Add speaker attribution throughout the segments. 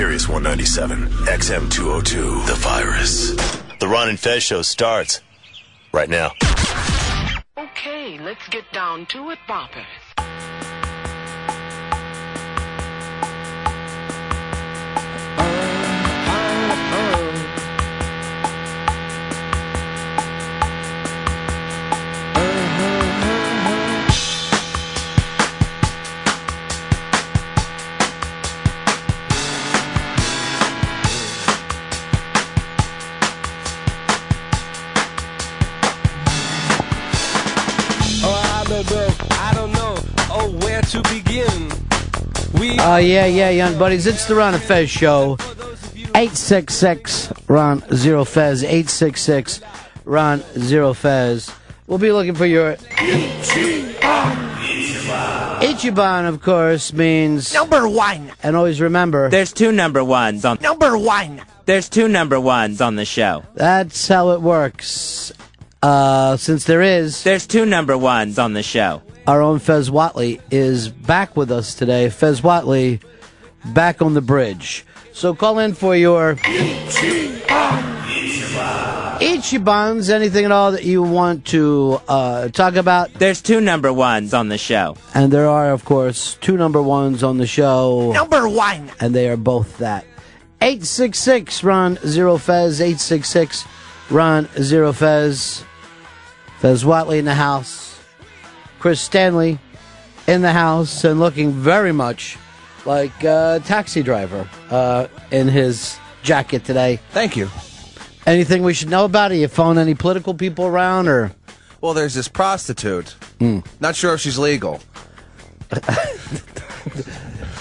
Speaker 1: Sirius 197, XM 202. The virus. The Ron and Fez show starts right now.
Speaker 2: Okay, let's get down to it, boppers.
Speaker 3: Yeah, yeah, young buddies. It's the Ron and Fez show. 866 Ron Zero Fez. 866 Ron Zero Fez. We'll be looking for your. Ichiban, of course, means.
Speaker 4: Number one.
Speaker 3: And always remember.
Speaker 5: There's two number ones on.
Speaker 4: Number one.
Speaker 5: There's two number ones on the show.
Speaker 3: That's how it works. Uh, since there is.
Speaker 5: There's two number ones on the show.
Speaker 3: Our own Fez Whatley is back with us today. Fez Whatley back on the bridge. So call in for your Ichibans, anything at all that you want to uh, talk about.
Speaker 5: There's two number ones on the show.
Speaker 3: And there are, of course, two number ones on the show.
Speaker 4: Number one.
Speaker 3: And they are both that. 866 Ron Zero Fez. 866 Ron Zero Fez. Fez Whatley in the house. Chris Stanley in the house and looking very much like a taxi driver uh, in his jacket today.
Speaker 6: Thank you.
Speaker 3: Anything we should know about it? You phone any political people around or?
Speaker 6: Well, there's this prostitute. Not sure if she's legal.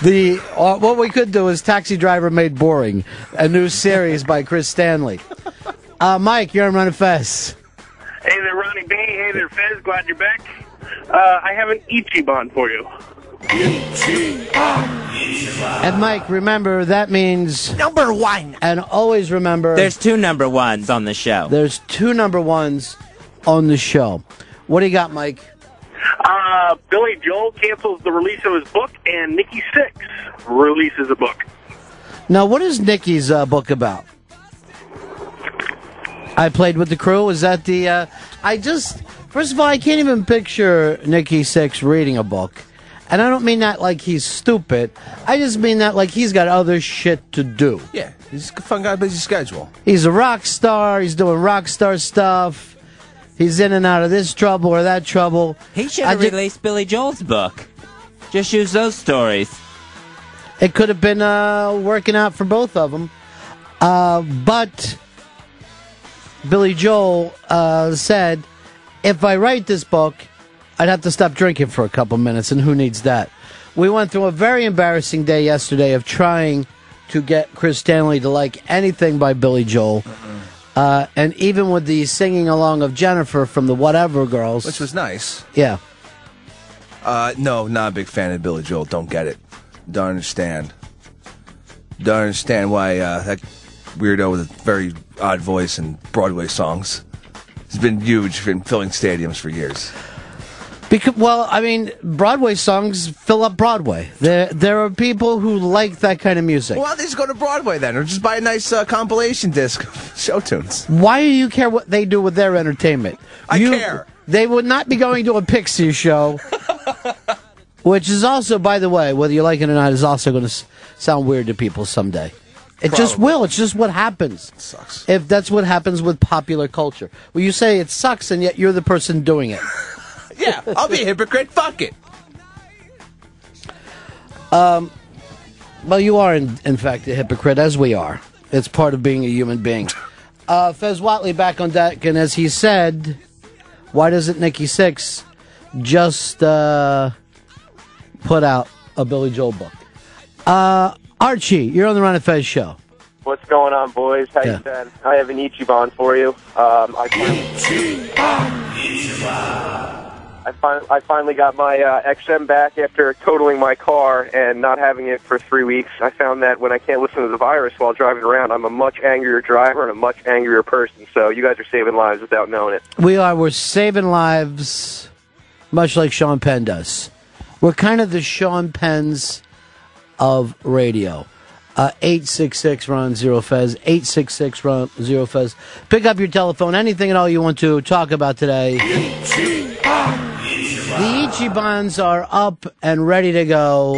Speaker 3: The uh, what we could do is Taxi Driver Made Boring, a new series by Chris Stanley. Uh, Mike, you're on Running Fest.
Speaker 7: Hey there, Ronnie B. Hey there, Fez. Glad you're back. Uh, I have an Ichiban for you.
Speaker 3: And Mike, remember that means
Speaker 4: Number one.
Speaker 3: and always remember
Speaker 5: There's two number ones on the show.
Speaker 3: there's two number ones on the show. What do you got, Mike?
Speaker 7: Uh, Billy Joel cancels the release of his book, and Nikki Sixx releases a book.
Speaker 3: Now, what is Nikki's uh, book about? I played with the crew. Is that the? Uh, I just first of all, I can't even picture Nikki Sixx reading a book, and I don't mean that like he's stupid. I just mean that like he's got other shit to do.
Speaker 6: Yeah, he's a fun guy, busy schedule.
Speaker 3: He's a rock star. He's doing rock star stuff. He's in and out of this trouble or that trouble.
Speaker 5: He should
Speaker 3: I
Speaker 5: have
Speaker 3: ju-
Speaker 5: released Billy Joel's book. Just use those stories.
Speaker 3: It could have been uh, working out for both of them. Uh, but Billy Joel uh, said, if I write this book, I'd have to stop drinking for a couple minutes, and who needs that? We went through a very embarrassing day yesterday of trying to get Chris Stanley to like anything by Billy Joel. Uh, and even with the singing along of Jennifer from the Whatever Girls.
Speaker 6: Which was nice.
Speaker 3: Yeah.
Speaker 6: Uh, no, not a big fan of Billy Joel. Don't get it. Don't understand. Don't understand why uh, that weirdo with a very odd voice and Broadway songs has been huge in filling stadiums for years.
Speaker 3: Because, well, I mean, Broadway songs fill up Broadway. There, there are people who like that kind of music.
Speaker 6: Well, they just go to Broadway then, or just buy a nice uh, compilation disc of show tunes.
Speaker 3: Why do you care what they do with their entertainment?
Speaker 6: I
Speaker 3: You-
Speaker 6: care.
Speaker 3: They would not be going to a Pixie show, which is also, by the way, whether you like it or not, is also going to sound weird to people someday. It just will. It's just what happens.
Speaker 6: Sucks.
Speaker 3: If that's what happens with popular culture. Well, you say it sucks, and yet you're the person doing it.
Speaker 6: Yeah, I'll be a hypocrite. Fuck it.
Speaker 3: Um, Well, you are, in, in fact, a hypocrite, as we are. It's part of being a human being. Uh, Fez Whatley back on deck, and as he said, why doesn't Nikki Sixx just uh, put out a Billy Joel book? Uh, Archie, you're on the Ron and Fez show.
Speaker 8: What's going on, boys? How
Speaker 3: Yeah.
Speaker 8: you been? I have an Ichiban for you. Um, I, I, fin- I finally got my uh, XM back after totaling my car and not having it for three weeks. I found that when I can't listen to the virus while driving around, I'm a much angrier driver and a much angrier person. So you guys are saving lives without knowing it.
Speaker 3: We are. We're saving lives, much like Sean Penn does. We're kind of the Sean Penns of radio. Uh, 866 Ron Zero Fez. 866 Ron Zero Fez. Pick up your telephone. Anything at all you want to talk about today. The Ichibans are up and ready to go.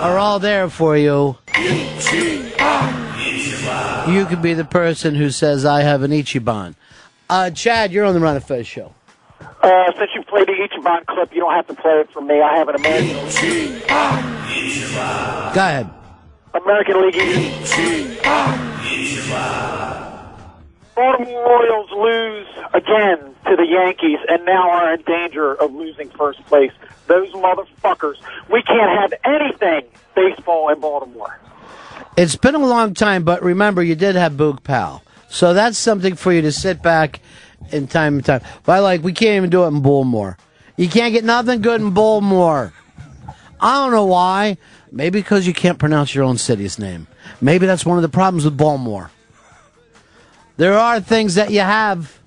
Speaker 3: Are all there for you. You could be the person who says, I have an Ichiban. Uh, Chad, you're on the Ron Fez show.
Speaker 9: Uh, since you played the Ichiban clip, you don't have to play it for me. I have an American
Speaker 3: Go ahead.
Speaker 9: American League East. Baltimore Orioles lose again to the Yankees and now are in danger of losing first place. Those motherfuckers. We can't have anything baseball in Baltimore.
Speaker 3: It's been a long time, but remember, you did have Boog Powell. So that's something for you to sit back in time and time. But like, we can't even do it in Bullmore. You can't get nothing good in Bullmore. I don't know why. Maybe because you can't pronounce your own city's name. Maybe that's one of the problems with Baltimore. There are things that you have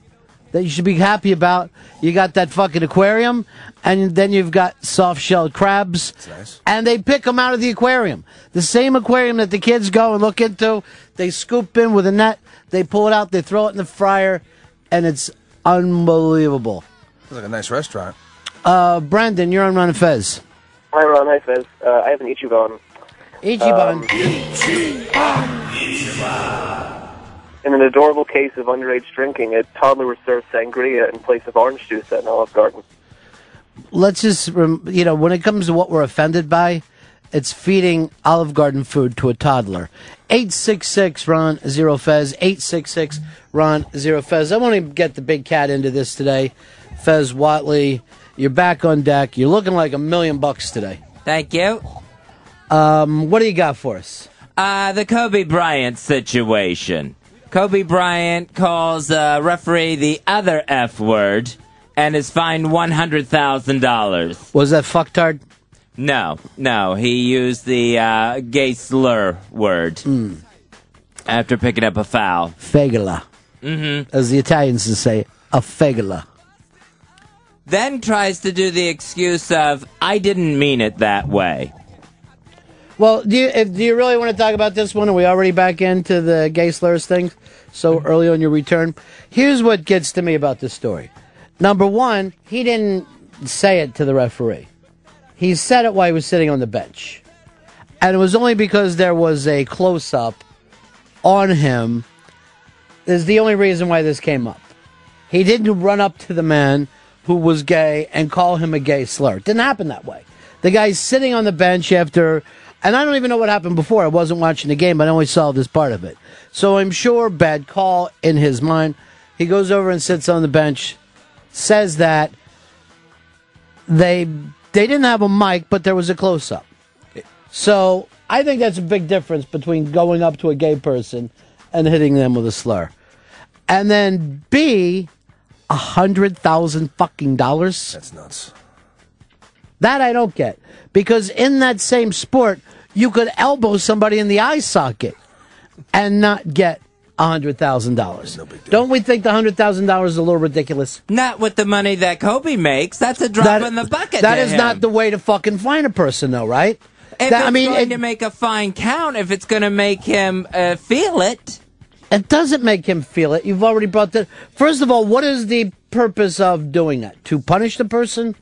Speaker 3: that you should be happy about. You got that fucking aquarium, and then you've got soft shelled crabs. Nice. And they pick them out of the aquarium. The same aquarium that the kids go and look into, they scoop in with a net, they pull it out, they throw it in the fryer, and it's unbelievable.
Speaker 6: It's like a nice restaurant.
Speaker 3: Uh, Brandon, you're on Ron and Fez.
Speaker 8: Hi, Ron. Hi, Fez. Uh, I have an Ichiban.
Speaker 3: Ichiban.
Speaker 8: In an adorable case of underage drinking, a toddler was served sangria in place of orange juice at an Olive Garden.
Speaker 3: let's just rem- you know when it comes to what we're offended by it's feeding olive garden food to a toddler. 866 ron zero fez. 866 ron zero fez. I want to get the big cat into this today. Fez Whatley you're back on deck. You're looking like a million bucks today.
Speaker 5: Thank you.
Speaker 3: um, what do you got for us?
Speaker 5: Uh, the Kobe Bryant situation. Kobe Bryant calls uh, referee the other F word and is fined $100,000.
Speaker 3: was that fucktard
Speaker 5: No, no, he used the uh, gay slur word after picking up a foul.
Speaker 3: fegula
Speaker 5: Mm-hmm.
Speaker 3: as the italians would say a fegula
Speaker 5: Then tries to do the excuse of, I didn't mean it that way.
Speaker 3: Well, do you if, do you really want to talk about this one? Are we already back into the gay slurs thing so early on your return? Here's what gets to me about this story. Number one, he didn't say it to the referee. He said it while he was sitting on the bench, and it was only because there was a close up on him. Is the only reason why this came up. He didn't run up to the man who was gay and call him a gay slur. It didn't happen that way. The guy's sitting on the bench after, and I don't even know what happened before. I wasn't watching the game, but I only saw this part of it. So I'm sure bad call in his mind. He goes over and sits on the bench, says that they they didn't have a mic, but there was a close up. So I think that's a big difference between going up to a gay person and hitting them with a slur. And then B, a hundred thousand fucking dollars.
Speaker 6: That's nuts.
Speaker 3: That I don't get. Because in that same sport, you could elbow somebody in the eye socket and not get a hundred thousand dollars. Don't we think the hundred thousand dollars is a little ridiculous?
Speaker 5: Not with the money that Kobe makes. That's a drop
Speaker 3: That-
Speaker 5: in the bucket.
Speaker 3: That
Speaker 5: to
Speaker 3: is
Speaker 5: him.
Speaker 3: not the way to fucking find a person, though, right?
Speaker 5: If
Speaker 3: That-
Speaker 5: it's
Speaker 3: I mean,
Speaker 5: going
Speaker 3: it-
Speaker 5: to make a fine count, if it's going to make him uh, feel it.
Speaker 3: It doesn't make him feel it. You've already brought that. First of all, what is the purpose of doing that? To punish the person,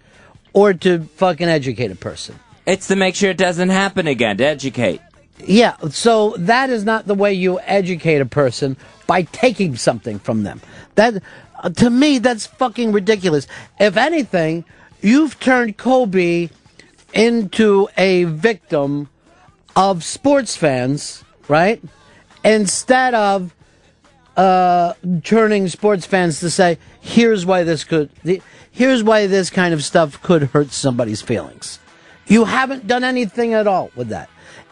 Speaker 3: or to fucking educate a person?
Speaker 5: It's to make sure it doesn't happen again, to educate.
Speaker 3: Yeah, so that is not the way you educate a person by taking something from them. That uh, to me that's fucking ridiculous. If anything, you've turned Kobe into a victim of sports fans, right? Instead of uh, turning sports fans to say, "Here's why this could, the, here's why this kind of stuff could hurt somebody's feelings." You haven't done anything at all with that.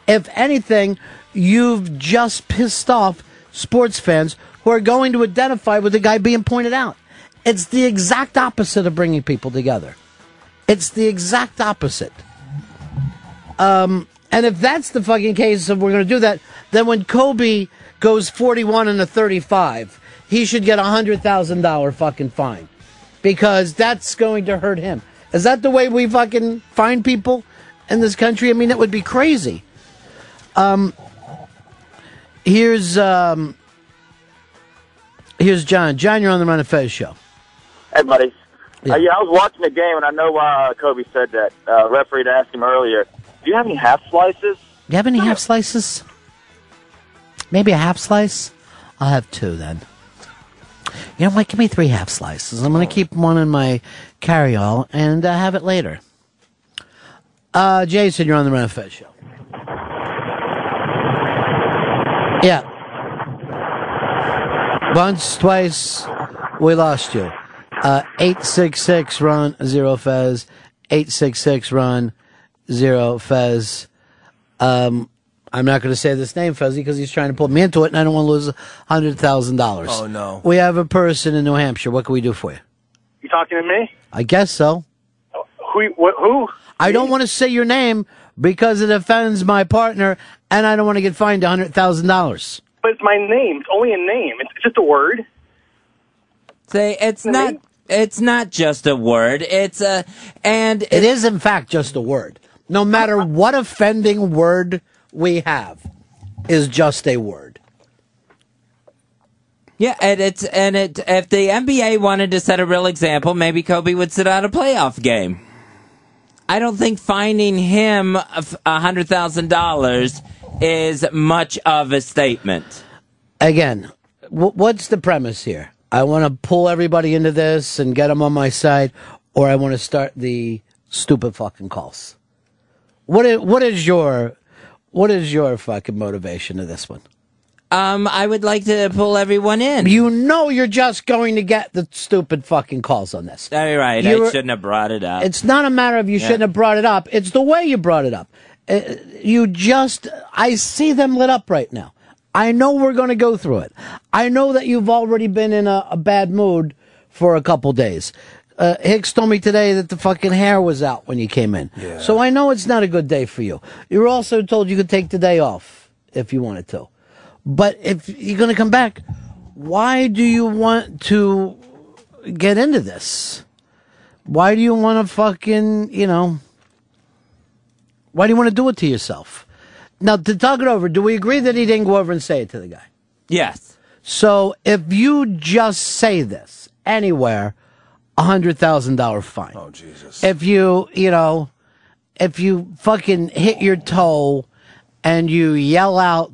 Speaker 3: If anything, you've just pissed off sports fans who are going to identify with the guy being pointed out. It's the exact opposite of bringing people together. It's the exact opposite. Um, and if that's the fucking case, if we're going to do that, then when Kobe goes 41 and a 35, he should get a $100,000 fucking fine. Because that's going to hurt him. Is that the way we fucking find people in this country? I mean, that would be crazy. Um, here's um, here's John. John, you're on the Ron and Fez show.
Speaker 10: Hey, buddy. Yeah. Uh, yeah, I was watching the game, and I know why uh, Kobe said that. Uh, referee asked him earlier, do you have any half slices?
Speaker 3: Do you have any half slices? Maybe a half slice? I'll have two then. You know what? Give me three half slices. I'm going to keep one in my carry-all and uh, have it later. Uh, Jason, you're on the Ron and Fez show. Yeah. Once, twice, we lost you. Uh, 866 ron zero fez. 866 ron zero fez. Um, I'm not going to say this name, Fezzy, because he's trying to pull me into it, and I don't want to lose hundred thousand dollars.
Speaker 6: Oh no!
Speaker 3: We have a person in New Hampshire. What can we do for you?
Speaker 7: You talking to me?
Speaker 3: I guess so.
Speaker 7: Who? What, who?
Speaker 3: I don't want to say your name because it offends my partner, and I don't want to get fined hundred thousand dollars.
Speaker 7: But it's my name. It's only a name. It's just a word.
Speaker 5: Say it's not. It's not just a word. It's a and
Speaker 3: it is in fact just a word. No matter what offending word we have, is just a word.
Speaker 5: Yeah, and it's and it. If the NBA wanted to set a real example, maybe Kobe would sit out a playoff game. I don't think finding him hundred thousand dollars is much of a statement.
Speaker 3: Again, w- what's the premise here? I want to pull everybody into this and get them on my side, or I want to start the stupid fucking calls. What is, what is your what is your fucking motivation to this one?
Speaker 5: Um, I would like to pull everyone in.
Speaker 3: You know you're just going to get the stupid fucking calls on this.
Speaker 5: All right,
Speaker 3: You
Speaker 5: I
Speaker 3: were-
Speaker 5: shouldn't have brought it up.
Speaker 3: It's not a matter of you
Speaker 5: Yeah.
Speaker 3: shouldn't have brought it up. It's the way you brought it up. Uh, you just, I see them lit up right now. I know we're going to go through it. I know that you've already been in a, a bad mood for a couple days. Uh, Hicks told me today that the fucking hair was out when you came in. Yeah. So I know it's not a good day for you. You were also told you could take the day off if you wanted to. But if you're going to come back, why do you want to get into this? Why do you want to fucking, you know, why do you want to do it to yourself? Now, to talk it over, do we agree that he didn't go over and say it to the guy?
Speaker 5: Yes.
Speaker 3: So if you just say this anywhere, a hundred thousand dollar fine. Oh
Speaker 6: Jesus!
Speaker 3: If you, you know, if you fucking hit your toe and you yell out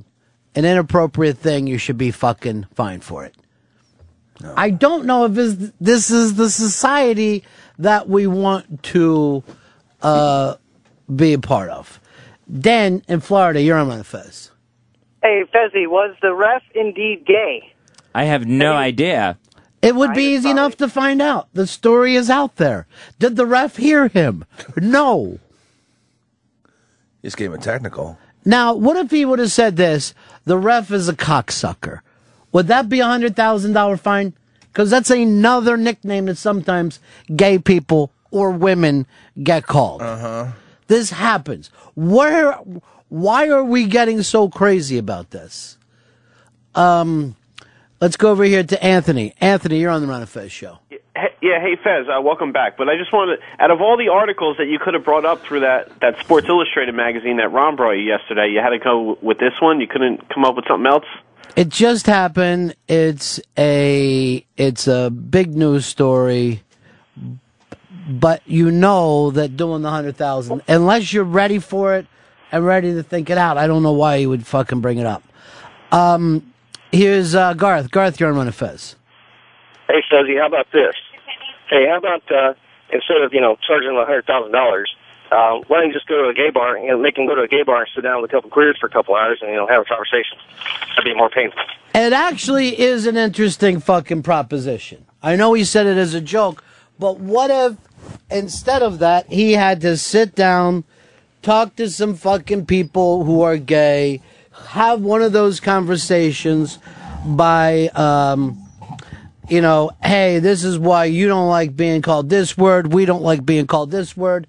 Speaker 3: an inappropriate thing, you should be fucking fined for it. I don't know if this, this is the society that we want to uh, be a part of. Dan in Florida, you're on the fez.
Speaker 11: Hey, Fezzy, was the ref indeed gay?
Speaker 5: I have no idea.
Speaker 3: It would be easy enough to find out. The story is out there. Did the ref hear him? No.
Speaker 6: Just gave him a technical.
Speaker 3: Now, what if he would have said this? The ref is a cocksucker. Would that be a hundred thousand dollar fine? Because that's another nickname that sometimes gay people or women get called.
Speaker 6: Uh huh.
Speaker 3: This happens. Where? Why are we getting so crazy about this? Um, let's go over here to Anthony. Anthony, you're on the Ron and Fez show.
Speaker 12: Hey, yeah, hey Fez, uh, welcome back. But I just wanted, out of all the articles that you could have brought up through that that Sports Illustrated magazine that Ron brought you yesterday, you had to go with this one. You couldn't come up with something else.
Speaker 3: It just happened. It's a it's a big news story, but you know that doing the hundred thousand, unless you're ready for it and ready to think it out, I don't know why you would fucking bring it up. Um, here's uh, Garth. Garth, you're on Ron and Fez.
Speaker 13: Hey, Fuzzy, how about this? Hey, how about uh, instead of you know charging a hundred thousand dollars, uh, why don't you just go to a gay bar and make them go to a gay bar and sit down with a couple of queers for a couple hours and you know have a conversation? That'd be more painful.
Speaker 3: It actually is an interesting fucking proposition. I know he said it as a joke, but what if instead of that he had to sit down, talk to some fucking people who are gay, have one of those conversations by um you know, hey, this is why you don't like being called this word, we don't like being called this word,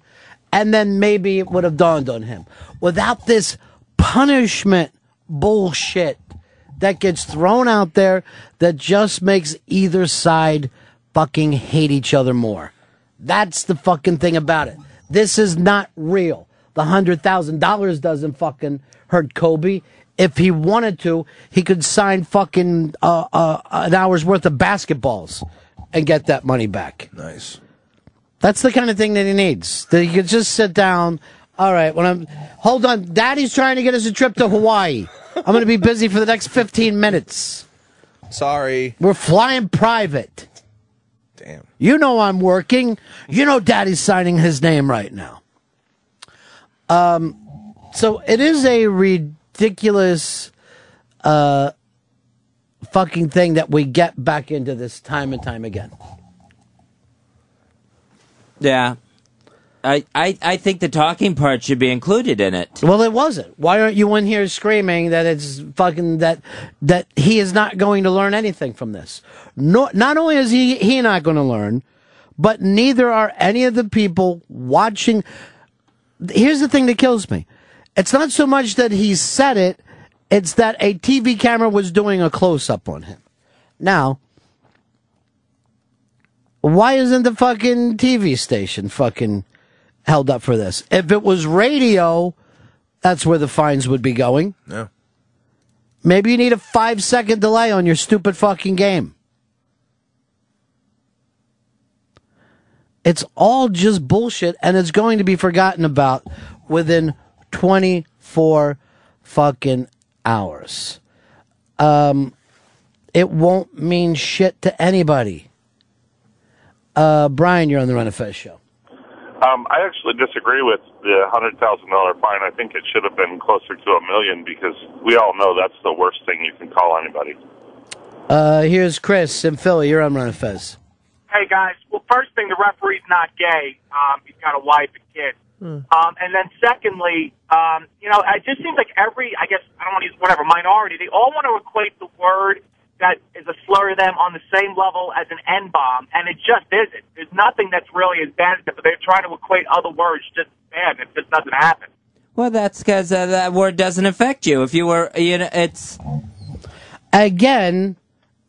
Speaker 3: and then maybe it would have dawned on him. Without this punishment bullshit that gets thrown out there that just makes either side fucking hate each other more. That's the fucking thing about it. This is not real. The hundred thousand dollars doesn't fucking hurt Kobe. If he wanted to, he could sign fucking uh, uh, an hour's worth of basketballs and get that money back.
Speaker 6: Nice.
Speaker 3: That's the kind of thing that he needs. That he could just sit down. All right, when I'm hold on, Daddy's trying to get us a trip to Hawaii. I'm going to be busy for the next 15 minutes.
Speaker 6: Sorry.
Speaker 3: We're flying private.
Speaker 6: Damn.
Speaker 3: You know I'm working. You know Daddy's signing his name right now. Um, so it is a ridiculous, uh, fucking thing that we get back into this time and time again.
Speaker 5: Yeah. I, I, I think the talking part should be included in it.
Speaker 3: Well, it wasn't. Why aren't you in here screaming that it's fucking that that he is not going to learn anything from this? No, not only is he he not going to learn, but neither are any of the people watching. Here's the thing that kills me. It's not so much that he said it; it's that a TV camera was doing a close up on him. Now, why isn't the fucking TV station fucking held up for this? If it was radio, that's where the fines would be going.
Speaker 6: Yeah.
Speaker 3: Maybe you need a five second delay on your stupid fucking game. It's all just bullshit and it's going to be forgotten about within 24 fucking hours. Um, it won't mean shit to anybody. Uh, Brian, you're on the Ron and Fez show.
Speaker 14: Um, I actually disagree with the hundred thousand dollar fine. I think it should have been closer to a million because we all know that's the worst thing you can call anybody.
Speaker 3: Uh, here's Chris in Philly. You're on Ron and Fez.
Speaker 15: Hey guys, well, first thing, the referee's not gay. Um, he's got a wife and kids. Um, and then secondly, um, you know, it just seems like every, I guess, I don't want to use whatever minority, they all want to equate the word that is a slur to them on the same level as an N bomb, and it just isn't. There's nothing that's really as bad as it, but they're trying to equate other words just as bad, and it just doesn't happen.
Speaker 5: Well, that's because uh, that word doesn't affect you. If you were, you know, it's
Speaker 3: Again,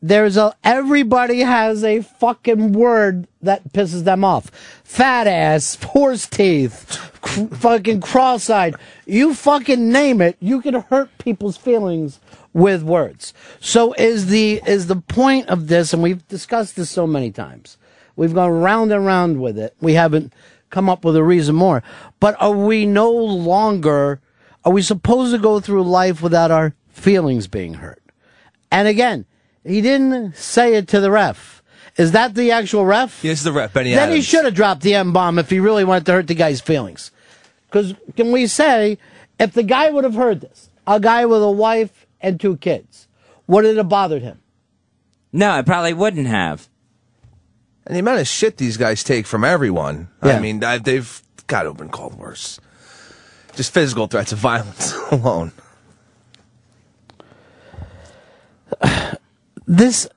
Speaker 3: there's a everybody has a fucking word that pisses them off. Fat ass, horse teeth, cr- fucking cross-eyed. You fucking name it, you can hurt people's feelings with words. So is the is the point of this and we've discussed this so many times. We've gone round and round with it. We haven't come up with a reason more. But are we no longer are we supposed to go through life without our feelings being hurt? And again, he didn't say it to the ref. Is that the actual ref?
Speaker 6: Here's the ref, Benny
Speaker 3: then he should have dropped the M bomb if he really wanted to hurt the guy's feelings. Because can we say, if the guy would have heard this, a guy with a wife and two kids, would it have bothered him?
Speaker 5: no, it probably wouldn't have.
Speaker 6: And the amount of shit these guys take from everyone. I mean, they've got to have been called worse. Just physical threats of violence alone.
Speaker 3: This,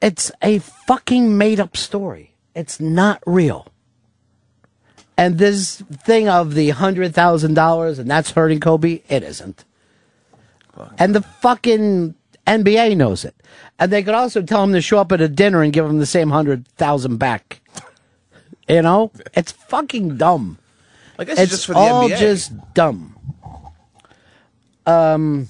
Speaker 3: it's a fucking made up story. It's not real. And this thing of the hundred thousand dollars and that's hurting Kobe, it isn't. And the fucking NBA knows it. And they could also tell him to show up at a dinner and give him the same hundred thousand back. You know? It's fucking dumb.
Speaker 6: I guess it's
Speaker 3: it's
Speaker 6: just for the
Speaker 3: all
Speaker 6: NBA.
Speaker 3: just dumb. Um,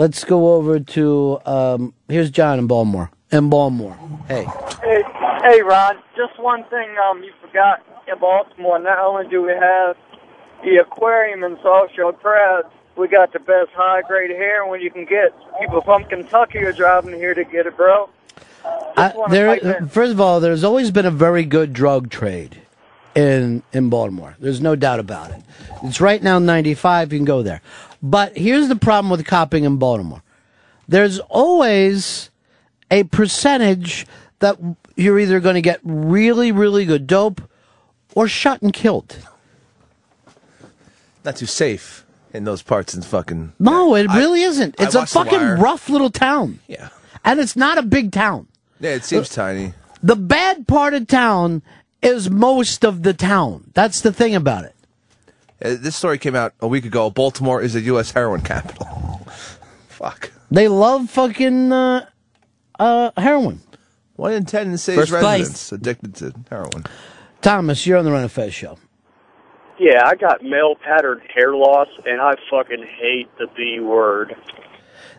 Speaker 3: let's go over to um, here's John in Baltimore. In Baltimore, hey,
Speaker 16: Hey, hey, Ron. Just one thing um you forgot in Baltimore. Not only do we have the aquarium in South Shore Crab, we got the best high grade heroin you can get. People from Kentucky are driving here to get it, bro.
Speaker 3: I, there. First of all, there's always been a very good drug trade in in Baltimore. There's no doubt about it. It's right now 95. You can go there, but here's the problem with copping in Baltimore. There's always a percentage that you're either going to get really, really good dope or shot and killed.
Speaker 6: Not too safe in those parts and fucking.
Speaker 3: No, it
Speaker 6: I-
Speaker 3: really isn't. It's a fucking rough little town.
Speaker 6: Yeah.
Speaker 3: And it's not a big town.
Speaker 6: Yeah, it seems tiny.
Speaker 3: The bad part of town is most of the town. That's the thing about it.
Speaker 6: Uh, this story came out a week ago. Baltimore is a U.S. heroin capital. Fuck.
Speaker 3: They love fucking uh, uh, heroin.
Speaker 6: One in ten in the city's
Speaker 3: First place.
Speaker 6: addicted to heroin.
Speaker 3: Thomas, you're on the Ron and Fez show.
Speaker 17: Yeah, I got male pattern hair loss, and I fucking hate the B word.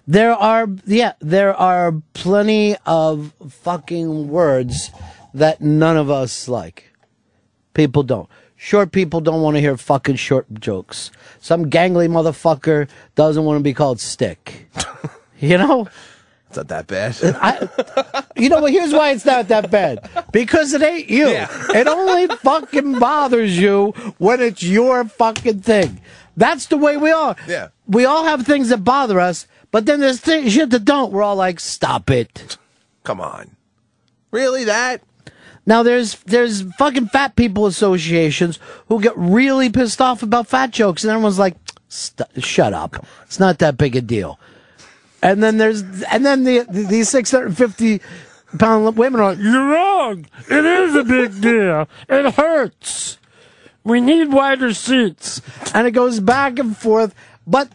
Speaker 3: There are, yeah, there are plenty of fucking words that none of us like. People don't. Short people don't want to hear fucking short jokes. Some gangly motherfucker doesn't want to be called stick. you know?
Speaker 6: It's not that bad.
Speaker 3: I, you know what? Here's why it's not that bad. Because it ain't you. It only fucking bothers you when it's your fucking thing. That's the way we are.
Speaker 6: Yeah.
Speaker 3: We all have things that bother us, but then there's things, shit that don't. We're all like, stop it.
Speaker 6: Come on. Really? That?
Speaker 3: Now there's there's fucking fat people associations who get really pissed off about fat jokes, and everyone's like, "Shut up! It's not that big a deal." And then there's and then the, the these six hundred fifty pound women are like, "You're wrong. It is a big deal. It hurts. We need wider seats." And it goes back and forth, but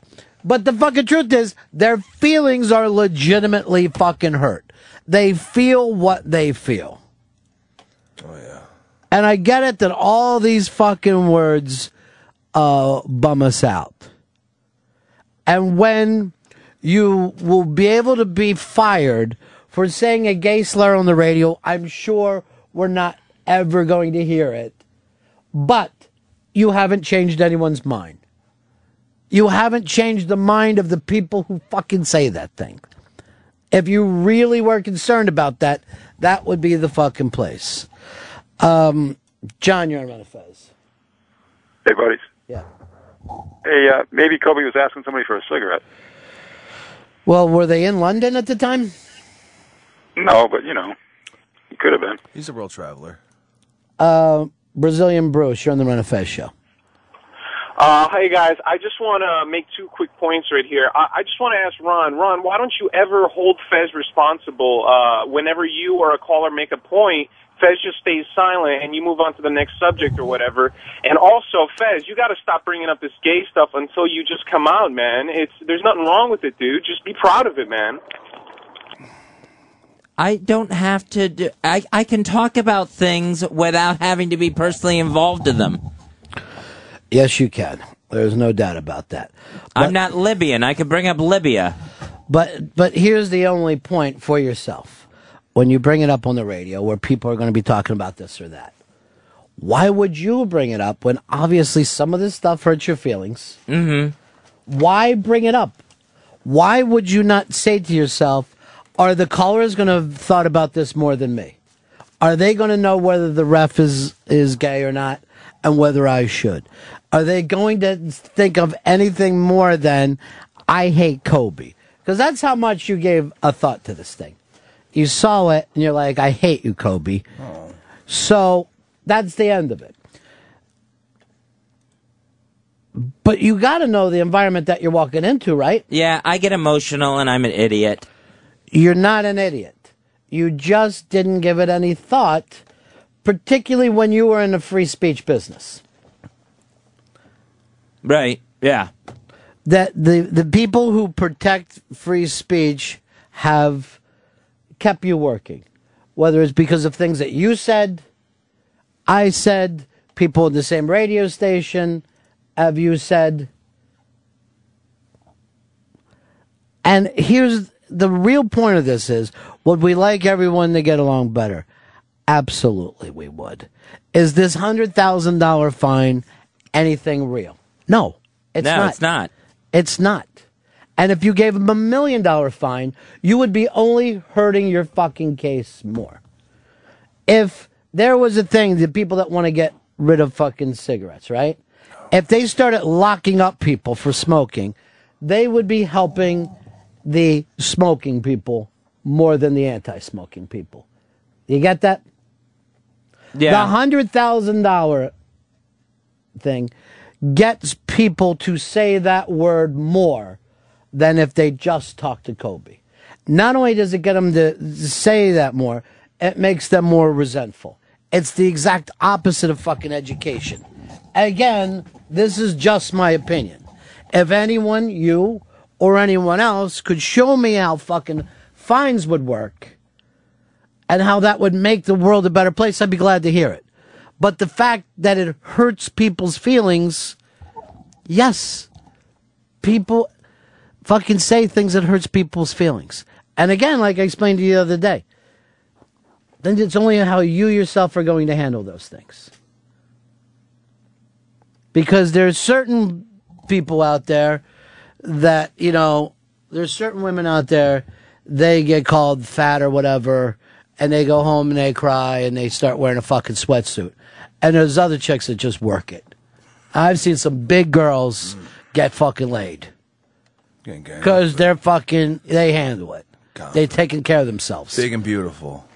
Speaker 3: but the fucking truth is, their feelings are legitimately fucking hurt. They feel what they feel. And I get it that all these fucking words uh, bum us out. And when you will be able to be fired for saying a gay slur on the radio, I'm sure we're not ever going to hear it. But you haven't changed anyone's mind. You haven't changed the mind of the people who fucking say that thing. If you really were concerned about that, that would be the fucking place. Um, John, you're on Ron and Fez.
Speaker 18: Hey, buddies.
Speaker 3: Yeah.
Speaker 18: Hey, uh, maybe Kobe was asking somebody for a cigarette.
Speaker 3: Well, were they in London at the time?
Speaker 18: No, but you know, he could have been.
Speaker 6: He's a world traveler.
Speaker 3: Uh, Brazilian Bruce, you're on the Ron and Fez show.
Speaker 19: Uh, hey guys, I just want to make two quick points right here. I, I just want to ask Ron, Ron, why don't you ever hold Fez responsible? Uh, whenever you or a caller make a point, Fez just stays silent and you move on to the next subject or whatever. And also, Fez, you got to stop bringing up this gay stuff until you just come out, man. It's there's nothing wrong with it, dude. Just be proud of it, man.
Speaker 5: I don't have to do, I, I can talk about things without having to be personally involved in them.
Speaker 3: Yes, you can. There's no doubt about that.
Speaker 5: I'm not Libyan. I could bring up Libya.
Speaker 3: But but here's the only point for yourself. When you bring it up on the radio where people are going to be talking about this or that. Why would you bring it up when obviously some of this stuff hurts your feelings?
Speaker 5: Mm-hmm.
Speaker 3: Why bring it up? Why would you not say to yourself, are the callers going to have thought about this more than me? Are they going to know whether the ref is, is gay or not and whether I should? Are they going to think of anything more than I hate Kobe? Because that's how much you gave a thought to this thing. You saw it and you're like, I hate you, Kobe. So that's the end of it. But you got to know the environment that you're walking into, right?
Speaker 5: Yeah, I get emotional and I'm an idiot.
Speaker 3: You're not an idiot. You just didn't give it any thought, particularly when you were in the free speech business.
Speaker 5: Right. Yeah.
Speaker 3: That the, the people who protect free speech have kept you working. Whether it's because of things that you said, I said, people in the same radio station have you said. And here's the real point of this is would we like everyone to get along better? Absolutely we would. Is this hundred thousand dollar fine anything real? No. It's
Speaker 5: no,
Speaker 3: not.
Speaker 5: it's not.
Speaker 3: It's not. And if you gave him a million dollar fine, you would be only hurting your fucking case more. If there was a thing, the people that want to get rid of fucking cigarettes, right? If they started locking up people for smoking, they would be helping the smoking people more than the anti smoking people. You get that?
Speaker 5: Yeah.
Speaker 3: The hundred thousand dollar thing gets people to say that word more than if they just talk to Kobe. Not only does it get them to say that more, it makes them more resentful. It's the exact opposite of fucking education. Again, this is just my opinion. If anyone, you or anyone else, could show me how fucking fines would work and how that would make the world a better place, I'd be glad to hear it. But the fact that it hurts people's feelings, yes, people fucking say things that hurts people's feelings. And again, like I explained to you the other day, then it's only how you yourself are going to handle those things. Because there's certain people out there that, you know, there's certain women out there, they get called fat or whatever, and they go home and they cry and they start wearing a fucking sweatsuit. And there's other chicks that just work it. I've seen some big girls get fucking laid. Because they're fucking, they handle it. They're taking care of themselves.
Speaker 6: Big and beautiful.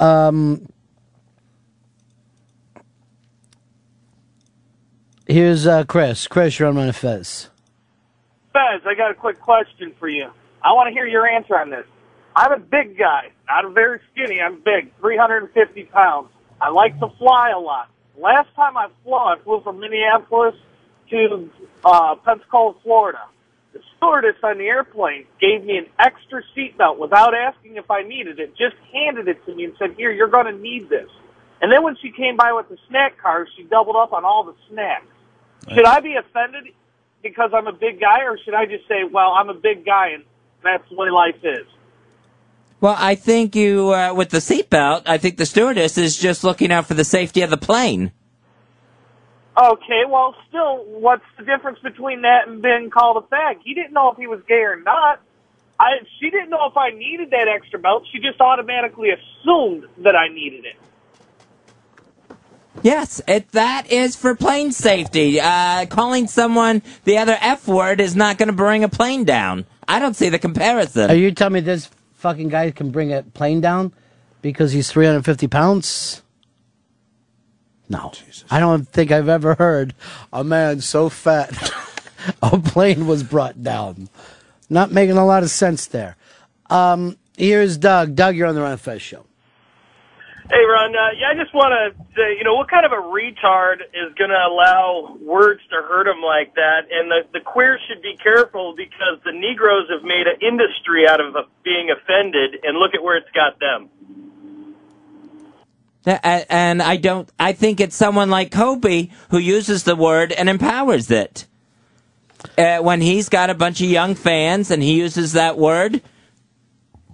Speaker 3: Um, here's uh, Chris. Chris, you're on my Fez.
Speaker 15: Fez, I got a quick question for you. I want to hear your answer on this. I'm a big guy, not very skinny. I'm big, 350 pounds. I like to fly a lot. Last time I flew, I flew from Minneapolis to uh, Pensacola, Florida. The stewardess on the airplane gave me an extra seatbelt without asking if I needed it. Just handed it to me and said, "Here, you're going to need this." And then when she came by with the snack cart, she doubled up on all the snacks. Should I be offended because I'm a big guy, or should I just say, "Well, I'm a big guy and that's the way life is"?
Speaker 5: Well, I think you, uh, with the seatbelt, I think the stewardess is just looking out for the safety of the plane.
Speaker 15: Okay, well, still, what's the difference between that and being called a fag? He didn't know if he was gay or not. I, she didn't know if I needed that extra belt. She just automatically assumed that I needed it.
Speaker 5: Yes, it, that is for plane safety. Uh, calling someone the other F word is not going to bring a plane down. I don't see the comparison.
Speaker 3: Are you telling me this fucking guy can bring a plane down because he's 350 pounds? No. Jesus. I don't think I've ever heard a man so fat a plane was brought down. Not making a lot of sense there. Um, here's Doug. Doug, you're on the Ron Fez show.
Speaker 20: Hey, Ron. Uh, yeah, I just want to say, you know, what kind of a retard is going to allow words to hurt him like that? And the, the queers should be careful because the Negroes have made an industry out of being offended, and look at where it's got them.
Speaker 5: And I don't. I think it's someone like Kobe who uses the word and empowers it. Uh, when he's got a bunch of young fans and he uses that word,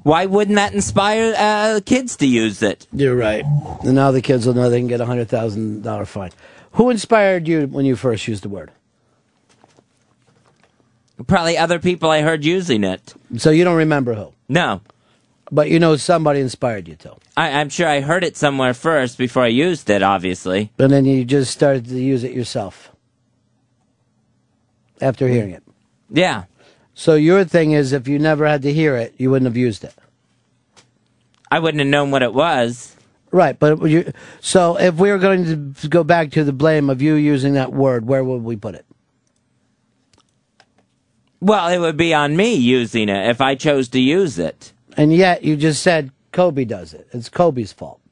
Speaker 5: why wouldn't that inspire uh, kids to use it?
Speaker 3: You're right. And now the kids will know they can get a hundred thousand dollar fine. Who inspired you when you first used the word?
Speaker 5: Probably other people I heard using it.
Speaker 3: So you don't remember who?
Speaker 5: No.
Speaker 3: But you know somebody inspired you to.
Speaker 5: I, I'm sure I heard it somewhere first before I used it. Obviously.
Speaker 3: And then you just started to use it yourself after hearing it.
Speaker 5: Yeah.
Speaker 3: So your thing is, if you never had to hear it, you wouldn't have used it.
Speaker 5: I wouldn't have known what it was.
Speaker 3: Right, but you, so if we were going to go back to the blame of you using that word, where would we put it?
Speaker 5: Well, it would be on me using it if I chose to use it.
Speaker 3: And yet you just said Kobe does it. It's Kobe's fault.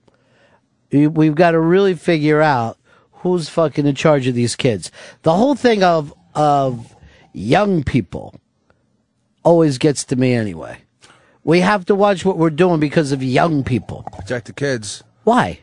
Speaker 3: We've got to really figure out who's fucking in charge of these kids. The whole thing of of young people always gets to me anyway. We have to watch what we're doing because of young people.
Speaker 6: Protect the kids.
Speaker 3: Why?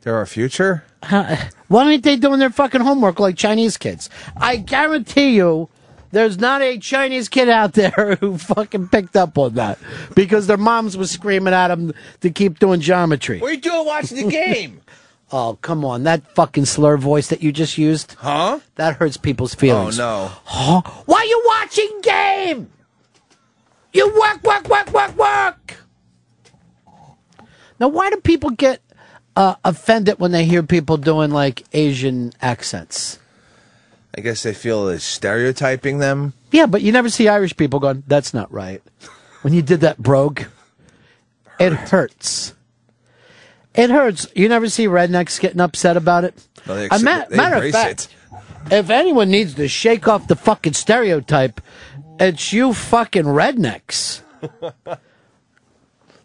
Speaker 6: They're our future.
Speaker 3: Why aren't they doing their fucking homework like Chinese kids? I guarantee you, there's not a Chinese kid out there who fucking picked up on that because their moms were screaming at them to keep doing geometry.
Speaker 6: What are you doing watching the game?
Speaker 3: Oh, come on. That fucking slur voice that you just used.
Speaker 6: Huh?
Speaker 3: That hurts people's feelings.
Speaker 6: Oh, no.
Speaker 3: Huh? Why are you watching game? You work, work, work, work, work. Now, why do people get uh, offended when they hear people doing like Asian accents?
Speaker 6: I guess they feel it's stereotyping them.
Speaker 3: Yeah, but you never see Irish people going, that's not right. When you did that brogue, it hurts. It hurts. You never see rednecks getting upset about it?
Speaker 6: No, they accept-
Speaker 3: ma-
Speaker 6: they
Speaker 3: matter of fact, if anyone needs to shake off the fucking stereotype, it's you fucking rednecks.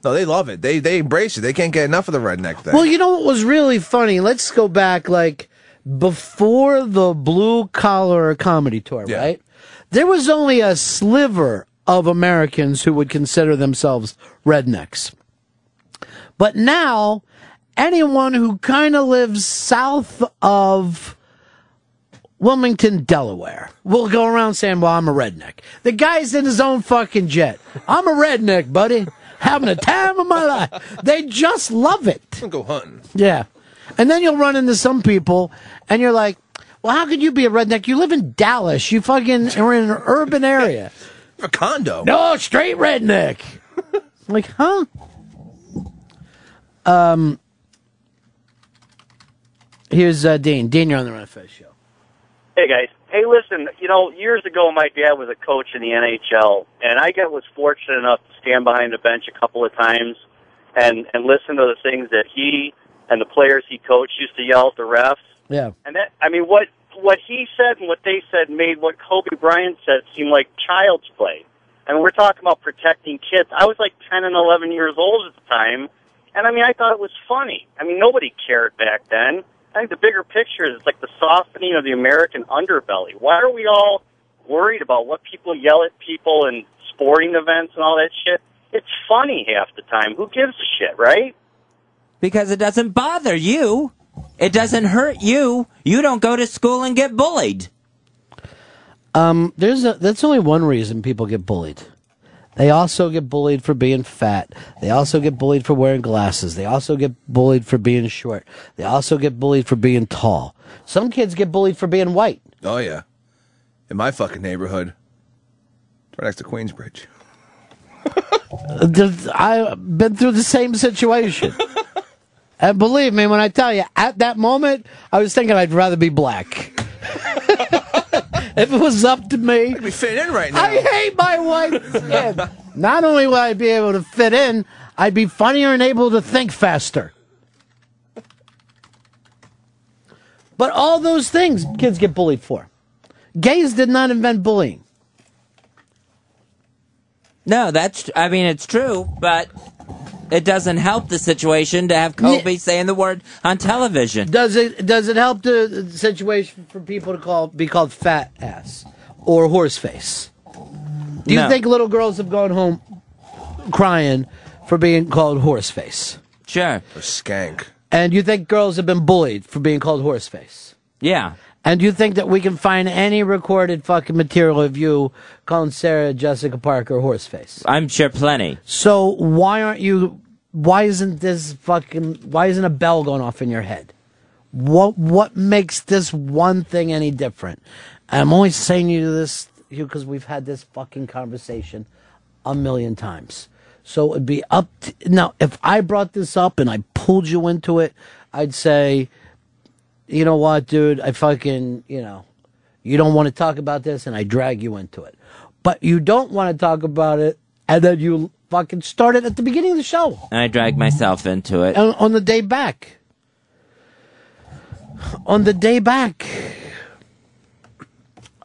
Speaker 6: No, they love it. They they embrace it. They can't get enough of the redneck thing.
Speaker 3: Well, you know what was really funny? Let's go back like before the blue collar comedy tour, right? There was only a sliver of Americans who would consider themselves rednecks. But now anyone who kind of lives south of Wilmington, Delaware, will go around saying, "Well, I'm a redneck." The guy's in his own fucking jet. I'm a redneck, buddy, having a time of my life. They just love it.
Speaker 6: Go hunting.
Speaker 3: Yeah. And then you'll run into some people and you're like, well, how could you be a redneck? You live in Dallas. You fucking are in an urban area.
Speaker 6: A condo.
Speaker 3: No, straight redneck. like, huh? Um, here's uh, Dean. Dean, you're on the Ron Fez show.
Speaker 21: Hey guys. Hey, listen. You know, years ago, my dad was a coach in the NHL, and I got was fortunate enough to stand behind the bench a couple of times and and listen to the things that he and the players he coached used to yell at the refs.
Speaker 3: Yeah.
Speaker 21: And that, I mean, what what he said and what they said made what Kobe Bryant said seem like child's play. I mean, we're talking about protecting kids. I was like 10 and 11 years old at the time, and I mean, I thought it was funny. I mean, nobody cared back then. I think the bigger picture is like the softening of the American underbelly. Why are we all worried about what people yell at people in sporting events and all that shit? It's funny half the time. Who gives a shit, right?
Speaker 5: Because it doesn't bother you. It doesn't hurt you. You don't go to school and get bullied.
Speaker 3: Um, there's a, that's only one reason people get bullied. They also get bullied for being fat. They also get bullied for wearing glasses. They also get bullied for being short. They also get bullied for being tall. Some kids get bullied for being white.
Speaker 6: Oh yeah, in my fucking neighborhood, right next to Queensbridge.
Speaker 3: I've been through the same situation. And believe me when I tell you, at that moment, I was thinking I'd rather be black. if it was up to me,
Speaker 6: We fit in right now.
Speaker 3: I hate my white skin. Not only will I be able to fit in, I'd be funnier and able to think faster. But all those things kids get bullied for. Gays did not invent bullying.
Speaker 5: No, that's. I mean, it's true, but it doesn't help the situation to have Kobe saying the word on television.
Speaker 3: Does it does it help the situation for people to call be called fat ass or horse face? Do you
Speaker 5: No.
Speaker 3: think little girls have gone home crying for being called horse face?
Speaker 5: Sure.
Speaker 6: A skank.
Speaker 3: And you think girls have been bullied for being called horse face?
Speaker 5: Yeah.
Speaker 3: And you think that we can find any recorded fucking material of you calling Sarah Jessica Parker horseface?
Speaker 5: I'm sure plenty.
Speaker 3: So why aren't you? Why isn't this fucking? Why isn't a bell going off in your head? What what makes this one thing any different? And I'm only saying you this because we've had this fucking conversation a million times. So it'd be up to, now if I brought this up and I pulled you into it, I'd say, you know what, dude, I fucking you know, you don't want to talk about this, and I drag you into it. But you don't want to talk about it, and then you fucking start it at the beginning of the show
Speaker 5: And I drag myself into it.
Speaker 3: on, on the day back. On the day back.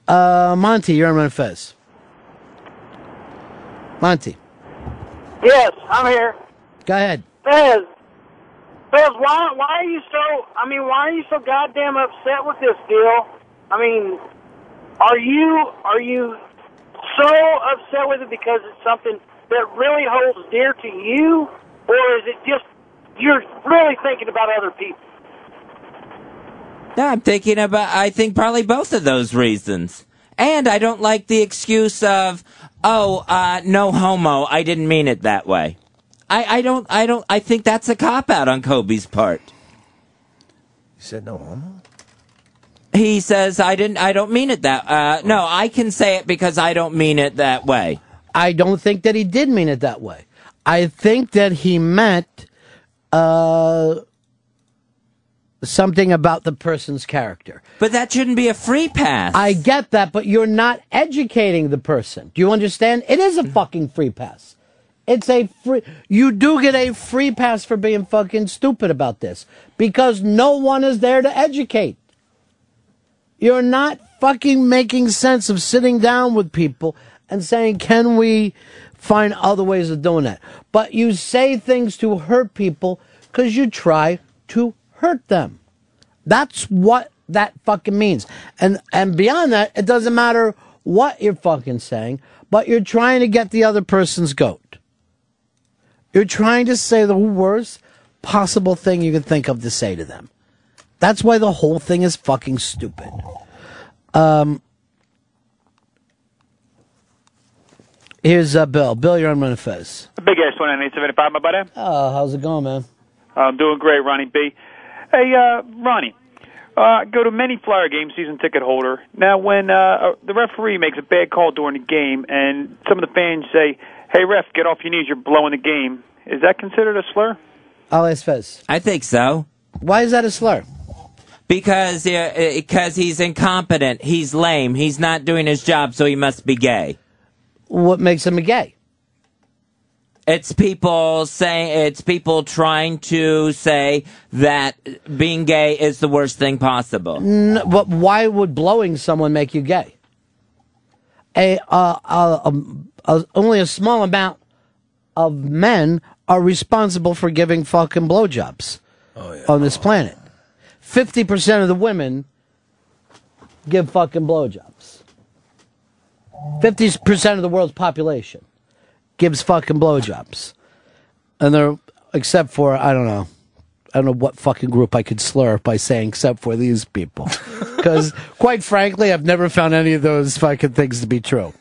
Speaker 3: Uh, Monty, you're on Ron Fez. Monty,
Speaker 9: Yes, I'm here.
Speaker 3: go ahead.
Speaker 9: Fez, Fez, why why are you so? I mean, why are you so goddamn upset with this deal? I mean, are you are you so upset with it because it's something that really holds dear to you, or is it just you're really thinking about other people?
Speaker 5: No, I'm thinking about. I think probably both of those reasons. And I don't like the excuse of, "Oh, uh, no homo. I didn't mean it that way." I, I don't. I don't. I think that's a cop out on Kobe's part.
Speaker 6: You said no homo.
Speaker 5: He says, "I didn't. I don't mean it that. Uh, no, I can say it because I don't mean it that way."
Speaker 3: I don't think that he did mean it that way. I think that he meant uh, something about the person's character.
Speaker 5: But that shouldn't be a free pass.
Speaker 3: I get that, but you're not educating the person. Do you understand? It is a fucking free pass. It's a free. You do get a free pass for being fucking stupid about this because no one is there to educate. You're not fucking making sense of sitting down with people and saying, can we find other ways of doing that? But you say things to hurt people because you try to hurt them. That's what that fucking means. And and beyond that, it doesn't matter what you're fucking saying, but you're trying to get the other person's goat. You're trying to say the worst possible thing you could think of to say to them. That's why the whole thing is fucking stupid. Um, here's uh, Bill. Bill, you're on Manifest.
Speaker 18: Big ass one eight seventy five, my buddy.
Speaker 3: Oh, how's it going, man?
Speaker 18: I'm doing great, Ronnie B. Hey, uh, Ronnie. Uh, go to many Flyer games, season ticket holder. Now, when uh, uh, the referee makes a bad call during the game, and some of the fans say, "Hey, ref, get off your knees! You're blowing the game." Is that considered a slur?
Speaker 3: I'll ask Fez.
Speaker 5: I think so.
Speaker 3: Why is that a slur?
Speaker 5: Because uh, because he's incompetent. He's lame. He's not doing his job, so he must be gay.
Speaker 3: What makes him a gay?
Speaker 5: It's people saying it's people trying to say that being gay is the worst thing possible.
Speaker 3: N- but why would blowing someone make you gay? A, uh, uh, um, uh, only a small amount of men are responsible for giving fucking blowjobs on this planet. Fifty percent of the women give fucking blowjobs. Fifty percent of the world's population gives fucking blowjobs, and they're except for I don't know. I don't know what fucking group I could slur by saying except for these people. Because, quite frankly, I've never found any of those fucking things to be true.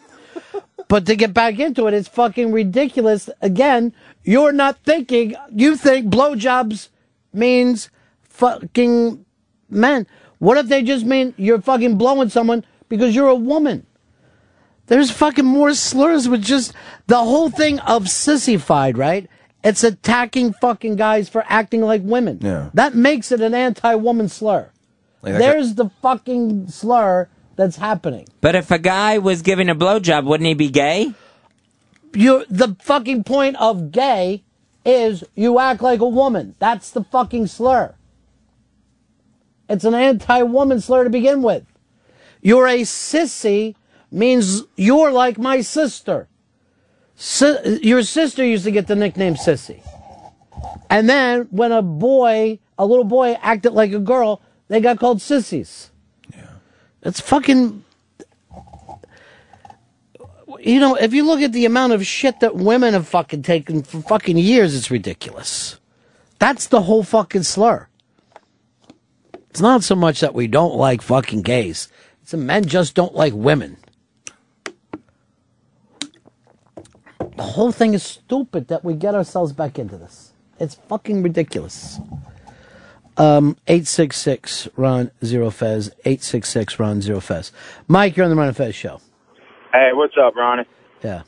Speaker 3: But to get back into it, it's fucking ridiculous. Again, you're not thinking, you think blowjobs means fucking men. What if they just mean you're fucking blowing someone because you're a woman? There's fucking more slurs with just the whole thing of sissified, right? It's attacking fucking guys for acting like women.
Speaker 6: Yeah.
Speaker 3: That makes it an anti-woman slur.
Speaker 6: Like
Speaker 3: There's the fucking slur that's happening.
Speaker 5: But if a guy was giving a blowjob, wouldn't he be gay?
Speaker 3: You the fucking point of gay is you act like a woman. That's the fucking slur. It's an anti-woman slur to begin with. You're a sissy means you're like my sister. Si- your sister used to get the nickname sissy. And then when a boy, a little boy acted like a girl, they got called sissies. It's fucking you know, if you look at the amount of shit that women have fucking taken for fucking years, it's ridiculous. That's the whole fucking slur. It's not so much that we don't like fucking gays. It's that men just don't like women. The whole thing is stupid that we get ourselves back into this. It's fucking ridiculous. Um, 866 Ron Zero Fez. 866 Ron Zero Fez. Mike, you're on the Ron and Fez show.
Speaker 22: Hey, what's up, Ronnie?
Speaker 3: Yeah.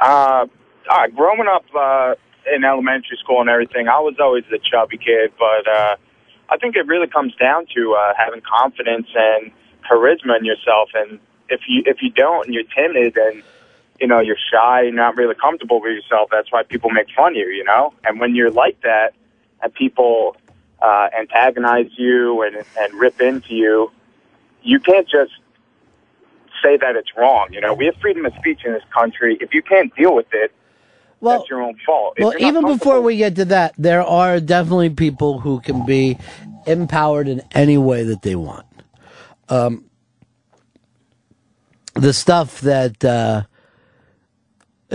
Speaker 22: Uh, all right, growing up uh, in elementary school and everything, I was always the chubby kid, but uh, I think it really comes down to uh, having confidence and charisma in yourself. And if you if you don't and you're timid and you know you're shy, you're not really comfortable with yourself, that's why people make fun of you. You know, and when you're like that and people uh, antagonize you and and rip into you, you can't just say that it's wrong. You know, we have freedom of speech in this country. If you can't deal with it,
Speaker 3: Well-
Speaker 22: that's your own fault. If
Speaker 3: Well, even before we get to that, there are definitely people who can be empowered in any way that they want. Um, the stuff that uh,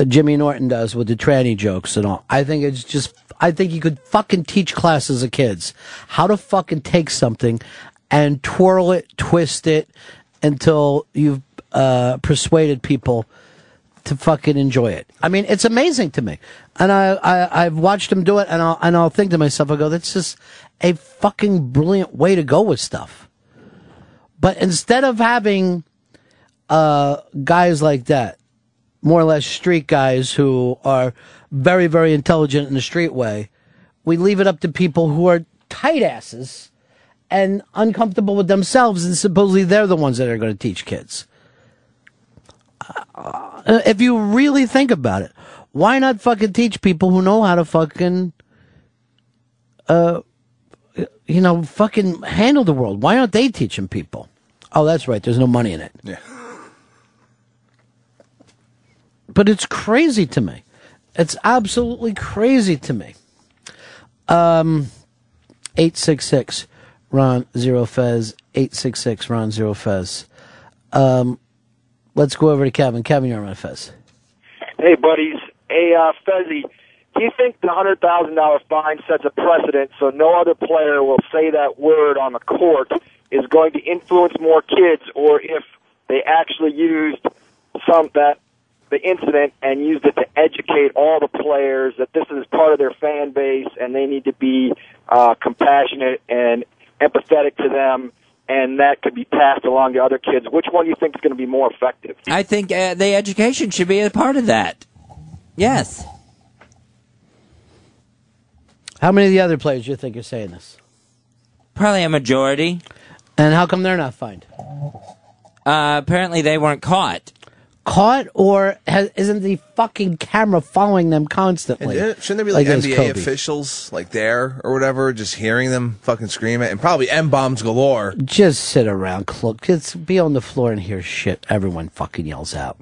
Speaker 3: Jimmy Norton does with the tranny jokes and all, I think it's just. I think you could fucking teach classes of kids how to fucking take something and twirl it, twist it until you've uh, persuaded people to fucking enjoy it. I mean, it's amazing to me, and I, I I've watched him do it, and I'll and I'll think to myself, I go, that's just a fucking brilliant way to go with stuff. But instead of having uh, guys like that, more or less street guys who are very very intelligent in a street way, we leave it up to people who are tight asses and uncomfortable with themselves, and supposedly they're the ones that are going to teach kids. Uh, if you really think about it, why not fucking teach people who know how to fucking, uh, you know, fucking handle the world? Why aren't they teaching people? Oh, that's right. There's no money in it.
Speaker 6: Yeah.
Speaker 3: But it's crazy to me. It's absolutely crazy to me. Um, 866 Ron Zero Fez. 866 Ron Zero Fez. Um, let's go over to Kevin. Kevin, you're on Fez.
Speaker 23: Hey, buddies. Hey, uh, Fezzy,
Speaker 9: do you think the hundred thousand dollar fine sets a precedent so no other player will say that word on the court is going to influence more kids, or if they actually used some that the incident and used it to educate all the players that this is part of their fan base and they need to be uh, compassionate and empathetic to them, and that could be passed along to other kids. Which one do you think is going to be more effective?
Speaker 5: I think uh, the education should be a part of that. Yes.
Speaker 3: How many of the other players do you think are saying this?
Speaker 5: Probably a majority.
Speaker 3: And how come they're not fined?
Speaker 5: Uh, apparently they weren't caught.
Speaker 3: Caught or has, isn't the fucking camera following them constantly?
Speaker 6: And shouldn't there be like,
Speaker 3: as
Speaker 6: NBA officials like there or whatever, just hearing them fucking scream it, and probably m bombs galore.
Speaker 3: Just sit around, cl- just be on the floor and hear shit everyone fucking yells out.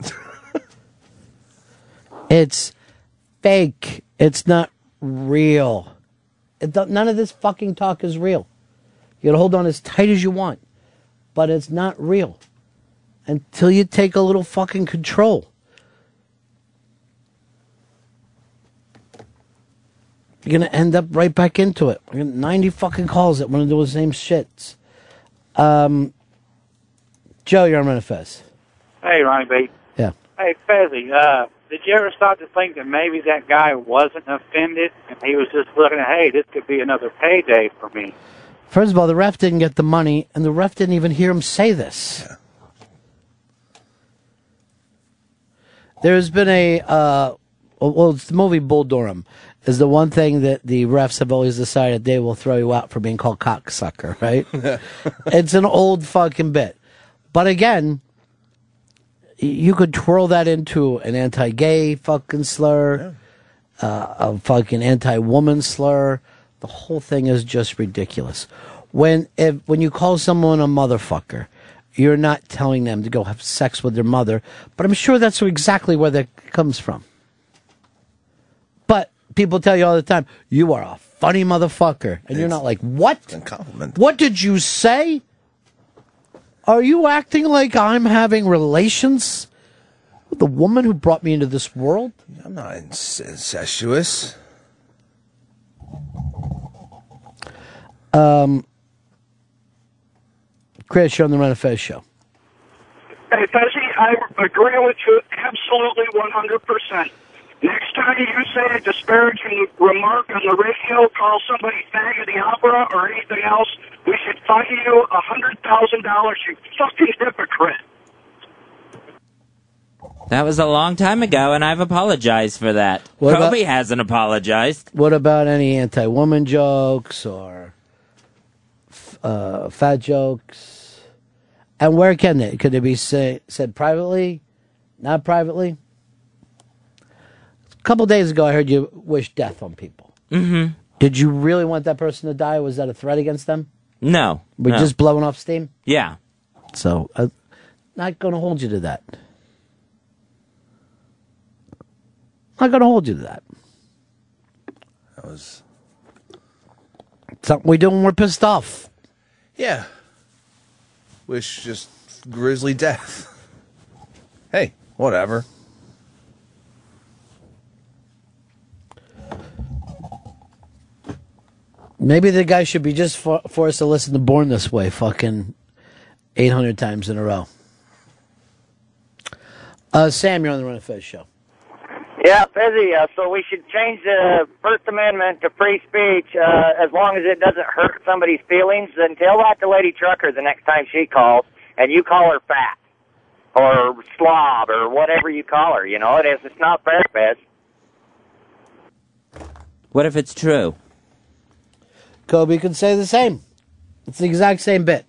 Speaker 3: it's fake. It's not real. It none of this fucking talk is real. You gotta hold on as tight as you want, but it's not real until you take a little fucking control. You're gonna end up right back into it. We're gonna 90 fucking calls that want to do the same shits. Um, Joe, you're on Manifest.
Speaker 24: Hey, Ronnie B.
Speaker 3: Yeah.
Speaker 24: Hey, Fezzy, uh, did you ever start to think that maybe that guy wasn't offended and he was just looking at, hey, this could be another payday for me?
Speaker 3: First of all, the ref didn't get the money, and the ref didn't even hear him say this. There's been a uh, well, it's the movie Bull Durham is the one thing that the refs have always decided they will throw you out for being called cocksucker, right? it's an old fucking bit, but again, you could twirl that into an anti-gay fucking slur, uh, a fucking anti-woman slur. The whole thing is just ridiculous. When if when you call someone a motherfucker, you're not telling them to go have sex with their mother, but I'm sure that's exactly where that comes from. But people tell you all the time, you are a funny motherfucker, and you're not like, what?
Speaker 6: compliment.
Speaker 3: What did you say? Are you acting like I'm having relations with the woman who brought me into this world?
Speaker 6: I'm not inc- incestuous.
Speaker 3: Um, Chris, you're on the Ron and Fez show.
Speaker 23: Hey, Fezzy, I agree with you absolutely 100%. Next time you say a disparaging remark on the radio, call somebody fag of the opera or anything else, we should fine you a $100,000, you fucking hypocrite.
Speaker 5: That was a long time ago, and I've apologized for that.
Speaker 3: What about-
Speaker 5: Kobe hasn't apologized.
Speaker 3: What about any anti-woman jokes or f- uh, fat jokes? And where can they? Could they be say, said privately? Not privately? A couple days ago, I heard you wish death on people.
Speaker 5: Mm-hmm.
Speaker 3: Did you really want that person to die? Was that a threat against them?
Speaker 5: No.
Speaker 3: We're
Speaker 5: no.
Speaker 3: just blowing off steam?
Speaker 5: Yeah.
Speaker 3: So, uh, not going to hold you to that. Not going to hold you to that.
Speaker 6: That was
Speaker 3: Something we do when we're pissed off.
Speaker 6: yeah. Wish just grisly death. hey, whatever.
Speaker 3: Maybe the guy should be just for, forced to listen to Born This Way fucking 800 times in a row. Uh, Sam, you're on the Ron and Fez show.
Speaker 11: Yeah, Fezzy, uh, so we should change the First Amendment to free speech uh, as long as it doesn't hurt somebody's feelings. Then tell that to Lady Trucker the next time she calls, and you call her fat or slob or whatever you call her. You know, it is. It's not fair, Fez.
Speaker 5: What if it's true?
Speaker 3: Kobe could say the same. It's the exact same bit.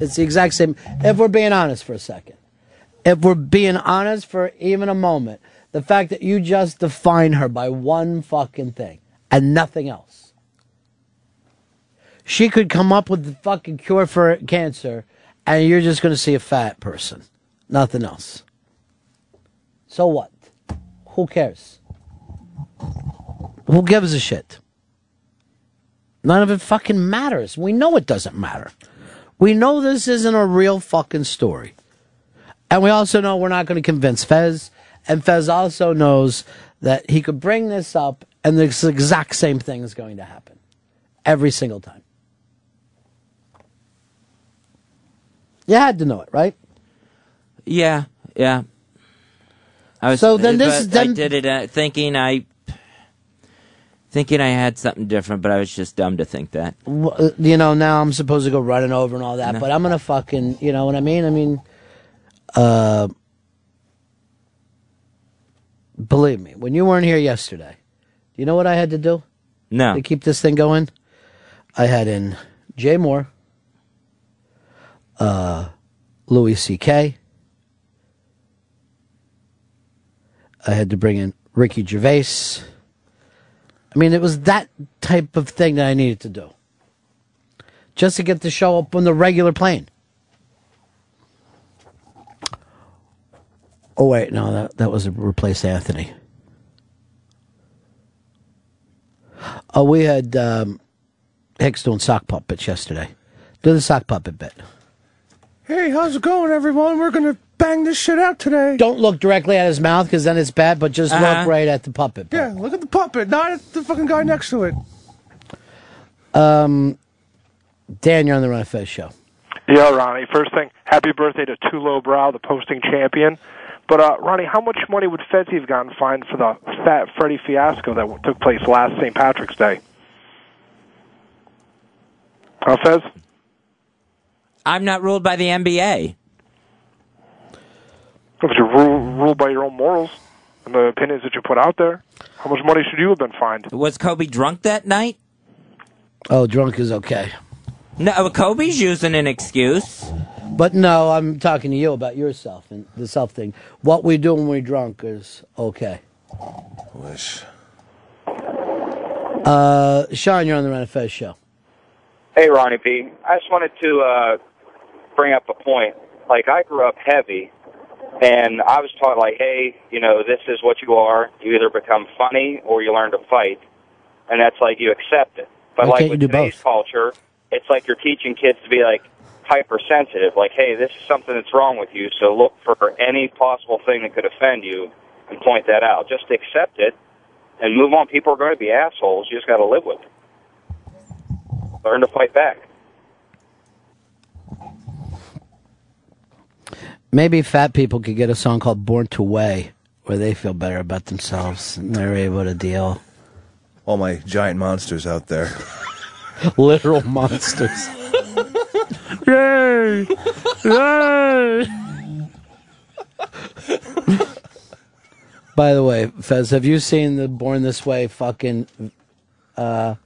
Speaker 3: It's the exact same. If we're being honest for a second, if we're being honest for even a moment, the fact that you just define her by one fucking thing and nothing else. She could come up with the fucking cure for cancer and you're just going to see a fat person. Nothing else. So what? Who cares? Who gives a shit? None of it fucking matters. We know it doesn't matter. We know this isn't a real fucking story. And we also know we're not going to convince Fez. And Fez also knows that he could bring this up and the exact same thing is going to happen every single time. You had to know it, right?
Speaker 5: Yeah, yeah. I was,
Speaker 3: So then this-
Speaker 5: but I did it uh, thinking I thinking I had something different, but I was just dumb to think that.
Speaker 3: uh, you know, now I'm supposed to go running over and all that,
Speaker 5: No.
Speaker 3: but I'm gonna fucking, you know what I mean? I mean, uh, believe me, when you weren't here yesterday, do you know what I had to do?
Speaker 5: No.
Speaker 3: To keep this thing going, I had in Jay Mohr, uh, Louis C.K. I had to bring in Ricky Gervais. I mean, it was that type of thing that I needed to do. Just to get the show up on the regular plane. Oh wait, no, that that was a replace Anthony. Oh, we had um, Hicks doing sock puppets yesterday. Do the sock puppet bit.
Speaker 6: Hey, how's it going, everyone? We're gonna bang this shit out today.
Speaker 3: Don't look directly at his mouth because then it's bad, but just
Speaker 6: Uh-huh.
Speaker 3: look right at the puppet.
Speaker 6: Yeah, look at the puppet, not at the fucking guy next to it.
Speaker 3: Um, Dan, you're on the Ron and Fez show.
Speaker 25: Yeah, Ronnie. First thing, happy birthday to Tulo Brow, the posting champion. But uh, Ronnie, how much money would Fezzi have gotten fined for the Fat Freddy fiasco that took place last St. Patrick's Day? Huh, Fez?
Speaker 5: I'm not ruled by the NBA.
Speaker 25: If you're ruled, ruled by your own morals and the opinions that you put out there, how much money should you have been fined?
Speaker 5: Was Kobe drunk that night?
Speaker 3: Oh, drunk is okay.
Speaker 5: No, Kobe's using an excuse.
Speaker 3: But no, I'm talking to you about yourself and the self thing. What we do when we're drunk is okay.
Speaker 6: Wish.
Speaker 3: Uh, Sean, you're on the Ron and Fez show.
Speaker 26: Hey, Ronnie B. I just wanted to uh, bring up a point. Like, I grew up heavy, and I was taught, like, hey, you know, this is what you are. You either become funny or you learn to fight. And that's like you accept it. But,
Speaker 3: Why
Speaker 26: like,
Speaker 3: can't
Speaker 26: with
Speaker 3: you do
Speaker 26: today's culture, it's like you're teaching kids to be, like, hypersensitive. Like, hey, this is something that's wrong with you, so look for any possible thing that could offend you and point that out. Just accept it and move on. People are going to be assholes. You just got to live with it. Learn to fight back.
Speaker 3: Maybe fat people could get a song called Born to Weigh where they feel better about themselves and they're able to deal.
Speaker 6: All my giant monsters out there.
Speaker 3: Literal monsters.
Speaker 6: Yay! Yay!
Speaker 3: By the way, Fez, have you seen the Born This Way fucking uh,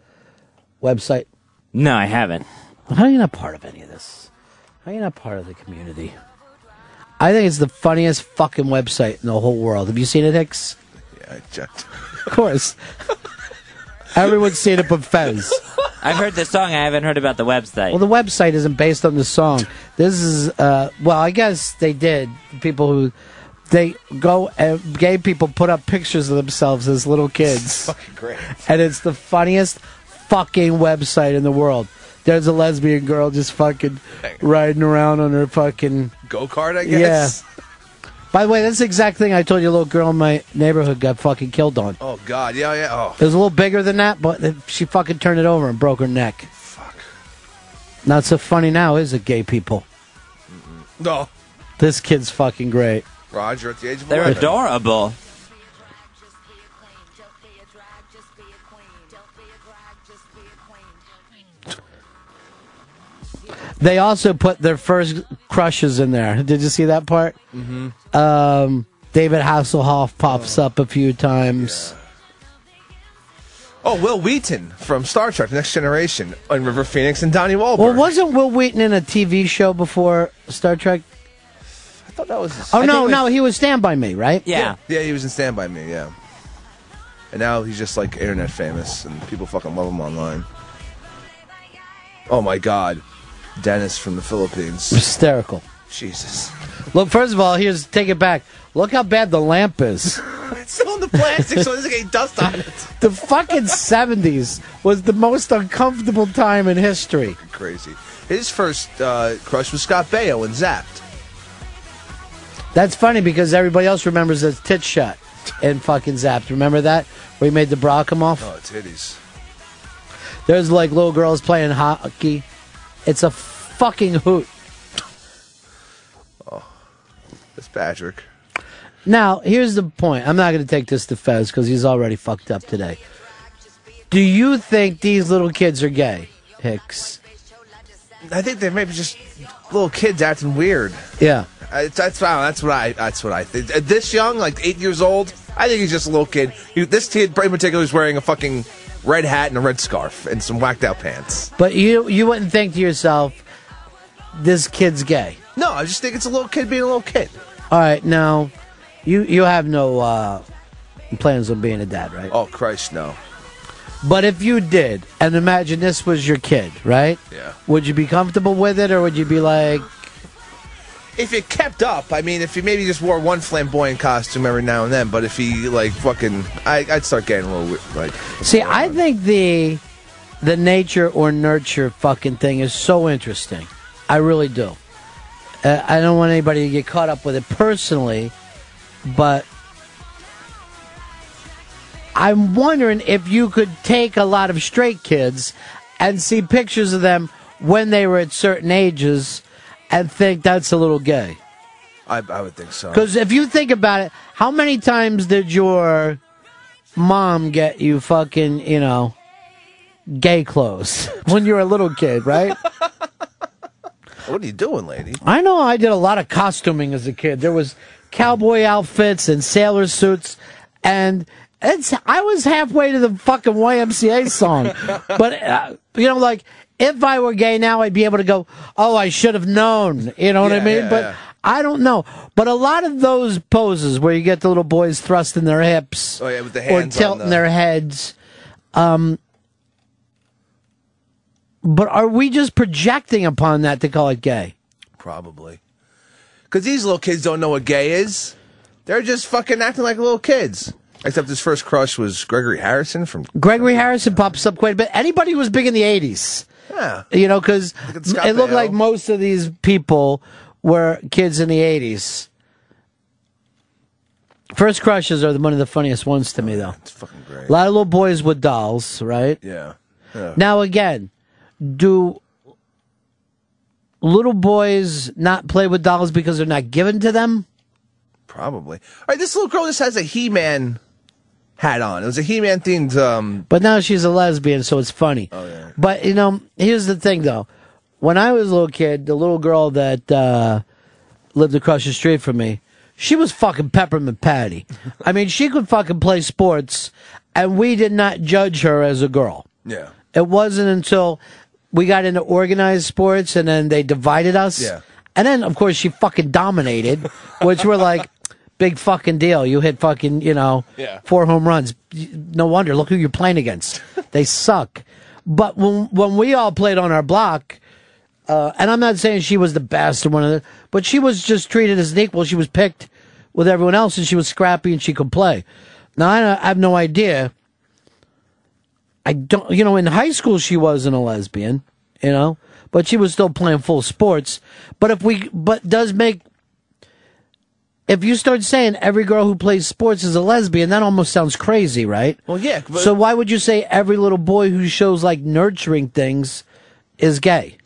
Speaker 3: website?
Speaker 5: No, I haven't.
Speaker 3: How are you not part of any of this? How are you not part of the community? I think it's the funniest fucking website in the whole world. Have you seen it, Hicks?
Speaker 6: Yeah, I checked.
Speaker 3: Of course. Everyone's seen it but Fez.
Speaker 5: I've heard the song. I haven't heard about the website.
Speaker 3: Well, the website isn't based on the song. This is, uh, well, I guess they did. People who, they go, uh, gay people put up pictures of themselves as little kids.
Speaker 6: Fucking great.
Speaker 3: and it's the funniest fucking website in the world. There's a lesbian girl just fucking riding around on her fucking
Speaker 6: Go kart, I guess.
Speaker 3: Yeah. By the way, that's the exact thing I told you. A little girl in my neighborhood got fucking killed on.
Speaker 6: Oh God, yeah, yeah. Oh,
Speaker 3: It was a little bigger than that, but she fucking turned it over and broke her neck. Fuck. Not so funny now, is it, gay people?
Speaker 6: no.
Speaker 3: This kid's fucking great.
Speaker 6: Roger at the age of
Speaker 5: They're
Speaker 6: 11.
Speaker 5: adorable.
Speaker 3: They also put their first crushes in there. Did you see that part?
Speaker 6: Mhm.
Speaker 3: Um, David Hasselhoff pops up a few times.
Speaker 6: Oh, Wil Wheaton from Star Trek: Next Generation on River Phoenix and Donnie Wahlberg.
Speaker 3: Well, wasn't Wil Wheaton in a TV show before Star Trek?
Speaker 6: I thought that was.
Speaker 3: Oh
Speaker 6: I
Speaker 3: no,
Speaker 6: was-
Speaker 3: no, he was Stand by Me, right?
Speaker 6: yeah, yeah. He was in Stand by Me. Yeah. And now he's just like internet famous, and people fucking love him online. Oh my God, Dennis from the Philippines.
Speaker 3: Hysterical.
Speaker 6: Jesus.
Speaker 3: Look, first of all, here's take it back. Look how bad the lamp is.
Speaker 6: it's still in the plastic, so it doesn't dust on it.
Speaker 3: the fucking 70s was the most uncomfortable time in history.
Speaker 6: Crazy. His first uh, crush was Scott Baio and Zapped.
Speaker 3: That's funny because everybody else remembers his tit shot. and fucking Zapped. Remember that? Where he made the bra come off?
Speaker 6: Oh, titties.
Speaker 3: There's like little girls playing hockey. It's a fucking hoot.
Speaker 6: Oh, it's Patrick.
Speaker 3: Now, here's the point. I'm not going to take this to Fez because he's already fucked up today. Do you think these little kids are gay, Hicks?
Speaker 6: I think they're maybe just little kids acting weird.
Speaker 3: Yeah.
Speaker 6: Uh, that's that's what I that's what I think. This young, like eight years old, I think he's just a little kid. He, this kid in particular is wearing a fucking red hat and a red scarf and some whacked out pants.
Speaker 3: But you you wouldn't think to yourself, this kid's gay.
Speaker 6: No, I just think it's a little kid being a little kid.
Speaker 3: All right, now you you have no uh, plans on being a dad, right?
Speaker 6: Oh Christ, no.
Speaker 3: But if you did, and imagine this was your kid, right?
Speaker 6: Yeah.
Speaker 3: Would you be comfortable with it, or would you be like,
Speaker 6: If it kept up, I mean, if he maybe just wore one flamboyant costume every now and then, but if he like fucking, I, I'd start getting a little weird, like.
Speaker 3: See, I think the the nature or nurture fucking thing is so interesting. I really do. Uh, I don't want anybody to get caught up with it personally, but I'm wondering if you could take a lot of straight kids and see pictures of them when they were at certain ages and think that's a little gay.
Speaker 6: I, I would think so.
Speaker 3: Because if you think about it, how many times did your mom get you fucking, you know, gay clothes when you were a little kid, right?
Speaker 6: What are you doing, lady?
Speaker 3: I know I did a lot of costuming as a kid. There was cowboy outfits and sailor suits, and it's I was halfway to the fucking YMCA song. but uh, you know, like if I were gay now, I'd be able to go, "Oh, I should have known." You know what I mean?
Speaker 6: yeah,
Speaker 3: but
Speaker 6: yeah.
Speaker 3: I don't know. But a lot of those poses where you get the little boys thrusting their hips
Speaker 6: Oh yeah, with the
Speaker 3: or tilting
Speaker 6: on the,
Speaker 3: their heads. Um, but are we just projecting upon that to call it gay?
Speaker 6: Probably. Because these little kids don't know what gay is. They're just fucking acting like little kids. Except his first crush was Gregory Harrison from.
Speaker 3: Gregory Harrison pops up quite a bit. Anybody who was big in the 80s.
Speaker 6: Yeah.
Speaker 3: You know, because it looked
Speaker 6: Baio.
Speaker 3: like most of these people were kids in the 80s. First crushes are the, one of the funniest ones to me, though.
Speaker 6: It's fucking great.
Speaker 3: A lot of little boys with dolls, right?
Speaker 6: Yeah. yeah.
Speaker 3: Now, again, do little boys not play with dolls because they're not given to them?
Speaker 6: Probably. All right, this little girl just has a He Man hat on. It was a He Man themed. Um,
Speaker 3: But now she's a lesbian, so it's funny.
Speaker 6: Oh, yeah.
Speaker 3: But you know, here's the thing, though. When I was a little kid, the little girl that uh, lived across the street from me, she was fucking peppermint patty. I mean, she could fucking play sports, and we did not judge her as a girl.
Speaker 6: yeah.
Speaker 3: It wasn't until we got into organized sports, and then they divided us.
Speaker 6: Yeah.
Speaker 3: And then, of course, she fucking dominated, which we were like, big fucking deal. You hit fucking, you know,
Speaker 6: Yeah.
Speaker 3: four home runs. No wonder. Look who you're playing against. they suck. But when when we all played on our block, uh, and I'm not saying she was the best or one of the, but she was just treated as an equal. She was picked with everyone else, and she was scrappy and she could play. Now I, I have no idea. I don't, you know, in high school she wasn't a lesbian, you know, but she was still playing full sports. But if we, but does make if you start saying every girl who plays sports is a lesbian, that almost sounds crazy, right?
Speaker 6: Well, yeah.
Speaker 3: So why would you say every little boy who shows like nurturing things is gay?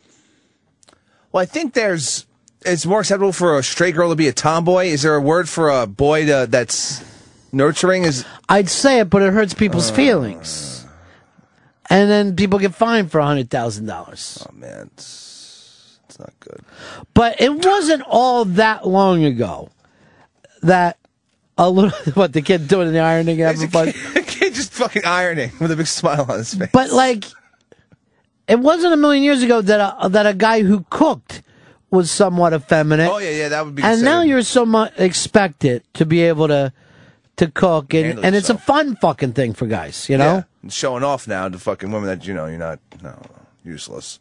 Speaker 6: well, I think there's. It's more acceptable for a straight girl to be a tomboy. Is there a word for a boy to, that's nurturing? Is
Speaker 3: I'd say it, but it hurts people's uh. feelings. And then people get fined for a hundred thousand dollars.
Speaker 6: Oh man, it's, it's not good.
Speaker 3: But it wasn't all that long ago that a little what the kid doing in the ironing and having fun.
Speaker 6: kid just fucking ironing with a big smile on his face.
Speaker 3: But like, it wasn't a million years ago that a, that a guy who cooked was somewhat effeminate.
Speaker 6: Oh yeah, yeah, that would be.
Speaker 3: and now you're so much expected to be able to to cook, and,
Speaker 6: Handle
Speaker 3: and it's a fun fucking thing for guys, you know.
Speaker 6: Yeah, showing off now to fucking women that you know you're not no useless.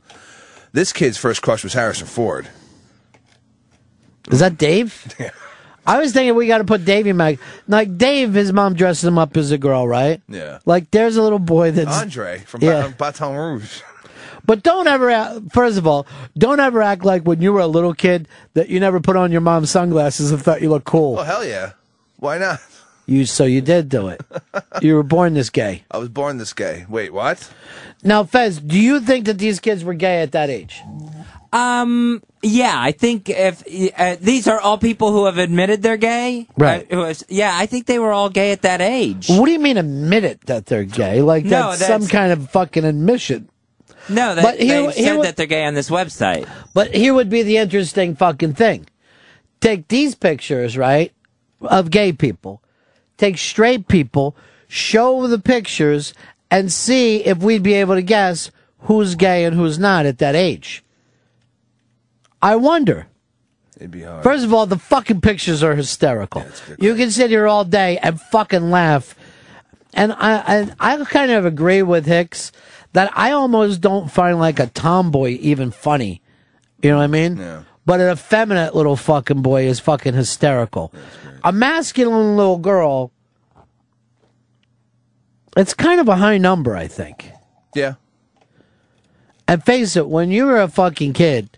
Speaker 6: This kid's first crush was Harrison Ford.
Speaker 3: Is that Dave?
Speaker 6: Yeah.
Speaker 3: I was thinking we got to put Davey Mac. Like Dave, his mom dresses him up as a girl, right?
Speaker 6: Yeah.
Speaker 3: Like there's a little boy that's
Speaker 6: Andre from
Speaker 3: Yeah.
Speaker 6: Baton Rouge.
Speaker 3: But don't ever, act- first of all, don't ever act like when you were a little kid that you never put on your mom's sunglasses and thought you looked cool.
Speaker 6: Oh hell yeah! Why not?
Speaker 3: You so you did do it. you were born this gay.
Speaker 6: I was born this gay. Wait, what?
Speaker 3: Now, Fez, do you think that these kids were gay at that age?
Speaker 5: Um. Yeah, I think if uh, these are all people who have admitted they're gay,
Speaker 3: Right.
Speaker 5: Uh, is, yeah, I think they were all gay at that age.
Speaker 3: What do you mean admit it that they're gay? Like
Speaker 5: No,
Speaker 3: that's, some kind of fucking admission.
Speaker 5: No, they,
Speaker 3: But here-
Speaker 5: they
Speaker 3: here
Speaker 5: said
Speaker 3: would-
Speaker 5: that they're gay on this website.
Speaker 3: But here would be the interesting fucking thing. Take these pictures, right, of gay people. Take straight people, show the pictures, and see if we'd be able to guess who's gay and who's not at that age. I wonder.
Speaker 6: It'd be hard.
Speaker 3: First of all, the fucking pictures are hysterical. you can sit here all day and fucking laugh. And I, and I kind of agree with Hicks that I almost don't find like a tomboy even funny. You know what I mean? Yeah. But an effeminate little fucking boy is fucking hysterical. A masculine little girl, it's kind of a high number, I think.
Speaker 6: Yeah.
Speaker 3: And face it, when you were a fucking kid,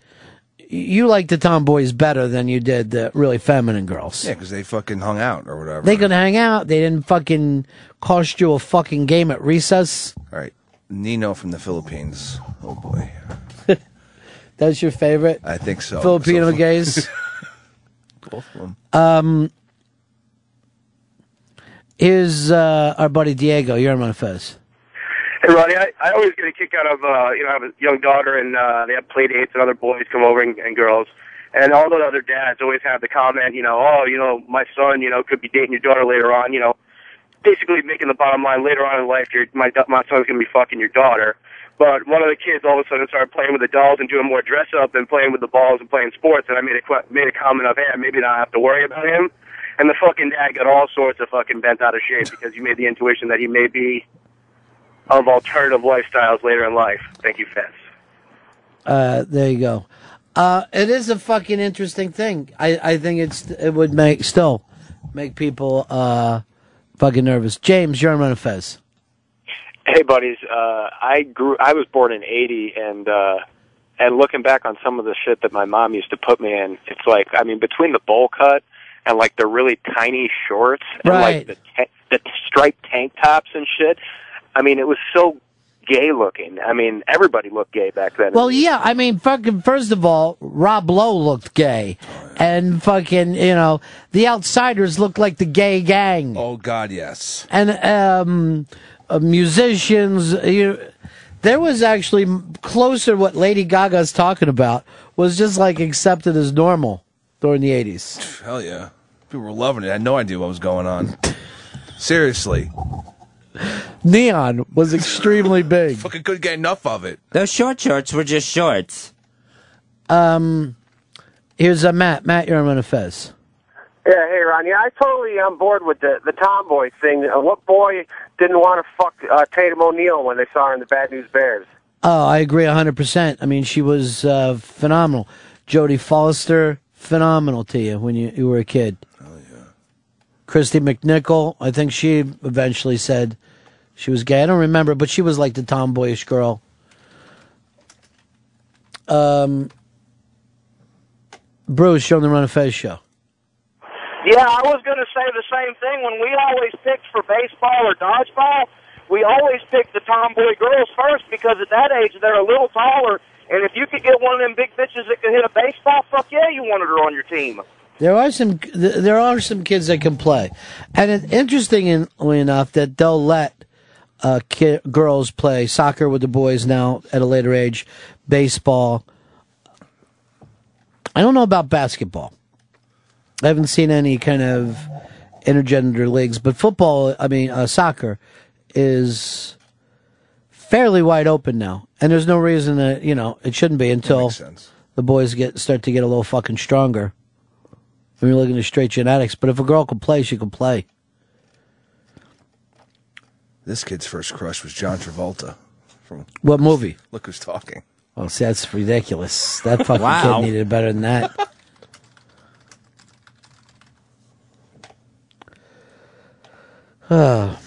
Speaker 3: you liked the tomboys better than you did the really feminine girls.
Speaker 6: Yeah, because they fucking hung out or whatever.
Speaker 3: They could hang out. They didn't fucking cost you a fucking game at recess.
Speaker 6: All right. Nino from the Philippines. Oh boy.
Speaker 3: That's your favorite?
Speaker 6: I think so.
Speaker 3: Filipino
Speaker 6: So-
Speaker 3: gays?
Speaker 6: Both of them.
Speaker 3: Um, here's uh, our buddy Diego. You're on my Fez.
Speaker 27: Hey, Ronnie, I, I always get a kick out of, uh, you know, I have a young daughter and uh, they have play dates and other boys come over and, and girls. And all the other dads always have the comment, you know, oh, you know, my son, you know, could be dating your daughter later on, you know, basically making the bottom line later on in life, your, my, my son's going to be fucking your daughter. But one of the kids all of a sudden started playing with the dolls and doing more dress up than playing with the balls and playing sports. And I made a, made a comment of, hey, maybe not have to worry about him. And the fucking dad got all sorts of fucking bent out of shape because you made the intuition that he may be of alternative lifestyles later in life. Thank you, Fez.
Speaker 3: Uh, there you go. Uh, it is a fucking interesting thing. I, I think it's it would make still make people uh, fucking nervous. James, you're on Ron and Fez.
Speaker 28: Hey, buddies. Uh, I grew. I was born in '80, and uh, and looking back on some of the shit that my mom used to put me in, it's like I mean, between the bowl cut and like the really tiny shorts and like the ta- the striped tank tops and shit. I mean, it was so gay looking. I mean, everybody looked gay back then.
Speaker 3: Well, yeah, I mean, fucking. First of all, Rob Lowe looked gay, and fucking, you know, the Outsiders looked like the gay gang.
Speaker 6: Oh God, yes.
Speaker 3: and um, uh, musicians. You, there was actually closer what Lady Gaga's talking about was just like accepted as normal during the eighties.
Speaker 6: Hell yeah. People were loving it. I had no idea what was going on. Seriously.
Speaker 3: Neon was extremely big.
Speaker 6: Fucking couldn't get enough of it.
Speaker 5: Those short shorts were just shorts.
Speaker 3: Um, here's uh, Matt. Matt, you're on a Fez.
Speaker 29: Yeah, hey Ronnie, I totally on board with the the tomboy thing. Uh, what boy didn't want to fuck uh, Tatum O'Neal when they saw her in the Bad News Bears?
Speaker 3: Oh, I agree hundred percent. I mean, she was uh, phenomenal. Jodie Foster, phenomenal to you when you, you were a kid. Oh yeah. Kristy McNichol, I think she eventually said she was gay. I don't remember, but she was like the tomboyish girl. Um, Bruce, show the Ron and Fez show.
Speaker 23: Yeah, I was going to say the same thing. When we always picked for baseball or dodgeball, we always picked the tomboy girls first because at that age they're a little taller. And if you could get one of them big bitches that could hit a baseball, fuck yeah, you wanted her on your team.
Speaker 3: There are some there are some kids that can play, and it's interestingly enough that they'll let uh, ki- girls play soccer with the boys now at a later age, baseball. I don't know about basketball. I haven't seen any kind of intergender leagues, but football, I mean uh, soccer, is fairly wide open now, and there's no reason that you know it shouldn't be until the boys get start to get a little fucking stronger. When you're looking at straight genetics, but if a girl can play, she can play.
Speaker 6: This kid's first crush was John Travolta. From
Speaker 3: What movie?
Speaker 6: Look Who's Talking.
Speaker 3: Oh, see, that's ridiculous. That fucking
Speaker 6: Wow.
Speaker 3: kid needed better than that. oh.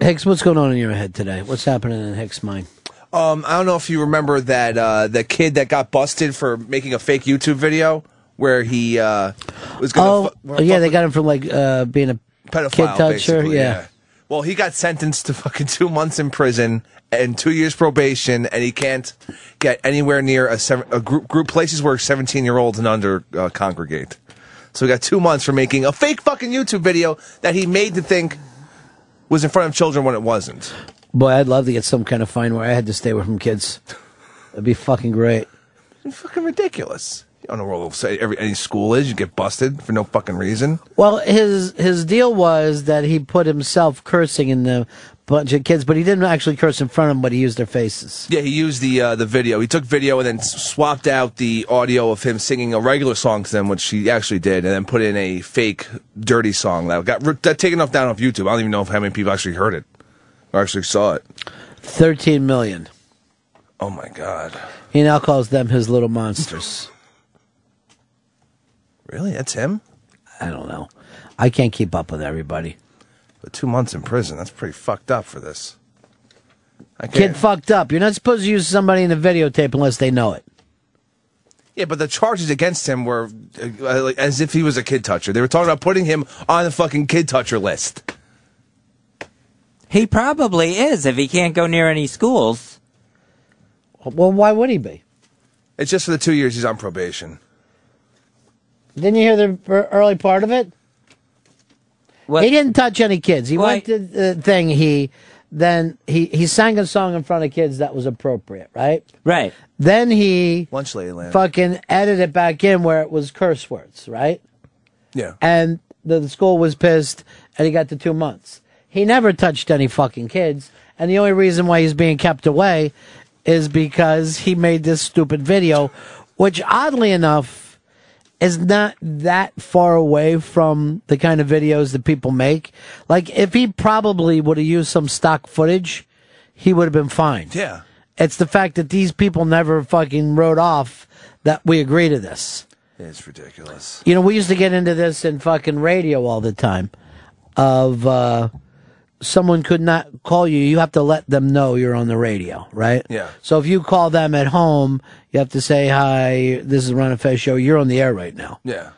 Speaker 3: Hicks, what's going on in your head today? What's happening in Hicks' mind?
Speaker 6: Um, I don't know if you remember that uh, the kid that got busted for making a fake YouTube video where he uh, was going
Speaker 3: Oh,
Speaker 6: to.
Speaker 3: oh, yeah, they got him for like uh, being a
Speaker 6: pedophile,
Speaker 3: kid toucher.
Speaker 6: basically,
Speaker 3: Yeah.
Speaker 6: Well, he got sentenced to fucking two months in prison and two years probation, and he can't get anywhere near a, seven, a group, group places where 17 year olds and under uh, congregate. So he got two months for making a fake fucking YouTube video that he made to think was in front of children when it wasn't.
Speaker 3: Boy, I'd love to get some kind of fine where I had to stay away from kids. That'd be fucking great.
Speaker 6: It's fucking ridiculous. Don't know where say every any school is. You get busted for no fucking reason.
Speaker 3: Well, his his deal was that he put himself cursing in the bunch of kids, but he didn't actually curse in front of them, but he used their faces.
Speaker 6: Yeah, he used the uh, the video. He took video and then swapped out the audio of him singing a regular song to them, which he actually did, and then put in a fake dirty song that got that taken off down off YouTube. I don't even know if how many people actually heard it or actually saw it.
Speaker 3: Thirteen million.
Speaker 6: Oh my god!
Speaker 3: He now calls them his little monsters.
Speaker 6: Really, that's him?
Speaker 3: I don't know. I can't keep up with everybody.
Speaker 6: But two months in prison—that's pretty fucked up for this. I
Speaker 3: Kid
Speaker 6: can't.
Speaker 3: fucked up. You're not supposed to use somebody in a videotape unless they know it.
Speaker 6: Yeah, but the charges against him were uh, like, as if he was a kid toucher. They were talking about putting him on the fucking kid toucher list.
Speaker 5: He probably is if he can't go near any schools.
Speaker 3: Well, why would he be?
Speaker 6: It's just for the two years he's on probation.
Speaker 3: Didn't you hear the early part of it? He didn't touch any kids. He went to the thing. He then he he sang a song in front of kids that was appropriate, right?
Speaker 5: Right.
Speaker 3: Then he
Speaker 6: Lunch lady land.
Speaker 3: fucking edited it back in where it was curse words, right?
Speaker 6: Yeah.
Speaker 3: And the, the school was pissed, and he got the two months. He never touched any fucking kids, and the only reason why he's being kept away is because he made this stupid video, which oddly enough is not that far away from the kind of videos that people make. Like if he probably would have used some stock footage, he would have been fine.
Speaker 6: Yeah.
Speaker 3: It's the fact that these people never fucking wrote off that we agree to this.
Speaker 6: It's ridiculous.
Speaker 3: You know, we used to get into this in fucking radio all the time of uh someone could not call you, you have to let them know you're on the radio, right?
Speaker 6: Yeah.
Speaker 3: So if you call them at home, you have to say, Hi, this is Ron and Fez show, you're on the air right now.
Speaker 6: Yeah.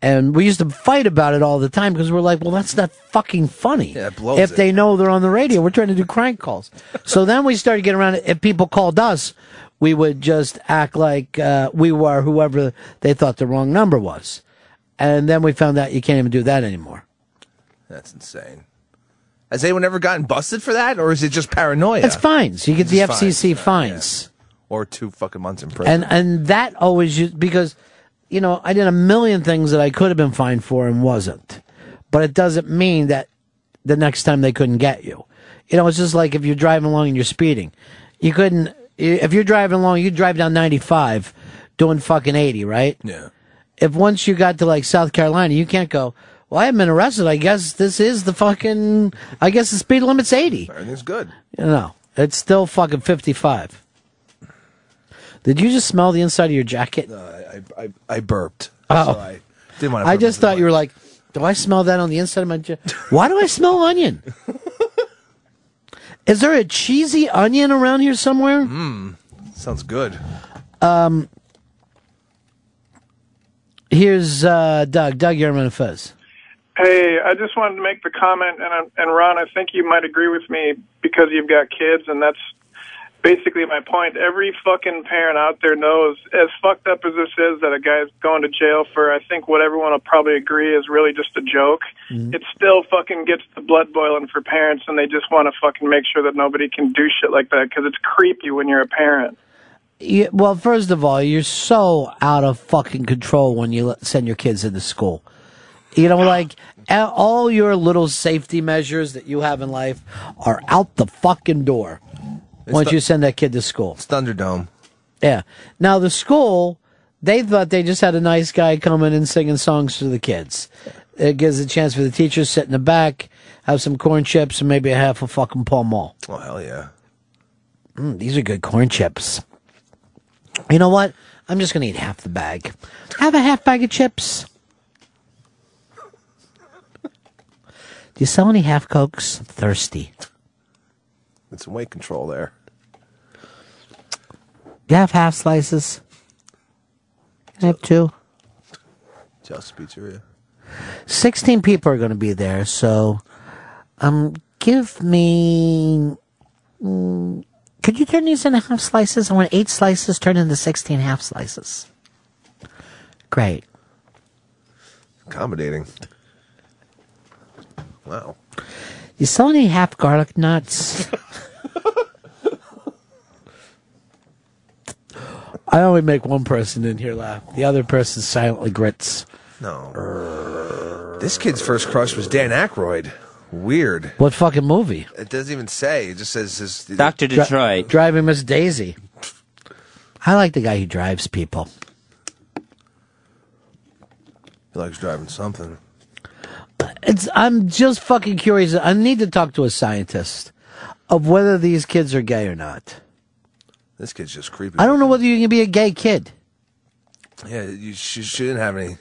Speaker 3: And we used to fight about it all the time because we're like, well, that's not fucking funny.
Speaker 6: Yeah, it blows
Speaker 3: if
Speaker 6: it.
Speaker 3: they know they're on the radio, we're trying to do crank calls. so then we started getting around. If people called us, we would just act like uh, we were whoever they thought the wrong number was. And then we found out you can't even do that anymore.
Speaker 6: That's insane. Has anyone ever gotten busted for that, or is it just paranoia?
Speaker 3: It's fines. You get the
Speaker 6: It's fines,
Speaker 3: FCC fines.
Speaker 6: or two fucking months in prison.
Speaker 3: And and that always used, because you know I did a million things that I could have been fined for and wasn't, but it doesn't mean that the next time they couldn't get you. You know, it's just like if you're driving along and you're speeding, you couldn't. If you're driving along, you drive down 95, doing fucking 80, right?
Speaker 6: Yeah.
Speaker 3: If once you got to like South Carolina, you can't go. Well, I haven't been arrested. I guess this is the fucking. I guess the speed limit's 80.
Speaker 6: Everything's good.
Speaker 3: You know, it's still fucking 55. Did you just smell the inside of your jacket?
Speaker 6: I, I, I burped.
Speaker 3: Oh.
Speaker 6: So I didn't want to.
Speaker 3: I just thought you were like, do I smell that on the inside of my jacket? Why do I smell onion? Is there a cheesy onion around here somewhere?
Speaker 6: Mmm. Sounds good.
Speaker 3: Um, here's uh, Doug. Doug Yerman and Fez.
Speaker 30: Hey, I just wanted to make the comment, and and Ron, I think you might agree with me because you've got kids, and that's basically my point. Every fucking parent out there knows, as fucked up as this is, that a guy's going to jail for, I think what everyone will probably agree is really just a joke. Mm-hmm. It still fucking gets the blood boiling for parents, and they just want to fucking make sure that nobody can do shit like that because it's creepy when you're a parent.
Speaker 3: Yeah, well, first of all, you're so out of fucking control when you let, send your kids into school. You know, like all your little safety measures that you have in life are out the fucking door once
Speaker 6: the-
Speaker 3: you send that kid to school.
Speaker 6: It's Thunderdome.
Speaker 3: Yeah. Now the school, they thought they just had a nice guy coming and singing songs to the kids. It gives a chance for the teachers sit in the back, have some corn chips, and maybe a half a fucking Pall Mall.
Speaker 6: Oh hell yeah!
Speaker 3: Mm, these are good corn chips. You know what? I'm just gonna eat half the bag. Have a half bag of chips. Do you sell any half cokes? I'm thirsty.
Speaker 6: It's some weight control there.
Speaker 3: Do you have half slices? I have two?
Speaker 6: Just Pizzeria.
Speaker 3: 16 people are going to be there, so um, give me. Mm, could you turn these into half slices? I want eight slices turned into 16 half slices. Great.
Speaker 6: Accommodating. Wow.
Speaker 3: You sell any half garlic nuts? I only make one person in here laugh. The other person silently grits.
Speaker 6: No. This kid's first crush was Dan Aykroyd. Weird.
Speaker 3: What fucking movie?
Speaker 6: It doesn't even say. It just says his.
Speaker 5: Dr.
Speaker 3: Dri-
Speaker 5: Detroit.
Speaker 3: driving Miss Daisy. I like the guy who drives people.
Speaker 6: He likes driving something.
Speaker 3: It's. I'm just fucking curious. I need to talk to a scientist of whether these kids are gay or not.
Speaker 6: This kid's just creepy.
Speaker 3: I don't know whether you can be a gay kid.
Speaker 6: Yeah, you sh- shouldn't have any.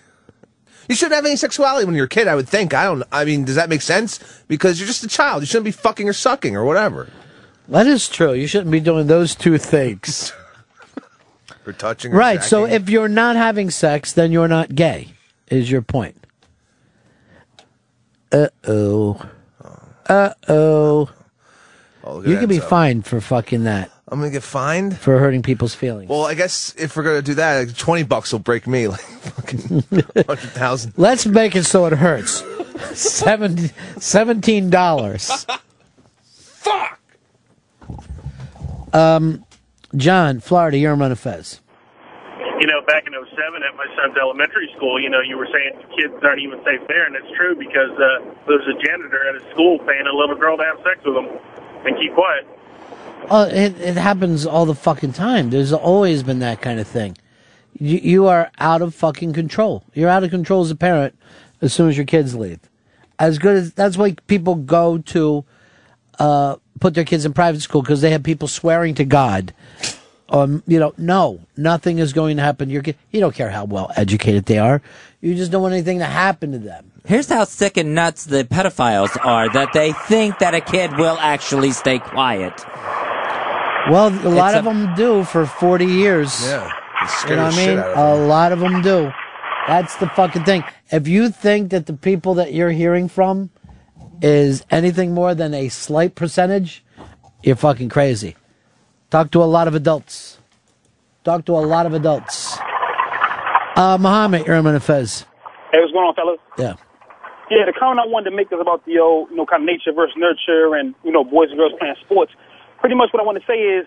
Speaker 6: You shouldn't have any sexuality when you're a kid. I would think. I don't. I mean, does that make sense? Because you're just a child. You shouldn't be fucking or sucking or whatever.
Speaker 3: That is true. You shouldn't be doing those two things.
Speaker 6: Or touching. Or
Speaker 3: right. So if you're not having sex, then you're not gay. Is your point? Uh oh. Uh oh. You can be fined for fucking that.
Speaker 6: I'm gonna get fined
Speaker 3: for hurting people's feelings.
Speaker 6: Well, I guess if we're gonna do that, like, twenty bucks will break me. Like fucking hundred thousand.
Speaker 3: Let's make it so it hurts. Seven, Seventeen dollars.
Speaker 6: Fuck.
Speaker 3: Um, John, Florida, you're on Fez.
Speaker 31: Back in '07 at my son's elementary school, you know, you were saying kids aren't even safe there, and it's true because uh, there was a janitor at a school paying a little girl to have sex with him and keep quiet.
Speaker 3: Oh, it, it happens all the fucking time. There's always been that kind of thing. You, you are out of fucking control. You're out of control as a parent as soon as your kids leave. As good as that's why people go to uh, put their kids in private school because they have people swearing to God. Um, you know, no, nothing is going to happen to your kid. You don't care how well educated they are. You just don't want anything to happen to them.
Speaker 5: Here's how sick and nuts the pedophiles are that they think that a kid will actually stay quiet.
Speaker 3: Well, a lot
Speaker 5: It's
Speaker 3: of
Speaker 5: a-
Speaker 3: them do for 40 years.
Speaker 6: Yeah.
Speaker 3: You know what I mean? A lot of them do. That's the fucking thing. If you think that the people that you're hearing from is anything more than a slight percentage, you're fucking crazy. Talk to a lot of adults. Talk to a lot of adults. Uh, Muhammad, you're on Fez.
Speaker 32: Hey, what's going on, fellas?
Speaker 3: Yeah.
Speaker 32: Yeah, the comment I wanted to make is about the old, you know, kind of nature versus nurture and, you know, boys and girls playing sports. Pretty much what I want to say is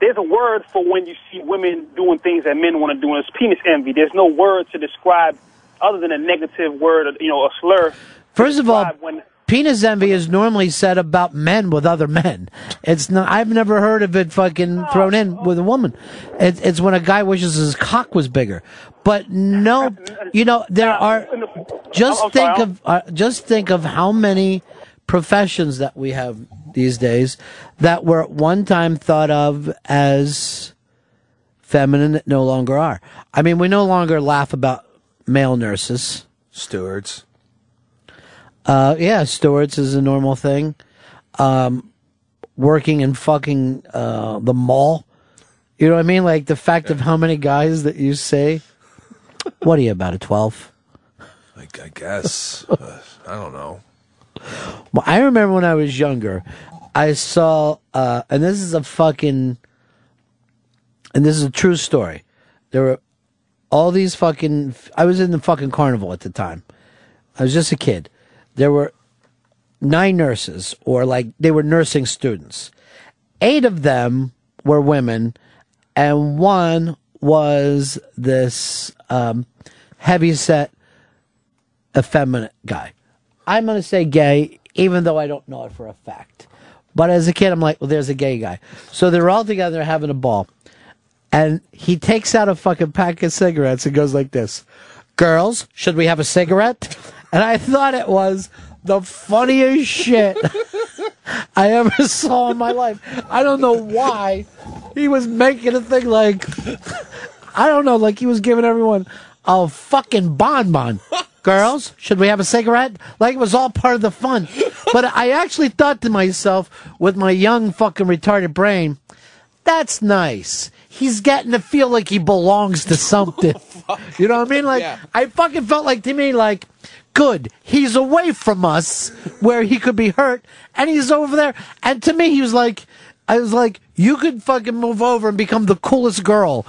Speaker 32: there's a word for when you see women doing things that men want to do, and it's penis envy. There's no word to describe other than a negative word, you know, a slur.
Speaker 3: First of all,
Speaker 32: when
Speaker 3: penis envy is normally said about men with other men. It's not. I've never heard of it fucking thrown in with a woman. It, it's when a guy wishes his cock was bigger. But no, you know there are. Just think of uh, just think of how many professions that we have these days that were at one time thought of as feminine that no longer are. I mean, we no longer laugh about male nurses.
Speaker 6: Stewards.
Speaker 3: Uh, yeah, stewards is a normal thing. Um, working in fucking uh, the mall. You know what I mean? Like the fact of how many guys that you say. What are you about a twelve?
Speaker 6: I, I guess. Uh, I don't know.
Speaker 3: Well, I remember when I was younger, I saw, uh, and this is a fucking, and this is a true story. There were all these fucking, I was in the fucking carnival at the time. I was just a kid. There were nine nurses, or like they were nursing students. Eight of them were women, and one was this um, heavy set, effeminate guy. I'm going to say gay, even though I don't know it for a fact. But as a kid, I'm like, well, there's a gay guy. So they're all together having a ball. And he takes out a fucking pack of cigarettes and goes like this Girls, should we have a cigarette? And I thought it was the funniest shit I ever saw in my life. I don't know why he was making a thing like, I don't know, like he was giving everyone a fucking bonbon. Girls, should we have a cigarette? Like it was all part of the fun. But I actually thought to myself, with my young fucking retarded brain, that's nice. He's getting to feel like he belongs to something. Oh, you know what I mean? Like I fucking felt like to me like good. He's away from us where he could be hurt, and he's over there. And to me, he was like, I was like, you could fucking move over and become the coolest girl.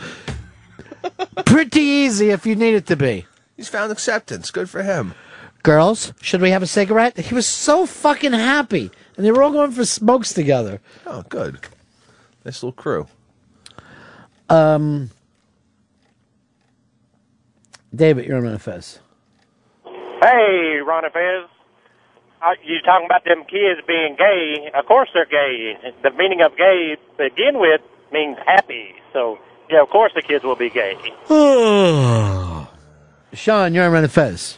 Speaker 3: Pretty easy if you need it to be.
Speaker 6: He's found acceptance. Good for him.
Speaker 3: Girls, should we have a cigarette? He was so fucking happy. And they were all going for smokes together.
Speaker 6: Oh, good. Nice little crew.
Speaker 3: Um, David, you're on Ron and Fez.
Speaker 33: Hey, Ronnie Fez. Uh, you talking about them kids being gay? Of course they're gay. The meaning of gay to begin with means happy. So, yeah, of course the kids will be gay.
Speaker 3: Sean, you're on Ron and Fez.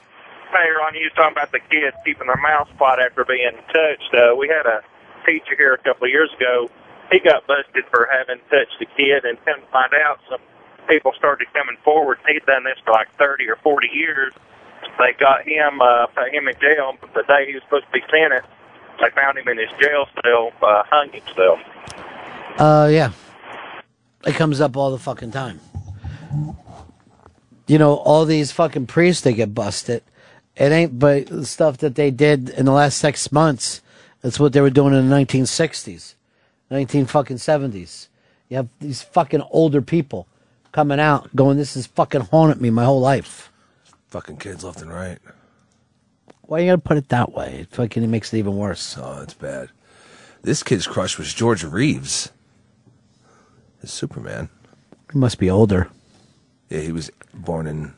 Speaker 34: Hey, Ron, you was talking about the kids keeping their mouth quiet after being touched. Uh, we had a teacher here a couple of years ago. He got busted for having touched a kid, and come to find out, some people started coming forward. He'd done this for like 30 or 40 years. They got him, uh, put him in jail. But the day he was supposed to be sentenced, they found him in his jail cell, uh, hung himself.
Speaker 3: Uh, yeah. It comes up all the fucking time. You know, all these fucking priests they get busted. It ain't but the stuff that they did in the last six months. That's what they were doing in the 1960s, 19 fucking 70s. You have these fucking older people coming out going, this has fucking haunted me my whole life.
Speaker 6: Fucking kids left and right.
Speaker 3: Why you gotta put it that way? It fucking it makes it even worse.
Speaker 6: Oh, that's bad. This kid's crush was George Reeves. His Superman.
Speaker 3: He must be older.
Speaker 6: Yeah, he was born in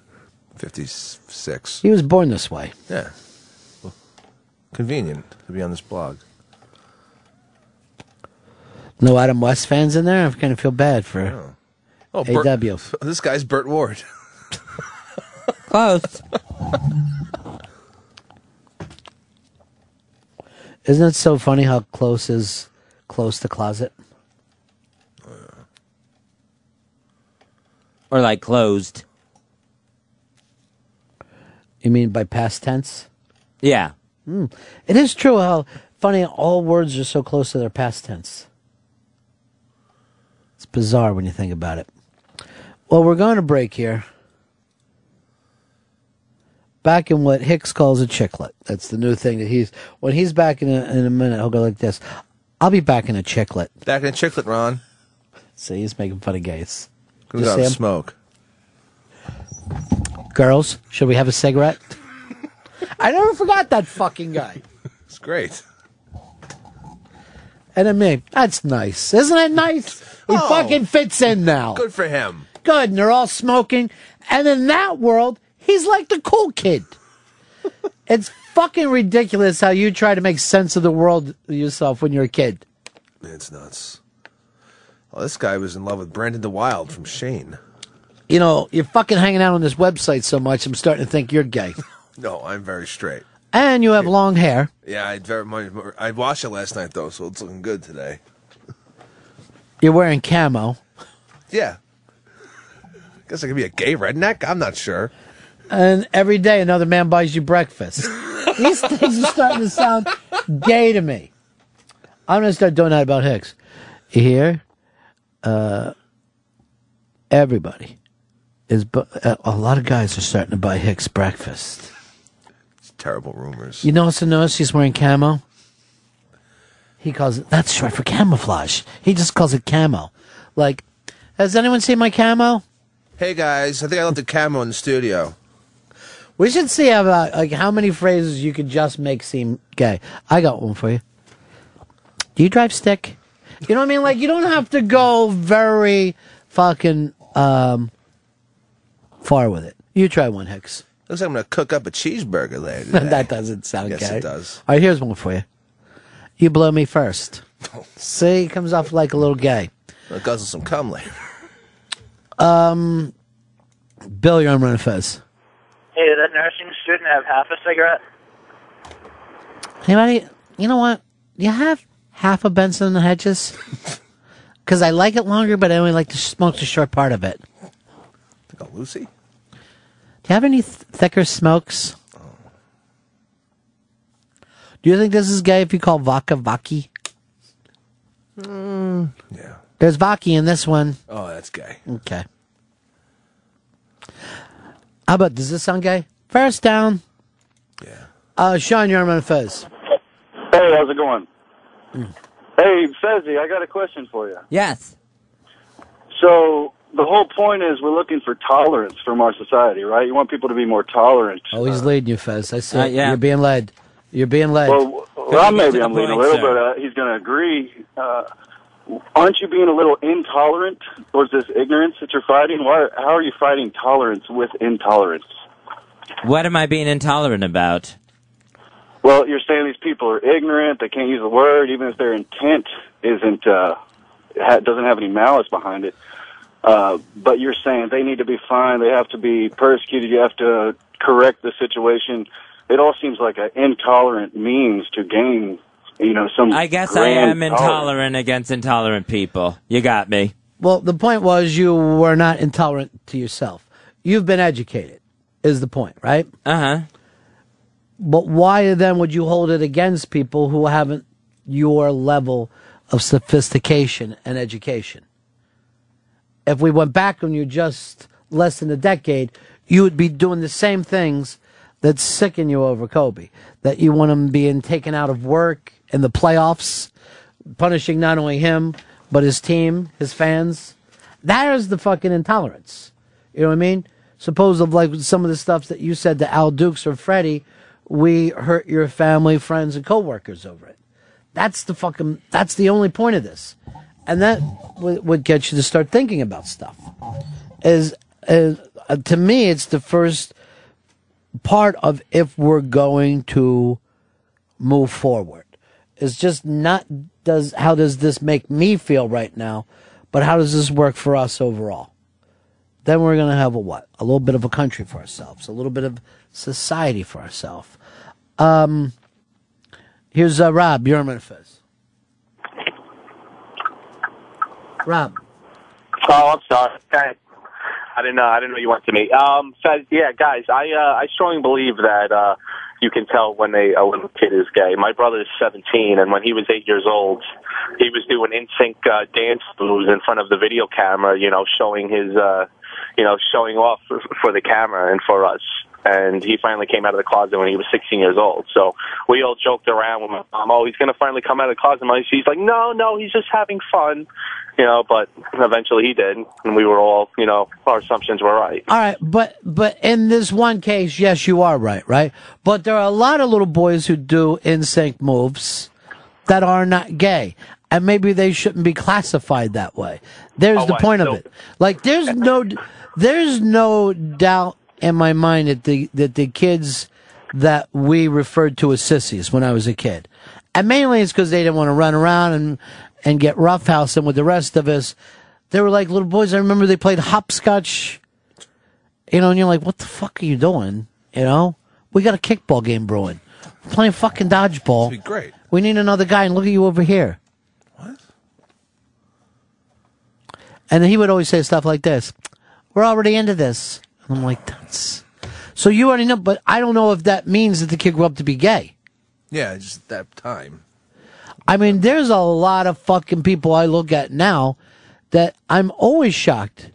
Speaker 6: 56.
Speaker 3: He was born this way.
Speaker 6: Yeah. Well, convenient to be on this blog.
Speaker 3: No Adam West fans in there? I kind of feel bad for
Speaker 6: Oh,
Speaker 3: AW.
Speaker 6: this guy's Burt Ward.
Speaker 5: Close.
Speaker 3: Isn't it so funny how close is close to closet?
Speaker 5: Or like closed.
Speaker 3: You mean by past tense?
Speaker 5: Yeah.
Speaker 3: Hmm. It is true how funny all words are so close to their past tense. It's bizarre when you think about it. Well, we're going to break here. Back in what Hicks calls a chicklet. That's the new thing that he's. When he's back in a, in a minute, he'll go like this. I'll be back in a chicklet.
Speaker 6: Back in a chicklet, Ron.
Speaker 3: See, he's making fun of gays. Just
Speaker 6: go out
Speaker 3: him.
Speaker 6: smoke.
Speaker 3: Girls, should we have a cigarette? I never forgot that fucking guy.
Speaker 6: It's great.
Speaker 3: And then me, that's nice. Isn't it nice? He
Speaker 6: Oh.
Speaker 3: fucking fits in now.
Speaker 6: Good for him.
Speaker 3: Good. And they're all smoking. And in that world, he's like the cool kid. it's fucking ridiculous how you try to make sense of the world yourself when you're a kid.
Speaker 6: It's nuts. Oh, this guy was in love with Brandon deWilde from Shane.
Speaker 3: You know, you're fucking hanging out on this website so much, I'm starting to think you're gay.
Speaker 6: No, I'm very straight.
Speaker 3: And you have long hair.
Speaker 6: Yeah, I very much. I washed it last night though, so it's looking good today.
Speaker 3: You're wearing camo.
Speaker 6: Yeah. Guess I could be a gay redneck. I'm not sure.
Speaker 3: And every day another man buys you breakfast. These things are starting to sound gay to me. I'm going to start doing that about Hicks. You hear? Uh, everybody is, bu- uh, a lot of guys are starting to buy Hicks breakfast.
Speaker 6: It's terrible rumors.
Speaker 3: You know also notice he's wearing camo? He calls it, that's short for camouflage. He just calls it camo. Like, has anyone seen my camo?
Speaker 6: Hey guys, I think I left the camo in the studio.
Speaker 3: We should see how about like how many phrases you could just make seem gay. I got one for you. Do you drive stick? You know what I mean? Like you don't have to go very fucking um far with it. You try one, Hicks.
Speaker 6: Looks like I'm gonna cook up a cheeseburger later.
Speaker 3: That doesn't sound gay.
Speaker 6: Yes,
Speaker 3: gay.
Speaker 6: it does.
Speaker 3: All right, here's one for you. You blow me first. See, comes off like a little gay.
Speaker 6: I'll guzzle some cum later.
Speaker 3: Um, Bill, you're on Ron Fez.
Speaker 11: Hey, did that nursing student have half a cigarette?
Speaker 3: Anybody? You know what? Do you have half a Benson in the Hedges because I like it longer, but I only like to smoke the short part of it.
Speaker 6: Think of Lucy.
Speaker 3: Do you have any th- thicker smokes? Do you think this is gay if you call vodka Vaki?
Speaker 6: Mm, yeah.
Speaker 3: There's Vaki in this one.
Speaker 6: Oh, that's gay.
Speaker 3: Okay. How about, does this sound gay? First down. Yeah. Uh, Sean Yerman and Fez.
Speaker 35: Hey, how's it going? Hey, Fezzy, I got a question for you.
Speaker 5: Yes.
Speaker 35: So the whole point is we're looking for tolerance from our society, right? You want people to be more tolerant.
Speaker 3: Oh, he's leading you, Fez. I see.
Speaker 35: Uh, yeah.
Speaker 3: You're being led. You're being led.
Speaker 35: Well, well maybe I'm leading a little, but uh, he's going to agree. Aren't you being a little intolerant towards this ignorance that you're fighting? Why? How are you fighting tolerance with intolerance?
Speaker 5: What am I being intolerant about?
Speaker 35: Well, you're saying these people are ignorant. They can't use the word, even if their intent isn't uh, ha- doesn't have any malice behind it. Uh, but you're saying they need to be fined. They have to be persecuted. You have to correct the situation. It all seems like an intolerant means to gain, you know, some.
Speaker 5: I guess I am
Speaker 35: tolerance.
Speaker 5: intolerant against intolerant people. You got me.
Speaker 3: Well, the point was you were not intolerant to yourself. You've been educated, is the point, right?
Speaker 5: Uh huh.
Speaker 3: But why then would you hold it against people who haven't your level of sophistication and education? If we went back when you just less than a decade, you would be doing the same things that sicken you over Kobe. That you want him being taken out of work in the playoffs, punishing not only him, but his team, his fans. That is the fucking intolerance. You know what I mean? Suppose of like some of the stuff that you said to Al Dukes or Freddie, we hurt your family, friends, and coworkers over it. That's the fucking. That's the only point of this, and that would, would get you to start thinking about stuff. Is, is uh, to me, it's the first part of if we're going to move forward. It's just not does how does this make me feel right now, but how does this work for us overall? Then we're gonna have a what? A little bit of a country for ourselves, a little bit of society for ourselves. Um, here's uh, Rob. You're Fez. Rob.
Speaker 36: Oh, I'm sorry. Okay. I didn't know. I didn't know you went to me. Um, so yeah, guys, I uh, I strongly believe that uh, you can tell when they uh, when a kid is gay. My brother is 17, and when he was eight years old, he was doing in sync uh, dance moves in front of the video camera. You know, showing his uh, you know showing off for, for the camera and for us. And he finally came out of the closet when he was 16 years old. So we all joked around with my mom, oh, he's going to finally come out of the closet. And She's like, no, no, he's just having fun. You know, but eventually he did. And we were all, you know, our assumptions were right.
Speaker 3: All right, but but in this one case, yes, you are right, right? But there are a lot of little boys who do NSYNC moves that are not gay. And maybe they shouldn't be classified that way. There's
Speaker 36: Oh,
Speaker 3: the point of it. Like there's no there's no doubt in my mind that the that the kids that we referred to as sissies when I was a kid. And mainly it's because they didn't want to run around and and get roughhousing with the rest of us. They were like little boys. I remember they played hopscotch you know, and you're like, what the fuck are you doing? You know, we got a kickball game brewing. We're playing fucking dodgeball.
Speaker 6: That'd be great.
Speaker 3: We need another guy, and look at you over here. What? And he would always say stuff like this: "We're already into this." And I'm like, "That's." So you already know, but I don't know if that means that the kid grew up to be gay.
Speaker 6: Yeah, just that time.
Speaker 3: I mean, there's a lot of fucking people I look at now that I'm always shocked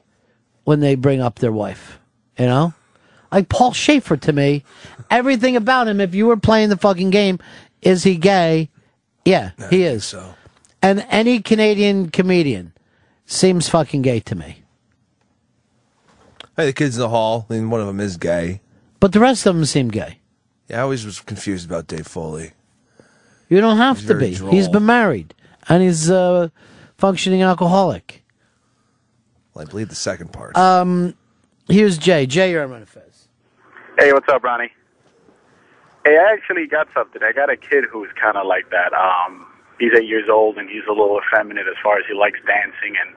Speaker 3: when they bring up their wife. You know? Like Paul Shaffer to me, everything about him, if you were playing the fucking game, is he gay? Yeah, he is.
Speaker 6: so.
Speaker 3: And any Canadian comedian seems fucking gay to me.
Speaker 6: Hey, the kids in the hall, and one of them is gay.
Speaker 3: But the rest of them seem gay.
Speaker 6: Yeah, I always was confused about Dave Foley.
Speaker 3: You don't have
Speaker 6: He's
Speaker 3: to
Speaker 6: very
Speaker 3: be.
Speaker 6: droll.
Speaker 3: He's been married and he's a functioning alcoholic.
Speaker 6: Well, I believe the second part.
Speaker 3: Um, here's Jay. Jay, you're on Fez.
Speaker 37: Hey, what's up, Ronnie? Hey, I actually got something. I got a kid who's kind of like that. Um, he's eight years old and he's a little effeminate as far as he likes dancing and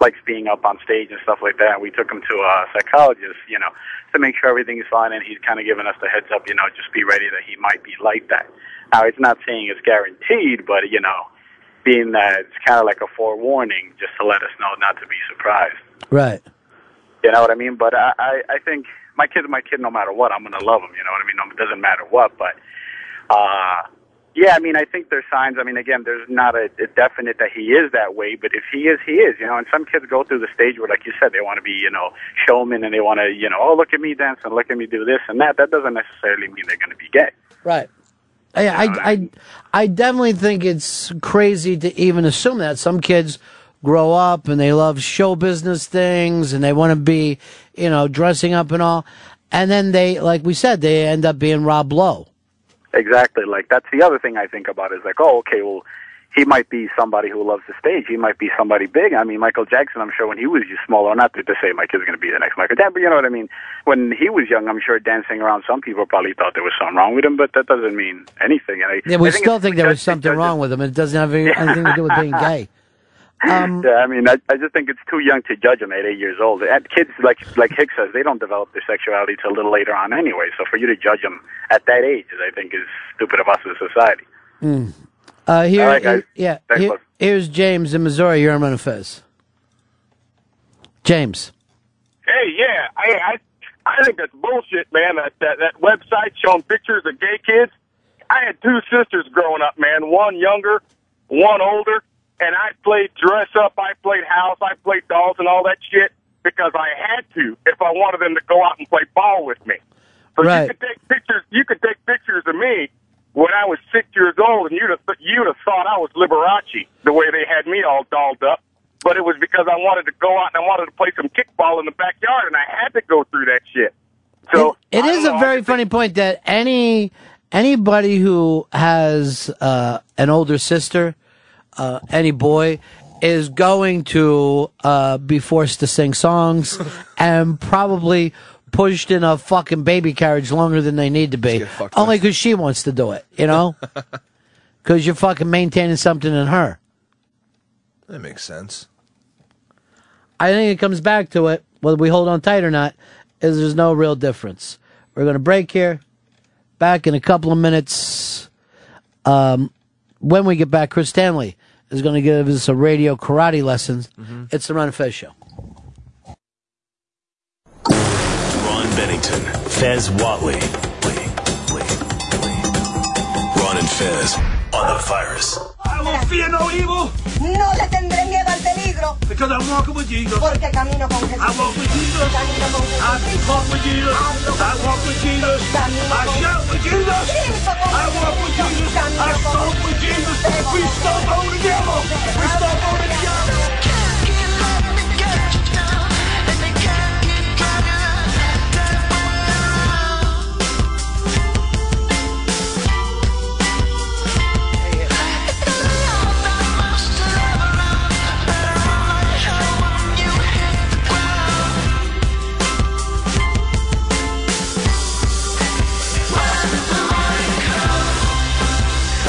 Speaker 37: likes being up on stage and stuff like that. We took him to a psychologist, you know, to make sure everything is fine, and he's kind of giving us the heads up, you know, just be ready that he might be like that. Now, it's not saying it's guaranteed, but you know, being that it's kind of like a forewarning, just to let us know not to be surprised.
Speaker 3: Right.
Speaker 37: You know what I mean? But I, I, I think my kid's my kid no matter what. I'm gonna love him. You know what I mean? It doesn't matter what. But uh, Yeah, I mean, I think there's signs. I mean, again, there's not a, a definite that he is that way, but if he is, he is. You know, and some kids go through the stage where, like you said, they want to be, you know, showmen and they want to, you know, oh, look at me dance and look at me do this and that. That doesn't necessarily mean they're going to be gay.
Speaker 3: Right. I, I, I, I definitely think it's crazy to even assume that some kids grow up and they love show business things and they want to be, you know, dressing up and all, and then they, like we said, they end up being Rob Lowe.
Speaker 37: Exactly. Like that's the other thing I think about is like, oh, okay, well, he might be somebody who loves the stage. He might be somebody big. I mean, Michael Jackson. I'm sure when he was just smaller, not to, to say my kid's going to be the next Michael Jackson, but you know what I mean. When he was young, I'm sure dancing around, some people probably thought there was something wrong with him, but that doesn't mean anything. And I,
Speaker 3: Yeah, we
Speaker 37: I think
Speaker 3: still think there was something wrong with him. And it doesn't have any- anything to do with being gay. Um,
Speaker 37: yeah, I mean, I, I just think it's too young to judge him at eight years old. And kids, like like Hicks says, they don't develop their sexuality till a little later on anyway. So for you to judge them at that age, I think, is stupid of us as a society.
Speaker 3: Mm. Uh, here,
Speaker 37: All right, guys.
Speaker 3: yeah. Here- here's James in Missouri. You're on Ron and Fez. James.
Speaker 38: Hey, yeah, I, I I think that's bullshit, man. That, that that website showing pictures of gay kids. I had two sisters growing up, man. One younger, one older, and I played dress up. I played house. I played dolls and all that shit because I had to if I wanted them to go out and play ball with me. So
Speaker 3: Right.
Speaker 38: you could take pictures. You could take pictures of me when I was six years old, and you'd have you'd have thought I was Liberace the way they had me all dolled up. But it was because I wanted to go out and I wanted to play some kickball in the backyard, and I had to go through that shit. So
Speaker 3: It is a very funny point that any anybody who has uh, an older sister, uh, any boy, is going to uh, be forced to sing songs and probably pushed in a fucking baby carriage longer than they need to be, only because she wants to do it. You know, because you're fucking maintaining something in her.
Speaker 6: That makes sense.
Speaker 3: I think it comes back to it, whether we hold on tight or not, is there's no real difference. We're going to break here. Back in a couple of minutes. Um, when we get back, Chris Stanley is going to give us a radio karate lesson. Mm-hmm. It's the Ron and Fez show.
Speaker 39: Ron Bennington, Fez Whatley. Ron and Fez on the virus.
Speaker 40: I will fear no evil. No le tendré miedo al peligro. Because I'm walking with Jesus. Porque camino con Jesús. I walk with Jesus. Camino con Jesús. I talk with Jesus. I walk with Jesus. I shout with Jesus. I walk with Jesus. I stomp with Jesus. We stomp over the devil. We stomp over the devil.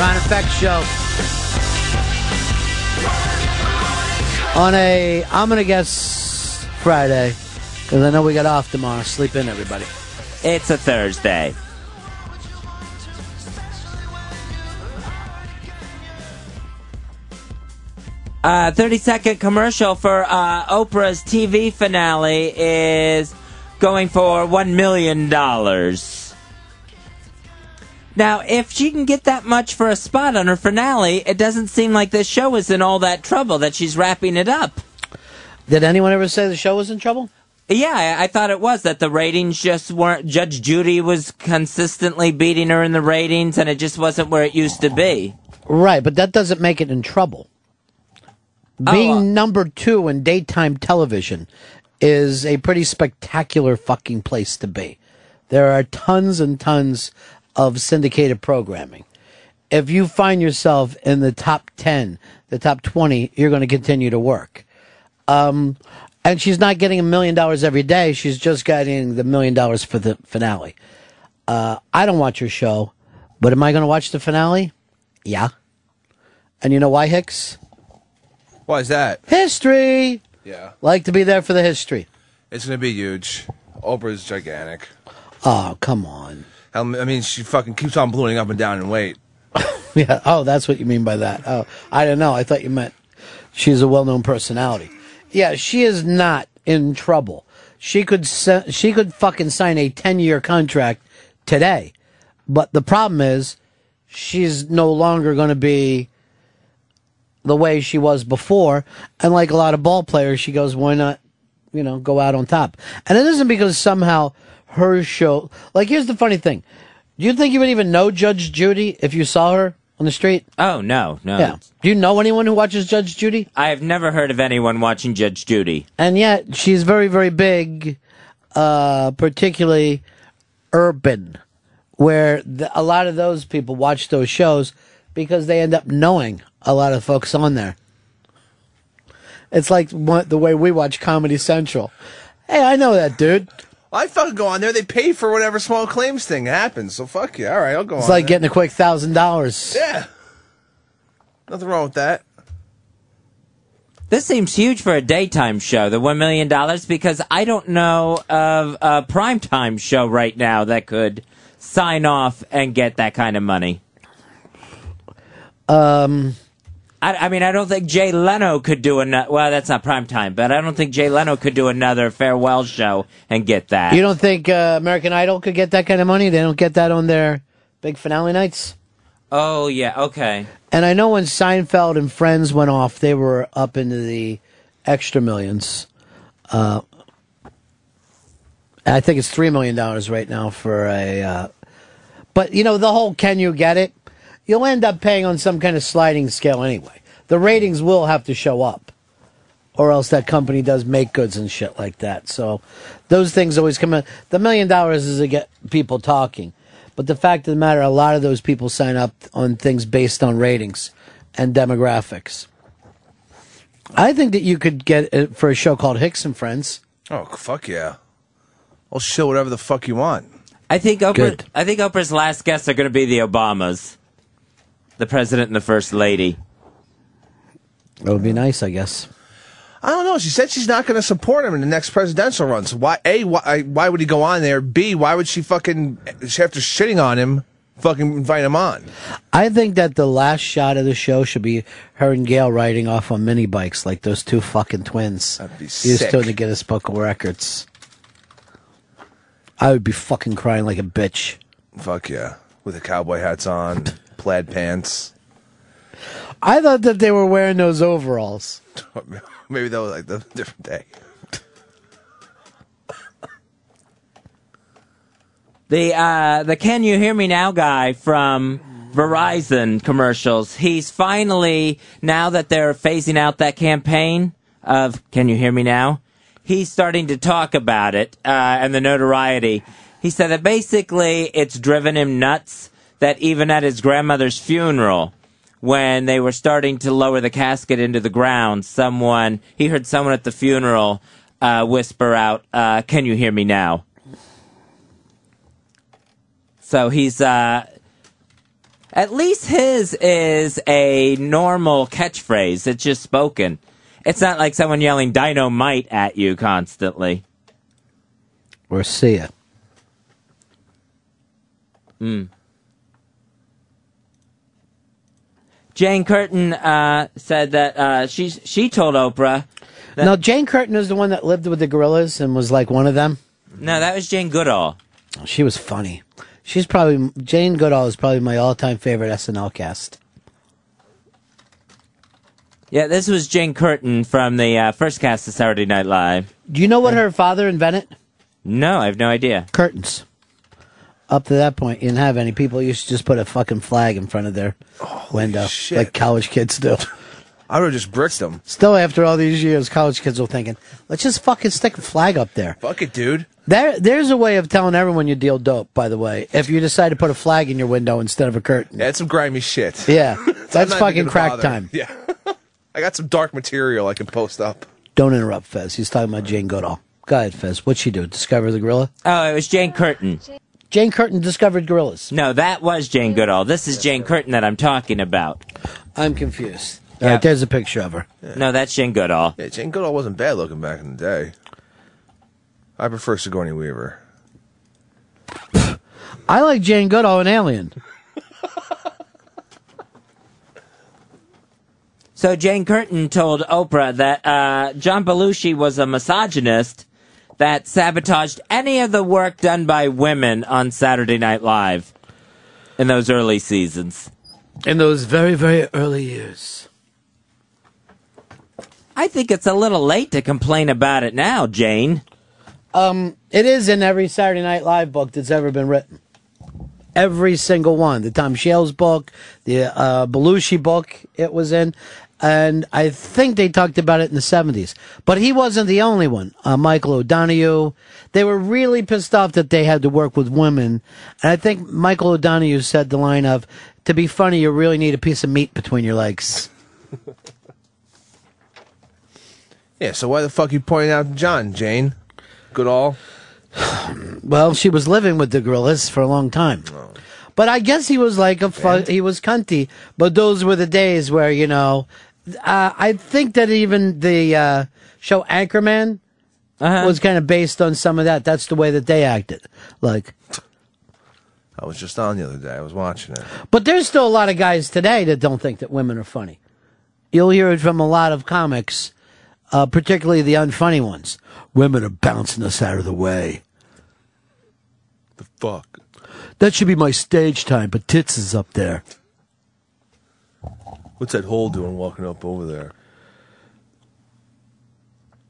Speaker 3: Ron Show. On a, I'm going to guess Friday, because I know we got off tomorrow. Sleep in, everybody.
Speaker 5: It's a Thursday. Uh, 30 second commercial for uh, Oprah's TV finale is going for $1 million. Now, if she can get that much for a spot on her finale, it doesn't seem like this show is in all that trouble that she's wrapping it up.
Speaker 3: Did anyone ever say the show was in trouble?
Speaker 5: Yeah, I, I thought it was that the ratings just weren't. Judge Judy was consistently beating her in the ratings, and it just wasn't where it used to be.
Speaker 3: Right, but that doesn't make it in trouble. Oh, Being uh, number two in daytime television is a pretty spectacular fucking place to be. There are tons and tons of syndicated programming. If you find yourself in the top 10, the top 20, you're going to continue to work. Um, and she's not getting a million dollars every day. She's just getting the million dollars for the finale. Uh, I don't watch your show, but am I going to watch the finale? Yeah. And you know why, Hicks?
Speaker 6: Why is that?
Speaker 3: History.
Speaker 6: Yeah.
Speaker 3: Like to be there for the history.
Speaker 6: It's going to be huge. Oprah's gigantic.
Speaker 3: Oh, come on.
Speaker 6: I mean, she fucking keeps on ballooning up and down in weight.
Speaker 3: Yeah. Oh, that's what you mean by that. Oh, I don't know. I thought you meant she's a well-known personality. Yeah, she is not in trouble. She could se- she could fucking sign a 10-year contract today. But the problem is she's no longer going to be the way she was before. And like a lot of ball players, she goes, why not, you know, go out on top? And it isn't because somehow her show, like, here's the funny thing. Do you think you would even know Judge Judy if you saw her on the street?
Speaker 5: Oh no, no.
Speaker 3: Yeah. Do you know anyone who watches Judge Judy?
Speaker 5: I have never heard of anyone watching Judge Judy.
Speaker 3: And yet she's very, very big, uh, particularly urban, where the, a lot of those people watch those shows because they end up knowing a lot of folks on there. It's like the way we watch Comedy Central. Hey, I know that dude.
Speaker 6: I fucking go on there. They pay for whatever small claims thing happens. So fuck you. All right, I'll go
Speaker 3: It's
Speaker 6: on.
Speaker 3: like
Speaker 6: there.
Speaker 3: getting a quick thousand dollars.
Speaker 6: Yeah. Nothing wrong with that.
Speaker 5: This seems huge for a daytime show, the $1 million, because I don't know of a primetime show right now that could sign off and get that kind of money.
Speaker 3: Um,
Speaker 5: I, I mean, I don't think Jay Leno could do another. Well, that's not prime time, but I don't think Jay Leno could do another farewell show and get that.
Speaker 3: You don't think uh, American Idol could get that kind of money? They don't get that on their big finale nights.
Speaker 5: Oh yeah, okay.
Speaker 3: And I know when Seinfeld and Friends went off, they were up into the extra millions. Uh, I think it's three million dollars right now for a. Uh, but you know the whole "Can you get it?" You'll end up paying on some kind of sliding scale anyway. The ratings will have to show up, or else that company does make goods and shit like that. So those things always come in. The million dollars is to get people talking, but the fact of the matter, a lot of those people sign up on things based on ratings and demographics. I think that you could get it for a show called Hicks and Friends.
Speaker 6: Oh fuck yeah! I'll show whatever the fuck you want.
Speaker 5: I think Oprah.
Speaker 3: Good.
Speaker 5: I think Oprah's last guests are going to be the Obamas, the president and the first lady.
Speaker 3: That would be nice, I guess.
Speaker 6: I don't know. She said she's not going to support him in the next presidential run. So why? A, why, why would he go on there? B, why would she fucking after shitting on him, fucking invite him on?
Speaker 3: I think that the last shot of the show should be her and Gayle riding off on mini bikes like those two fucking twins. That'd
Speaker 6: be sick.
Speaker 3: Used
Speaker 6: sick.
Speaker 3: to in the Guinness Book of Records. I would be fucking crying like a bitch.
Speaker 6: Fuck yeah, with the cowboy hats on, plaid pants.
Speaker 3: I thought that they were wearing those overalls.
Speaker 6: Maybe that was like the different day.
Speaker 5: The uh, the Can You Hear Me Now guy from Verizon commercials. He's finally now that they're phasing out that campaign of Can You Hear Me Now. He's starting to talk about it uh, and the notoriety. He said that basically it's driven him nuts that even at his grandmother's funeral, when they were starting to lower the casket into the ground, someone he heard someone at the funeral uh, whisper out, uh, "Can you hear me now?" So he's uh at least his is a normal catchphrase. It's just spoken. It's not like someone yelling dynamite at you constantly.
Speaker 3: Or see ya.
Speaker 5: Hmm. Jane Curtin uh, said that uh, she she told Oprah. That,
Speaker 3: now, Jane Curtin is the one that lived with the gorillas and was like one of them.
Speaker 5: no, that was Jane Goodall.
Speaker 3: She was funny. She's probably Jane Goodall is probably my all-time favorite SNL cast.
Speaker 5: Yeah, this was Jane Curtin from the uh, first cast of Saturday Night Live.
Speaker 3: Do you know what her father invented?
Speaker 5: No, I have no idea.
Speaker 3: Curtains. Up to that point, you didn't have any. People used to just put a fucking flag in front of their window,
Speaker 6: shit.
Speaker 3: like college kids do.
Speaker 6: I would have just bricked them.
Speaker 3: Still, after all these years, college kids are thinking, let's just fucking stick a flag up there.
Speaker 6: Fuck it, dude.
Speaker 3: There, there's a way of telling everyone you deal dope. By the way, if you decide to put a flag in your window instead of a curtain,
Speaker 6: Yeah, it's some grimy shit.
Speaker 3: yeah, that's fucking crack
Speaker 6: bother.
Speaker 3: time.
Speaker 6: Yeah. I got some dark material I can post up.
Speaker 3: Don't interrupt, Fez. He's talking about Jane Goodall. Go ahead, Fez. What'd she do? Discover the gorilla?
Speaker 5: Oh, it was Jane Curtin.
Speaker 3: Jane Curtin discovered gorillas.
Speaker 5: No, that was Jane Goodall. This is Jane Curtin that I'm talking about.
Speaker 3: I'm confused. All right, there's a picture of her.
Speaker 5: No, that's Jane Goodall.
Speaker 6: Yeah, Jane Goodall wasn't bad looking back in the day. I prefer Sigourney Weaver.
Speaker 3: I like Jane Goodall in Alien.
Speaker 5: So Jane Curtin told Oprah that uh, John Belushi was a misogynist that sabotaged any of the work done by women on Saturday Night Live. in those early seasons.
Speaker 3: In those very, very early years.
Speaker 5: I think it's a little late to complain about it now, Jane.
Speaker 3: Um, it is in every Saturday Night Live book that's ever been written. Every single one. The Tom Shales book, the uh, Belushi book, it was in. And I think they talked about it in the 70s. But he wasn't the only one. Uh, Michael O'Donoghue. They were really pissed off that they had to work with women. And I think Michael O'Donoghue said the line of, to be funny, you really need a piece of meat between your legs.
Speaker 6: Yeah, so why the fuck you pointing out John, Jane? Goodall?
Speaker 3: Well, she was living with the gorillas for a long time. But I guess he was like a fu- he was cunty. But those were the days where you know. Uh, I think that even the uh, show Anchorman was kind of based on some of that. That's the way that they acted. Like,
Speaker 6: I was just on the other day. I was watching it.
Speaker 3: but there's still a lot of guys today that don't think that women are funny. You'll hear it from a lot of comics, uh, particularly the unfunny ones. Women are bouncing us out of the way.
Speaker 6: The fuck?
Speaker 3: That should be my stage time, but tits is up there.
Speaker 6: What's that hole doing walking up over there?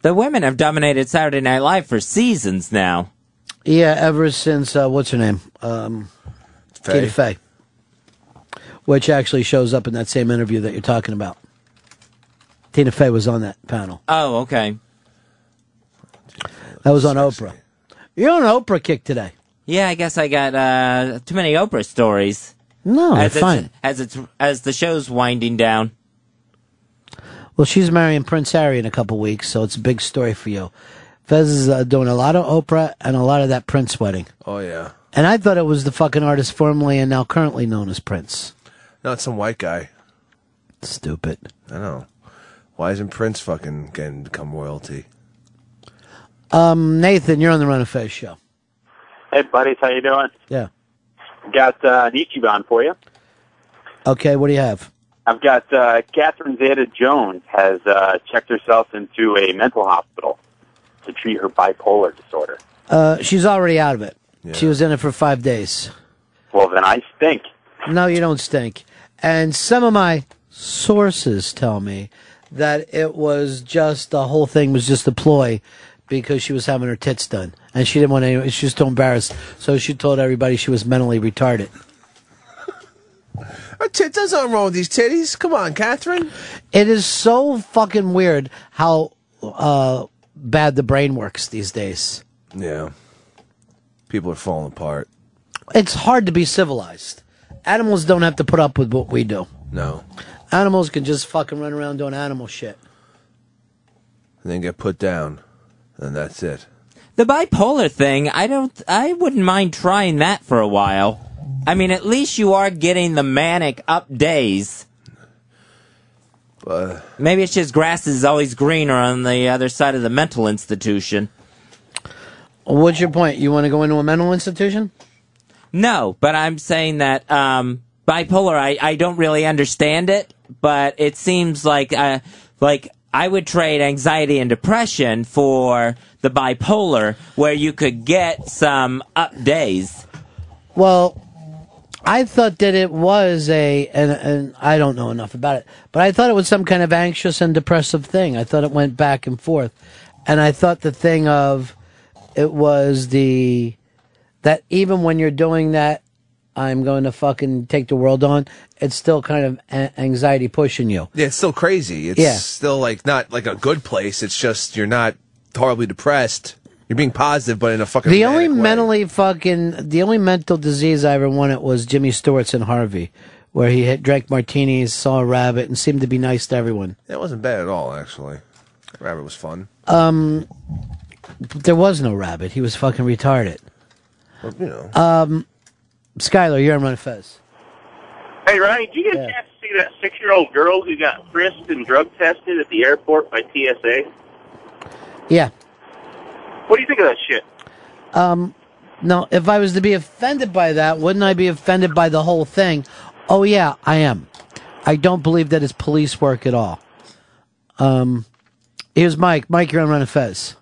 Speaker 5: The women have dominated Saturday Night Live for seasons now.
Speaker 3: Yeah, ever since uh, what's her name, um,
Speaker 5: Faye.
Speaker 3: Tina Fey, which actually shows up in that same interview that you're talking about. Tina Fey was on that panel.
Speaker 5: Oh, okay.
Speaker 3: That was on Oprah. You're on an Oprah kick today.
Speaker 5: Yeah, I guess I got uh, too many Oprah stories.
Speaker 3: No,
Speaker 5: as
Speaker 3: they're fine.
Speaker 5: It's, as it's as the show's winding down.
Speaker 3: Well, she's marrying Prince Harry in a couple weeks, so it's a big story for you. Fez is uh, doing a lot of Oprah and a lot of that Prince wedding.
Speaker 6: Oh yeah.
Speaker 3: And I thought it was the fucking artist formerly and now currently known as Prince.
Speaker 6: No, it's some white guy.
Speaker 3: Stupid.
Speaker 6: I know. Why isn't Prince fucking getting become royalty?
Speaker 3: Um, Nathan, you're on the Ron of Fez show.
Speaker 41: Hey, buddies, how you doing?
Speaker 3: Yeah.
Speaker 41: Got uh, an Ichiban for you.
Speaker 3: Okay, what do you have?
Speaker 41: I've got uh, Catherine Zeta-Jones has uh, checked herself into a mental hospital to treat her bipolar disorder.
Speaker 3: Uh, she's already out of it. She was in it for five days.
Speaker 41: Well, then I stink.
Speaker 3: No, you don't stink. And some of my sources tell me that it was just the whole thing was just a ploy because she was having her tits done and she didn't want any. She was too embarrassed, so she told everybody she was mentally retarded.
Speaker 6: Her tit, there's nothing wrong with these titties. Come on, Catherine.
Speaker 3: It is so fucking weird how uh, bad the brain works these days.
Speaker 6: Yeah. People are falling apart.
Speaker 3: It's hard to be civilized. Animals don't have to put up with what we do.
Speaker 6: No.
Speaker 3: Animals can just fucking run around doing animal shit.
Speaker 6: And then get put down. And that's it.
Speaker 5: The bipolar thing, I don't, I wouldn't mind trying that for a while. I mean, at least you are getting the manic up days.
Speaker 6: Uh,
Speaker 5: Maybe it's just grass is always greener on the other side of the mental institution.
Speaker 3: What's your point? You want to go into a mental institution?
Speaker 5: No, but I'm saying that um, bipolar. I, I don't really understand it, but it seems like uh, like I would trade anxiety and depression for the bipolar, where you could get some up days.
Speaker 3: Well, I thought that it was a, and, and I don't know enough about it, but I thought it was some kind of anxious and depressive thing. I thought it went back and forth. And I thought the thing of, it was the, that even when you're doing that, I'm going to fucking take the world on, it's still kind of a- anxiety pushing you.
Speaker 6: Yeah, it's still crazy. It's
Speaker 3: Yeah.
Speaker 6: still like not like a good place. It's just you're not horribly depressed. You're being positive, but in a fucking
Speaker 3: The only
Speaker 6: way.
Speaker 3: mentally fucking, the only mental disease I ever wanted was Jimmy Stewart's in Harvey, where he had drank martinis, saw a rabbit, and seemed to be nice to everyone.
Speaker 6: It wasn't bad at all, actually. Rabbit was fun.
Speaker 3: Um, there was no rabbit. He was fucking retarded.
Speaker 6: Well, you know.
Speaker 3: Um, Skylar, you're on Ron Fez.
Speaker 42: Hey, Ryan, did you get a chance to see that six-year-old girl who got frisked and drug tested at the airport by TSA?
Speaker 3: Yeah.
Speaker 42: What do you think of that shit?
Speaker 3: Um, no, if I was to be offended by that, wouldn't I be offended by the whole thing? Oh yeah, I am. I don't believe that it's police work at all. Um, here's Mike. Mike, you're on Ron Fez.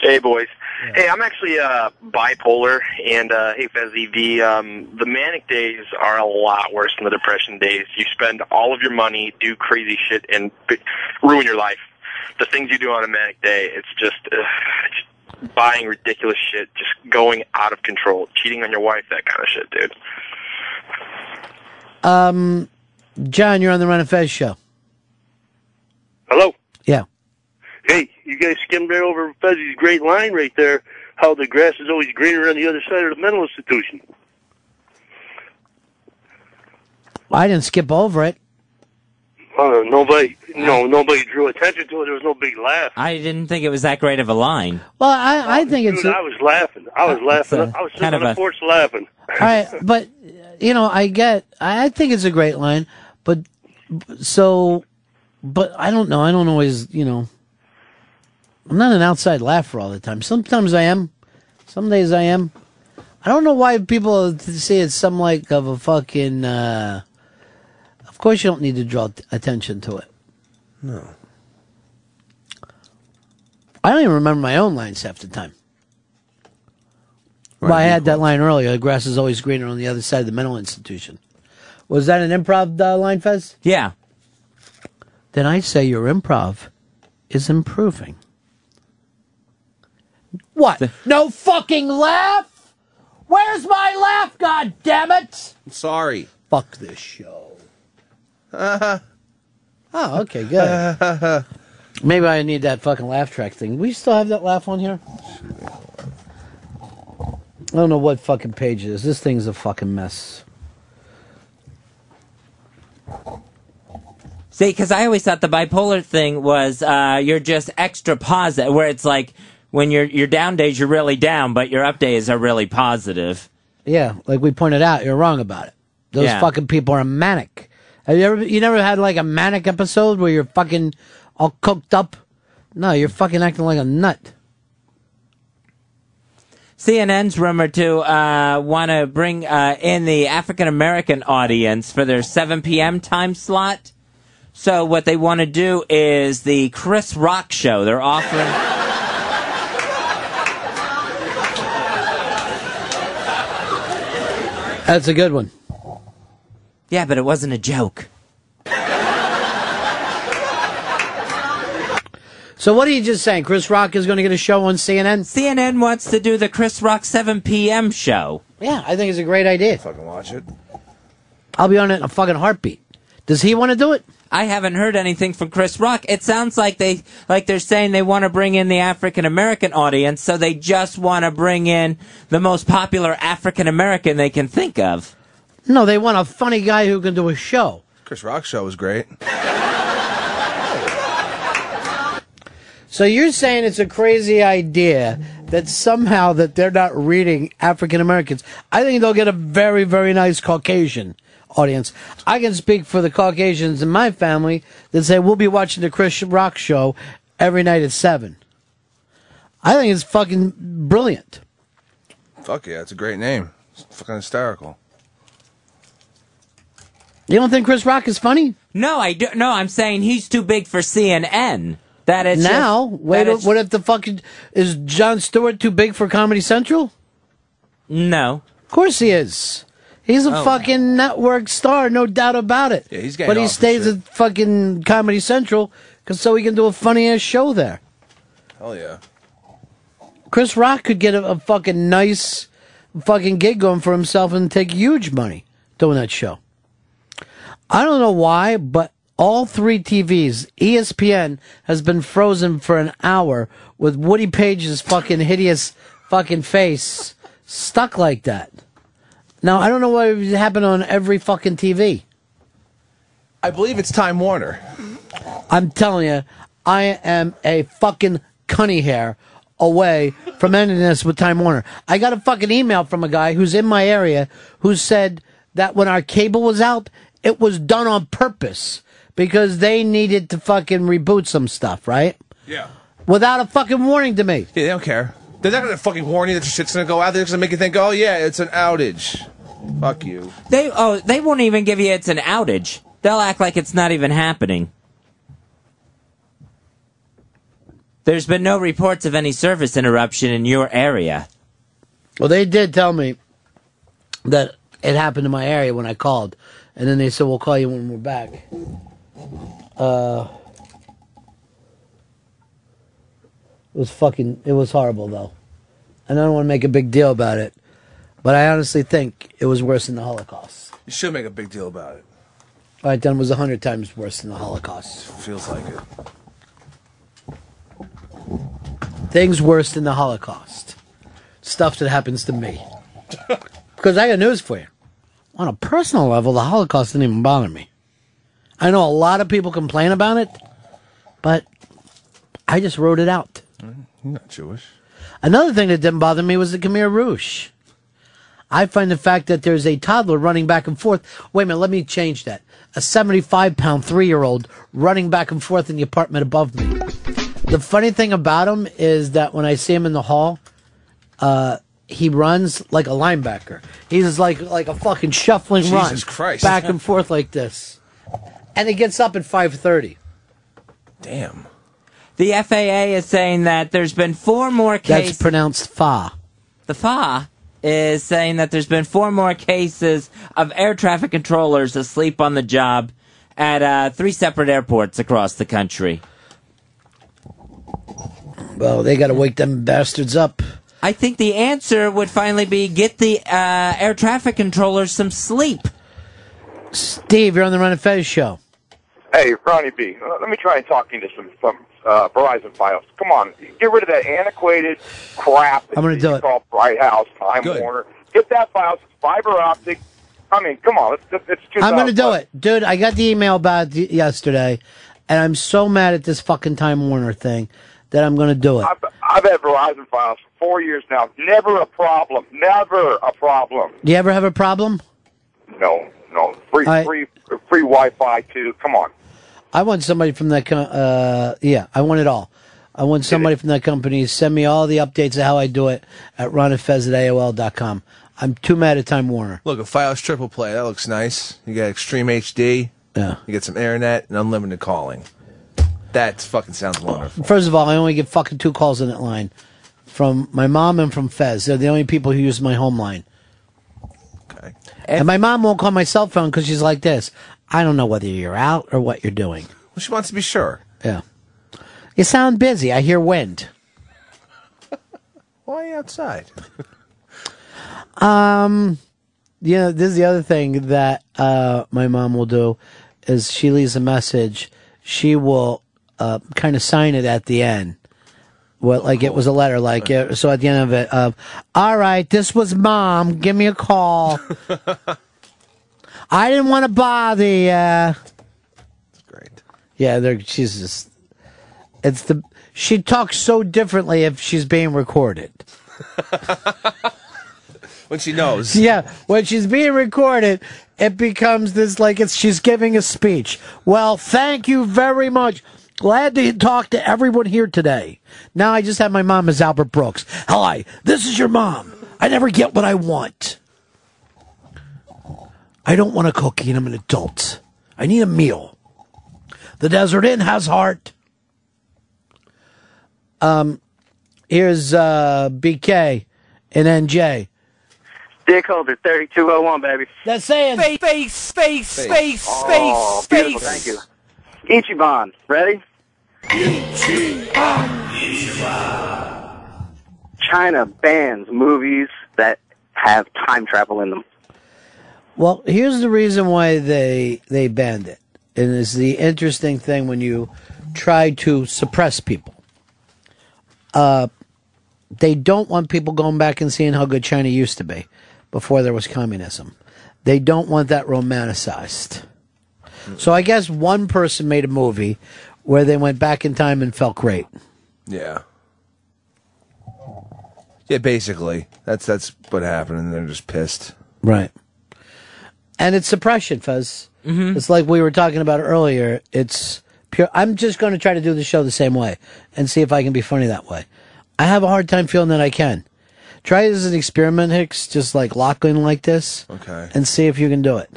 Speaker 43: Hey, boys.
Speaker 44: Hey, I'm actually uh, bipolar, and uh, hey, Fezzy, the um, the manic days are a lot worse than the depression days. You spend all of your money, do crazy shit, and b- ruin your life. The things you do on a manic day, it's just, uh, just buying ridiculous shit, just going out of control, cheating on your wife, that kind of shit, dude.
Speaker 3: Um, John, you're on the Ron and Fez show.
Speaker 45: Hello.
Speaker 3: Yeah.
Speaker 45: Hey, you guys skimmed right over Fezzy's great line right there. How the grass is always greener on the other side of the mental institution.
Speaker 3: I didn't skip over it.
Speaker 45: Uh, nobody, no, nobody drew attention to it. There was no big laugh.
Speaker 5: I didn't think it was that great of a line.
Speaker 3: Well, I, I think it's.
Speaker 45: Dude, I was laughing. I was laughing.
Speaker 5: a-
Speaker 45: I was sitting
Speaker 5: kind
Speaker 45: on
Speaker 5: of
Speaker 45: the
Speaker 5: a-
Speaker 45: porch laughing.
Speaker 3: All right, but you know, I get. I I think it's a great line, but so, but I don't know. I don't always, you know. I'm not an outside laugher all the time. Sometimes I am. Some days I am. I don't know why people say it's some like of a fucking. uh Of course, you don't need to draw t- attention to it.
Speaker 6: No.
Speaker 3: I don't even remember my own lines half the time. Well, I had that line earlier. The grass is always greener on the other side of the mental institution. Was that an improv uh, line, Fez?
Speaker 5: Yeah.
Speaker 3: Then I'd say your improv is improving. What? no fucking laugh? Where's my laugh, god damn it?
Speaker 6: I'm sorry.
Speaker 3: Fuck this show. Uh-huh. oh, okay, good. Maybe I need that fucking laugh track thing. We still have that laugh on here? I don't know what fucking page it is. This thing's a fucking mess.
Speaker 5: See, because I always thought the bipolar thing was uh, you're just extra positive, where it's like when you're your down days you're really down, but your up days are really positive.
Speaker 3: Yeah, like we pointed out, you're wrong about it. Those
Speaker 5: Yeah.
Speaker 3: fucking people are manic. Have you ever you never had like a manic episode where you're fucking all cooked up? No, you're fucking acting like a nut.
Speaker 5: CNN's rumored to uh, want to bring uh, in the African American audience for their 7 p.m. time slot. So what they want to do is the Chris Rock show. They're offering.
Speaker 3: That's a good one.
Speaker 5: Yeah, but it wasn't a joke.
Speaker 3: So what are you just saying? Chris Rock is going to get a show on CNN?
Speaker 5: CNN wants to do the Chris Rock 7 p.m. show.
Speaker 3: Yeah, I think it's a great idea.
Speaker 6: Fucking watch it.
Speaker 3: I'll be on it in a fucking heartbeat. Does he want to do it?
Speaker 5: I haven't heard anything from Chris Rock. It sounds like they like they're saying they want to bring in the African American audience, so they just want to bring in the most popular African American they can think of.
Speaker 3: No, they want a funny guy who can do a show.
Speaker 6: Chris Rock show was great.
Speaker 3: So you're saying it's a crazy idea that somehow that they're not reading African Americans. I think they'll get a very, very nice Caucasian audience. I can speak for the Caucasians in my family that say we'll be watching the Chris Rock show every night at seven. I think it's fucking brilliant.
Speaker 6: Fuck yeah, it's a great name. It's fucking hysterical.
Speaker 3: You don't think Chris Rock is funny?
Speaker 5: No, I do. No, I'm saying he's too big for CNN. That it's
Speaker 3: now,
Speaker 5: just-
Speaker 3: wait,
Speaker 5: it's-
Speaker 3: what if the fucking is Jon Stewart too big for Comedy Central?
Speaker 5: No.
Speaker 3: Of course he is. He's a
Speaker 5: Oh.
Speaker 3: fucking network star, no doubt about it.
Speaker 6: Yeah, he's
Speaker 3: But he stays at fucking Comedy Central cause so he can do a funny ass show there.
Speaker 6: Hell yeah.
Speaker 3: Chris Rock could get a, a fucking nice fucking gig going for himself and take huge money doing that show. I don't know why, but all three TVs, ESPN has been frozen for an hour with Woody Paige's fucking hideous fucking face stuck like that. Now, I don't know why it happened on every fucking TV.
Speaker 6: I believe it's Time Warner.
Speaker 3: I'm telling you, I am a fucking cunny hair away from ending this with Time Warner. I got a fucking email from a guy who's in my area who said that when our cable was out, it was done on purpose because they needed to fucking reboot some stuff, right?
Speaker 6: Yeah.
Speaker 3: Without a fucking warning to me.
Speaker 6: Yeah, they don't care. They're not gonna fucking warn you that your shit's gonna go out. They're just gonna make you think, oh yeah, it's an outage. Fuck you.
Speaker 5: They oh they won't even give you it's an outage. They'll act like it's not even happening. There's been no reports of any service interruption in your area.
Speaker 3: Well, they did tell me that it happened in my area when I called, and then they said we'll call you when we're back. Uh, it was fucking. It was horrible though, and I don't want to make a big deal about it, but I honestly think it was worse than the Holocaust.
Speaker 6: You should make a big deal about it.
Speaker 3: All right, then it was a hundred times worse than the Holocaust.
Speaker 6: Feels like it.
Speaker 3: Things worse than the Holocaust. Stuff that happens to me. Because I got news for you. On a personal level, the Holocaust didn't even bother me. I know a lot of people complain about it, but I just wrote it out. Mm-hmm.
Speaker 6: You're not Jewish.
Speaker 3: Another thing that didn't bother me was the Khmer Rouge. I find the fact that there's a toddler running back and forth. Wait a minute, let me change that. A 75 pound three year old running back and forth in the apartment above me. The funny thing about him is that when I see him in the hall, uh, he runs like a linebacker. He's like like a fucking shuffling run,
Speaker 6: Jesus Christ.
Speaker 3: back and forth like this, and he gets up at five thirty.
Speaker 6: Damn.
Speaker 5: The FAA is saying that there's been four more cases.
Speaker 3: That's pronounced fa.
Speaker 5: The FA is saying that there's been four more cases of air traffic controllers asleep on the job at uh, three separate airports across the country.
Speaker 3: Well, they got to wake them bastards up.
Speaker 5: I think the answer would finally be get the uh, air traffic controllers some sleep.
Speaker 3: Steve, you're on the Ron and Fez show.
Speaker 43: Hey, Ronnie B, uh, let me try and talk into some some uh, Verizon Fios. Come on, get rid of that antiquated crap. that
Speaker 3: I'm gonna do it.
Speaker 43: Call Bright House, Time Warner. Get that Fios. Fiber optic. I mean, come on, it's it's just.
Speaker 3: I'm going to do it, dude. I got the email about it yesterday, and I'm so mad at this fucking Time Warner thing that I'm going to do it.
Speaker 43: I've, I've had Verizon Fios for four years now. Never a problem. Never a problem.
Speaker 3: Do you ever have a problem?
Speaker 43: No, no. Free, free, free Wi-Fi too. Come on.
Speaker 3: I want somebody from that. Com- uh, yeah, I want it all. I want somebody from that company to send me all the updates of how I do it at ronandfez at AOL.com. I'm too mad at Time Warner.
Speaker 6: Look, a Fios triple play. That looks nice. You got Extreme HD.
Speaker 3: Yeah.
Speaker 6: You get some internet and unlimited calling. That fucking sounds wonderful.
Speaker 3: First of all, I only get fucking two calls on that line from my mom and from Fez. They're the only people who use my home line.
Speaker 6: Okay.
Speaker 3: And my mom won't call my cell phone because she's like this. I don't know whether you're out or what you're doing.
Speaker 6: Well, she wants to be sure.
Speaker 3: Yeah. You sound busy. I hear wind.
Speaker 6: Why are you outside?
Speaker 3: Um, you know, this is the other thing that uh, my mom will do is she leaves a message. She will uh, kind of sign it at the end. Well, like it was a letter, like so. At the end of it, of all right, this was mom. Give me a call. I didn't want to bother you. That's
Speaker 6: great.
Speaker 3: Yeah, they're, she's just. It's the she talks so differently if she's being recorded.
Speaker 6: When she knows.
Speaker 3: Yeah, when she's being recorded, it becomes this like it's she's giving a speech. Well, thank you very much. Glad to talk to everyone here today. Now I just have my mom as Albert Brooks. Hi, this is your mom. I never get what I want. I don't want a cookie and I'm an adult. I need a meal. The Desert Inn has heart. Um, here's uh, BK and NJ.
Speaker 46: Dick Holder, 3201, baby.
Speaker 3: That's saying.
Speaker 46: Face, face, face,
Speaker 3: Face.
Speaker 46: face, oh, face, beautiful. Thank you. Ichiban, ready? Ichiban. China bans movies that have time travel in them.
Speaker 3: Well, here's the reason why they they banned it, and it's the interesting thing when you try to suppress people. Uh, they don't want people going back and seeing how good China used to be before there was communism. They don't want that romanticized. So I guess one person made a movie where they went back in time and felt great.
Speaker 6: Yeah. Yeah, basically. That's that's what happened, and they're just pissed.
Speaker 3: Right. And it's suppression, Fuzz. Mm-hmm. It's like we were talking about earlier. It's pure. I'm just going to try to do the show the same way and see if I can be funny that way. I have a hard time feeling that I can. Try it as an experiment, Hicks. Just like lock in like this.
Speaker 6: Okay.
Speaker 3: And see if you can do it.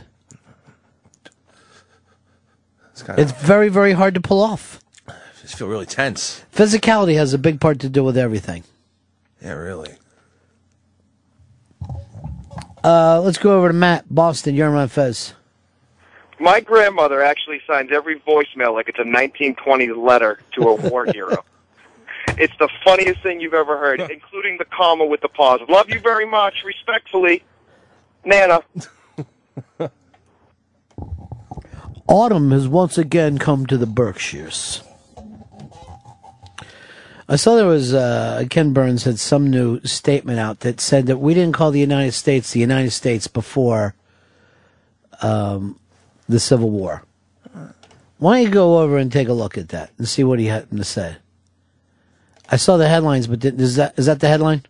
Speaker 6: It's kind
Speaker 3: It's very, very hard to pull off.
Speaker 6: I just feel really tense.
Speaker 3: Physicality has a big part to do with everything.
Speaker 6: Yeah, really.
Speaker 3: Uh, let's go over to Matt, Boston. You're on Fez.
Speaker 47: My grandmother actually signs every voicemail like it's a 1920s letter to a war hero. It's the funniest thing you've ever heard, including the comma with the pause. Love you very much. Respectfully, Nana.
Speaker 3: Autumn has once again come to the Berkshires. I saw there was uh, Ken Burns had some new statement out that said that we didn't call the United States the United States before um, the Civil War. Why don't you go over and take a look at that and see what he had to say? I saw the headlines, but did, is that is that the headline?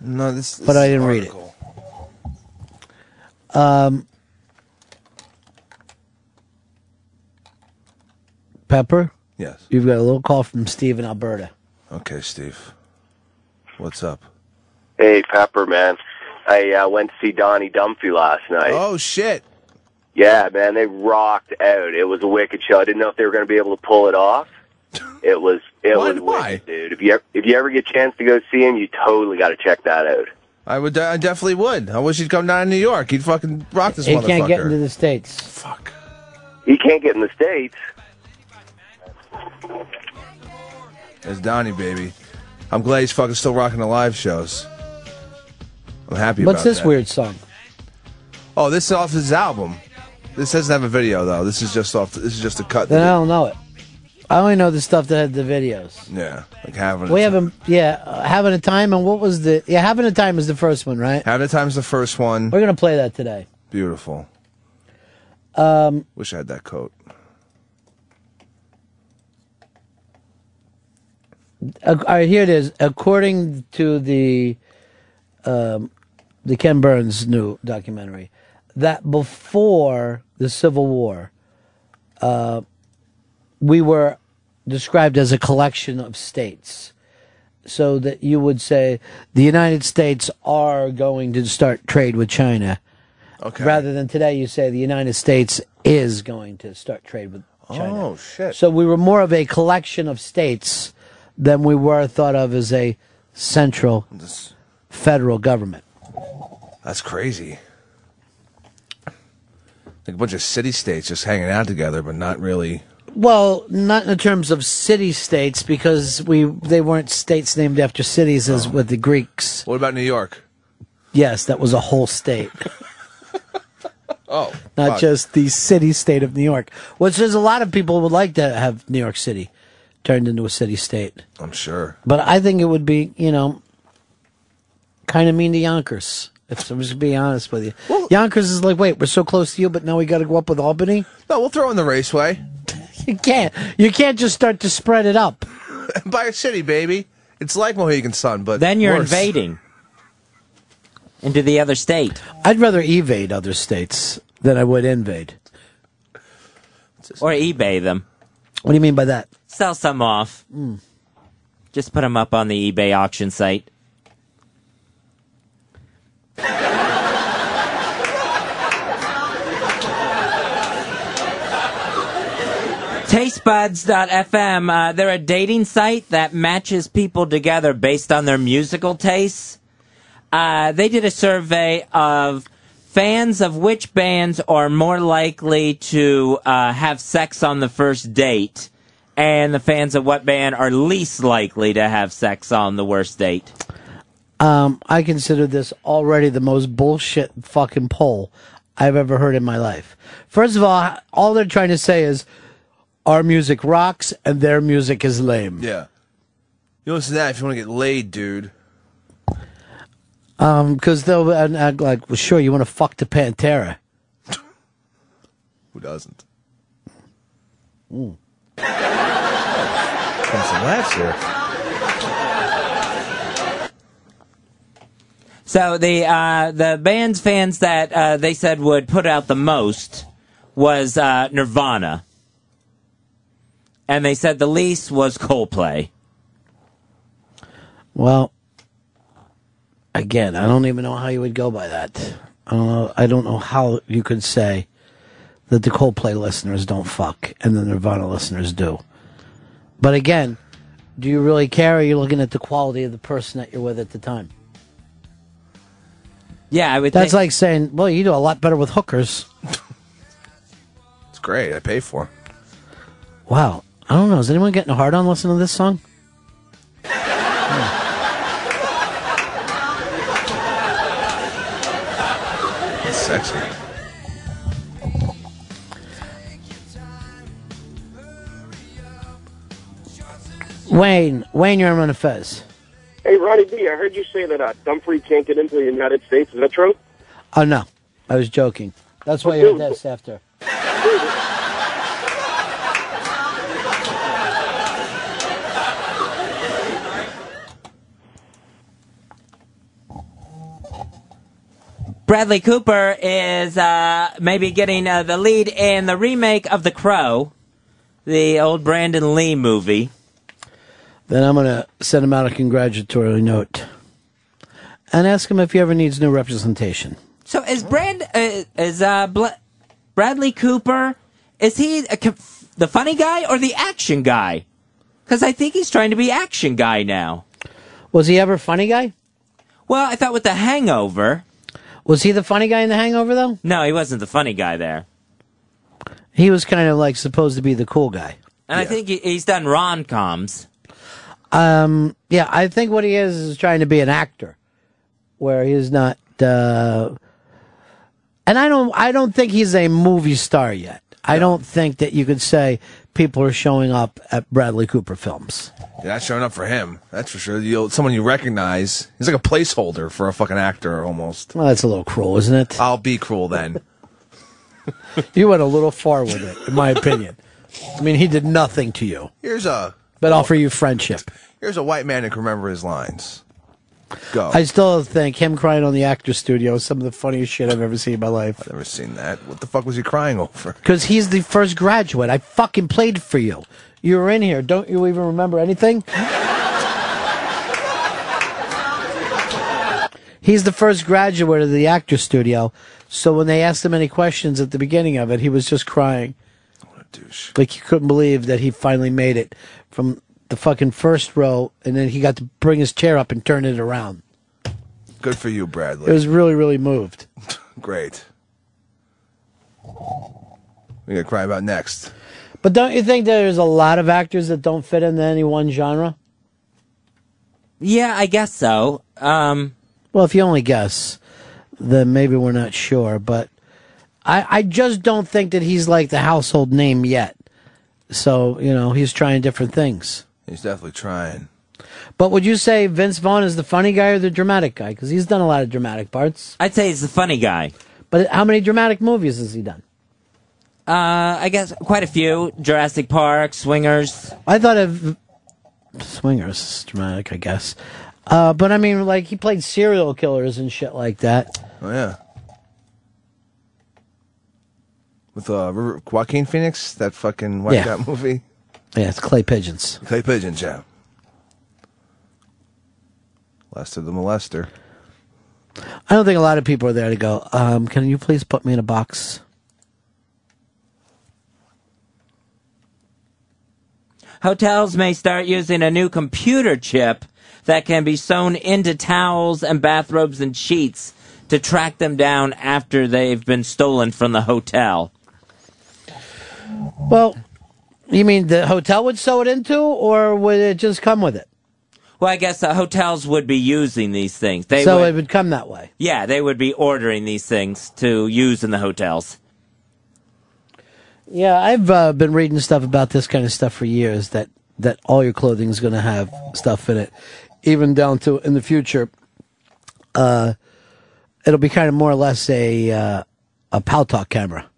Speaker 6: No, this.
Speaker 3: But I didn't read it. Um, Pepper.
Speaker 6: Yes.
Speaker 3: You've got a little call from Steve in Alberta.
Speaker 6: Okay, Steve. What's up?
Speaker 48: Hey, Pepper, man. I uh, went to see Donnie Dumphy last night.
Speaker 6: Oh shit!
Speaker 48: Yeah, man, they rocked out. It was a wicked show. I didn't know if they were going to be able to pull it off. It was it
Speaker 6: Why-
Speaker 48: was
Speaker 6: why?
Speaker 48: wicked, dude. If you ever, if you ever get a chance to go see him, you totally got to check that out.
Speaker 6: I would. I definitely would. I wish he'd come down to New York. He'd fucking rock this one.
Speaker 3: He
Speaker 6: motherfucker.
Speaker 3: can't get into the states.
Speaker 6: Fuck.
Speaker 48: He can't get in the states.
Speaker 6: It's Donnie, baby. I'm glad he's fucking still rocking the live shows. I'm happy
Speaker 3: What's this
Speaker 6: that.
Speaker 3: weird song?
Speaker 6: Oh, this is off his album. This doesn't have a video though. This is just off. This is just a cut.
Speaker 3: Then I don't know it. I only know the stuff that had the videos.
Speaker 6: Yeah, like having. a
Speaker 3: We
Speaker 6: Time.
Speaker 3: haven't, yeah, uh, having a time, and what was the? Yeah, having a time is the first one, right?
Speaker 6: Having a time is the first one.
Speaker 3: We're gonna play that today.
Speaker 6: Beautiful.
Speaker 3: Um,
Speaker 6: Wish I had that coat.
Speaker 3: All right, here it is. According to the um, the Ken Burns new documentary, that before the Civil War, uh, we were described as a collection of states. So that you would say the United States are going to start trade with China.
Speaker 6: Okay.
Speaker 3: Rather than today, you say the United States is going to start trade with China.
Speaker 6: Oh shit.
Speaker 3: So we were more of a collection of states than we were thought of as a central federal government.
Speaker 6: That's crazy. Like a bunch of city states just hanging out together, but not really.
Speaker 3: Well, not in terms of city states because we they weren't states named after cities as oh. with the Greeks.
Speaker 6: What about New York?
Speaker 3: Yes, that was a whole state,
Speaker 6: Oh,
Speaker 3: not
Speaker 6: fuck.
Speaker 3: just the city state of New York. Which is a lot of people would like to have New York City turned into a city state.
Speaker 6: I'm sure.
Speaker 3: But I think it would be, you know, kind of mean to Yonkers. If I'm just being honest with you, well, Yonkers is like, wait, we're so close to you, but now we got to go up with Albany.
Speaker 6: No, we'll throw in the raceway.
Speaker 3: You can't. You can't just start to spread it up.
Speaker 6: By a city, baby. It's like Mohegan Sun, but
Speaker 5: Then you're
Speaker 6: worse.
Speaker 5: invading into the other state.
Speaker 3: I'd rather evade other states than I would invade.
Speaker 5: Or eBay them.
Speaker 3: What do you mean by that?
Speaker 5: Sell some off. Just put them up on the eBay auction site. Tastebuds.fm, uh, they're a dating site that matches people together based on their musical tastes. Uh, they did a survey of fans of which bands are more likely to uh, have sex on the first date, and the fans of what band are least likely to have sex on the worst date.
Speaker 3: Um, I consider this already the most bullshit fucking poll I've ever heard in my life. First of all, all they're trying to say is our music rocks and their music is lame.
Speaker 6: Yeah. You listen to that if you want to get laid, dude.
Speaker 3: Um, because they'll act act like, well, sure, you want to fuck the Pantera.
Speaker 6: Who doesn't?
Speaker 3: Mm.
Speaker 6: Come some laughs here.
Speaker 5: So the uh, the band's fans that uh, they said would put out the most was uh, Nirvana, and they said the least was Coldplay.
Speaker 3: Well, again, I don't even know how you would go by that. I don't know. I don't know how you could say that the Coldplay listeners don't fuck and the Nirvana listeners do. But again, do you really care? Or are you looking at the quality of the person that you're with at the time?
Speaker 5: Yeah, I would.
Speaker 3: That's
Speaker 5: think,
Speaker 3: like saying, well, you do a lot better with hookers.
Speaker 6: It's great. I pay for. 'em.
Speaker 3: Wow. I don't know. Is anyone getting hard on listening to this song?
Speaker 6: It's sexy.
Speaker 3: Wayne, Wayne, you're on a Fez.
Speaker 49: Hey, Ronnie B, I heard you say that uh, Dumfries can't get into the United States. Is that true?
Speaker 3: Oh no, I was joking. That's why you're this after.
Speaker 5: Bradley Cooper is uh, maybe getting uh, the lead in the remake of The Crow, the old Brandon Lee movie.
Speaker 3: Then I'm gonna send him out a congratulatory note and ask him if he ever needs new representation.
Speaker 5: So is Brand uh, is uh, Bla- Bradley Cooper? Is he a, conf- the funny guy or the action guy? Because I think he's trying to be action guy now.
Speaker 3: Was he ever funny guy?
Speaker 5: Well, I thought with The Hangover.
Speaker 3: Was he the funny guy in The Hangover though?
Speaker 5: No, he wasn't the funny guy there.
Speaker 3: He was kind of like supposed to be the cool guy.
Speaker 5: And I think he, he's done rom coms.
Speaker 3: Um, yeah, I think what he is is trying to be an actor, where he's not. Uh, and I don't, I don't think he's a movie star yet. I don't think that you could say people are showing up at Bradley Cooper films.
Speaker 6: Not showing up for him. That's for sure. You'll, someone you recognize. He's like a placeholder for a fucking actor almost.
Speaker 3: Well, that's a little cruel, isn't it?
Speaker 6: I'll be cruel then.
Speaker 3: You went a little far with it, in my opinion. I mean, he did nothing to you,
Speaker 6: Here's a
Speaker 3: but offer you friendship.
Speaker 6: here's a white man who can remember his lines. Go.
Speaker 3: I still think him crying on the actor studio is some of the funniest shit I've ever seen in my life.
Speaker 6: I've never seen that. What the fuck was he crying over?
Speaker 3: Because he's the first graduate. I fucking played for you. You were in here. Don't you even remember anything? He's the first graduate of the actor studio. So when they asked him any questions at the beginning of it, he was just crying.
Speaker 6: What a douche.
Speaker 3: Like he couldn't believe that he finally made it from the fucking first row and then he got to bring his chair up and turn it around.
Speaker 6: Good for you, Bradley.
Speaker 3: It was really, really moved.
Speaker 6: Great. We gonna cry about next.
Speaker 3: But don't you think there's a lot of actors that don't fit into any one genre?
Speaker 5: Yeah, I guess so. Um,
Speaker 3: Well, if you only guess, then maybe we're not sure. But I, I just don't think that he's like the household name yet. So, you know, he's trying different things.
Speaker 6: He's definitely trying.
Speaker 3: But would you say Vince Vaughn is the funny guy or the dramatic guy? Because he's done a lot of dramatic parts.
Speaker 5: I'd say he's the funny guy.
Speaker 3: But how many dramatic movies has he done?
Speaker 5: Uh, I guess quite a few. Jurassic Park, Swingers.
Speaker 3: I thought of Swingers is dramatic, I guess. Uh, but I mean, like he played serial killers and shit like that.
Speaker 6: Oh yeah. With uh, River- Joaquin Phoenix, that fucking white
Speaker 3: Yeah.
Speaker 6: guy movie.
Speaker 3: Yeah, it's Clay Pigeons.
Speaker 6: Clay Pigeons, yeah. Lester the Molester.
Speaker 3: I don't think a lot of people are there to go. Um, can you please put me in a box?
Speaker 5: Hotels may start using a new computer chip that can be sewn into towels and bathrobes and sheets to track them down after they've been stolen from the hotel.
Speaker 3: Well, you mean the hotel would sew it into, or would it just come with it?
Speaker 5: Well, I guess the hotels would be using these things. They
Speaker 3: so
Speaker 5: would,
Speaker 3: it would come that way.
Speaker 5: yeah, they would be ordering these things to use in the hotels.
Speaker 3: Yeah, I've uh, been reading stuff about this kind of stuff for years. That that all your clothing is going to have stuff in it, even down to in the future. Uh, it'll be kind of more or less a uh, a Paltalk camera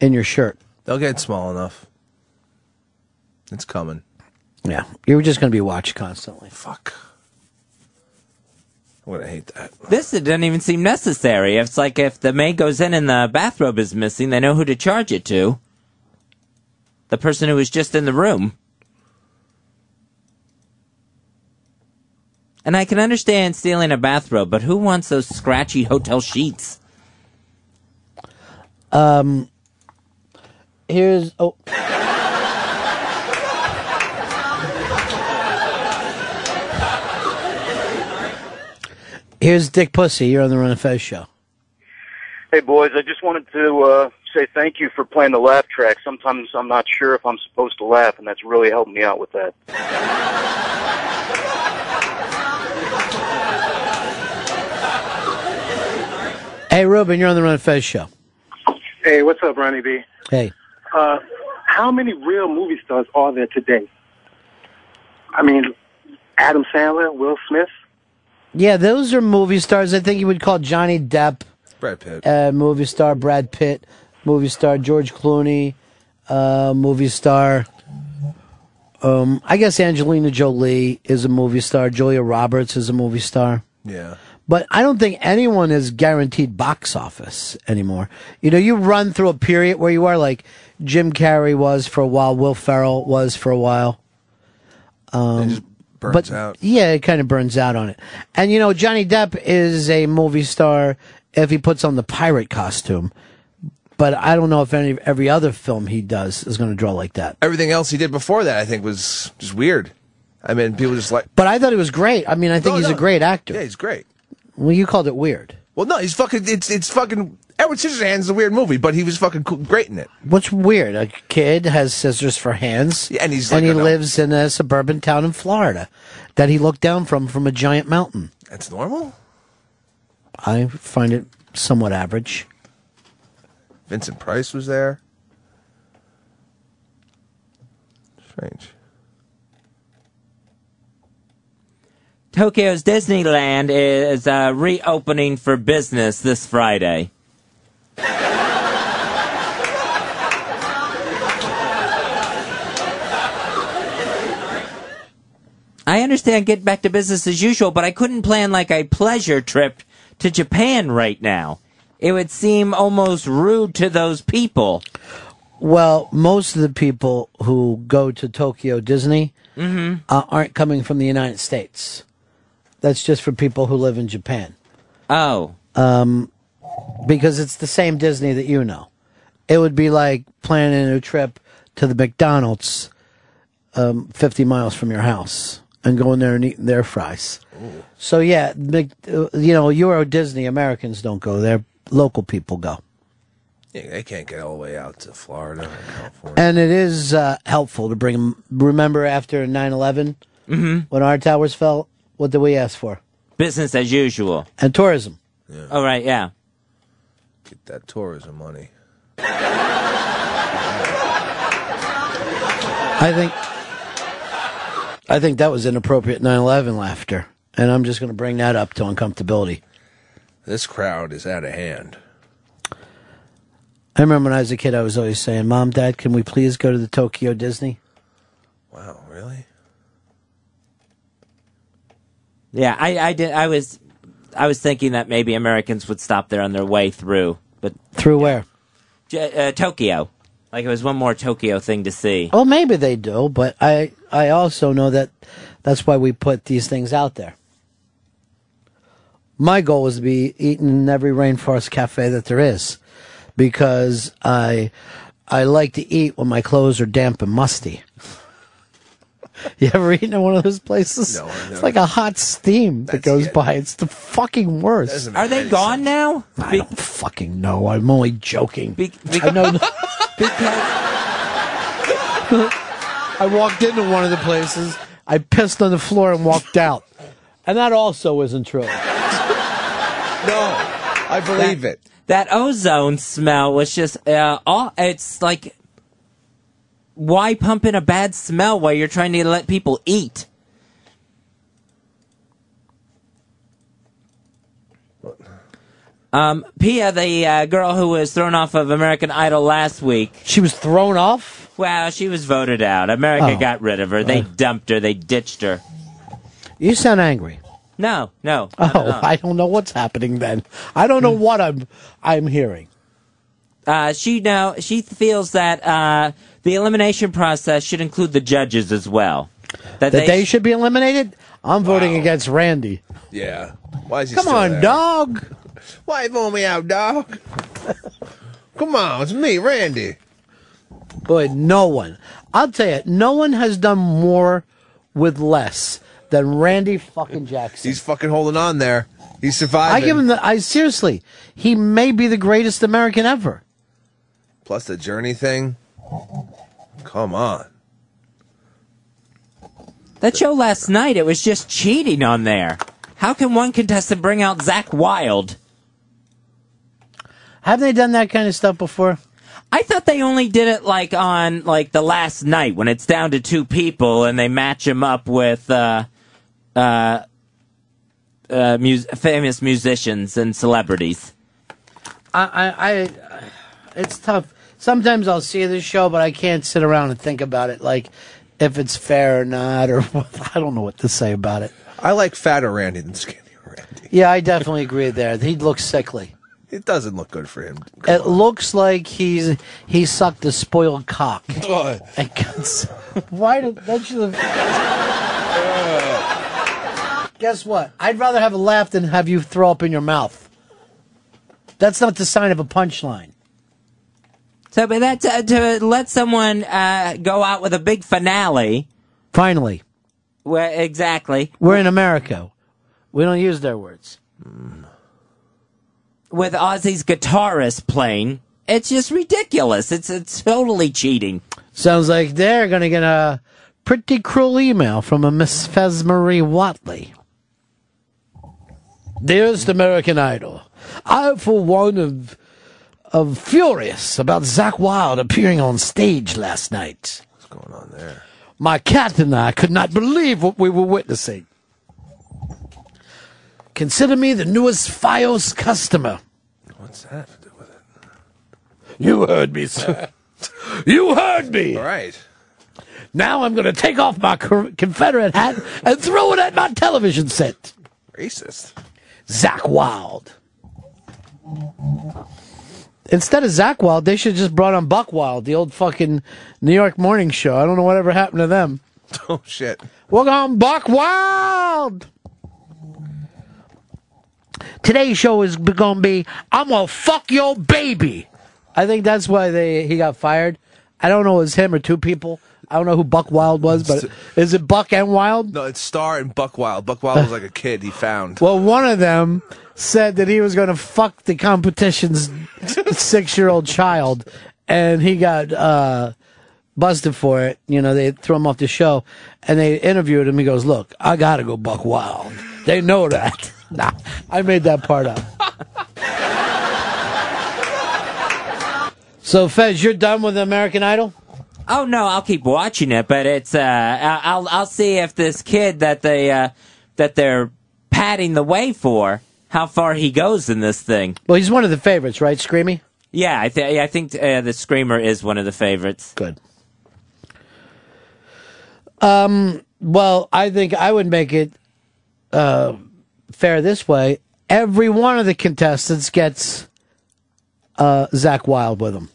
Speaker 3: in your shirt.
Speaker 6: They'll get small enough. It's coming.
Speaker 3: Yeah, you're just going to be watched constantly.
Speaker 6: Fuck. I'm gonna hate that.
Speaker 5: This it doesn't even seem necessary. It's like if the maid goes in and the bathrobe is missing, they know who to charge it to. The person who was just in the room. And I can understand stealing a bathrobe, but who wants those scratchy hotel sheets?
Speaker 3: Um, here's oh. here's Dick Pussy. You're on the Ron and Fez show.
Speaker 35: Hey boys, I just wanted to uh, say thank you for playing the laugh track. Sometimes I'm not sure if I'm supposed to laugh, and that's really helped me out with that.
Speaker 3: hey, Ruben, you're on the Ron and Fez show.
Speaker 50: Hey, what's up, Ronnie B?
Speaker 3: Hey.
Speaker 50: Uh, how many real movie stars are there today? I mean, Adam Sandler, Will Smith.
Speaker 3: Yeah, those are movie stars. I think you would call Johnny Depp,
Speaker 6: Brad Pitt.
Speaker 3: uh, movie star Brad Pitt, movie star George Clooney, uh, movie star. Um, I guess Angelina Jolie is a movie star. Julia Roberts is a movie star.
Speaker 6: Yeah.
Speaker 3: But I don't think anyone is guaranteed box office anymore. You know, you run through a period where you are like Jim Carrey was for a while, Will Ferrell was for a while. Um,
Speaker 6: burns
Speaker 3: but
Speaker 6: out.
Speaker 3: yeah, it kind of burns out on it. And you know, Johnny Depp is a movie star if he puts on the pirate costume. But I don't know if any every other film he does is going to draw like that.
Speaker 6: Everything else he did before that, I think, was just weird. I mean, people just like.
Speaker 3: But I thought he was great. I mean, I think
Speaker 6: No,
Speaker 3: he's
Speaker 6: no.
Speaker 3: a great actor.
Speaker 6: Yeah, he's great.
Speaker 3: Well, you called it weird.
Speaker 6: Well, no, he's fucking. It's it's fucking. Edward Scissorhands is a weird movie, but he was fucking cool, great in it.
Speaker 3: What's weird? A kid has scissors for hands,
Speaker 6: Yeah, and he's
Speaker 3: and
Speaker 6: like
Speaker 3: he
Speaker 6: a-
Speaker 3: lives in a suburban town in Florida that he looked down from from a giant mountain.
Speaker 6: That's normal.
Speaker 3: I find it somewhat average.
Speaker 6: Vincent Price was there. Strange.
Speaker 5: Tokyo's Disneyland is uh, reopening for business this Friday. I understand getting back to business as usual, but I couldn't plan like a pleasure trip to Japan right now. It would seem almost rude to those people.
Speaker 3: Well, most of the people who go to Tokyo Disney
Speaker 5: Mhm.
Speaker 3: uh, aren't coming from the United States. That's just for people who live in Japan.
Speaker 5: Oh.
Speaker 3: Um, because it's the same Disney that you know. It would be like planning a trip to the McDonald's um, 50 miles from your house and going there and eating their fries. So, yeah, Mc, uh, you know, Euro Disney, Americans don't go there. Local people go.
Speaker 6: Yeah, they can't get all the way out to Florida or California.
Speaker 3: And it is uh, helpful to bring them. Remember after 9 11,
Speaker 5: Mhm.
Speaker 3: when our towers fell, what did we ask for?
Speaker 5: Business as usual.
Speaker 3: And tourism.
Speaker 5: Oh, right, yeah.
Speaker 6: Get that tourism money.
Speaker 3: I think I think that was inappropriate 9/11 laughter, and I'm just going to bring that up to uncomfortability.
Speaker 6: This crowd is out of hand.
Speaker 3: I remember when I was a kid, I was always saying, "Mom, Dad, can we please go to the Tokyo Disney?"
Speaker 6: Wow, really?
Speaker 5: Yeah, I, I did. I was, I was thinking that maybe Americans would stop there on their way through, but
Speaker 3: Through where?
Speaker 5: J- uh, Tokyo, like it was one more Tokyo thing to see.
Speaker 3: Well, maybe they do, but I I also know that that's why we put these things out there. My goal is to be eaten in every rainforest cafe that there is, because I I like to eat when my clothes are damp and musty. You ever eaten at one of those places?
Speaker 5: No, I've
Speaker 3: It's like a hot steam that goes by. It's the fucking worst.
Speaker 5: Are they gone now?
Speaker 3: I don't fucking know. I'm only joking. I know. I walked into one of the places. I pissed on the floor and walked out, and that also isn't true.
Speaker 6: No, I believe it.
Speaker 5: That ozone smell was just, uh, all, it's like, why pump in a bad smell while you're trying to let people eat? Um, Pia, the uh, girl who was thrown off of American Idol last week.
Speaker 3: She was thrown off?
Speaker 5: Well, she was voted out. America
Speaker 3: Oh.
Speaker 5: got rid of her. They
Speaker 3: Uh.
Speaker 5: dumped her. They ditched her.
Speaker 3: You sound angry.
Speaker 5: No, no.
Speaker 3: Oh. I don't know what's happening then. I don't know what I'm I'm hearing.
Speaker 5: Uh, she now she feels that uh, the elimination process should include the judges as well.
Speaker 3: That, they, should be eliminated. I'm voting against Randy.
Speaker 6: Yeah. Why is he
Speaker 3: Come
Speaker 6: still
Speaker 3: on,
Speaker 6: there?
Speaker 3: dog.
Speaker 6: Why you throwing me out, dog? Come on, it's me, Randy.
Speaker 3: Boy, no one. I'll tell you, no one has done more with less than Randy fucking Jackson.
Speaker 6: He's fucking holding on there. He's surviving.
Speaker 3: I give him the. I seriously, he may be the greatest American ever.
Speaker 6: Plus the journey thing. Come on.
Speaker 5: That show last night, it was just cheating on there. How can one contestant bring out Zakk Wylde?
Speaker 3: Haven't they done that kind of stuff before?
Speaker 5: I thought they only did it like on like the last night when it's down to two people and they match them up with uh, uh, uh, mus- famous musicians and celebrities.
Speaker 3: I, I, I, it's tough. Sometimes I'll see this show, but I can't sit around and think about it, like if it's fair or not, or I don't know what to say about it.
Speaker 6: I like fatter Randy than skinny. Randy.
Speaker 3: Yeah, I definitely agree there. He looks sickly.
Speaker 6: It doesn't look good for him.
Speaker 3: It looks like he's he sucked a spoiled cock.
Speaker 6: Oh.
Speaker 3: Why did that you? have? Guess what? I'd rather have a laugh than have you throw up in your mouth. That's not the sign of a punchline.
Speaker 5: So, but that's uh, to let someone uh, go out with a big finale.
Speaker 3: Finally,
Speaker 5: Where exactly
Speaker 3: we're in America. We don't use their words.
Speaker 5: with Ozzy's guitarist playing. It's just ridiculous. It's it's totally cheating.
Speaker 3: Sounds like they're going to get a pretty cruel email from a Miss Fez Marie Whatley. Dearest American Idol, I, for one, of of furious about Zakk Wylde appearing on stage last night.
Speaker 6: What's going on there?
Speaker 3: My cat and I could not believe what we were witnessing. Consider me the newest FiOS customer.
Speaker 6: What's that to do with it?
Speaker 3: You heard me, sir. you heard me.
Speaker 6: All right.
Speaker 3: Now I'm going to take off my Confederate hat and throw it at my television set.
Speaker 6: Racist.
Speaker 3: Zakk Wylde. Instead of Zakk Wylde, they should have just brought on Buck Wild, the old fucking New York morning show. I don't know whatever happened to them.
Speaker 6: Oh shit.
Speaker 3: We're going Buck Wild. Today's show is going to be I'm to fuck your baby. I think that's why they he got fired. I don't know if it was him or two people. I don't know who Buck Wild was, but is it Buck and Wild?
Speaker 6: No, it's Star and Buck Wild. Buck Wild was like a kid he found.
Speaker 3: Well, one of them said that he was going to fuck the competition's six year old child, and he got uh, busted for it. You know, they threw him off the show, and they interviewed him. He goes, Look, I got to go Buck Wild. They know that. nah, I made that part up. so, Fez, you're done with American Idol?
Speaker 5: Oh no, I'll keep watching it, but it's uh, I'll I'll see if this kid that they uh, that they're patting the way for how far he goes in this thing.
Speaker 3: Well, he's one of the favorites, right, Screamy?
Speaker 5: Yeah, I, th- I think uh, the screamer is one of the favorites.
Speaker 3: Good. Um, well, I think I would make it uh, fair this way. Every one of the contestants gets uh, Zakk Wylde with them,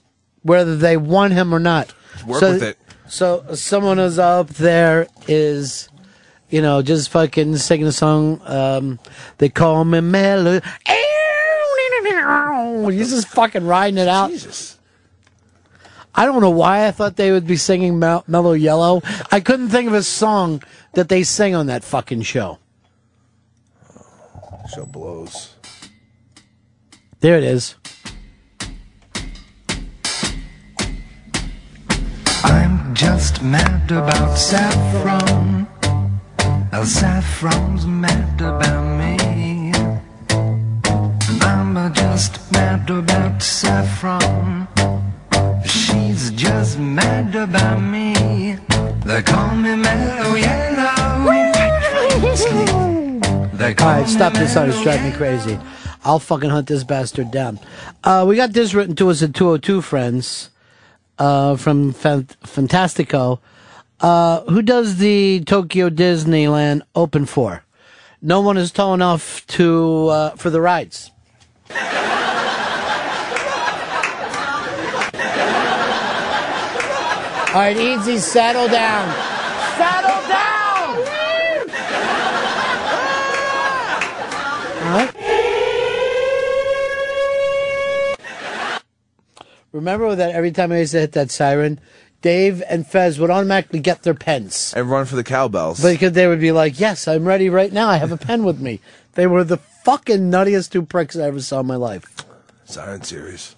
Speaker 3: whether they won him or not.
Speaker 6: Work
Speaker 3: so,
Speaker 6: with it.
Speaker 3: So someone who's up there is, you know, just fucking singing a song. Um, they call me Melody. He's just fucking riding it out.
Speaker 6: Jesus.
Speaker 3: I don't know why I thought they would be singing Mel- Mellow Yellow. I couldn't think of a song that they sing on that fucking show.
Speaker 6: Show blows.
Speaker 3: There it is.
Speaker 51: I'm just mad about saffron. Uh, Saffron's mad about me. I'm just mad about saffron. She's just mad about me. They call me mellow yellow. They
Speaker 3: All
Speaker 51: call
Speaker 3: right,
Speaker 51: me
Speaker 3: stop this song. It's driving me crazy. I'll fucking hunt this bastard down. Uh, we got this written to us at 202 Friends uh, from Fan- Fantastico. Uh, who does the Tokyo Disneyland open for? No one is tall enough to uh, for the rides. All right, easy, settle down. Settle down. All right. Remember that every time I used to hit that siren, Dave and Fez would automatically get their pens.
Speaker 6: And run for the cowbells.
Speaker 3: Because they would be like, yes, I'm ready right now. I have a pen with me. They were the fucking nuttiest two pricks I ever saw in my life.
Speaker 6: Siren series.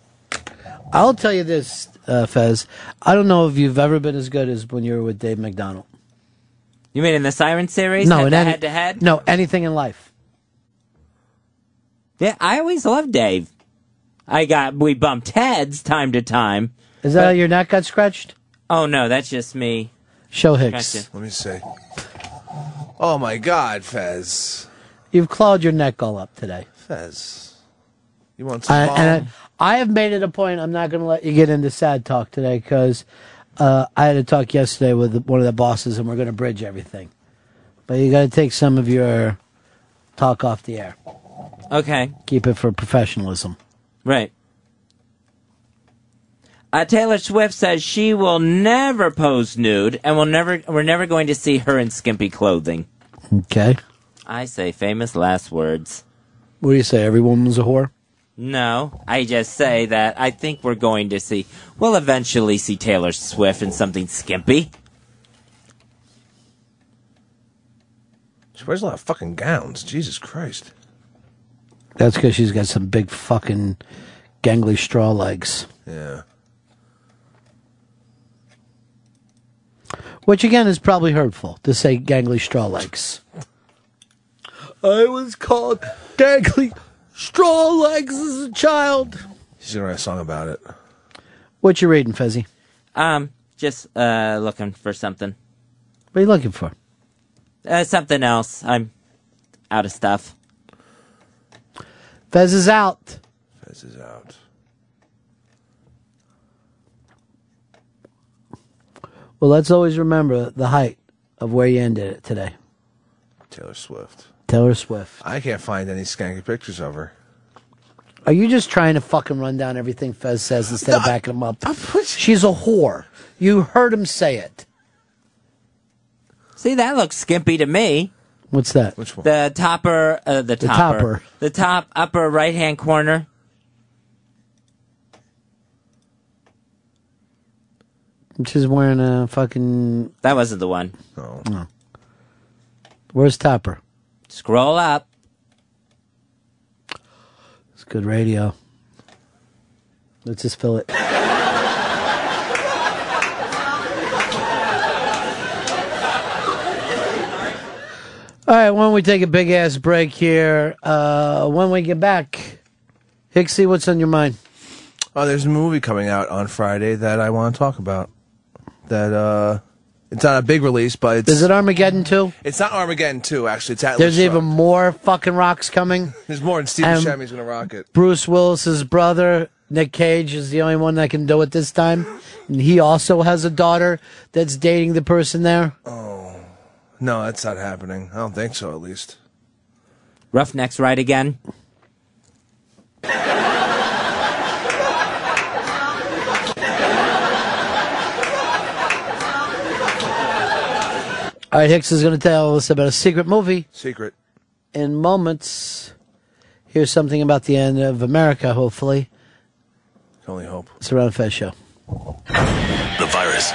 Speaker 3: I'll tell you this, uh, Fez. I don't know if you've ever been as good as when you were with Dave McDonald.
Speaker 5: You mean in the Siren series?
Speaker 3: No,
Speaker 5: head
Speaker 3: in
Speaker 5: to
Speaker 3: any,
Speaker 5: head to head?
Speaker 3: No, anything in life.
Speaker 5: Yeah, I always loved Dave. I got we bumped heads time to time.
Speaker 3: Is that how your neck got scratched?
Speaker 5: Oh no, that's just me.
Speaker 3: Show Hicks.
Speaker 5: Gotcha.
Speaker 6: Let me see. Oh my God, Fez.
Speaker 3: You've clawed your neck all up today.
Speaker 6: Fez. You want some
Speaker 3: I,
Speaker 6: balm?
Speaker 3: and I, I have made it a point. I'm not going to let you get into sad talk today because uh, I had a talk yesterday with one of the bosses, and we're going to bridge everything. But you got to take some of your talk off the air.
Speaker 5: Okay.
Speaker 3: Keep it for professionalism.
Speaker 5: Right. Uh, Taylor Swift says she will never pose nude, and will never. We're never going to see her in skimpy clothing.
Speaker 3: Okay.
Speaker 5: I say famous last words.
Speaker 3: What do you say? Every woman's a whore.
Speaker 5: No, I just say that I think we're going to see. We'll eventually see Taylor Swift in something skimpy.
Speaker 6: She wears a lot of fucking gowns. Jesus Christ.
Speaker 3: That's because she's got some big fucking gangly straw legs.
Speaker 6: Yeah.
Speaker 3: Which again is probably hurtful to say gangly straw legs. I was called gangly straw legs as a child.
Speaker 6: She's gonna write a song about it.
Speaker 3: What you reading, Fezzy?
Speaker 5: Um, just uh, looking for something.
Speaker 3: What are you looking for?
Speaker 5: Uh, something else. I'm out of stuff.
Speaker 3: Fez is out.
Speaker 6: Fez is out.
Speaker 3: Well, let's always remember the height of where you ended it today.
Speaker 6: Taylor Swift.
Speaker 3: Taylor Swift.
Speaker 6: I can't find any skanky pictures of her.
Speaker 3: Are you just trying to fucking run down everything Fez says instead of backing him up? She's a whore. You heard him say it.
Speaker 5: See, that looks skimpy to me.
Speaker 3: What's that?
Speaker 6: Which one?
Speaker 5: The topper, uh, the
Speaker 3: The
Speaker 5: topper,
Speaker 3: topper.
Speaker 5: the top upper right hand corner.
Speaker 3: She's wearing a fucking.
Speaker 5: That wasn't the one.
Speaker 6: Oh.
Speaker 3: No. Where's Topper?
Speaker 5: Scroll up.
Speaker 3: It's good radio. Let's just fill it. All right, when we take a big ass break here, uh, when we get back, Hixie, what's on your mind?
Speaker 6: Oh, there's a movie coming out on Friday that I want to talk about. That uh, it's not a big release, but it's
Speaker 3: Is it Armageddon 2?
Speaker 6: it's not Armageddon 2, Actually, it's Atlas.
Speaker 3: There's
Speaker 6: Shrugged.
Speaker 3: even more fucking rocks coming.
Speaker 6: There's more, and Stephen
Speaker 3: Um,
Speaker 6: Buscemi's gonna rock it.
Speaker 3: Bruce Willis's brother, Nick Cage, is the only one that can do it this time. And he also has a daughter that's dating the person there.
Speaker 6: Oh no, that's not happening. I don't think so, at least.
Speaker 5: Roughnecks right again.
Speaker 3: All right, Hicks is going to tell us about a secret movie
Speaker 6: Secret.
Speaker 3: in moments. Here's something about the end of America, hopefully.
Speaker 6: Can only hope.
Speaker 3: It's around Fez Show.
Speaker 39: The virus.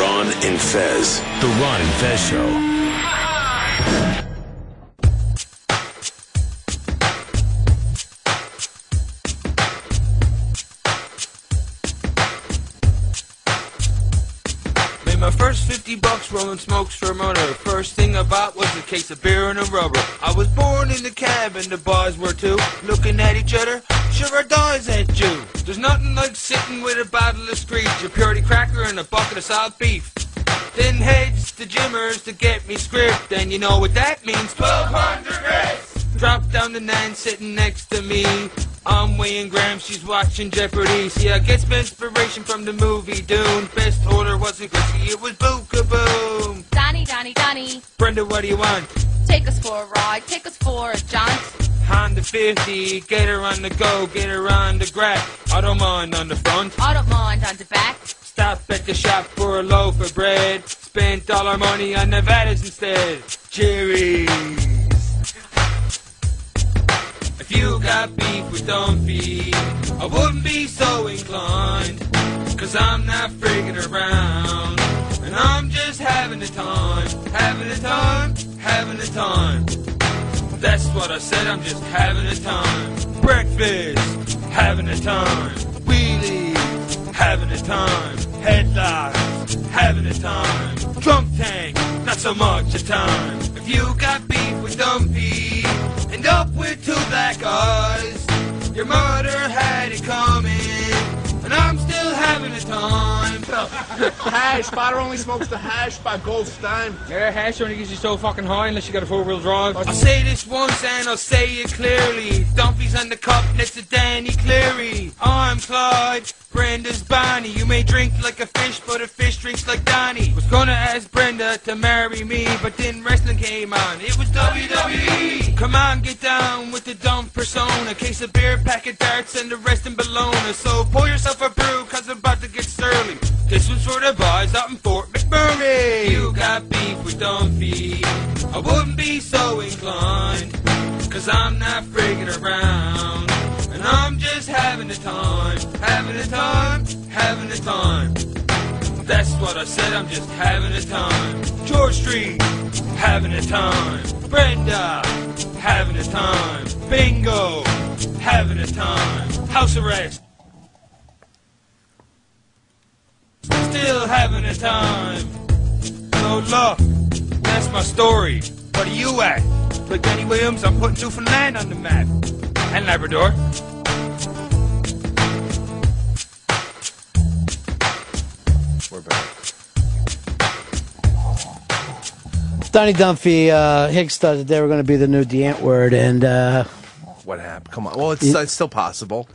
Speaker 39: Ron and Fez. The Ron and Fez Show.
Speaker 52: 50 bucks rolling smokes for motor. First thing I bought was a case of beer and a rubber. I was born in the cab and the boys were too. Looking at each other, sure our dies at you. There's nothing like sitting with a bottle of screech, a purity cracker and a bucket of salt beef. Then heads to Jimmers to get me script, and you know what that means, 1200 grits. Drop down the nine sitting next to me. I'm weighing grams, she's watching Jeopardy. See, I get my inspiration from the movie Dune. Best order wasn't Chrissy, it was Boo Kaboom.
Speaker 53: Donnie, Donnie, Donnie,
Speaker 52: Brenda, what do you want?
Speaker 53: take us for a ride, take us for a jaunt.
Speaker 52: Honda 50, get her on the go, get her on the grab. I don't mind on the front.
Speaker 53: I don't mind on the back.
Speaker 52: Stop at the shop for a loaf of bread. Spent all our money on Nevadas instead. Cherries. If you got beef with Dumpy, I wouldn't be so inclined. Cause I'm not freaking around. And I'm just having a time, having a time, having a time. That's what I said, I'm just having a time. Breakfast, having a time. Wheelies, having a time. Headlocks, having a time. Drunk tank, not so much a time. If you got beef with Dumpy, up with two black eyes. Your mother had it coming, and I'm still having a time.
Speaker 54: hash, Spotter only smokes the hash by Gold Stein.
Speaker 52: Yeah, hash only gets you so fucking high unless you got a four-wheel drive. I'll say this once and I'll say it clearly. Dumpy's on the cup next to Danny Cleary. I'm Clyde, Brenda's Bonnie. You may drink like a fish, but a fish drinks like Donnie. Was gonna ask Brenda to marry me, but then wrestling came on. It was WWE. Come on, get down with the dumb persona. Case of beer, pack of darts, and the rest in Bologna. So pour yourself a brew, cause I'm about to get surly. This one's for the boys out in Fort McMurray. You got beef with Dumpy. I wouldn't be so inclined. Cause I'm not friggin' around. And I'm just having a time. Having a time. Having a time. That's what I said, I'm just having a time. George Street, having a time. Brenda, having a time. Bingo, having a time. House arrest. Still having a time. No luck. That's my story. What are you at? Like Danny Williams, I'm putting Newfoundland on the map. And Labrador.
Speaker 6: We're back.
Speaker 3: Donnie Dumphy, uh, Hicks thought that they were going to be the new D'Ant word, and uh,
Speaker 6: What happened? Come on. Well, it's,
Speaker 3: You-
Speaker 6: it's still possible.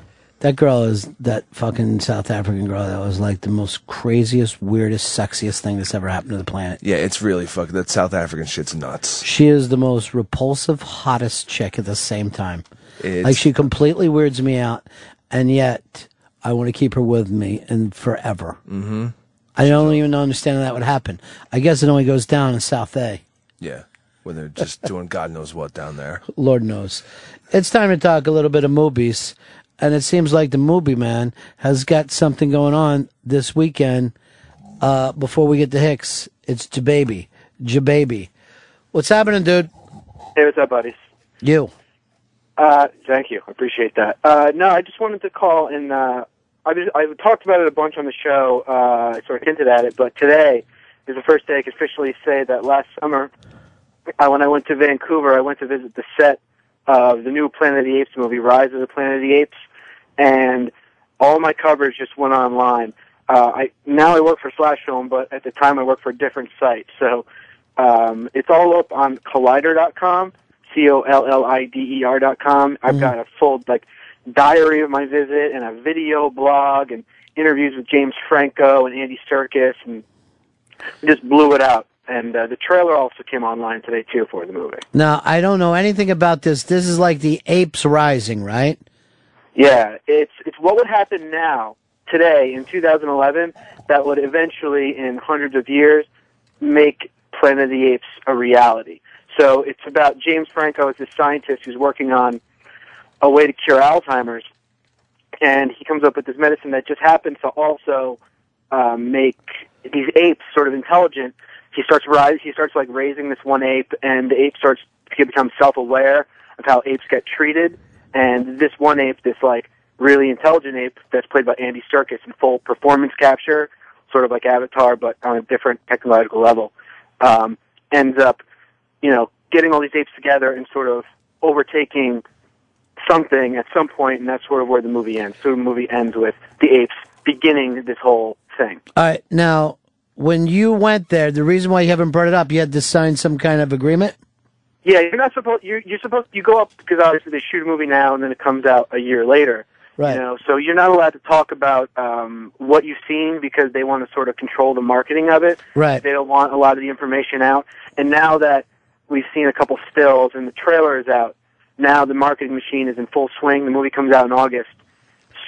Speaker 3: That girl is that fucking South African girl that was like the most craziest, weirdest, sexiest thing that's ever happened to the planet.
Speaker 6: Yeah, it's really fucking. That South African shit's nuts.
Speaker 3: She is the most repulsive, hottest chick at the same time.
Speaker 6: It's-
Speaker 3: like she completely weirds me out, and yet I want to keep her with me and forever.
Speaker 6: Mm-hmm.
Speaker 3: I don't even understand how that would happen. I guess it only goes down in South A.
Speaker 6: Yeah, when they're just doing God knows what down there.
Speaker 3: Lord knows. It's time to talk a little bit of movies, and it seems like the movie man has got something going on this weekend. Uh, before we get to Hicks, it's Jababy, Jababy. What's happening, dude?
Speaker 55: Hey, what's up, buddies?
Speaker 3: You.
Speaker 55: Uh, thank you. I appreciate that. Uh, no, I just wanted to call and, uh, I just, I talked about it a bunch on the show, uh, I sort of hinted at it, but today is the first day I can officially say that last summer, uh, when I went to Vancouver, I went to visit the set of the new Planet of the Apes movie, Rise of the Planet of the Apes, and all my coverage just went online. Uh, I now I work for Slash Film, but at the time I worked for a different site. So um, it's all up on Collider.com, C O L L I D E R dot com. I've got a full like diary of my visit and a video blog and interviews with James Franco and Andy Serkis, and just blew it out. And uh, the trailer also came online today too for the movie.
Speaker 3: Now, I don't know anything about this. This is like the apes rising, right?
Speaker 55: Yeah, it's it's what would happen now today in 2011 that would eventually, in hundreds of years, make Planet of the Apes a reality. So it's about James Franco as a scientist who's working on a way to cure Alzheimer's, and he comes up with this medicine that just happens to also um, make these apes sort of intelligent. He starts rise. He starts like raising this one ape, and the ape starts to become self-aware of how apes get treated. And this one ape, this like really intelligent ape that's played by Andy Serkis in full performance capture, sort of like Avatar, but on a different technological level, um, ends up, you know, getting all these apes together and sort of overtaking something at some point, and that's sort of where the movie ends. So the movie ends with the apes beginning this whole thing.
Speaker 3: All right. Now, when you went there, the reason why you haven't brought it up, you had to sign some kind of agreement.
Speaker 55: Yeah, you're not supposed. You're, you're supposed. You go up because obviously they shoot a movie now, and then it comes out a year later.
Speaker 3: Right.
Speaker 55: You know, so you're not allowed to talk about um, what you've seen because they want to sort of control the marketing of it.
Speaker 3: Right.
Speaker 55: They don't want a lot of the information out. And now that we've seen a couple stills and the trailer is out, now the marketing machine is in full swing. The movie comes out in August,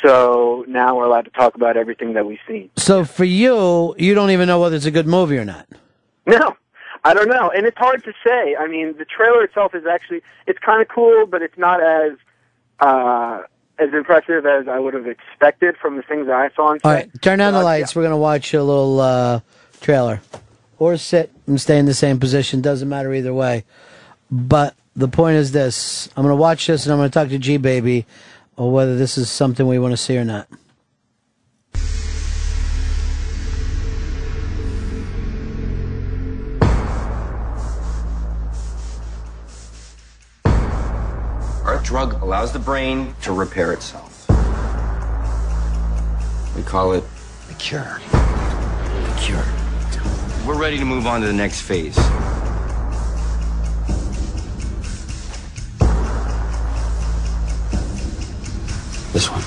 Speaker 55: so now we're allowed to talk about everything that we've seen.
Speaker 3: So for you, you don't even know whether it's a good movie or not.
Speaker 55: No, I don't know, and it's hard to say. I mean, the trailer itself is actually it's kind of cool, but it's not as uh, as impressive as I would have expected from the things that I saw on set.
Speaker 3: All right, turn down the lights. We're gonna watch a little uh, trailer, or sit and stay in the same position. Doesn't matter either way. But the point is this: I'm going to watch this and I'm going to talk to G Baby, or whether this is something we want to see or not.
Speaker 56: Our drug allows the brain to repair itself. We call it the cure. The cure. We're ready to move on to the next phase. This one.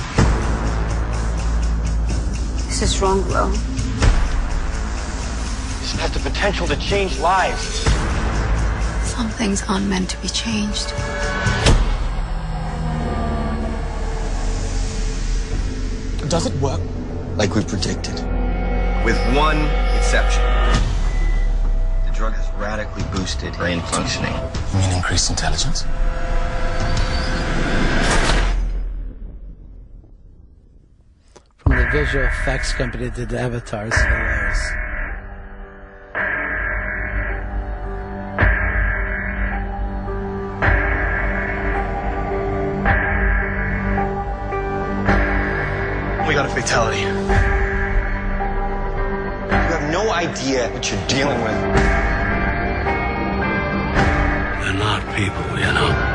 Speaker 57: This is wrong, Will.
Speaker 56: This has the potential to change lives.
Speaker 57: Some things aren't meant to be changed.
Speaker 56: Does it work? Like we predicted. With one exception. The drug has radically boosted brain functioning. You mean increased intelligence?
Speaker 3: The visual effects company that did the avatars. Hilarious.
Speaker 56: We got a fatality. You have no idea what you're dealing with.
Speaker 39: They're not people, you know.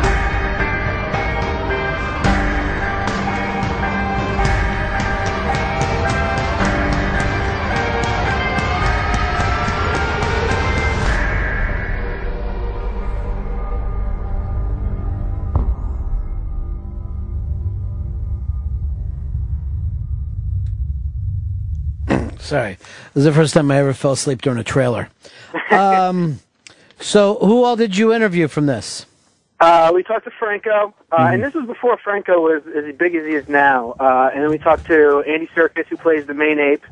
Speaker 3: Sorry, this is the first time I ever fell asleep during a trailer. Um, so, who all did you interview from this?
Speaker 55: Uh, we talked to Franco, uh,
Speaker 3: Mm-hmm.
Speaker 55: and this was before Franco was as big as he is now. Uh, and then we talked to Andy Serkis, who plays the main ape,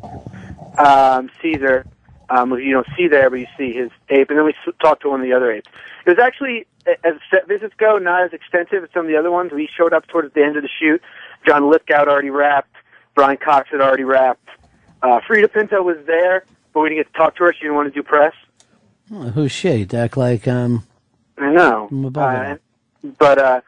Speaker 55: um, Caesar. Um, you don't see there, but you see his ape. And then we talked to one of the other apes. It was actually, as set visits go, not as extensive as some of the other ones. We showed up towards the end of the shoot. John Lithgow had already wrapped. Brian Cox had already wrapped. Uh, Freida Pinto was there, but we didn't get to talk to her. She didn't want to do press.
Speaker 3: Oh, who's she? To act like um.
Speaker 55: I know. Uh, but uh,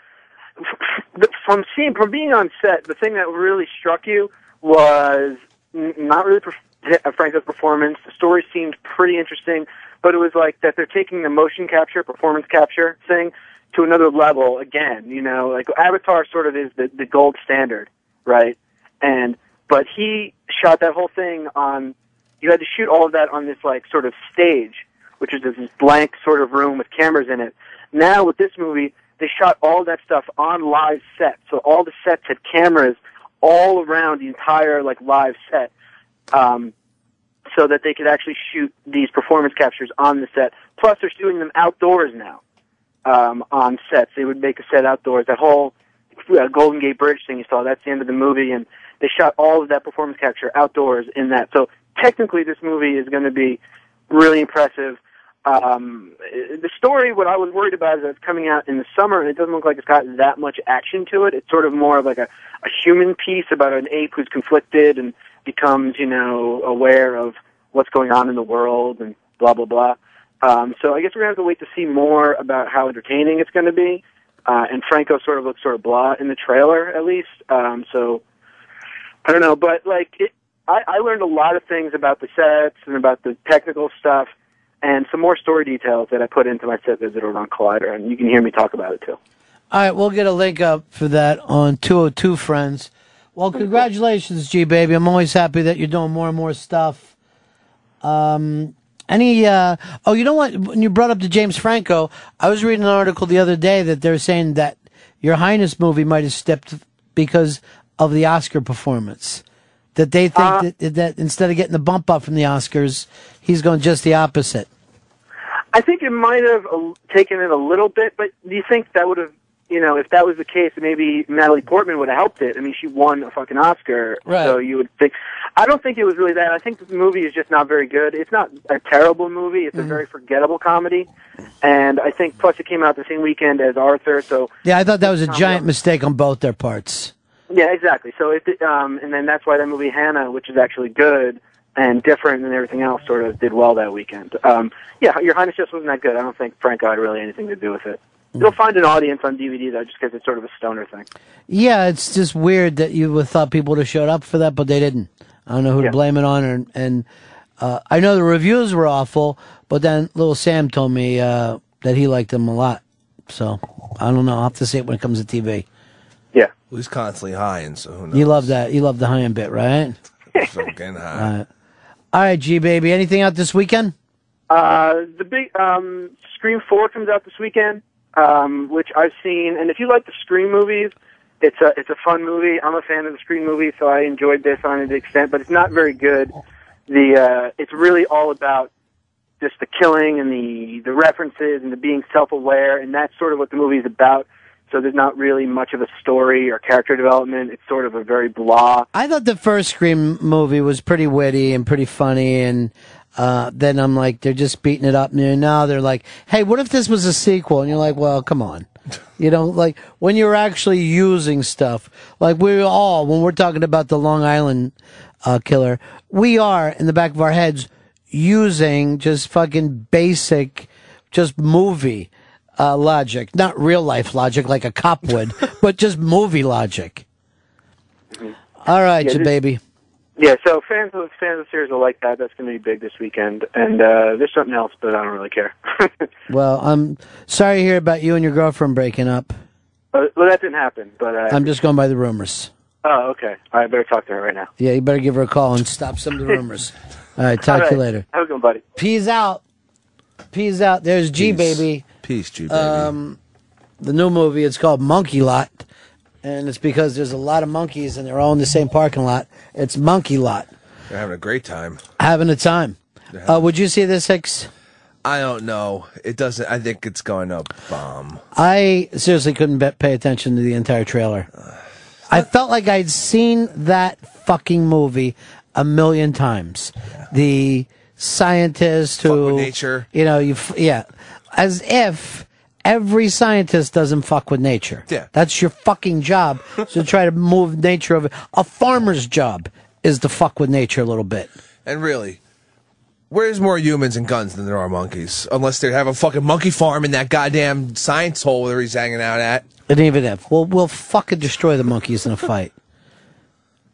Speaker 55: from seeing from being on set, the thing that really struck you was not really perf- uh, Franco's performance. The story seemed pretty interesting, but it was like that they're taking the motion capture, performance capture thing to another level again. You know, like Avatar sort of is the, the gold standard, right? And but he shot that whole thing on. You had to shoot all of that on this like sort of stage, which is this blank sort of room with cameras in it. Now with this movie, they shot all that stuff on live set. So all the sets had cameras all around the entire like live set, um, so that they could actually shoot these performance captures on the set. Plus, they're shooting them outdoors now um, on sets. They would make a set outdoors. That whole uh, Golden Gate Bridge thing you saw, that's the end of the movie, and they shot all of that performance capture outdoors in that. So technically, this movie is going to be really impressive. Um, the story, what I was worried about is that it's coming out in the summer, and it doesn't look like it's got that much action to it. It's sort of more of like a, a human piece about an ape who's conflicted and becomes, you know, aware of what's going on in the world and blah blah blah. Um, so I guess we're gonna have to wait to see more about how entertaining it's going to be. Uh, and Franco sort of looks sort of blah in the trailer, at least. Um, so I don't know, but like it, I, I learned a lot of things about the sets and about the technical stuff, and some more story details that I put into my set visit over on Collider, and you can hear me talk about it too.
Speaker 3: All right, we'll get a link up for that on 202 Friends. Well, congratulations, G Baby. I'm always happy that you're doing more and more stuff. Um, any, uh, oh, you know what? When you brought up the James Franco, I was reading an article the other day that they're saying that Your Highness movie might have stepped because of the Oscar performance. That they think that, that instead of getting the bump up from the Oscars, he's going just the opposite.
Speaker 55: I think it might have uh, taken it a little bit, but do you think that would have, you know, if that was the case, maybe Natalie Portman would have helped it? I mean, she won a fucking Oscar,
Speaker 3: Right.
Speaker 55: so you would think. I don't think it was really that. I think the movie is just not very good. It's not a terrible movie. It's a very forgettable comedy, and I think plus it came out the same weekend as Arthur, so
Speaker 3: Yeah, I thought that was a giant mistake on both their parts.
Speaker 55: Yeah, exactly. So it, um, and then that's why that movie Hannah, which is actually good and different than everything else, sort of did well that weekend. Um, yeah, Your Highness just wasn't that good. I don't think Franco had really anything to do with it. you'll find an audience on DVD though, just because it's sort of a stoner thing.
Speaker 3: Yeah, it's just weird that you would thought people would have showed up for that, but they didn't. I don't know who to
Speaker 55: Yeah.
Speaker 3: blame it on, and, and uh, I know the reviews were awful, but then little Sam told me uh, that he liked them a lot. So I don't know. I'll have to see it when it comes to TV.
Speaker 55: Yeah.
Speaker 6: Well, he's constantly high, and so who knows?
Speaker 3: You love that. You love the high end bit, right?
Speaker 6: so getting high.
Speaker 3: All right. All right, G baby. Anything out this weekend?
Speaker 55: Uh, the big um, Scream Four comes out this weekend, um, which I've seen. And if you like the Scream movies, it's a it's a fun movie. I'm a fan of the Scream movies, so I enjoyed this on an extent. But it's not very good. The uh, it's really all about just the killing and the the references and the being self aware, and that's sort of what the movie is about. So there's not really much of a story or character development. It's sort of a very blah.
Speaker 3: I thought the first Scream movie was pretty witty and pretty funny, and uh, then I'm like, they're just beating it up. And now they're like, hey, what if this was a sequel? And you're like, well, come on. You know, like when you're actually using stuff, like we all, when we're talking about the Long Island uh, killer, we are in the back of our heads using just fucking basic, just movie uh, logic, not real life logic like a cop would, but just movie logic. All right,
Speaker 55: Yeah, this-
Speaker 3: baby.
Speaker 55: Yeah, so fans of fans of the series will like that. That's going to be big this weekend. And uh, there's something else, but I don't really care.
Speaker 3: Well, I'm sorry to hear about you and your girlfriend breaking up.
Speaker 55: Uh, well, that didn't happen. But uh,
Speaker 3: I'm just going by the rumors.
Speaker 55: oh, okay. All right, I better talk to her right now.
Speaker 3: Yeah, you better give her a call and stop some of the rumors. All right, talk
Speaker 55: All
Speaker 3: to you later.
Speaker 55: Have a good one, buddy.
Speaker 3: Peace out. Peace out. There's G
Speaker 6: Peace.
Speaker 3: baby.
Speaker 6: Peace, G baby.
Speaker 3: Um, the new movie. It's called Monkey Lot, and it's because there's a lot of monkeys and they're all in the same parking lot. It's Monkey Lot.
Speaker 6: They're having a great time.
Speaker 3: Having a time. Uh, would you see this, Hicks?
Speaker 6: I don't know. It doesn't. I think it's going to bomb.
Speaker 3: I seriously couldn't be- pay attention to the entire trailer. I felt like I'd seen that fucking movie a million times. The scientist who,
Speaker 6: nature.
Speaker 3: you know, you, f- yeah, as if every scientist doesn't fuck with nature.
Speaker 6: Yeah.
Speaker 3: that's your fucking job. to try to move nature over. A farmer's job is to fuck with nature a little bit.
Speaker 6: And really, where's more humans and guns than there are monkeys? Unless they have a fucking monkey farm in that goddamn science hole where he's hanging out at.
Speaker 3: And even if we'll we'll fucking destroy the monkeys in a fight.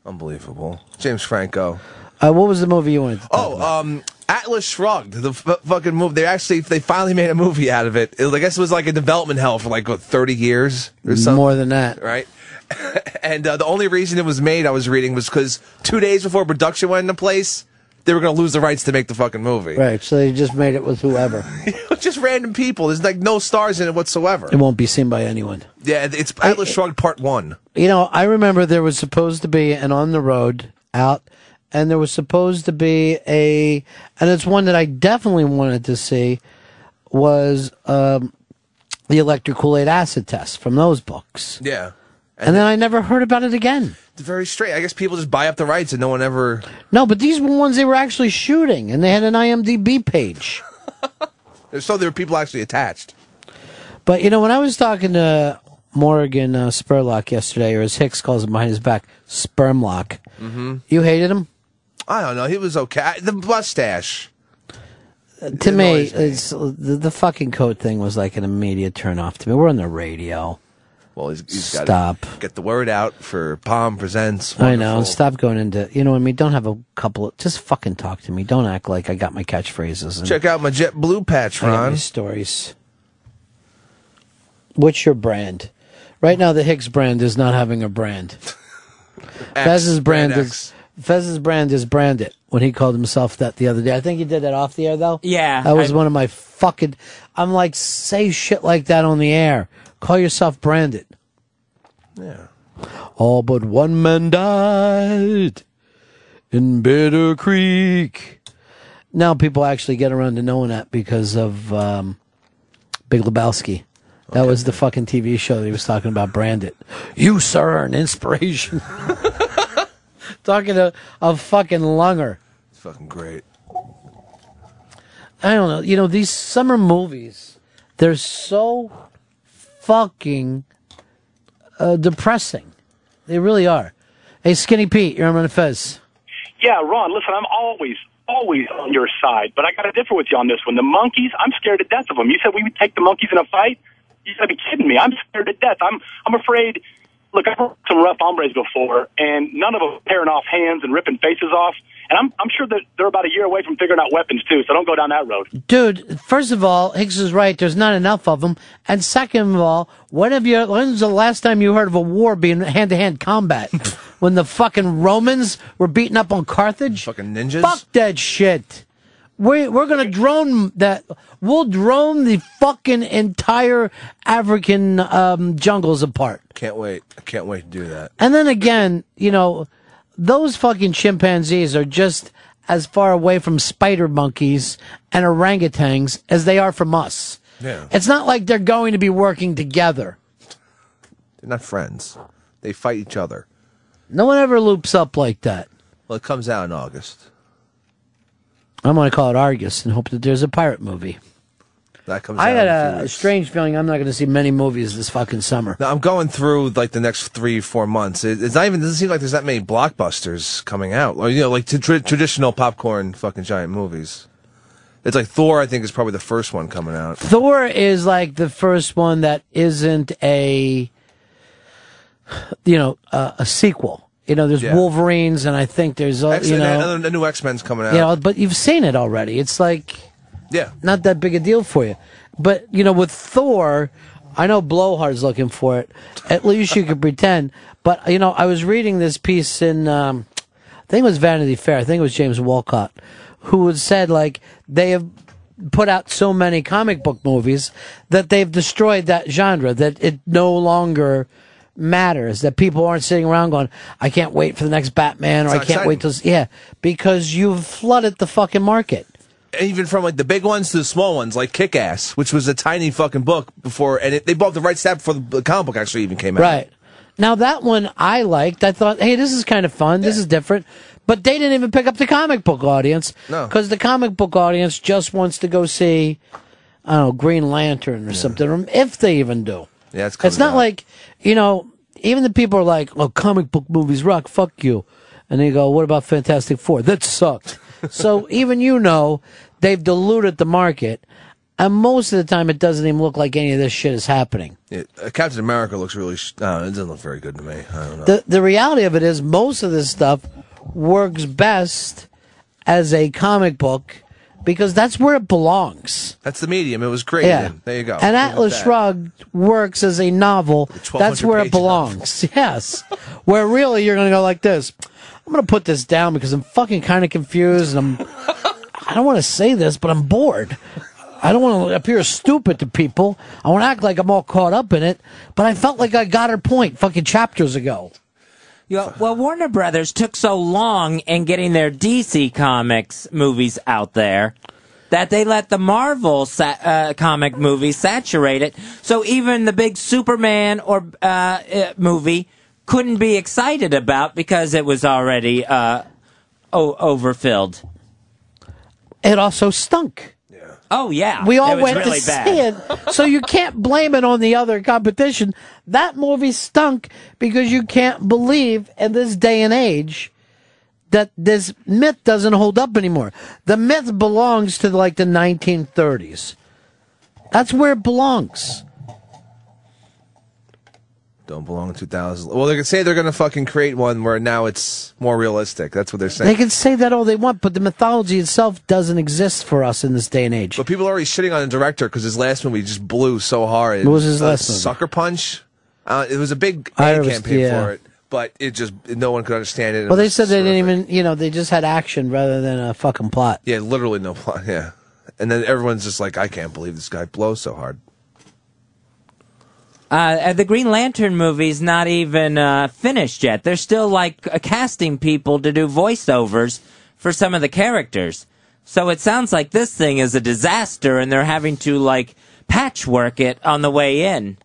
Speaker 6: Unbelievable. James Franco.
Speaker 3: Uh, what was the movie you wanted? To
Speaker 6: Oh, um, Atlas Shrugged, the f- fucking movie. They actually, they finally made a movie out of it. it. I guess it was like a development hell for like what, thirty years or something.
Speaker 3: More than that.
Speaker 6: right? and uh, the only reason it was made, I was reading, was because two days before production went into place, they were going to lose the rights to make the fucking movie.
Speaker 3: Right, so they just made it with whoever.
Speaker 6: Just random people. There's like no stars in it whatsoever.
Speaker 3: It won't be seen by anyone.
Speaker 6: Yeah, it's Atlas Shrugged Part One.
Speaker 3: You know, I remember there was supposed to be an on the road out, and there was supposed to be a, and it's one that I definitely wanted to see, was um, the electric Kool Aid acid test from those books.
Speaker 6: Yeah,
Speaker 3: And, then I never heard about it again.
Speaker 6: it's very straight. I guess people just buy up the rights and no one ever.
Speaker 3: No, but these were ones they were actually shooting, and they had an IMDb page.
Speaker 6: So there were people actually attached.
Speaker 3: But you know, when I was talking to Morgan uh, Spurlock yesterday, or as Hicks calls him behind his back, Spermlock,
Speaker 6: Mm-hmm.
Speaker 3: you hated him.
Speaker 6: I don't know. He was okay. The mustache.
Speaker 3: to me, it's the, the fucking coat thing was like an immediate turn off to me. We're on the radio.
Speaker 6: Well, he's, he's got
Speaker 3: Stop.
Speaker 6: to get the word out for POM Presents.
Speaker 3: I know.
Speaker 6: Wonderful.
Speaker 3: Stop going into. You know what I mean? Don't have a couple. Of, just fucking talk to me. Don't act like I got my catchphrases. And
Speaker 6: Check out my Jet Blue patch, Ron.
Speaker 3: stories. What's your brand? Right now, the Hicks brand is not having a brand. Fez's brand
Speaker 6: brand
Speaker 3: is Fez's brand is branded when he called himself that the other day. I think he did that off the air though.
Speaker 5: Yeah,
Speaker 3: that was
Speaker 5: I-
Speaker 3: one of my fucking. I'm like, say shit like that on the air. Call yourself branded.
Speaker 6: Yeah.
Speaker 3: All but one man died in Bitter Creek. Now people actually get around to knowing that because of um, Big Lebowski. That was the fucking TV show that he was talking about. Branded. You, sir, are an inspiration. talking to a fucking lunger.
Speaker 6: It's fucking great.
Speaker 3: I don't know. You know, these summer movies, they're so fucking uh, depressing. They really are. Hey, Skinny Pete, you're on the Fez.
Speaker 58: Yeah, Ron, listen, I'm always, always on your side, but I got to differ with you on this one. The monkeys, I'm scared to death of them. You said we would take the monkeys in a fight. You gotta be kidding me. I'm scared to death. I'm I'm afraid. Look, I've worked some rough hombres before, and none of them are tearing off hands and ripping faces off. And I'm I'm sure that they're about a year away from figuring out weapons too. So don't go down that road.
Speaker 3: Dude, first of all, Hicks is right. There's not enough of them. And second of all, when have you? When's the last time you heard of a war being hand to hand combat? when the fucking Romans were beating up on Carthage?
Speaker 6: Fucking ninjas.
Speaker 3: Fuck that shit. We we're gonna drone that. We'll drone the fucking entire African um, jungles apart.
Speaker 6: Can't wait. I can't wait to do that.
Speaker 3: And then again, you know, those fucking chimpanzees are just as far away from spider monkeys and orangutans as they are from us.
Speaker 6: Yeah.
Speaker 3: It's not like they're going to be working together.
Speaker 6: They're not friends. They fight each other.
Speaker 3: No one ever loops up like that.
Speaker 6: Well, it comes out in August.
Speaker 3: I'm going to call it Argus and hope that there's a pirate movie.
Speaker 6: That comes
Speaker 3: I
Speaker 6: out.
Speaker 3: got
Speaker 6: in a few
Speaker 3: a,
Speaker 6: weeks.
Speaker 3: strange feeling I'm not going to see many movies this fucking summer.
Speaker 6: Now, I'm going through like the next three, four months. It, it's not even. Doesn't seem like there's that many blockbusters coming out, or you know, like t- tra- traditional popcorn fucking giant movies. It's like Thor. I think is probably the first one coming out.
Speaker 3: Thor is like the first one that isn't a, you know, uh, a sequel. You know, there's
Speaker 6: Yeah.
Speaker 3: Wolverines, and I think there's, uh, you know,
Speaker 6: the, new X Men's coming out.
Speaker 3: you know, but you've seen it already. It's like,
Speaker 6: Yeah.
Speaker 3: not that big a deal for you. But you know, with Thor, I know Blowhard's looking for it. At least you could pretend. But you know, I was reading this piece in, um, I think it was Vanity Fair. I think it was James Wolcott, who said like they have put out so many comic book movies that they've destroyed that genre. That it no longer matters. That people aren't sitting around going, "I can't wait for the next Batman," or "I can't wait till yeah," because you've flooded the fucking market.
Speaker 6: even from like the big ones to the small ones, like Kick Ass, which was a tiny fucking book before, and it, they bought the right step before the, the comic book actually even came out.
Speaker 3: Right. Now that one I liked. I thought, hey, this is kind of fun. This is different. But they didn't even pick up the comic book audience.
Speaker 6: No.
Speaker 3: Because the comic book audience just wants to go see, I don't know, Green Lantern or something, or if they even do.
Speaker 6: Yeah, it's,
Speaker 3: It's not like, you know, even the people are like, oh, comic book movies rock, fuck you. And they go, what about Fantastic Four? That sucked. so even you know, they've diluted the market. And most of the time, it doesn't even look like any of this shit is happening.
Speaker 6: Yeah, uh, Captain America looks really. Sh- no, it doesn't look very good to me. I don't know.
Speaker 3: The the reality of it is most of this stuff works best as a comic book because that's where it belongs.
Speaker 6: That's the medium. It was great.
Speaker 3: Yeah.
Speaker 6: There you go.
Speaker 3: And Atlas. Shrugged works as a novel. That's where it belongs. Yes. where really you're going to go like this. I'm going to put this down because I'm fucking kind of confused and I'm I don't want to say this, but I'm bored. I don't want to appear stupid to people. I want to act like I'm all caught up in it, but I felt like I got her point fucking chapters ago.
Speaker 5: Yeah, well, Warner Brothers took so long in getting their DC Comics movies out there that they let the Marvel sa- uh, comic movies saturate it. So even the big Superman or uh, uh, movie couldn't be excited about because it was already uh, o- overfilled.
Speaker 3: It also stunk.
Speaker 5: Oh yeah,
Speaker 3: We all
Speaker 5: It was
Speaker 3: went
Speaker 5: really
Speaker 3: to
Speaker 5: bad.
Speaker 3: see it, so you can't blame it on the other competition. That movie stunk because you can't believe in this day and age that this myth doesn't hold up anymore. The myth belongs to like the 1930s. That's where it belongs.
Speaker 6: Don't belong in 2000. Well, they can say they're going to fucking create one where now it's more realistic. That's what they're saying.
Speaker 3: They can say that all they want, but the mythology itself doesn't exist for us in this day and age.
Speaker 6: But people are already shitting on the director because his last movie just blew so hard.
Speaker 3: What was his
Speaker 6: Uh,
Speaker 3: last movie?
Speaker 6: Sucker Punch. Uh, it was a big
Speaker 3: I
Speaker 6: ad campaign
Speaker 3: yeah.
Speaker 6: for it, but it just no one could understand it.
Speaker 3: Well, they said they didn't even, you know, they just had action rather than a fucking plot.
Speaker 6: Yeah, literally no plot. Yeah, and then everyone's just like, I can't believe this guy blows so hard.
Speaker 5: Uh, the Green Lantern movie's not even uh, finished yet. They're still like uh, casting people to do voiceovers for some of the characters. So it sounds like this thing is a disaster, and they're having to like patchwork it on the way in.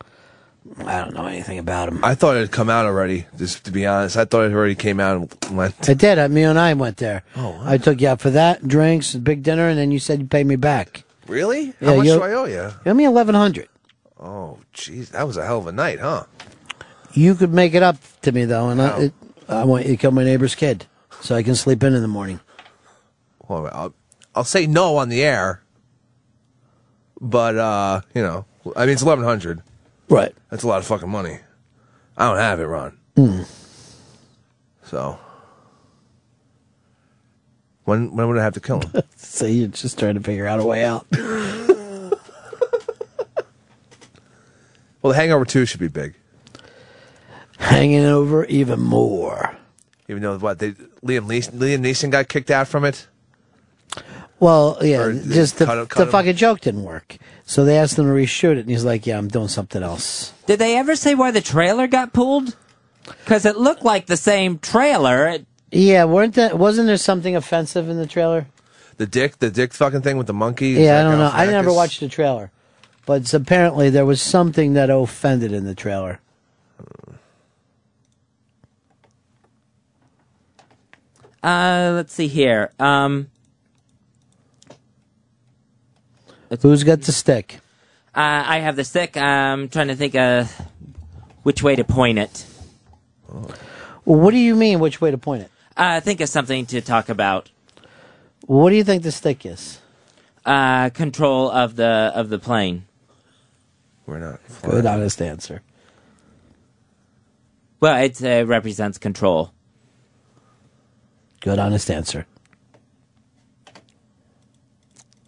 Speaker 3: I don't know anything about him.
Speaker 6: I thought it had come out already. Just to be honest, I thought it already came out and went.
Speaker 3: It did. Uh, Me and I went there. Oh, I took you out for that, drinks, big dinner, and then you said you paid me back.
Speaker 6: Really?
Speaker 3: Yeah,
Speaker 6: How much
Speaker 3: you-
Speaker 6: do I owe you?
Speaker 3: You owe me eleven hundred.
Speaker 6: Oh, jeez, that was a hell of a night, huh?
Speaker 3: You could make it up to me though, and I, it, I want you to kill my neighbor's kid, so I can sleep in in the morning.
Speaker 6: Well, I'll, I'll say no on the air, but uh, you know, I mean, it's eleven hundred.
Speaker 3: Right.
Speaker 6: That's a lot of fucking money. I don't have it, Ron.
Speaker 3: Hmm.
Speaker 6: So when when would I have to kill him?
Speaker 3: so you're just trying to figure out a way out.
Speaker 6: well, the Hangover Two should be big.
Speaker 3: Hanging over even more.
Speaker 6: Even though what they Liam Neeson, Liam Neeson got kicked out from it.
Speaker 3: Well, yeah,
Speaker 6: Or
Speaker 3: just the,
Speaker 6: cut it- cut
Speaker 3: the
Speaker 6: him.
Speaker 3: fucking joke didn't work. So they asked him to reshoot it, and he's like, "Yeah, I'm doing something else."
Speaker 5: Did they ever say why the trailer got pulled? Because it looked like the same trailer. It,
Speaker 3: Yeah, weren't that? Wasn't there something offensive in the trailer?
Speaker 6: The dick, the dick fucking thing with the monkey.
Speaker 3: Yeah, I don't uh, know. I never
Speaker 6: Galifianakis.
Speaker 3: watched the trailer, but apparently there was something that offended in the trailer.
Speaker 5: uh, let's see here. Um,
Speaker 3: Who's got the stick?
Speaker 5: uh, I have the stick. I'm trying to think uh, which way to point it.
Speaker 3: Well, what do you mean? Which way to point it?
Speaker 5: Uh, think of something to talk about.
Speaker 3: What do you think the stick is?
Speaker 5: Uh, control of the of the plane.
Speaker 6: We're not.
Speaker 3: Good, honest answer.
Speaker 5: Well, it uh, represents control.
Speaker 3: Good, honest answer.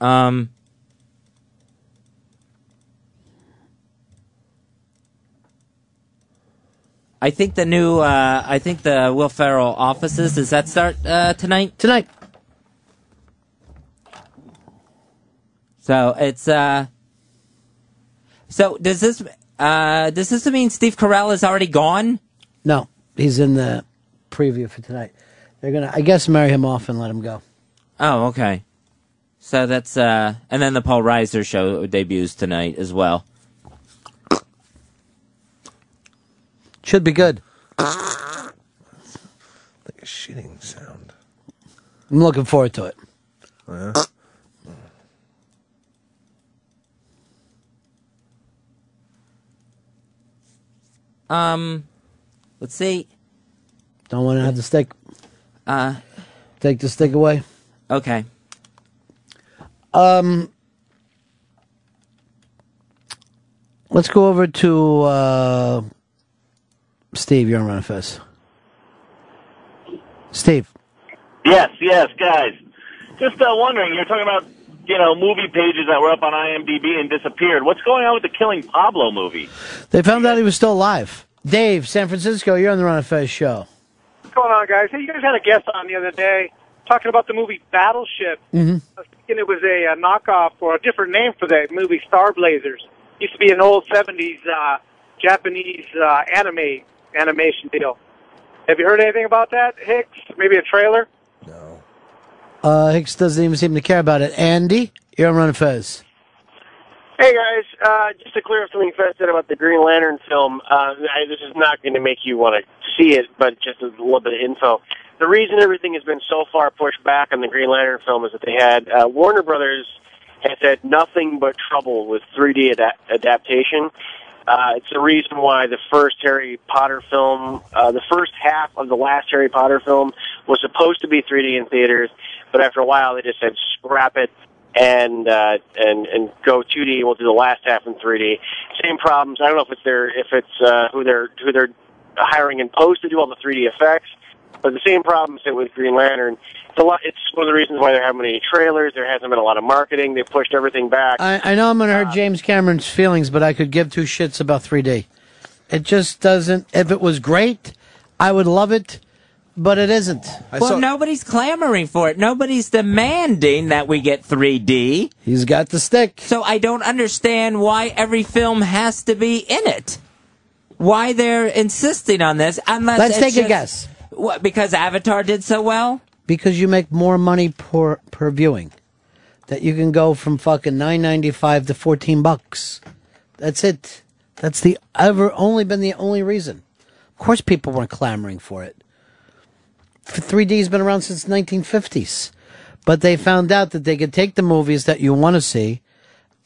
Speaker 5: Um. I think the new, uh, I think the Will Ferrell offices, does that start uh, tonight?
Speaker 3: Tonight.
Speaker 5: So it's, uh, so does this, uh, does this mean Steve Carell is already gone?
Speaker 3: No, he's in the preview for tonight. They're gonna, I guess, marry him off and let him go.
Speaker 5: Oh, okay. So that's, uh, and then the Paul Reiser show debuts tonight as well.
Speaker 3: Should be good.
Speaker 6: Like a shitting sound.
Speaker 3: I'm looking forward to it.
Speaker 6: Yeah.
Speaker 5: Um, let's see.
Speaker 3: Don't want to have the stick.
Speaker 5: Uh,
Speaker 3: Take the stick away.
Speaker 5: okay.
Speaker 3: Um, let's go over to uh, Steve. You're on Ron Fez. Steve.
Speaker 59: Yes, yes, guys. Just uh, wondering, you're talking about you know movie pages that were up on IMDb and disappeared. What's going on with the Killing Pablo movie?
Speaker 3: They found out he was still alive. Dave, San Francisco, you're on the Ron Fez show.
Speaker 60: What's going on, guys? Hey, you guys had a guest on the other day talking about the movie Battleship.
Speaker 3: Mm-hmm.
Speaker 60: I was thinking it was a, uh knockoff or a different name for that movie, Star Blazers. Used to be an old '70s uh, Japanese uh, anime animation deal. Have you heard anything about that, Hicks? Maybe a trailer?
Speaker 3: Uh, Hicks doesn't even seem to care about it. Andy, you're on Ron Fez.
Speaker 49: Hey guys, uh, just to clear up something Fez said about the Green Lantern film, uh, I, this is not going to make you want to see it, but just a little bit of info. The reason everything has been so far pushed back on the Green Lantern film is that they had uh, Warner Brothers has had nothing but trouble with 3D ada- adaptation. Uh, it's the reason why the first Harry Potter film, uh, the first half of the last Harry Potter film, was supposed to be 3D in theaters, but after a while they just said scrap it and uh, and and go 2D. We'll do the last half in 3D. Same problems. I don't know if it's their if it's uh, who they're who they're hiring in post to do all the 3D effects, but the same problems that with Green Lantern. It's a lot. It's one of the reasons why there haven't been any trailers. There hasn't been a lot of marketing. They pushed everything back.
Speaker 3: I, I know I'm going to hurt James Cameron's feelings, but I could give two shits about 3D. It just doesn't. If it was great, I would love it, but it isn't.
Speaker 5: well, nobody's clamoring for it. Nobody's demanding that we get 3D.
Speaker 3: He's got the stick.
Speaker 5: So I don't understand why every film has to be in it. Why they're insisting on this? Unless
Speaker 3: Let's
Speaker 5: it's
Speaker 3: take a guess.
Speaker 5: What, because Avatar did so well?
Speaker 3: Because you make more money per per viewing. That you can go from fucking nine ninety five to fourteen bucks. That's it. That's the ever only been the only reason. Of course, people weren't clamoring for it. Three D's been around since nineteen fifties, but they found out that they could take the movies that you want to see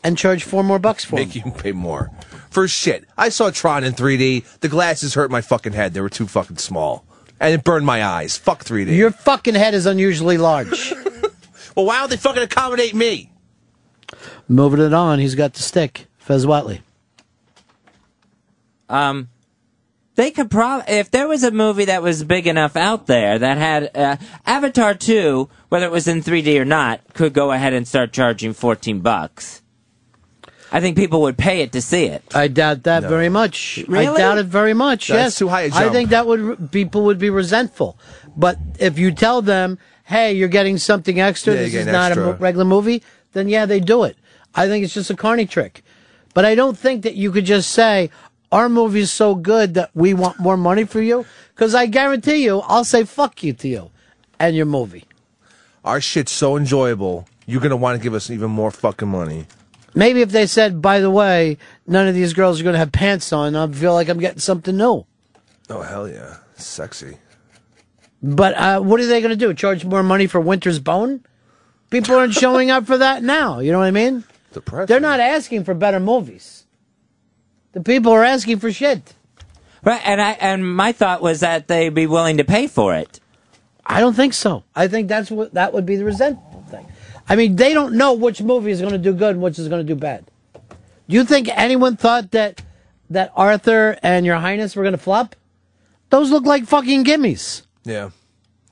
Speaker 3: and charge four more bucks for 'em.
Speaker 6: Make you pay more. For shit. I saw Tron in 3D. The glasses hurt my fucking head. They were too fucking small. And it burned my eyes. Fuck 3D.
Speaker 3: Your fucking head is unusually large.
Speaker 6: well, why don't they fucking accommodate me?
Speaker 3: Moving it on, he's got the stick. Fez Whatley.
Speaker 5: Um, they could probably, if there was a movie that was big enough out there that had uh, Avatar 2, whether it was in 3D or not, could go ahead and start charging 14 bucks. I think people would pay it to see it.
Speaker 3: I doubt that very much. I doubt it very much.
Speaker 5: That's
Speaker 3: yes,
Speaker 5: too high a
Speaker 3: I
Speaker 5: jump.
Speaker 3: think that would people would be resentful. But if you tell them, "Hey, you're getting something extra.
Speaker 6: Yeah,
Speaker 3: this is not a
Speaker 6: extra.
Speaker 3: mo- regular movie," then yeah, they do it. I think it's just a carny trick. But I don't think that you could just say our movie is so good that we want more money for you. Because I guarantee you, I'll say fuck you to you and your movie.
Speaker 6: Our shit's so enjoyable. You're gonna want to give us even more fucking money.
Speaker 3: Maybe if they said, by the way, none of these girls are going to have pants on, I feel like I'm getting something new.
Speaker 6: Oh hell yeah, sexy.
Speaker 3: But uh, what are they going to do? Charge more money for Winter's Bone? People aren't showing up for that now. You know what I mean?
Speaker 6: Depressing.
Speaker 3: They're not asking for better movies. The people are asking for shit.
Speaker 5: Right, and I and my thought was that they'd be willing to pay for it.
Speaker 3: I don't think so. I think that's what that would be the resentful thing. I mean, they don't know which movie is going to do good and which is going to do bad. Do you think anyone thought that that Arthur and Your Highness were going to flop? Those look like fucking gimmies.
Speaker 6: Yeah.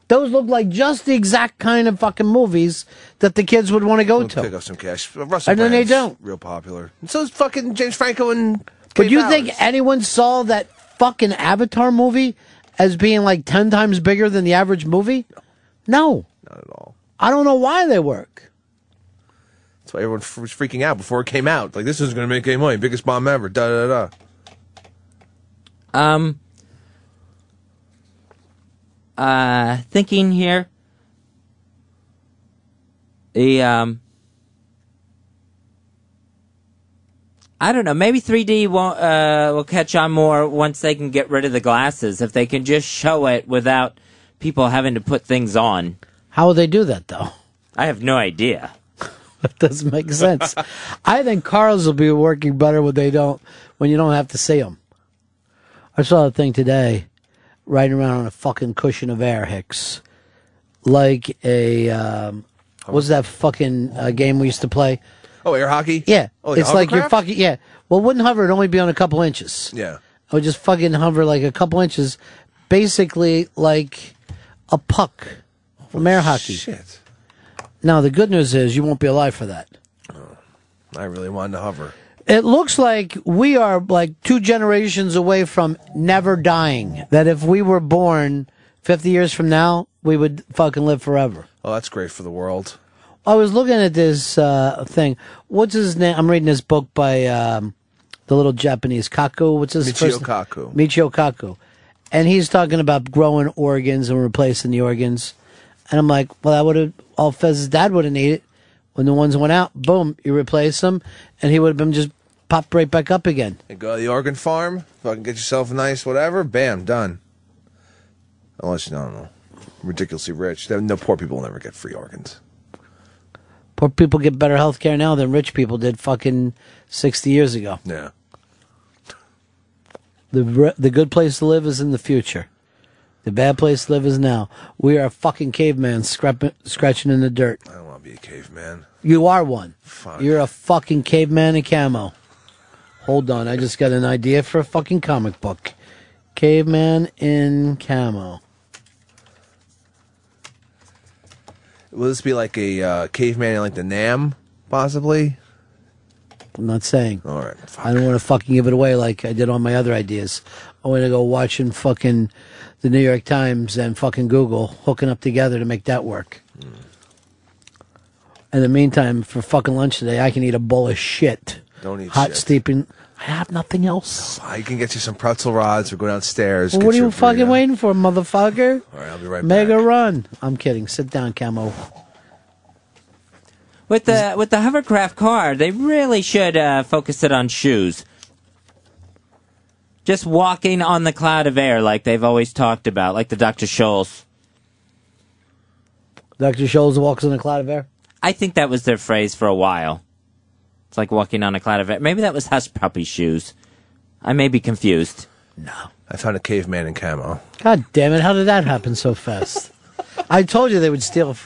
Speaker 3: Those look like just the exact kind of fucking movies that the kids would want to go
Speaker 6: We'll
Speaker 3: to.
Speaker 6: pick up some cash. Russell
Speaker 3: And then they don't.
Speaker 6: Real popular. And so is fucking James Franco and.
Speaker 3: But you
Speaker 6: Bowers.
Speaker 3: think anyone saw that fucking Avatar movie as being like 10 times bigger than the average movie? No.
Speaker 6: Not at all.
Speaker 3: I don't know why they work.
Speaker 6: That's why everyone f- was freaking out before it came out. Like this isn't gonna make any money. Biggest bomb ever. Da da da.
Speaker 5: Um, uh, thinking here. The um, I don't know. Maybe 3D won't uh will catch on more once they can get rid of the glasses. If they can just show it without people having to put things on.
Speaker 3: How will they do that though?
Speaker 5: I have no idea.
Speaker 3: That doesn't make sense. I think cars will be working better when they don't, when you don't have to see them. I saw a thing today, riding around on a fucking cushion of air, Hicks, like a um, what's that fucking uh, game we used to play?
Speaker 6: Oh, air hockey.
Speaker 3: Yeah,
Speaker 6: Oh,
Speaker 3: it's like you're fucking yeah. Well, wouldn't hover; it'd only be on a couple inches.
Speaker 6: Yeah.
Speaker 3: I would just fucking hover like a couple inches, basically like a puck from air hockey.
Speaker 6: Shit.
Speaker 3: Now the good news is you won't be alive for that.
Speaker 6: Oh, I really wanted to hover.
Speaker 3: It looks like we are like two generations away from never dying. That if we were born 50 years from now, we would fucking live forever.
Speaker 6: Oh, that's great for the world.
Speaker 3: I was looking at this uh, thing. What's his name? I'm reading this book by um, the little Japanese Kaku. What's his
Speaker 6: Michio
Speaker 3: first
Speaker 6: Kaku.
Speaker 3: Michio Kaku. And he's talking about growing organs and replacing the organs. And I'm like, well, that would have, all Fez's dad would have needed. When the ones went out, boom, you replace them, and he would have been just popped right back up again.
Speaker 6: And go to the organ farm. Fucking get yourself a nice whatever. Bam, done. Unless I don't know, ridiculously rich. No poor people will never get free organs.
Speaker 3: Poor people get better health care now than rich people did fucking 60 years ago.
Speaker 6: Yeah.
Speaker 3: The, re- the good place to live is in the future. The bad place to live is now. We are fucking cavemen scrap- scratching in the dirt.
Speaker 6: I don't want to be a caveman.
Speaker 3: You are one.
Speaker 6: Fuck.
Speaker 3: You're a fucking caveman in camo. Hold on, I just got an idea for a fucking comic book. Caveman in camo.
Speaker 6: Will this be like a uh, caveman in like the Nam, possibly?
Speaker 3: I'm not saying.
Speaker 6: All right.
Speaker 3: I don't want to fucking give it away like I did on my other ideas. I want to go watching fucking the New York Times and fucking Google hooking up together to make that work. In the meantime, for fucking lunch today, I can eat a bowl of shit.
Speaker 6: Don't eat
Speaker 3: Hot
Speaker 6: shit.
Speaker 3: steeping. I have nothing else.
Speaker 6: I can get you some pretzel rods or go downstairs.
Speaker 3: Well,
Speaker 6: get
Speaker 3: what are
Speaker 6: you
Speaker 3: you fucking
Speaker 6: burrito.
Speaker 3: waiting for, motherfucker?
Speaker 6: All right, I'll be right
Speaker 3: Mega
Speaker 6: back.
Speaker 3: run. I'm kidding. Sit down, Camo.
Speaker 5: With the with the hovercraft car, they really should uh, focus it on shoes. Just walking on the cloud of air, like they've always talked about, like the Dr. Scholl's.
Speaker 3: Dr. Scholl's walks on a cloud of air.
Speaker 5: I think that was their phrase for a while. It's like walking on a cloud of air. Maybe that was Hush Puppy shoes. I may be confused. No.
Speaker 6: I found a caveman in camo.
Speaker 3: God damn it! How did that happen so fast? I told you they would steal,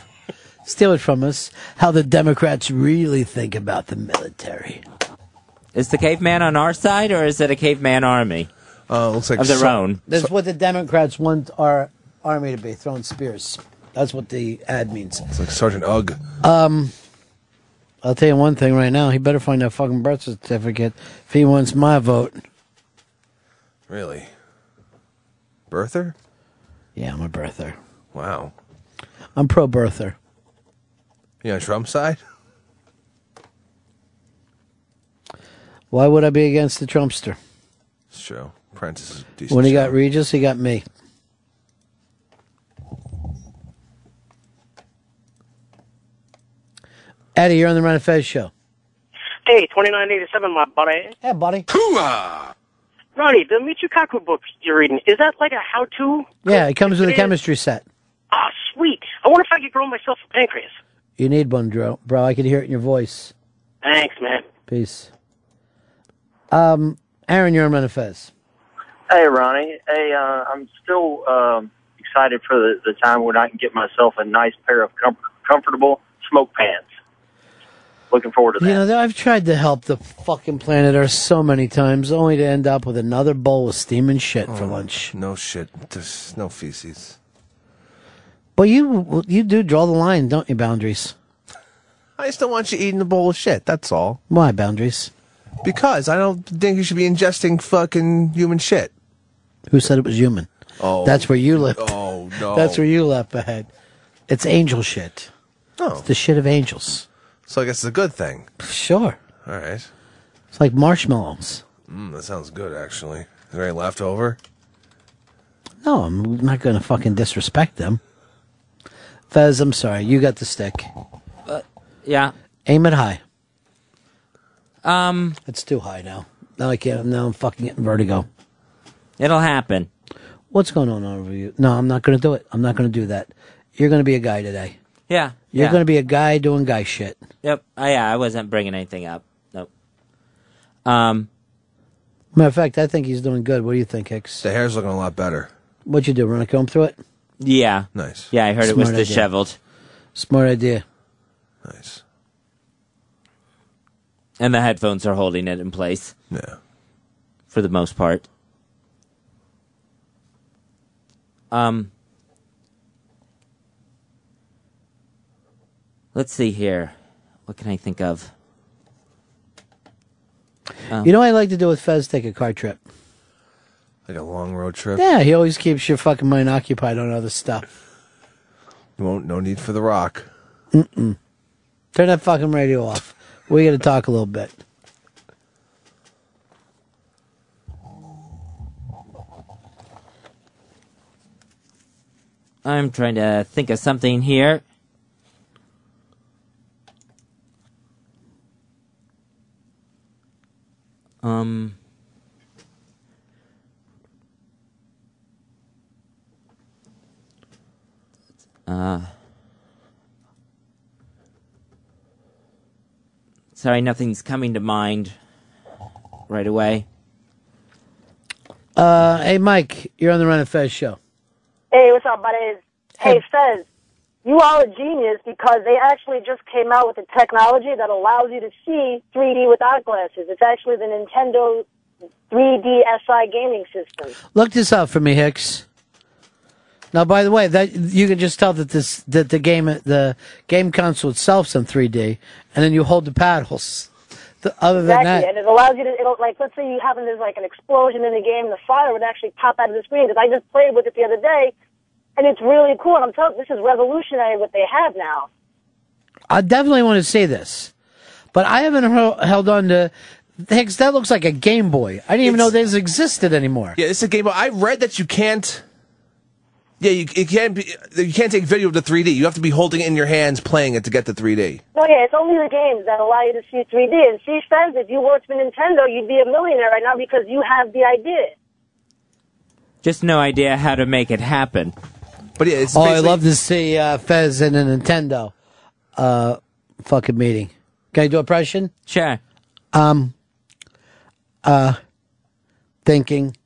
Speaker 3: steal it from us. How the Democrats really think about the military.
Speaker 5: Is the caveman on our side or is it a caveman army?
Speaker 6: Uh, looks like
Speaker 5: of their
Speaker 6: so-
Speaker 5: own.
Speaker 3: That's what the Democrats want our army to be, throwing spears. That's what the ad means.
Speaker 6: It's like Sergeant Ugg.
Speaker 3: Um, I'll tell you one thing right now. He better find that fucking birth certificate if he wants my vote.
Speaker 6: Really? Birther?
Speaker 3: Yeah, I'm a birther.
Speaker 6: Wow.
Speaker 3: I'm pro birther.
Speaker 6: You on Trump's side?
Speaker 3: Why would I be against the Trumpster?
Speaker 6: It's true. Prentice is decent.
Speaker 3: When he got Regis, he got me. Eddie, you're on the Ron and Fez show.
Speaker 49: Hey, 2987, my buddy.
Speaker 3: Yeah, buddy.
Speaker 49: Ronnie, the Michio Kaku book you're reading, is that like a how-to?
Speaker 3: Yeah, it comes with a
Speaker 49: It is?
Speaker 3: chemistry set.
Speaker 49: Ah, sweet. I wonder if I could grow myself a pancreas.
Speaker 3: You need one, bro. Bro, I can hear it in your voice.
Speaker 49: Thanks, man.
Speaker 3: Peace. Um, Aaron, you're on Ron and Fez.
Speaker 61: Hey, Ronnie. Hey, uh, I'm still um, excited for the, the time when I can get myself a nice pair of com- comfortable smoke pants. Looking forward to that.
Speaker 3: You know, I've tried to help the fucking planet Earth so many times, only to end up with another bowl of steaming shit for oh, lunch.
Speaker 6: No shit. There's no feces.
Speaker 3: But you, you do draw the line, don't you? Boundaries.
Speaker 6: I just don't want you eating a bowl of shit. That's all.
Speaker 3: Why boundaries?
Speaker 6: Because I don't think you should be ingesting fucking human shit.
Speaker 3: Who said it was human?
Speaker 6: Oh.
Speaker 3: That's where you left.
Speaker 6: Oh, no.
Speaker 3: That's where you left ahead. It's angel shit.
Speaker 6: Oh.
Speaker 3: It's the shit of angels.
Speaker 6: So I guess it's a good thing.
Speaker 3: Sure.
Speaker 6: All right.
Speaker 3: It's like marshmallows.
Speaker 6: Mm, that sounds good, actually. Is there any left over?
Speaker 3: No, I'm not going to fucking disrespect them. Fez, I'm sorry. You got the stick.
Speaker 5: Yeah.
Speaker 3: Aim it high.
Speaker 5: Um,
Speaker 3: It's too high now. Now I can't. Now I'm fucking getting vertigo.
Speaker 5: It'll happen.
Speaker 3: What's going on over you? No, I'm not going to do it. I'm not going to do that. You're going to be a guy today.
Speaker 5: Yeah.
Speaker 3: You're
Speaker 5: yeah.
Speaker 3: going to be a guy doing guy shit.
Speaker 5: Yep. Oh, yeah, I wasn't bringing anything up. Nope. Um,
Speaker 3: Matter of fact, I think he's doing good. What do you think, Hicks?
Speaker 6: The hair's looking a lot better.
Speaker 3: What'd you do? Run a comb through it?
Speaker 5: yeah.
Speaker 6: Nice.
Speaker 5: Yeah, I heard it was
Speaker 3: idea.
Speaker 5: disheveled.
Speaker 3: Smart idea.
Speaker 6: Nice.
Speaker 5: And the headphones are holding it in place.
Speaker 6: Yeah.
Speaker 5: For the most part. Um, let's see here. What can I think of? Um,
Speaker 3: You know what I like to do with Fez? Take a car trip.
Speaker 6: Like a long road trip.
Speaker 3: Yeah, he always keeps your fucking mind occupied on other stuff.
Speaker 6: You won't. No need for the rock.
Speaker 3: Mm-mm. Turn that fucking radio off. We got to talk a little bit.
Speaker 5: I'm trying to think of something here. Um. Uh. Sorry, nothing's coming to mind right away.
Speaker 3: Uh, hey, Mike, you're on the Ron and Fez show.
Speaker 62: Hey, what's up, buddies? Hey, Fez, you are a genius because they actually just came out with a technology that allows you to see 3D without glasses. It's actually the Nintendo 3D SI gaming system.
Speaker 3: Look this up for me, Hicks. Now, by the way, that you can just tell that this that the game the game console itself's in 3D, and then you hold the paddles. The, other than
Speaker 62: Exactly,
Speaker 3: that,
Speaker 62: and it allows you to, it'll, like, let's say you happen, there's like an explosion in the game, the fire would actually pop out of the screen, because I just played with it the other day, and it's really cool, and I'm telling this is revolutionary what they have now.
Speaker 3: I definitely want to see this, but I haven't hel- held on to. Hicks, that looks like a Game Boy. I didn't even know this existed anymore.
Speaker 6: Yeah, it's a game. Boy. I read that you can't. Yeah, you, you can't. Be, you can't take video of the 3D. You have to be holding it in your hands, playing it to get the 3D.
Speaker 62: No, yeah, it's only the games that allow you to see 3D. And see, friends, if you worked for Nintendo, you'd be a millionaire right now because you have the idea.
Speaker 5: Just no idea how to make it happen.
Speaker 6: But yeah, it's
Speaker 3: oh, I love to see uh, Fez in a Nintendo uh, fucking meeting. Can I do a impression?
Speaker 5: Sure.
Speaker 3: Um, uh, thinking,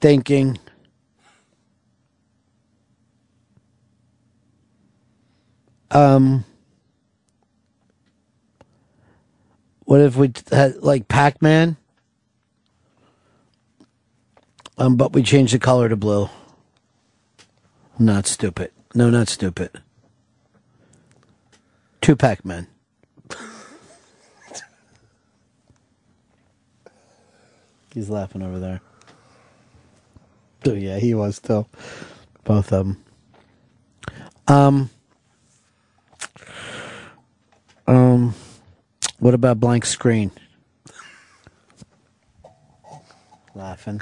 Speaker 3: thinking. Um, What if we had like Pac Man? Um, but we changed the color to blue. Not stupid. No, not stupid. Two Pac Men. He's laughing over there. Oh yeah, he was too. Both of them. Um. Um. What about blank screen? Laughing.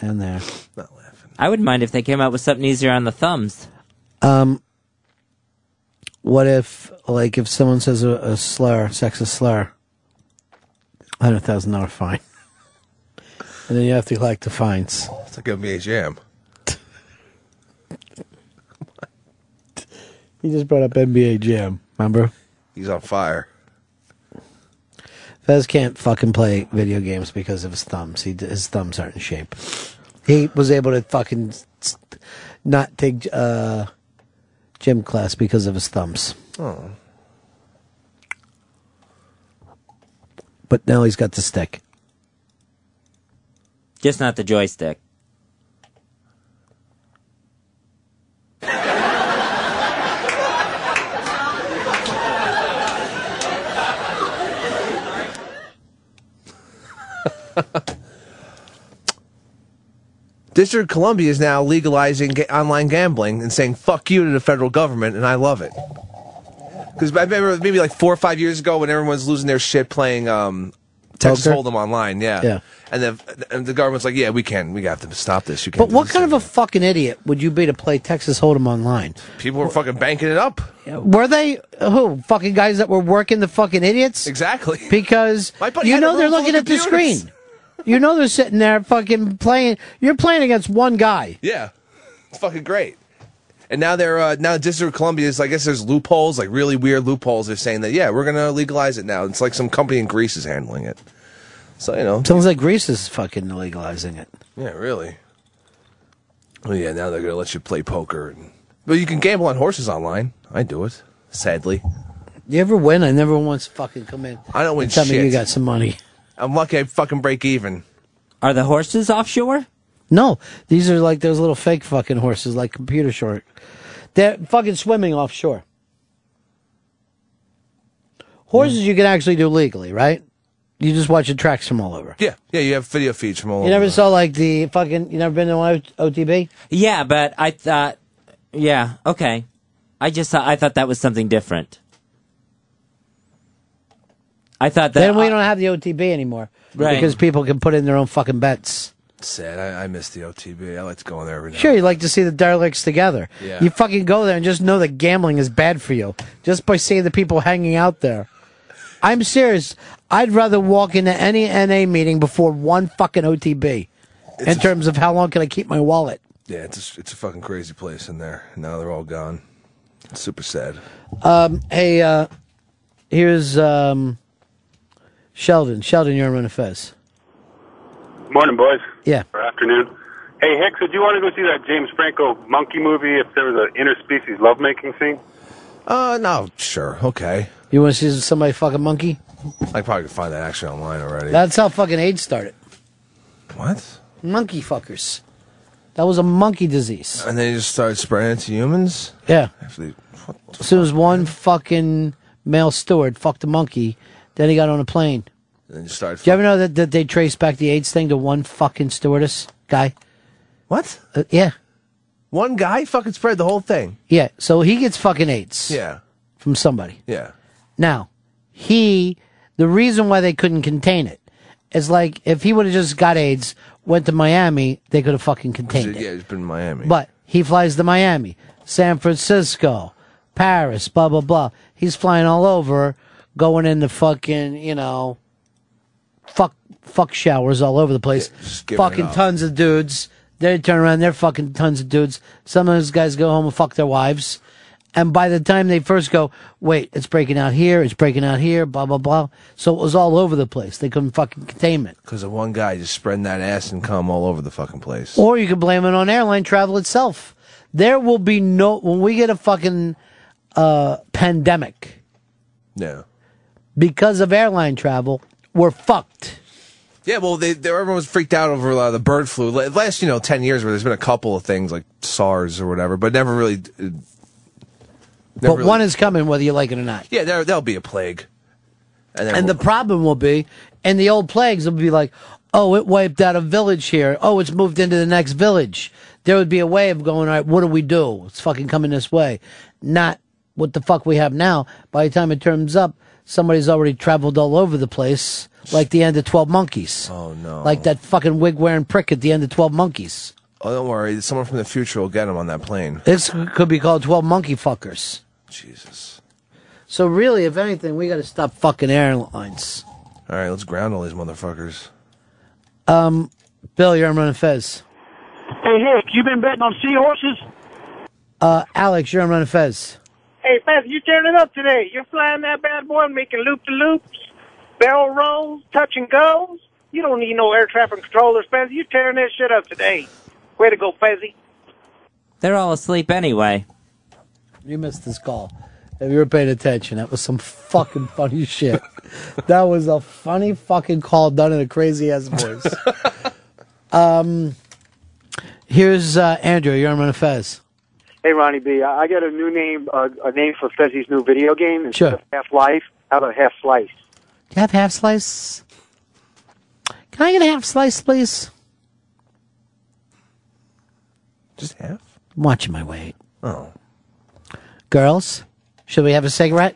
Speaker 3: Come. And there.
Speaker 6: Not laughing.
Speaker 5: I wouldn't mind if they came out with something easier on the thumbs.
Speaker 3: Um. What if, like, if someone says a, a slur, sexist slur, hundred thousand dollar fine, and then you have to collect the fines.
Speaker 6: It's like NBA Jam.
Speaker 3: He just brought up NBA Jam. Remember?
Speaker 6: He's on fire.
Speaker 3: Fez can't fucking play video games because of his thumbs. He his thumbs aren't in shape. He was able to fucking not take uh, gym class because of his thumbs.
Speaker 6: Oh.
Speaker 3: But now he's got the stick.
Speaker 5: Just not the joystick.
Speaker 6: District of Columbia is now legalizing ga- online gambling and saying "fuck you" to the federal government, and I love it. Because I remember maybe like four or five years ago when everyone was losing their shit playing um, Texas
Speaker 3: Poker?
Speaker 6: Hold'em online, yeah,
Speaker 3: Yeah.
Speaker 6: and the and the government's like, "Yeah, we can, we have to stop this." You
Speaker 3: But
Speaker 6: can't." do
Speaker 3: what
Speaker 6: this
Speaker 3: kind of a fucking idiot would you be to play Texas Hold'em online?
Speaker 6: People were fucking banking it up.
Speaker 3: Were they who fucking guys that were working the fucking idiots?
Speaker 6: Exactly.
Speaker 3: Because
Speaker 6: My buddy
Speaker 3: you
Speaker 6: had a
Speaker 3: know they're
Speaker 6: room full
Speaker 3: looking
Speaker 6: of
Speaker 3: at the
Speaker 6: computers.
Speaker 3: screen. You know they're sitting there fucking playing. You're playing against one guy.
Speaker 6: Yeah, it's fucking great. And now they're uh, now District of Columbia is I guess there's loopholes, like really weird loopholes. They're saying that yeah, we're gonna legalize it now. It's like some company in Greece is handling it. So you know,
Speaker 3: Sounds like Greece is fucking legalizing it.
Speaker 6: yeah, really. Oh yeah, now they're gonna let you play poker. And, but you can gamble on horses online. I do it. Sadly,
Speaker 3: You ever win? I never once fucking come in.
Speaker 6: I don't win
Speaker 3: and tell me you got some money.
Speaker 6: I'm lucky I fucking break even.
Speaker 5: Are the horses offshore?
Speaker 3: No, these are like those little fake fucking horses, like computer short. They're fucking swimming offshore. Horses you can actually do legally, right? You just watch the tracks from all over.
Speaker 6: Yeah, yeah. You have video feeds from all
Speaker 3: You
Speaker 6: over.
Speaker 3: never saw like the fucking. You never been to one OTB?
Speaker 5: Yeah, but I thought, yeah, okay. I just thought, I thought that was something different. I thought that
Speaker 3: Then we don't have the OTB anymore,
Speaker 5: Right.
Speaker 3: Because people can put in their own fucking bets.
Speaker 6: Sad. I, I miss the OTB. I like to go in there every now.
Speaker 3: Sure, you like to see the derelicts together.
Speaker 6: Yeah.
Speaker 3: You fucking go there and just know that gambling is bad for you, just by seeing the people hanging out there. I'm serious. I'd rather walk into any NA meeting before one fucking OTB, in terms of how long can I keep my wallet.
Speaker 6: Yeah, it's a, it's a fucking crazy place in there. Now they're all gone. It's super sad.
Speaker 3: Um, hey, uh, here's um, Sheldon. Sheldon, you're on Ron and Fez.
Speaker 63: Morning, boys.
Speaker 3: Yeah.
Speaker 63: Or afternoon. Hey, Hicks, would you want to go see that James Franco monkey movie if there was an interspecies lovemaking scene?
Speaker 6: Uh, no, sure, okay.
Speaker 3: You want to see somebody fuck a monkey?
Speaker 6: I probably could find that actually online already.
Speaker 3: That's how fucking AIDS started.
Speaker 6: what?
Speaker 3: Monkey fuckers. That was a monkey disease.
Speaker 6: And they just started spreading it to humans.
Speaker 3: Yeah.
Speaker 6: Actually,
Speaker 3: As soon as one fucking male steward fucked a monkey, then he got on a plane.
Speaker 6: then you started.
Speaker 3: Do you ever know that, that they traced back the AIDS thing to one fucking stewardess guy?
Speaker 6: What?
Speaker 3: Uh, yeah.
Speaker 6: One guy fucking spread the whole thing.
Speaker 3: Yeah. So he gets fucking AIDS.
Speaker 6: Yeah.
Speaker 3: From somebody.
Speaker 6: Yeah.
Speaker 3: Now, he, the reason why they couldn't contain it is like if he would have just got AIDS, went to Miami, they could have fucking contained it.
Speaker 6: Yeah, it's been in Miami.
Speaker 3: But he flies to Miami, San Francisco, Paris, blah blah blah. He's flying all over, going into fucking, you know, fuck fuck showers all over the place.
Speaker 6: it
Speaker 3: fucking tons of dudes. They turn around, they're fucking tons of dudes. Some of those guys go home and fuck their wives. And by the time they first go, wait, it's breaking out here, it's breaking out here, blah blah blah. So it was all over the place. They couldn't fucking contain it.
Speaker 6: Because of one guy just spreading that ass and cum all over the fucking place.
Speaker 3: Or you could blame it on airline travel itself. There will be no when we get a fucking uh, pandemic.
Speaker 6: Yeah.
Speaker 3: Because of airline travel, we're fucked.
Speaker 6: Yeah, well, they, they everyone was freaked out over uh, the bird flu. Last, you know, ten years where there's been a couple of things like SARS or whatever, but never really. Uh, never
Speaker 3: but
Speaker 6: really-
Speaker 3: one is coming whether you like it or not.
Speaker 6: yeah, there there'll be a plague, and
Speaker 3: And the problem will be, and the old plagues will be like, oh, it wiped out a village here. Oh, it's moved into the next village. There would be a way of going, all right, what do we do? It's fucking coming this way. Not what the fuck we have now. By the time it turns up, somebody's already traveled all over the place, like the end of 12 Monkeys.
Speaker 6: Oh, no.
Speaker 3: Like that fucking wig wearing prick at the end of 12 Monkeys.
Speaker 6: oh, don't worry, someone from the future will get him on that plane.
Speaker 3: This could be called 12 Monkey Fuckers.
Speaker 6: Jesus.
Speaker 3: So really, if anything, we got to stop fucking airlines.
Speaker 6: All right, let's ground all these motherfuckers.
Speaker 3: Um, Bill, you're on Ron and Fez.
Speaker 60: Hey, Nick, you been betting on seahorses?
Speaker 3: Uh, Alex, you're on Ron and Fez.
Speaker 60: Hey, Fez, you turned it up today. You're flying that bad boy, making loop-to-loops, barrel rolls, touch and goes. You don't need no air traffic controllers, Fez. You tearing that shit up today. Way to go, Fezzy.
Speaker 5: They're all asleep anyway.
Speaker 3: You missed this call. If you were paying attention, that was some fucking funny shit. That was a funny fucking call done in a crazy ass voice. um, here's uh, Andrew. You're on Ron and Fez.
Speaker 55: Hey, Ronnie B. I got a new name, uh, a name for Fezzy's new video game instead
Speaker 3: Sure.
Speaker 55: of Half Life. How about Half Slice?
Speaker 3: Do you have half slice? Can I get a half slice, please?
Speaker 6: Just half?
Speaker 3: I'm watching my weight.
Speaker 6: Oh.
Speaker 3: Girls, should we have a cigarette?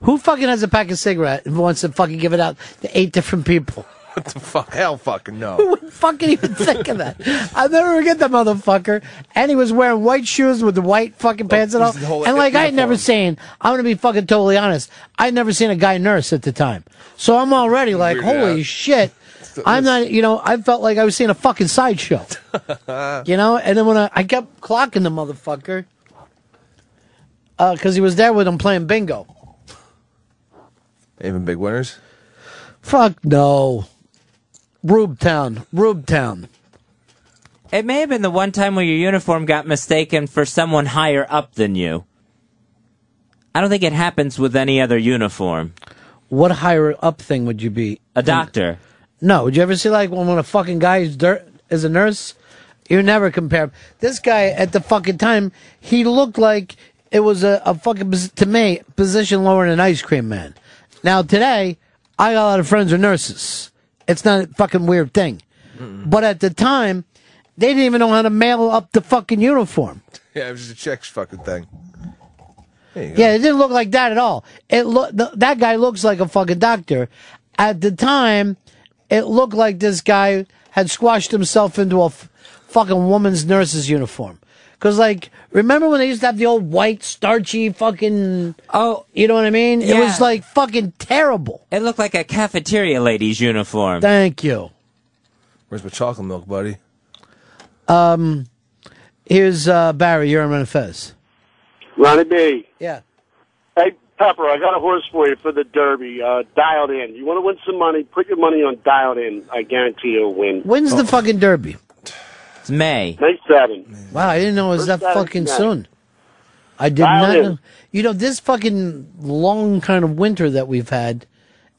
Speaker 3: Who fucking has a pack of cigarette and wants to fucking give it out to eight different people?
Speaker 6: What the fuck? Hell fucking no.
Speaker 3: Who would fucking even think of that? I'll never forget that motherfucker. And he was wearing white shoes with the white fucking pants and all.
Speaker 6: the whole
Speaker 3: And like I had never seen, I'm gonna be fucking totally honest. I'd never seen a guy nurse at the time. So I'm already like,
Speaker 6: Weirded
Speaker 3: holy
Speaker 6: out.
Speaker 3: shit. I'm not, you know, I felt like I was seeing a fucking sideshow. you know, and then when I, I kept clocking the motherfucker, uh, cause he was there with him playing bingo.
Speaker 6: Even big winners?
Speaker 3: Fuck no. Rube Town. Rube Town.
Speaker 5: It may have been the one time where your uniform got mistaken for someone higher up than you. I don't think it happens with any other uniform.
Speaker 3: What higher up thing would you be?
Speaker 5: A doctor.
Speaker 3: No, would you ever see like when, when a fucking guy is, dirt, is a nurse? You never compare. This guy at the fucking time, he looked like it was a, a fucking to me position lower than an ice cream man. Now today, I got a lot of friends who are nurses. It's not a fucking weird thing, but at the time, they didn't even know how to mail up the fucking uniform.
Speaker 6: Yeah, it was a checks fucking thing.
Speaker 3: Yeah, it didn't look like that at all. It look th- that guy looks like a fucking doctor. At the time, it looked like this guy had squashed himself into a f- fucking woman's nurse's uniform. Cause like, remember when they used to have the old white starchy fucking?
Speaker 5: Oh,
Speaker 3: you know what I mean? It was like fucking terrible.
Speaker 5: It looked like a cafeteria lady's uniform.
Speaker 3: Thank you.
Speaker 6: Where's my chocolate milk, buddy?
Speaker 3: Um, here's uh, Barry. You're on Ron Fez.
Speaker 64: Ronnie B.
Speaker 3: Yeah.
Speaker 64: Hey, Pepper, I got a horse for you for the Derby. Uh, dialed in. You want to win some money? Put your money on dialed in. I guarantee you'll win.
Speaker 3: When's
Speaker 64: Oh.
Speaker 3: the fucking Derby?
Speaker 5: It's May.
Speaker 64: May 7.
Speaker 3: Wow, I didn't know it was that
Speaker 64: First
Speaker 3: fucking
Speaker 64: Saturday
Speaker 3: soon. I did
Speaker 64: Dial
Speaker 3: not
Speaker 64: in.
Speaker 3: know. You know, this fucking long kind of winter that we've had,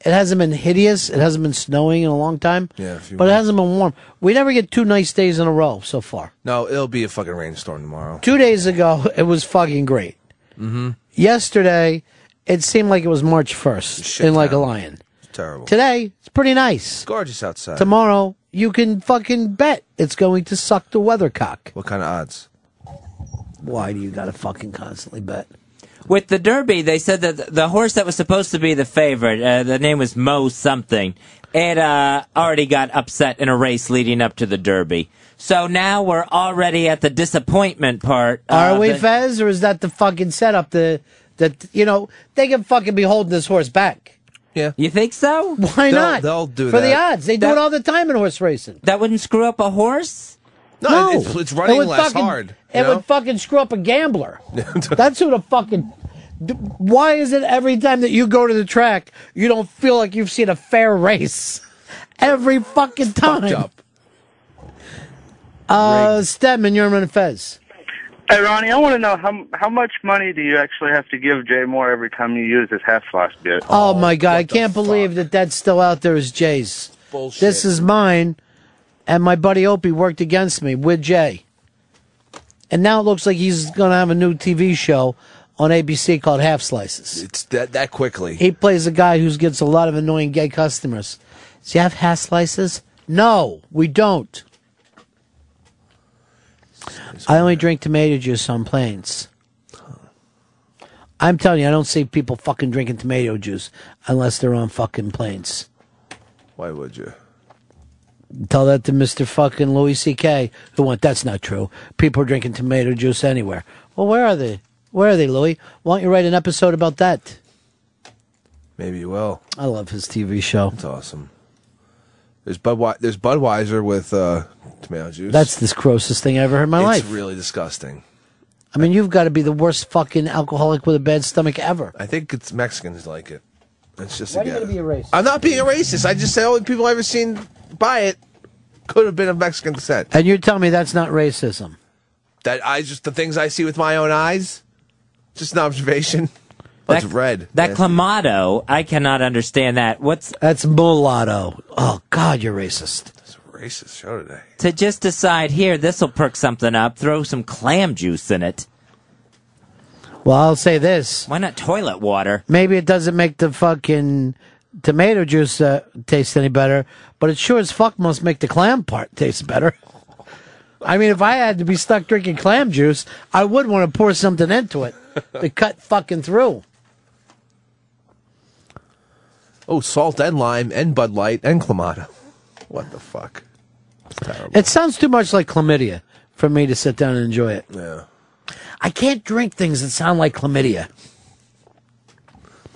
Speaker 3: it hasn't been hideous. It hasn't been snowing in a long time.
Speaker 6: Yeah, a few
Speaker 3: but it
Speaker 6: months.
Speaker 3: hasn't been warm. We never get two nice days in a row so far.
Speaker 6: No, it'll be a fucking rainstorm tomorrow.
Speaker 3: Two days ago, it was fucking great.
Speaker 6: Mm-hmm.
Speaker 3: Yesterday, it seemed like it was March 1st in like a lion.
Speaker 6: It's terrible.
Speaker 3: Today, it's pretty nice.
Speaker 6: It's Gorgeous outside.
Speaker 3: Tomorrow, you can fucking bet it's going to suck the weathercock.
Speaker 6: What kind of odds?
Speaker 3: Why do you gotta fucking constantly bet?
Speaker 5: With the Derby, they said that the horse that was supposed to be the favorite, uh, the name was Mo something, it uh, already got upset in a race leading up to the Derby. So now we're already at the disappointment part.
Speaker 3: Are we
Speaker 5: it.
Speaker 3: Fez, or is that the fucking setup? The that you know they can fucking be holding this horse back.
Speaker 6: Yeah,
Speaker 5: you think so?
Speaker 3: Why
Speaker 5: They'll-
Speaker 3: not?
Speaker 5: they'll do it.
Speaker 3: for the odds. They do it all the time in horse racing.
Speaker 5: That wouldn't screw up a horse.
Speaker 6: No, it's- it's running
Speaker 3: It would
Speaker 6: less
Speaker 3: fucking-
Speaker 6: hard,
Speaker 3: It
Speaker 6: know?
Speaker 3: would fucking screw up a gambler. That's who the fucking. Why is it every time that you go to the track, you don't feel like you've seen a fair race? Every fucking time. Uh, Stedman, you're on Fez.
Speaker 65: Hey, Ronnie, I want to know how how much money do you actually have to give Jay Mohr every time you use his half floss bit?
Speaker 3: Oh, oh my god, I can't believe that that's still out there as Jay's.
Speaker 65: Bullshit.
Speaker 3: This is mine, and my buddy Opie worked against me with Jay. And now it looks like he's going to have a new TV show on ABC called Half Slices.
Speaker 6: It's that that quickly.
Speaker 3: He plays a guy who gets a lot of annoying gay customers. Do you have half slices? No, we don't. I only drink tomato juice on planes. I'm telling you, I don't see people fucking drinking tomato juice unless they're on fucking planes.
Speaker 6: Why would you?
Speaker 3: Tell that to Mr. fucking Louis C.K. who went, that's not true. People are drinking tomato juice anywhere. Well, where are they? Where are they, Louis? Why don't you write an episode about that?
Speaker 6: Maybe you will.
Speaker 3: I love his TV show.
Speaker 6: That's awesome. There's Budweiser. There's Budweiser with uh, tomato juice.
Speaker 3: That's the grossest thing I ever heard in my life.
Speaker 6: it's
Speaker 3: life.
Speaker 6: really disgusting.
Speaker 3: I mean, you've got to be the worst fucking alcoholic with a bad stomach ever.
Speaker 6: I think it's Mexicans like it. It's just
Speaker 3: Why are you gonna be a racist?
Speaker 6: I'm not being a racist. I just say all the people I've ever seen buy it could have been of Mexican descent.
Speaker 3: And you're telling me that's not racism?
Speaker 6: That I just the things I see with my own eyes, just an observation. That's red.
Speaker 5: That
Speaker 6: man.
Speaker 5: clamato, I cannot understand that. What's
Speaker 3: That's mulatto. Oh God, you're racist.
Speaker 6: It's a racist show today.
Speaker 5: to just decide here? This will perk something up. Throw some clam juice in it.
Speaker 3: Well, I'll say this.
Speaker 5: Why not toilet water?
Speaker 3: Maybe it doesn't make the fucking tomato juice uh, taste any better, but it sure as fuck must make the clam part taste better. I mean, if I had to be stuck drinking clam juice, I would want to pour something into it to cut fucking through.
Speaker 6: Oh, salt and lime and Bud Light and Clamato. What the fuck?
Speaker 3: It sounds too much like chlamydia for me to sit down and enjoy it.
Speaker 6: Yeah.
Speaker 3: I can't drink things that sound like chlamydia.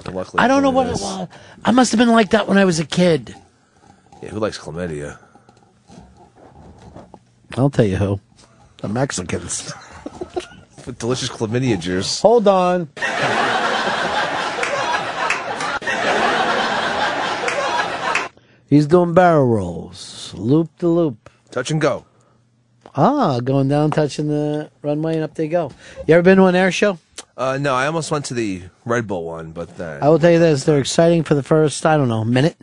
Speaker 6: Luckily
Speaker 3: I don't know what it was. I must have been like that when I was a kid.
Speaker 6: Yeah, who likes chlamydia?
Speaker 3: I'll tell you who. The Mexicans.
Speaker 6: With delicious chlamydia juice.
Speaker 3: Hold on. He's doing barrel rolls, loop to loop.
Speaker 6: Touch and go.
Speaker 3: Ah, going down, touching the runway, and up they go. You ever been to an air show?
Speaker 6: Uh, no, I almost went to the Red Bull one, but uh,
Speaker 3: I will tell you this: they're exciting for the first, I don't know, minute,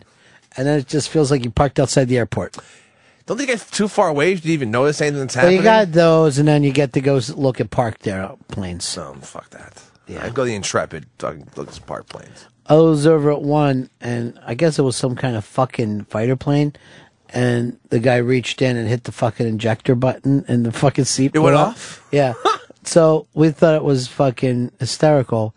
Speaker 3: and then it just feels like you parked outside the airport.
Speaker 6: don't think it's too far away. Did you even notice anything that's happening?
Speaker 3: you got those, and then you get to go look at parked airplanes.
Speaker 6: Um, fuck that. Yeah, I'd go the Intrepid. Fucking look at park planes.
Speaker 3: I was over at one, and I guess it was some kind of fucking fighter plane, and the guy reached in and hit the fucking injector button, and the fucking seat
Speaker 6: It went off?
Speaker 3: Yeah. so we thought it was fucking hysterical.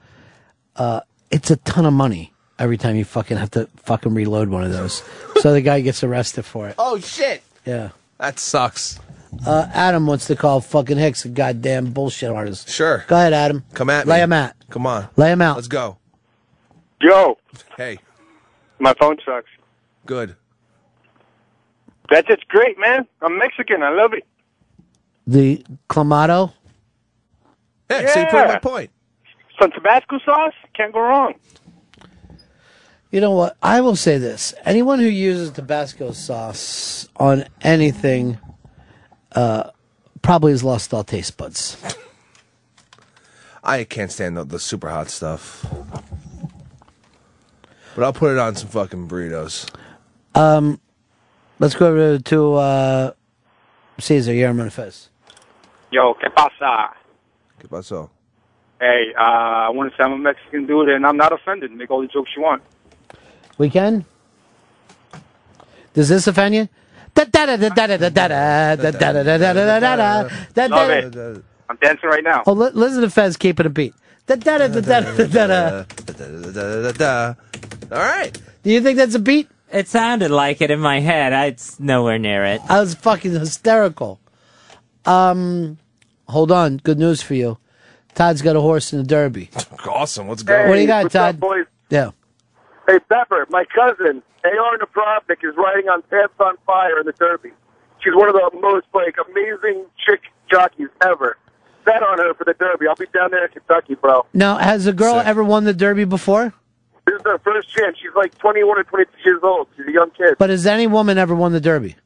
Speaker 3: Uh, it's a ton of money every time you fucking have to fucking reload one of those. so the guy gets arrested for it.
Speaker 6: Oh shit!
Speaker 3: Yeah.
Speaker 6: That sucks.
Speaker 3: Uh, Adam wants to call fucking Hicks a goddamn bullshit artist.
Speaker 6: Sure.
Speaker 3: Go ahead, Adam.
Speaker 6: Come at me.
Speaker 3: Lay him out.
Speaker 6: Come on.
Speaker 3: Lay him out.
Speaker 6: Let's go.
Speaker 60: Yo,
Speaker 6: Hey,
Speaker 60: my phone sucks.
Speaker 6: good.
Speaker 60: That's it's great, man. I'm Mexican. I love it.
Speaker 3: The Clamato.
Speaker 6: Yeah, so you proved my point.
Speaker 60: Some Tabasco sauce can't go wrong.
Speaker 3: You know what? I will say this: anyone who uses Tabasco sauce on anything, uh, probably has lost all taste buds.
Speaker 6: I can't stand the, the super hot stuff. But I'll put it on some fucking burritos.
Speaker 3: Um, let's go over to uh, Caesar Yerman Fez.
Speaker 60: Yo, ¿qué pasa?
Speaker 6: ¿Qué pasó?
Speaker 60: Hey, uh, I want to say I'm a Mexican dude, and I'm not offended. Make all the jokes you want.
Speaker 3: We can. Does this offend you? Da da da da da da da da da da da da da da da da da
Speaker 60: Love
Speaker 3: da.
Speaker 60: it. I'm dancing right now.
Speaker 3: Oh, li- listen to Fez keeping a beat. Da da da da da da da da.
Speaker 6: Da-da-da-da-da. All right.
Speaker 3: Do you think that's a beat?
Speaker 5: It sounded like it in my head. I, it's nowhere near it.
Speaker 3: I was fucking hysterical. Um, hold on. Good news for you. Todd's got a horse in the Derby.
Speaker 6: Awesome. Let's go.
Speaker 3: what do you got,
Speaker 64: what's
Speaker 3: Todd?
Speaker 64: up, boys?
Speaker 3: Yeah.
Speaker 64: Hey, Pepper, my cousin, A.R. Napravnik, is riding on Pants on Fire in the Derby. She's one of the most, like, amazing chick jockeys ever. Bet on her for the Derby. I'll be down there in Kentucky, bro.
Speaker 3: Now, has a girl ever won the Derby before?
Speaker 64: This is her first chance. She's like 21 or 22 years old. She's a young kid.
Speaker 3: But has any woman ever won the Derby?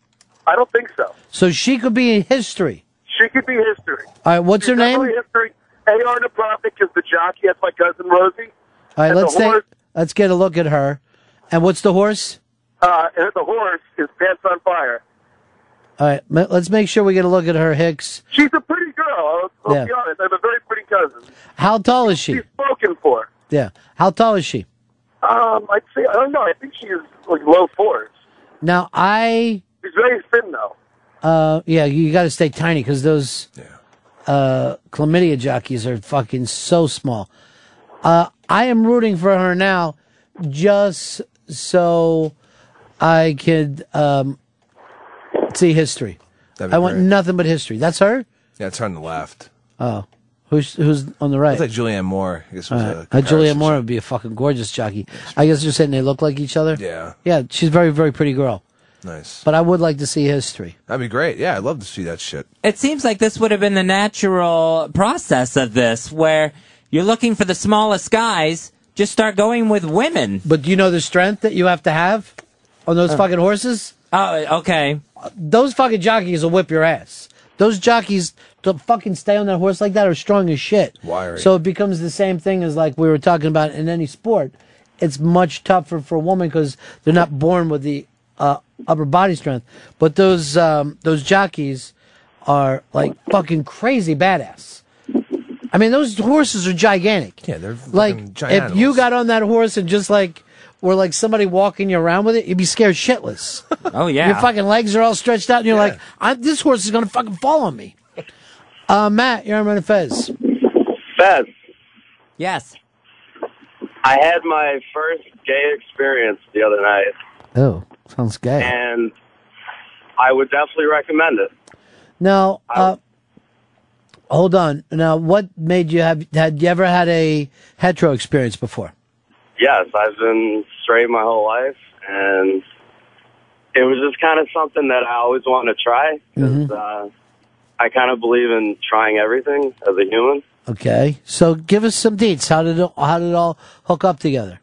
Speaker 64: I don't think so.
Speaker 3: So she could be in history.
Speaker 64: She could be history.
Speaker 3: All right, what's her name?
Speaker 64: History. A.R. Napravnik is the jockey. That's my cousin Rosie.
Speaker 3: All right,
Speaker 64: And
Speaker 3: let's take, let's get a look at her. And what's the horse?
Speaker 64: Uh, and the horse is Pants on Fire.
Speaker 3: All right, let's make sure we get a look at her, Hicks.
Speaker 64: She's a pretty girl. I'll, I'll
Speaker 3: Yeah.
Speaker 64: be honest. I have a very pretty cousin.
Speaker 3: How tall is she?
Speaker 64: She's Spoken for.
Speaker 3: Yeah. How tall is she?
Speaker 64: Um, I'd say I don't know. I think she is like low fours.
Speaker 3: Now I
Speaker 64: She's very thin though.
Speaker 3: uh yeah, you got to stay tiny cuz those uh chlamydia jockeys are fucking so small. Uh I am rooting for her now just so I could um see history.
Speaker 6: That'd be
Speaker 3: I want
Speaker 6: great.
Speaker 3: nothing but history. That's her?
Speaker 6: Yeah, it's on the left.
Speaker 3: Oh. Who's who's on the right?
Speaker 6: Looks like Julianne Moore. I guess was
Speaker 3: Uh,
Speaker 6: a
Speaker 3: uh,
Speaker 6: comparison.
Speaker 3: Moore would be a fucking gorgeous jockey. I guess you're saying they look like each other.
Speaker 6: Yeah.
Speaker 3: Yeah, she's a very very pretty girl.
Speaker 6: Nice.
Speaker 3: But I would like to see history.
Speaker 6: That'd be great. Yeah, I'd love to see that shit.
Speaker 5: It seems like this would have been the natural process of this, where you're looking for the smallest guys. Just start going with women.
Speaker 3: But do you know the strength that you have to have on those
Speaker 5: Uh.
Speaker 3: fucking horses?
Speaker 5: Oh, okay.
Speaker 3: Those fucking jockeys will whip your ass. Those jockeys to fucking stay on that horse like that are strong as shit.
Speaker 6: Wiry.
Speaker 3: So it becomes the same thing as like we were talking about in any sport. It's much tougher for a woman because they're not born with the uh, upper body strength. But those um, those jockeys are like fucking crazy badass. I mean, those horses are gigantic.
Speaker 6: Yeah, they're
Speaker 3: like if you got on that horse and just like were like somebody walking you around with it, you'd be scared shitless.
Speaker 5: Oh yeah.
Speaker 3: Your fucking legs are all stretched out, and you're like, I, "This horse is gonna fucking fall on me." Uh, Matt, you're on Ron Fez.
Speaker 66: Fez,
Speaker 5: Yes.
Speaker 66: I had my first gay experience the other night,
Speaker 3: Oh, sounds gay.
Speaker 66: and I would definitely recommend it.
Speaker 3: Now, uh, hold on. Now, what made you have? Had you ever had a hetero experience before?
Speaker 66: Yes, I've been straight my whole life, and it was just kind of something that I always wanted to try.
Speaker 3: Mhm.
Speaker 66: Uh, I kind of believe in trying everything as a human.
Speaker 3: Okay, so give us some deets. How did it, how did it all hook up together?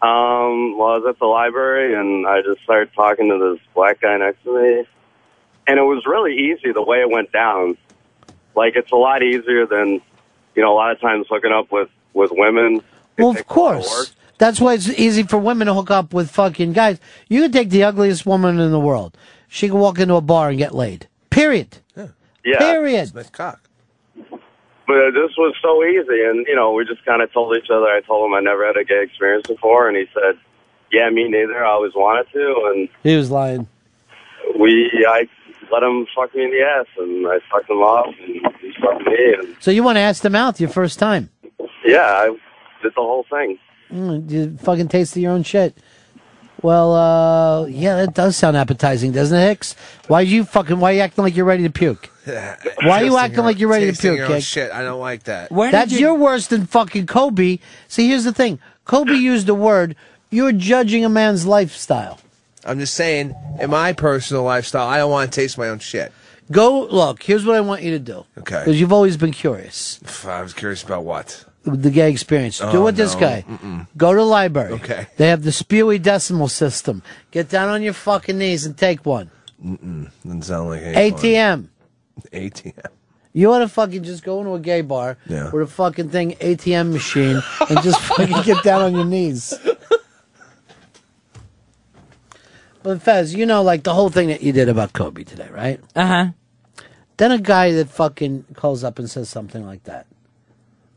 Speaker 66: Um, well, I was at the library and I just started talking to this black guy next to me. And it was really easy the way it went down. Like, it's a lot easier than, you know, a lot of times hooking up with, with women.
Speaker 3: Well, of course. That's why it's easy for women to hook up with fucking guys. You can take the ugliest woman in the world. She can walk into a bar and get laid. Period.
Speaker 66: Yeah.
Speaker 3: Period. Nice cock.
Speaker 66: But this was so easy. And, you know, we just kind of told each other. I told him I never had a gay experience before. And he said, yeah, me neither. I always wanted to. And
Speaker 3: He was lying.
Speaker 66: we, I let him fuck me in the ass. And I fucked him off. And he fucked me. And,
Speaker 3: So you want to ask them out your first time?
Speaker 66: yeah, I did the whole thing.
Speaker 3: Mm, you fucking tasted your own shit. Well, uh, yeah, that does sound appetizing, doesn't it, Hicks? Why you fucking? Why you acting like you're ready to puke? Why are you acting like you're ready to puke,
Speaker 6: your own shit. I don't like that.
Speaker 3: That's you're worse than fucking Kobe. See, here's the thing. Kobe used the word. You're judging a man's lifestyle.
Speaker 6: I'm just saying, in my personal lifestyle, I don't want to taste my own shit.
Speaker 3: Go look. Here's what I want you to do.
Speaker 6: Okay.
Speaker 3: Because you've always been curious.
Speaker 6: I was curious about what.
Speaker 3: The gay experience. do
Speaker 6: Oh,
Speaker 3: what this guy.
Speaker 6: Mm-mm.
Speaker 3: Go to the library.
Speaker 6: Okay.
Speaker 3: They have the spewy decimal system. Get down on your fucking knees and take one.
Speaker 6: Mm-mm. Doesn't sound like any fun.
Speaker 3: ATM.
Speaker 6: ATM.
Speaker 3: You want to fucking just go into a gay bar
Speaker 6: Yeah.
Speaker 3: with a fucking thing ATM machine and just fucking get down on your knees. But Fez, you know, like the whole thing that you did about Kobe today, right?
Speaker 5: Uh huh.
Speaker 3: Then a guy that fucking calls up and says something like that.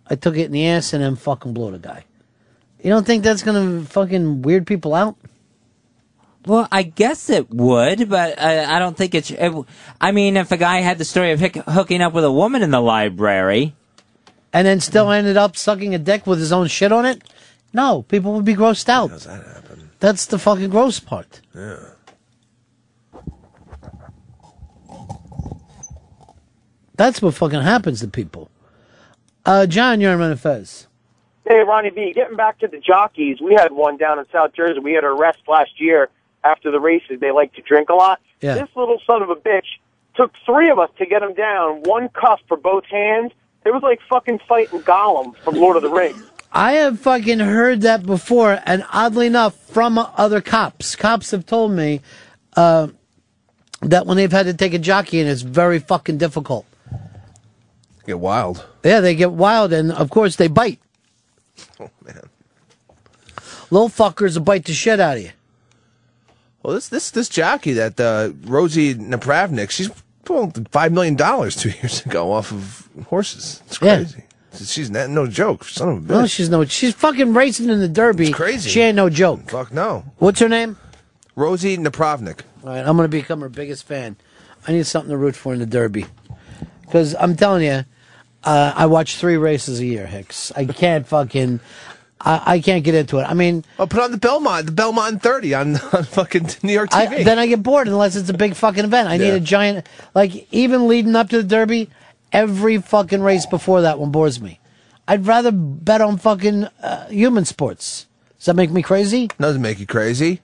Speaker 3: I took it in the ass and then fucking blew the guy. You don't think that's gonna fucking weird people out?
Speaker 5: Well, I guess it would, but I, I don't think it's. It, I mean, if a guy had the story of hick, hooking up with a woman in the library,
Speaker 3: And then still ended up sucking a dick with his own shit on it? No, people would be grossed out. How does
Speaker 6: that happen?
Speaker 3: That's the fucking gross part.
Speaker 6: Yeah.
Speaker 3: That's what fucking happens to people. Uh, John, you're on Fez.
Speaker 49: Hey, Ronnie B, getting back to the jockeys, we had one down in South Jersey. We had an arrest last year after the races. They like to drink a lot.
Speaker 3: Yeah.
Speaker 49: This little son of a bitch took three of us to get him down, one cuff for both hands. It was like fucking fighting Gollum from Lord of the Rings.
Speaker 3: I have fucking heard that before, and oddly enough, from other cops. Cops have told me uh, that when they've had to take a jockey in, it's very fucking difficult.
Speaker 6: Get wild.
Speaker 3: Yeah, they get wild, and of course they bite.
Speaker 6: Oh man.
Speaker 3: Little fuckers will bite the shit out of you.
Speaker 6: Well, this this this jockey that uh, Rosie Napravnik, she's pulled five million dollars two years ago off of horses. It's
Speaker 3: Yeah.
Speaker 6: crazy. She's not, no joke. Son of a bitch.
Speaker 3: No, she's no. She's fucking racing in the Derby.
Speaker 6: It's crazy.
Speaker 3: She ain't no joke.
Speaker 6: Fuck no.
Speaker 3: What's her name?
Speaker 6: Rosie Napravnik.
Speaker 3: All right, I'm gonna become her biggest fan. I need something to root for in the Derby, because I'm telling you, uh, I watch three races a year, Hicks. I can't fucking, I, I can't get into it. I mean,
Speaker 6: Oh, put on the Belmont, the Belmont 30 on, on fucking New York TV.
Speaker 3: I, then I get bored unless it's a big fucking event. I need a giant, like even leading up to the Derby, every fucking race before that one bores me. I'd rather bet on fucking uh, human sports. Does that make me crazy?
Speaker 6: Doesn't make you crazy.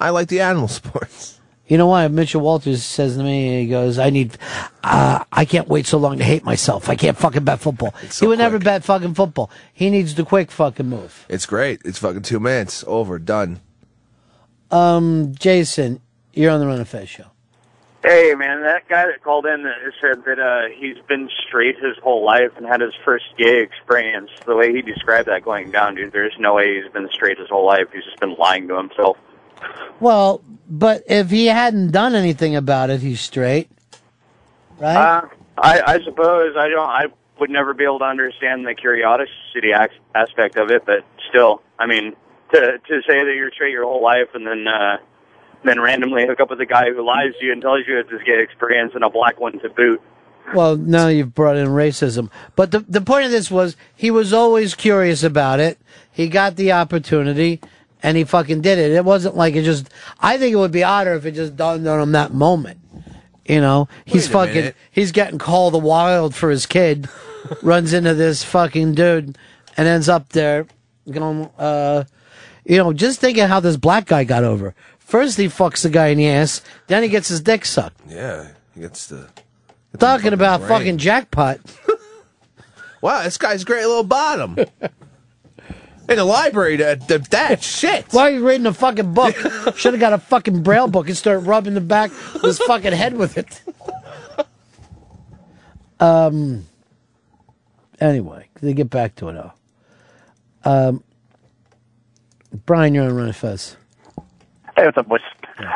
Speaker 6: I like the animal sports.
Speaker 3: You know why? Mitchell Walters says to me, he goes, I need, uh, I can't wait so long to hate myself. I can't fucking bet football. he would never bet fucking football. He needs the quick fucking move.
Speaker 6: It's great. It's fucking two minutes. Over. Done.
Speaker 3: Um, Jason, you're on the Ron and Fez show.
Speaker 67: Hey, man, that guy that called in that said that uh, he's been straight his whole life and had his first gay experience. The way he described that going down, dude, there's no way he's been straight his whole life. He's just been lying to himself.
Speaker 3: Well, but if he hadn't done anything about it, he's straight. Right?
Speaker 67: Uh, I, I suppose I don't. I would never be able to understand the curiosity aspect of it, but still, I mean, to to say that you're straight your whole life and then uh, then randomly hook up with a guy who lies to you and tells you it's his gay experience and a black one to boot.
Speaker 3: Well, now you've brought in racism. But the the point of this was he was always curious about it. He got the opportunity and he fucking did it. It wasn't like it just I think it would be odder if it just dawned on him that moment. You know, he's fucking
Speaker 6: minute.
Speaker 3: he's getting called the wild for his kid, runs into this fucking dude and ends up there going uh you know, just thinking how this black guy got over. First he fucks the guy in the ass, then he gets his dick sucked.
Speaker 6: Yeah. He gets the.
Speaker 3: Talking about
Speaker 6: brain.
Speaker 3: fucking jackpot.
Speaker 6: Wow, this guy's great little bottom. In the library, that, that, that shit.
Speaker 3: Why are you reading a fucking book? Should have got a fucking braille book and start rubbing the back of his fucking head with it. Um. Anyway, they get back to it all. Um. Brian, you're on Ron and Fez.
Speaker 68: Hey, what's up, boys?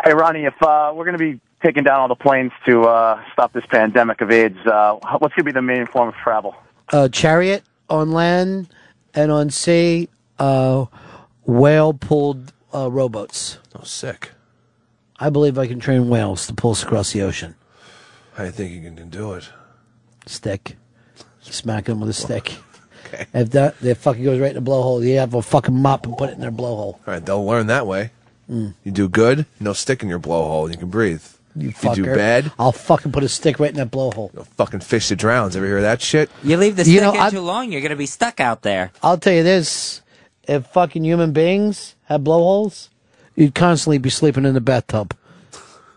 Speaker 68: Hey, Ronnie, if uh, we're going to be taking down all the planes to uh, stop this pandemic of AIDS, uh, what's going to be the main form of travel?
Speaker 3: Uh, chariot on land and on sea, uh, whale pulled uh, rowboats.
Speaker 6: Oh, sick.
Speaker 3: I believe I can train whales to pull us across the ocean.
Speaker 6: I think you can do it.
Speaker 3: Stick. Smack them with a stick. okay. If that if fucking goes right in the blowhole, you have a fucking mop and put it in their blowhole.
Speaker 6: All right, they'll learn that way.
Speaker 3: Mm.
Speaker 6: You do good, no stick in your blowhole, and you can breathe.
Speaker 3: You,
Speaker 6: If you do
Speaker 3: fucker.
Speaker 6: bad,
Speaker 3: I'll fucking put a stick right in that blowhole.
Speaker 6: You fucking fish that drowns. Ever hear that shit?
Speaker 5: You leave the
Speaker 3: You
Speaker 5: stick
Speaker 3: know,
Speaker 5: in
Speaker 3: I-
Speaker 5: too long, you're going to be stuck out there.
Speaker 3: I'll tell you this: if fucking human beings had blowholes, you'd constantly be sleeping in the bathtub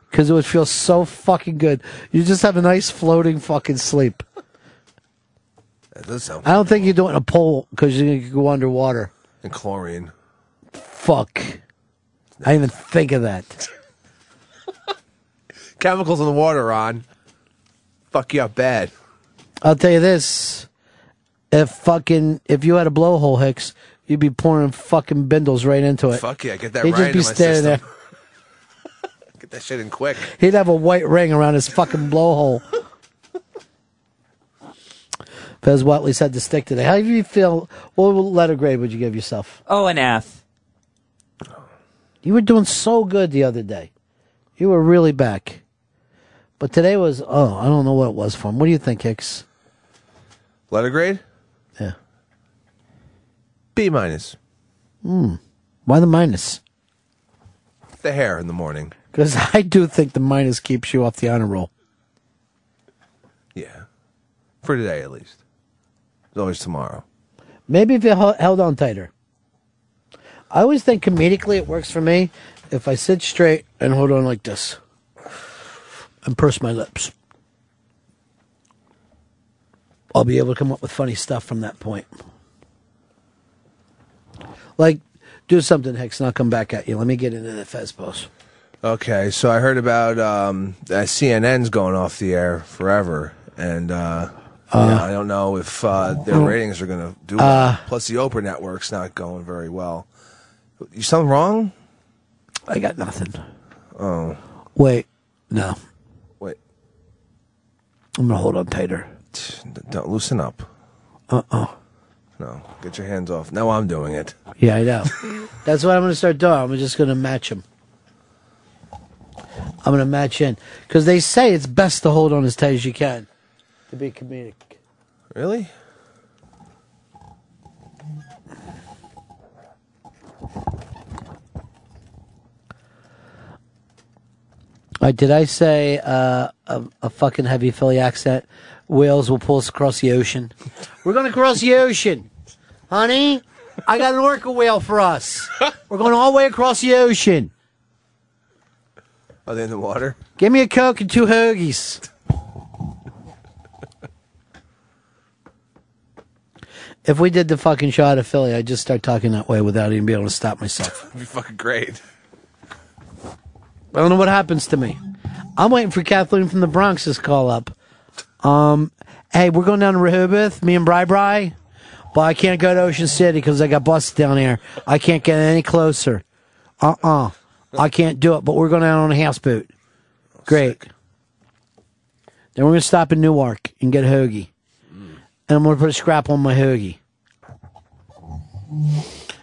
Speaker 3: because it would feel so fucking good. You just have a nice floating fucking sleep.
Speaker 6: That does sound.
Speaker 3: I don't think you're doing a pool because you can go underwater.
Speaker 6: And chlorine.
Speaker 3: Fuck. I didn't even think of that.
Speaker 6: Chemicals in the water, Ron. Fuck you up bad.
Speaker 3: I'll tell you this: if fucking if you had a blowhole, Hicks, you'd be pouring fucking bindles right into it.
Speaker 6: Fuck yeah, get that
Speaker 3: He'd
Speaker 6: right
Speaker 3: just be
Speaker 6: into my
Speaker 3: standing
Speaker 6: system.
Speaker 3: there.
Speaker 6: Get that shit in quick.
Speaker 3: He'd have a white ring around his fucking blowhole. Fez Whatley said to stick today. How do you feel? What letter grade would you give yourself?
Speaker 5: Oh, an F.
Speaker 3: You were doing so good the other day. You were really back. But today was, oh, I don't know what it was from. What do you think, Hicks?
Speaker 6: Letter grade? B minus.
Speaker 3: Hmm. Why the minus?
Speaker 6: The hair in the morning.
Speaker 3: Because I do think the minus keeps you off the honor roll.
Speaker 6: Yeah. For today, at least. There's always tomorrow.
Speaker 3: Maybe if you hel- held on tighter. I always think comedically it works for me if I sit straight and hold on like this and purse my lips. I'll be able to come up with funny stuff from that point. Like, do something, Hicks, and I'll come back at you. Let me get into the Fez post.
Speaker 6: Okay, so I heard about um, that CNN's going off the air forever, and uh, yeah, I don't know if uh, their
Speaker 3: Uh,
Speaker 6: ratings are going to do
Speaker 3: uh,
Speaker 6: well. Plus, the Oprah network's not going very well. You something wrong?
Speaker 3: I got nothing.
Speaker 6: Oh,
Speaker 3: Wait, no.
Speaker 6: Wait.
Speaker 3: I'm gonna hold on tighter.
Speaker 6: don't loosen up.
Speaker 3: Uh uh
Speaker 6: No, get your hands off. Now I'm doing it.
Speaker 3: Yeah, I know. That's what I'm gonna start doing. I'm just gonna match him. I'm gonna match in because they say it's best to hold on as tight as you can to be comedic.
Speaker 6: Really?
Speaker 3: All right, did I say uh, a, a fucking heavy Philly accent? Whales will pull us across the ocean. We're going to cross the ocean, honey. I got an orca whale for us. We're going all the way across the ocean.
Speaker 6: Are they in the water?
Speaker 3: Give me a coke and two hoagies. If we did the fucking show out of Philly, I'd just start talking that way without even being able to stop myself.
Speaker 6: It'd be fucking great.
Speaker 3: I don't know what happens to me. I'm waiting for Kathleen from the Bronx to call up. Um, hey, we're going down to Rehoboth, me and Bri Bri, but I can't go to Ocean City because I got busted down there. I can't get any closer. Uh uh I can't do it, but we're going down on a houseboat. Great. Then we're going to stop in Newark and get a hoagie. And I'm going to put a scrap on my hoagie.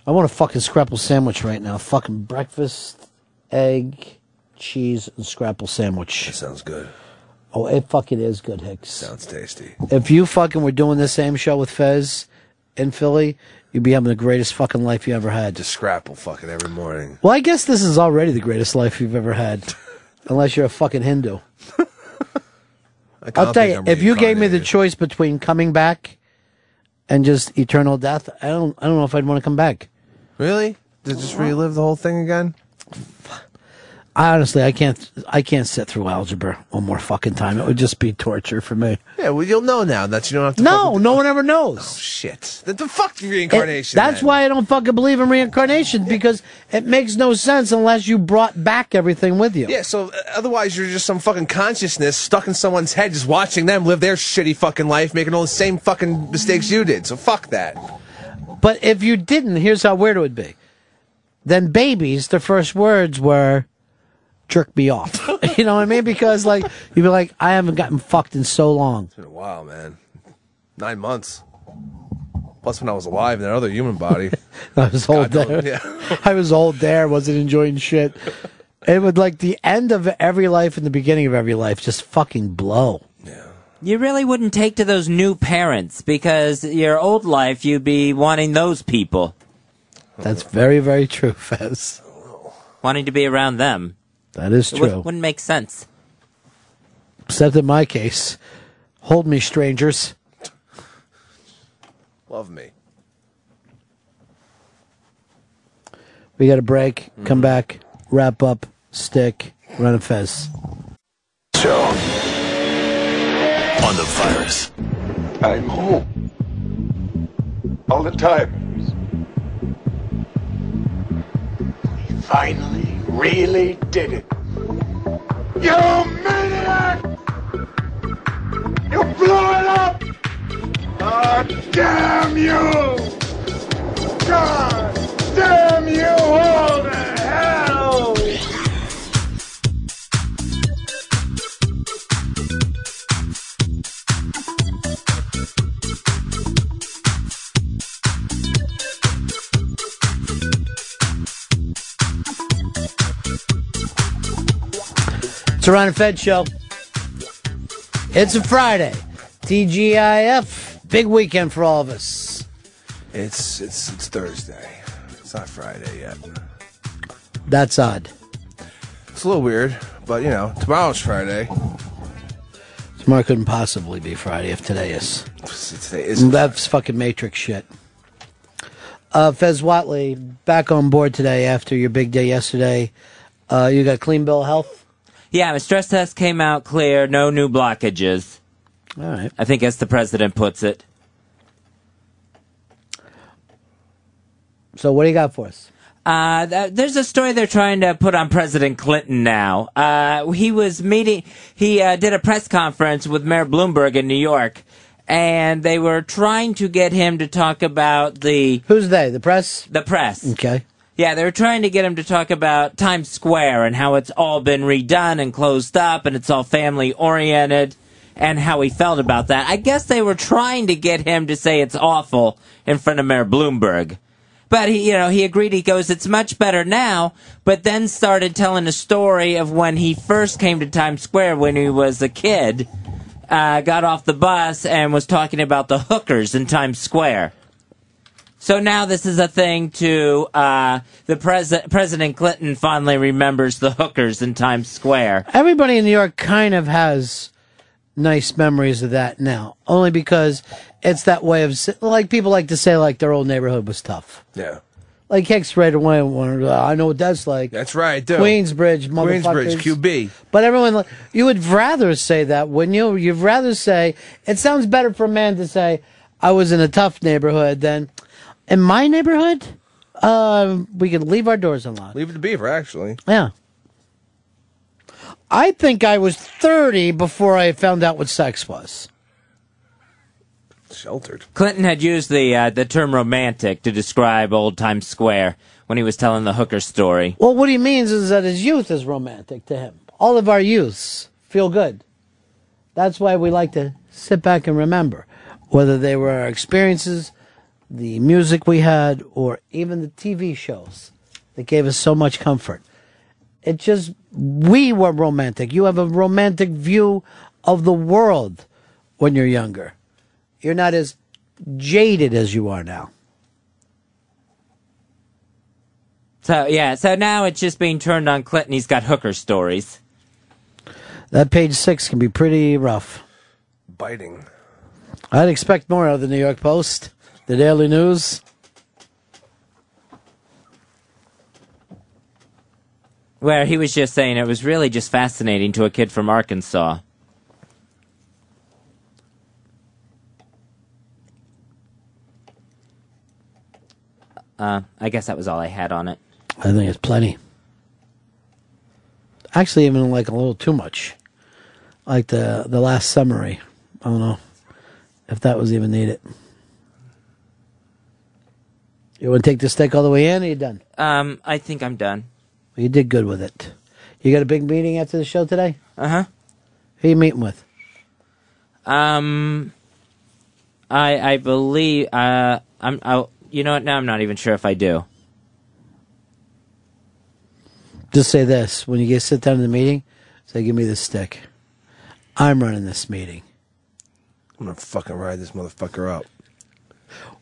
Speaker 3: I want a fucking scrapple sandwich right now. Fucking breakfast, egg, cheese, and scrapple sandwich. That
Speaker 6: sounds good.
Speaker 3: Oh, it fucking is good, Hicks.
Speaker 6: Sounds tasty.
Speaker 3: If you fucking were doing the same show with Fez in Philly, you'd be having the greatest fucking life you ever had.
Speaker 6: Just scrapple fucking every morning.
Speaker 3: Well, I guess this is already the greatest life you've ever had. Unless you're a fucking Hindu. I'll tell you, if you gave me the choice between coming back and just eternal death, I don't I don't know if I'd want to come back.
Speaker 6: Really? To just relive the whole thing again?
Speaker 3: I honestly I can't I can't sit through algebra one more fucking time. It would just be torture for me.
Speaker 6: Yeah, well, you'll know now that you don't have to.
Speaker 3: No, no one ever knows.
Speaker 6: Oh shit! The, the fuck reincarnation.
Speaker 3: It- that's
Speaker 6: then.
Speaker 3: why I don't fucking believe in reincarnation because it makes no sense unless you brought back everything with you.
Speaker 6: Yeah, so uh, otherwise you're just some fucking consciousness stuck in someone's head, just watching them live their shitty fucking life, making all the same fucking mistakes you did. So fuck that.
Speaker 3: But if you didn't, here's how weird it would be. Then babies, their first words were, jerk me off. you know what I mean? Because, like, you'd be like, I haven't gotten fucked in so long.
Speaker 6: It's been a while, man. Nine months. Plus, when I was alive in another human body.
Speaker 3: I was old
Speaker 6: God
Speaker 3: there.
Speaker 6: knows, yeah.
Speaker 3: I was old there, wasn't enjoying shit. It would, like, the end of every life and the beginning of every life just fucking blow.
Speaker 5: You really wouldn't take to those new parents because your old life you'd be wanting those people.
Speaker 3: That's very, very true, Fez.
Speaker 5: Wanting to be around them.
Speaker 3: That is
Speaker 5: It
Speaker 3: true.
Speaker 5: wouldn't make sense.
Speaker 3: Except in my case. Hold me, strangers.
Speaker 6: Love me.
Speaker 3: We got a break.
Speaker 6: Mm-hmm.
Speaker 3: Come back. Wrap up. Stick. Ron and Fez.
Speaker 39: Show. On the virus.
Speaker 69: I'm home. All the time. Finally really did it. You maniac! You blew it up! Oh, damn you! God damn you all
Speaker 3: It's a Ron and Fez show. It's a Friday. TGIF. Big weekend for all of us.
Speaker 6: It's it's it's Thursday. It's not Friday yet.
Speaker 3: That's odd.
Speaker 6: It's a little weird, but you know, tomorrow's Friday.
Speaker 3: Tomorrow couldn't possibly be Friday if today is.
Speaker 6: Today is
Speaker 3: That's fucking Matrix shit. Uh, Fez Whatley, back on board today after your big day yesterday. Uh, you got clean bill of health?
Speaker 5: Yeah, my stress test came out clear. No new blockages.
Speaker 3: All right.
Speaker 5: I think as the president puts it.
Speaker 3: So what do you got for us?
Speaker 5: Uh, th- there's a story they're trying to put on President Clinton now. Uh, he was meeting, he uh, did a press conference with Mayor Bloomberg in New York, and they were trying to get him to talk about the
Speaker 3: Who's they? The press?
Speaker 5: the press.
Speaker 3: Okay.
Speaker 5: Yeah, they were trying to get him to talk about Times Square and how it's all been redone and closed up and it's all family oriented and how he felt about that. I guess they were trying to get him to say it's awful in front of Mayor Bloomberg. But he, you know, he agreed. He goes, "It's much better now." But then started telling a story of when he first came to Times Square when he was a kid. Uh, got off the bus and was talking about the hookers in Times Square. So now this is a thing to uh, the president. President Clinton fondly remembers the hookers in Times Square.
Speaker 3: Everybody in New York kind of has nice memories of that now, only because it's that way of like people like to say like their old neighborhood was tough.
Speaker 6: Yeah.
Speaker 3: Like Hicks right away, "Uh, I know what that's like.
Speaker 6: That's right, dude.
Speaker 3: Queensbridge,
Speaker 6: Queensbridge. QB.
Speaker 3: But everyone, li- you would rather say that, wouldn't you? You'd rather say it sounds better for a man to say I was in a tough neighborhood than in my neighborhood. Uh, we could leave our doors unlocked.
Speaker 6: Leave it to Beaver, actually.
Speaker 3: Yeah. I think I was 30 before I found out what sex was.
Speaker 6: Sheltered.
Speaker 5: Clinton had used the uh, the term romantic to describe old Times Square when he was telling the hooker story.
Speaker 3: Well, what he means is that his youth is romantic to him. All of our youths feel good. That's why we like to sit back and remember, whether they were our experiences, the music we had, or even the TV shows that gave us so much comfort. It just, we were romantic. You have a romantic view of the world when you're younger. You're not as jaded as you are now.
Speaker 5: So yeah, so now it's just being turned on Clinton. He's got hooker stories.
Speaker 3: That page six can be pretty rough.
Speaker 6: Biting.
Speaker 3: I'd expect more out of the New York Post, the Daily News.
Speaker 5: Where he was just saying it was really just fascinating to a kid from Arkansas. Uh, I guess that was all I had on it.
Speaker 3: I think it's plenty. Actually, even like a little too much. Like the the last summary. I don't know if that was even needed. You want to take the stick all the way in? Or you done?
Speaker 5: Um, I think I'm done.
Speaker 3: You did good with it. You got a big meeting after the show today?
Speaker 5: Uh huh.
Speaker 3: Who you meeting with?
Speaker 5: Um, I I believe uh I'm I you know what now I'm not even sure if I do.
Speaker 3: Just say this when you get sit down in the meeting. Say, "Give me the stick. I'm running this meeting."
Speaker 6: I'm gonna fucking ride this motherfucker up.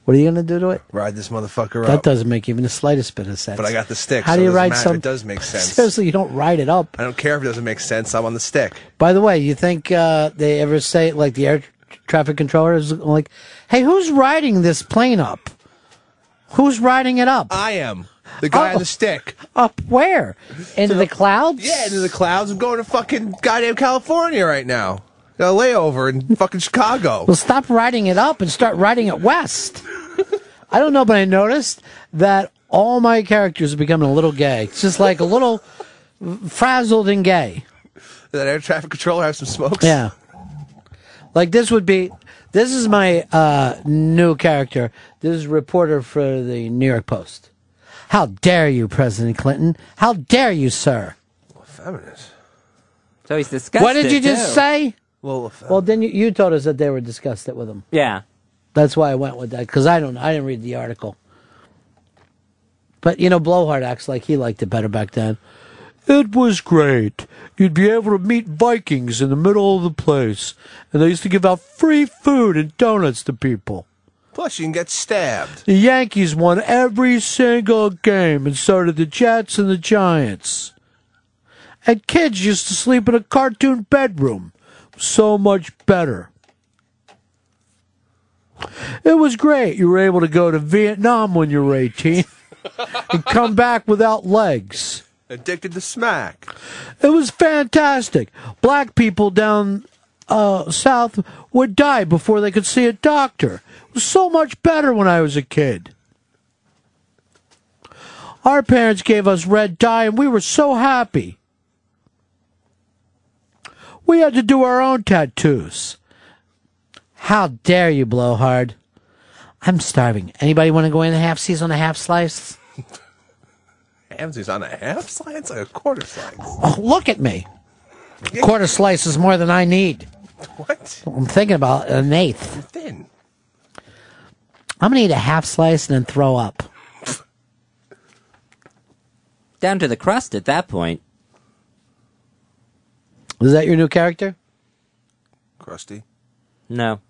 Speaker 3: What are you gonna do to it?
Speaker 6: Ride this motherfucker up.
Speaker 3: That
Speaker 6: up.
Speaker 3: doesn't make even the slightest bit of sense.
Speaker 6: But I got the stick.
Speaker 3: How
Speaker 6: so
Speaker 3: do
Speaker 6: it
Speaker 3: you
Speaker 6: doesn't
Speaker 3: ride
Speaker 6: matter.
Speaker 3: some?
Speaker 6: It does make sense.
Speaker 3: Seriously, you don't ride it up.
Speaker 6: I don't care if it doesn't make sense. I'm on the stick.
Speaker 3: By the way, you think uh, they ever say like the air traffic controller is like, "Hey, who's riding this plane up? Who's riding it up?
Speaker 6: I am the guy
Speaker 3: Oh.
Speaker 6: on the stick.
Speaker 3: Up where? Into the clouds?
Speaker 6: Yeah, into the clouds. I'm going to fucking goddamn California right now. Got a layover in fucking Chicago.
Speaker 3: Well, stop riding it up and start riding it west. I don't know, but I noticed that all my characters are becoming a little gay. It's just like a little frazzled and gay.
Speaker 6: That air traffic controller have some smokes.
Speaker 3: Yeah. Like this would be this is my uh, new character. This is a reporter for the New York Post. How dare you, President Clinton? How dare you, sir?
Speaker 6: Feminist.
Speaker 5: So he's disgusted.
Speaker 3: what did you just
Speaker 5: too.
Speaker 3: say?
Speaker 6: Well, uh,
Speaker 3: Well, then you, you told us that they were disgusted with him.
Speaker 5: Yeah.
Speaker 3: That's why I went with that because I don't. I didn't read the article. But you know, Blowhard acts like he liked it better back then. It was great. You'd be able to meet Vikings in the middle of the place, and they used to give out free food and donuts to people.
Speaker 6: Plus, you can get stabbed.
Speaker 3: The Yankees won every single game, and so did the Jets and the Giants. And kids used to sleep in a cartoon bedroom. So much better. It was great. You were able to go to Vietnam when you were 18 and come back without legs.
Speaker 6: Addicted to smack.
Speaker 3: It was fantastic. Black people down uh, south would die before they could see a doctor. It was so much better when I was a kid. Our parents gave us red dye and we were so happy. We had to do our own tattoos. How dare you, blowhard? I'm starving. Anybody want to go in a half season on a half slice?
Speaker 6: Hamsy's on a half slice, it's like a quarter slice.
Speaker 3: Oh, look at me. A Quarter slice is more than I need.
Speaker 6: What?
Speaker 3: I'm thinking about an eighth.
Speaker 6: Thin.
Speaker 3: I'm gonna eat a half slice and then throw up.
Speaker 5: Down to the crust at that point.
Speaker 3: Is that your new character?
Speaker 6: Crusty.
Speaker 5: No.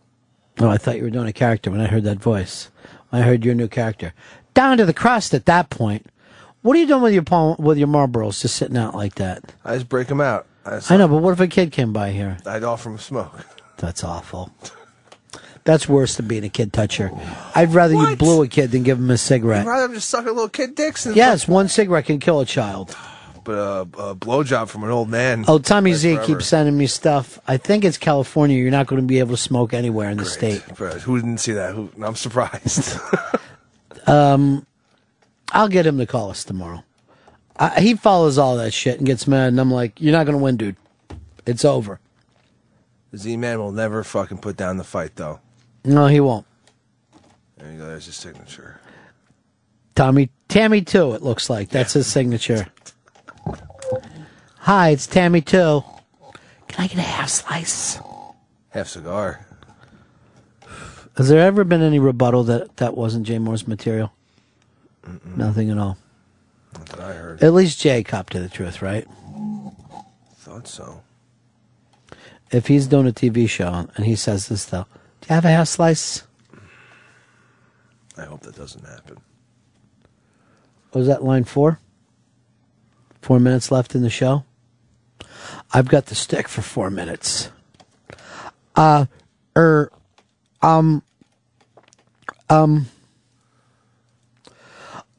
Speaker 3: Oh, I thought you were doing a character when I heard that voice. I heard your new character. Down to the crust at that point. What are you doing with your palm, with your Marlboros just sitting out like that?
Speaker 6: I just break them out. I,
Speaker 3: I know, but what if a kid came by here?
Speaker 6: I'd offer him a smoke.
Speaker 3: That's awful. That's worse than being a kid toucher. I'd rather you blew a kid than give him a
Speaker 6: I'd
Speaker 3: cigarette.
Speaker 6: rather just suck a little kid dicks
Speaker 3: Yes, one cigarette can kill a child.
Speaker 6: But a, a blowjob from an old man.
Speaker 3: Oh, Tommy Z
Speaker 6: forever.
Speaker 3: keeps sending me stuff. I think it's California. You're not going to be able to smoke anywhere in the state.
Speaker 6: But Who didn't see that? Who, I'm surprised.
Speaker 3: Um, I'll get him to call us tomorrow. I, he follows all that shit and gets mad, and I'm like, "You're not going to win, dude. It's over."
Speaker 6: Z Man will never fucking put down the fight, though.
Speaker 3: No, he won't.
Speaker 6: There you go. There's his signature.
Speaker 3: Tommy, Tammy too. It looks like that's his signature. Hi, it's Tammy too. Can I get a half slice?
Speaker 6: Half cigar.
Speaker 3: Has there ever been any rebuttal that that wasn't Jay Mohr's material? Nothing at all.
Speaker 6: Not that I heard.
Speaker 3: At least Jay copped to the truth, right?
Speaker 6: Thought so.
Speaker 3: If he's doing a TV show and he says this though, do you have a half slice?
Speaker 6: I hope that doesn't happen.
Speaker 3: Was that line four? Four minutes left in the show. I've got the stick for four minutes. Uh, er, um, um,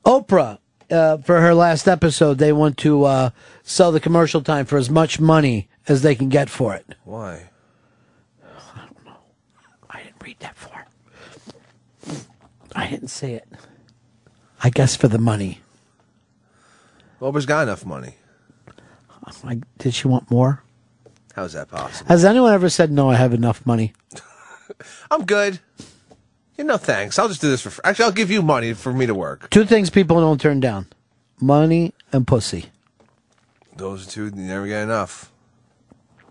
Speaker 3: Oprah, uh, for her last episode, they want to uh, sell the commercial time for as much money as they can get for it.
Speaker 6: Why?
Speaker 3: I don't know. I didn't read that far. I didn't see it. I guess for the money.
Speaker 6: Oprah's got enough money.
Speaker 3: Like, did she want more?
Speaker 6: How's that possible?
Speaker 3: Has anyone ever said no? I have enough money.
Speaker 6: I'm good. You know, thanks. I'll just do this for. Free. Actually, I'll give you money for me to work.
Speaker 3: Two things people don't turn down: money and pussy.
Speaker 6: Those two, you never get enough.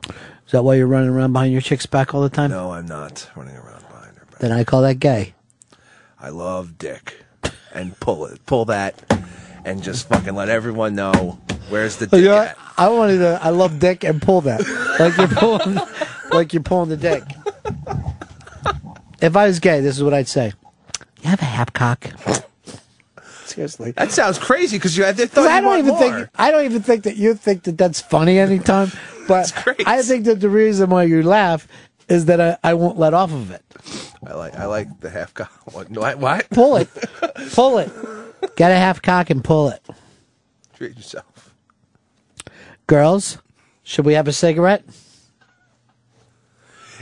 Speaker 3: Is that why you're running around behind your chick's back all the time?
Speaker 6: No, I'm not running around. Behind her back.
Speaker 3: Then I call that gay.
Speaker 6: I love dick, and pull it, pull that, and just fucking let everyone know where's the dick
Speaker 3: you know
Speaker 6: at.
Speaker 3: I wanted to. I love dick and pull that, like you're pulling, like you're pulling the dick. If I was gay, this is what I'd say. You have a half cock. Seriously.
Speaker 6: That sounds crazy because you
Speaker 3: 'Cause
Speaker 6: thought
Speaker 3: I don't even
Speaker 6: more.
Speaker 3: think I don't even think that you think that that's funny anytime. But I think that the reason why you laugh is that I, I won't let off of it.
Speaker 6: I like I like the half cock. What? what?
Speaker 3: Pull it, pull it. Get a half cock and pull it.
Speaker 6: Treat yourself.
Speaker 3: Girls, should we have a cigarette?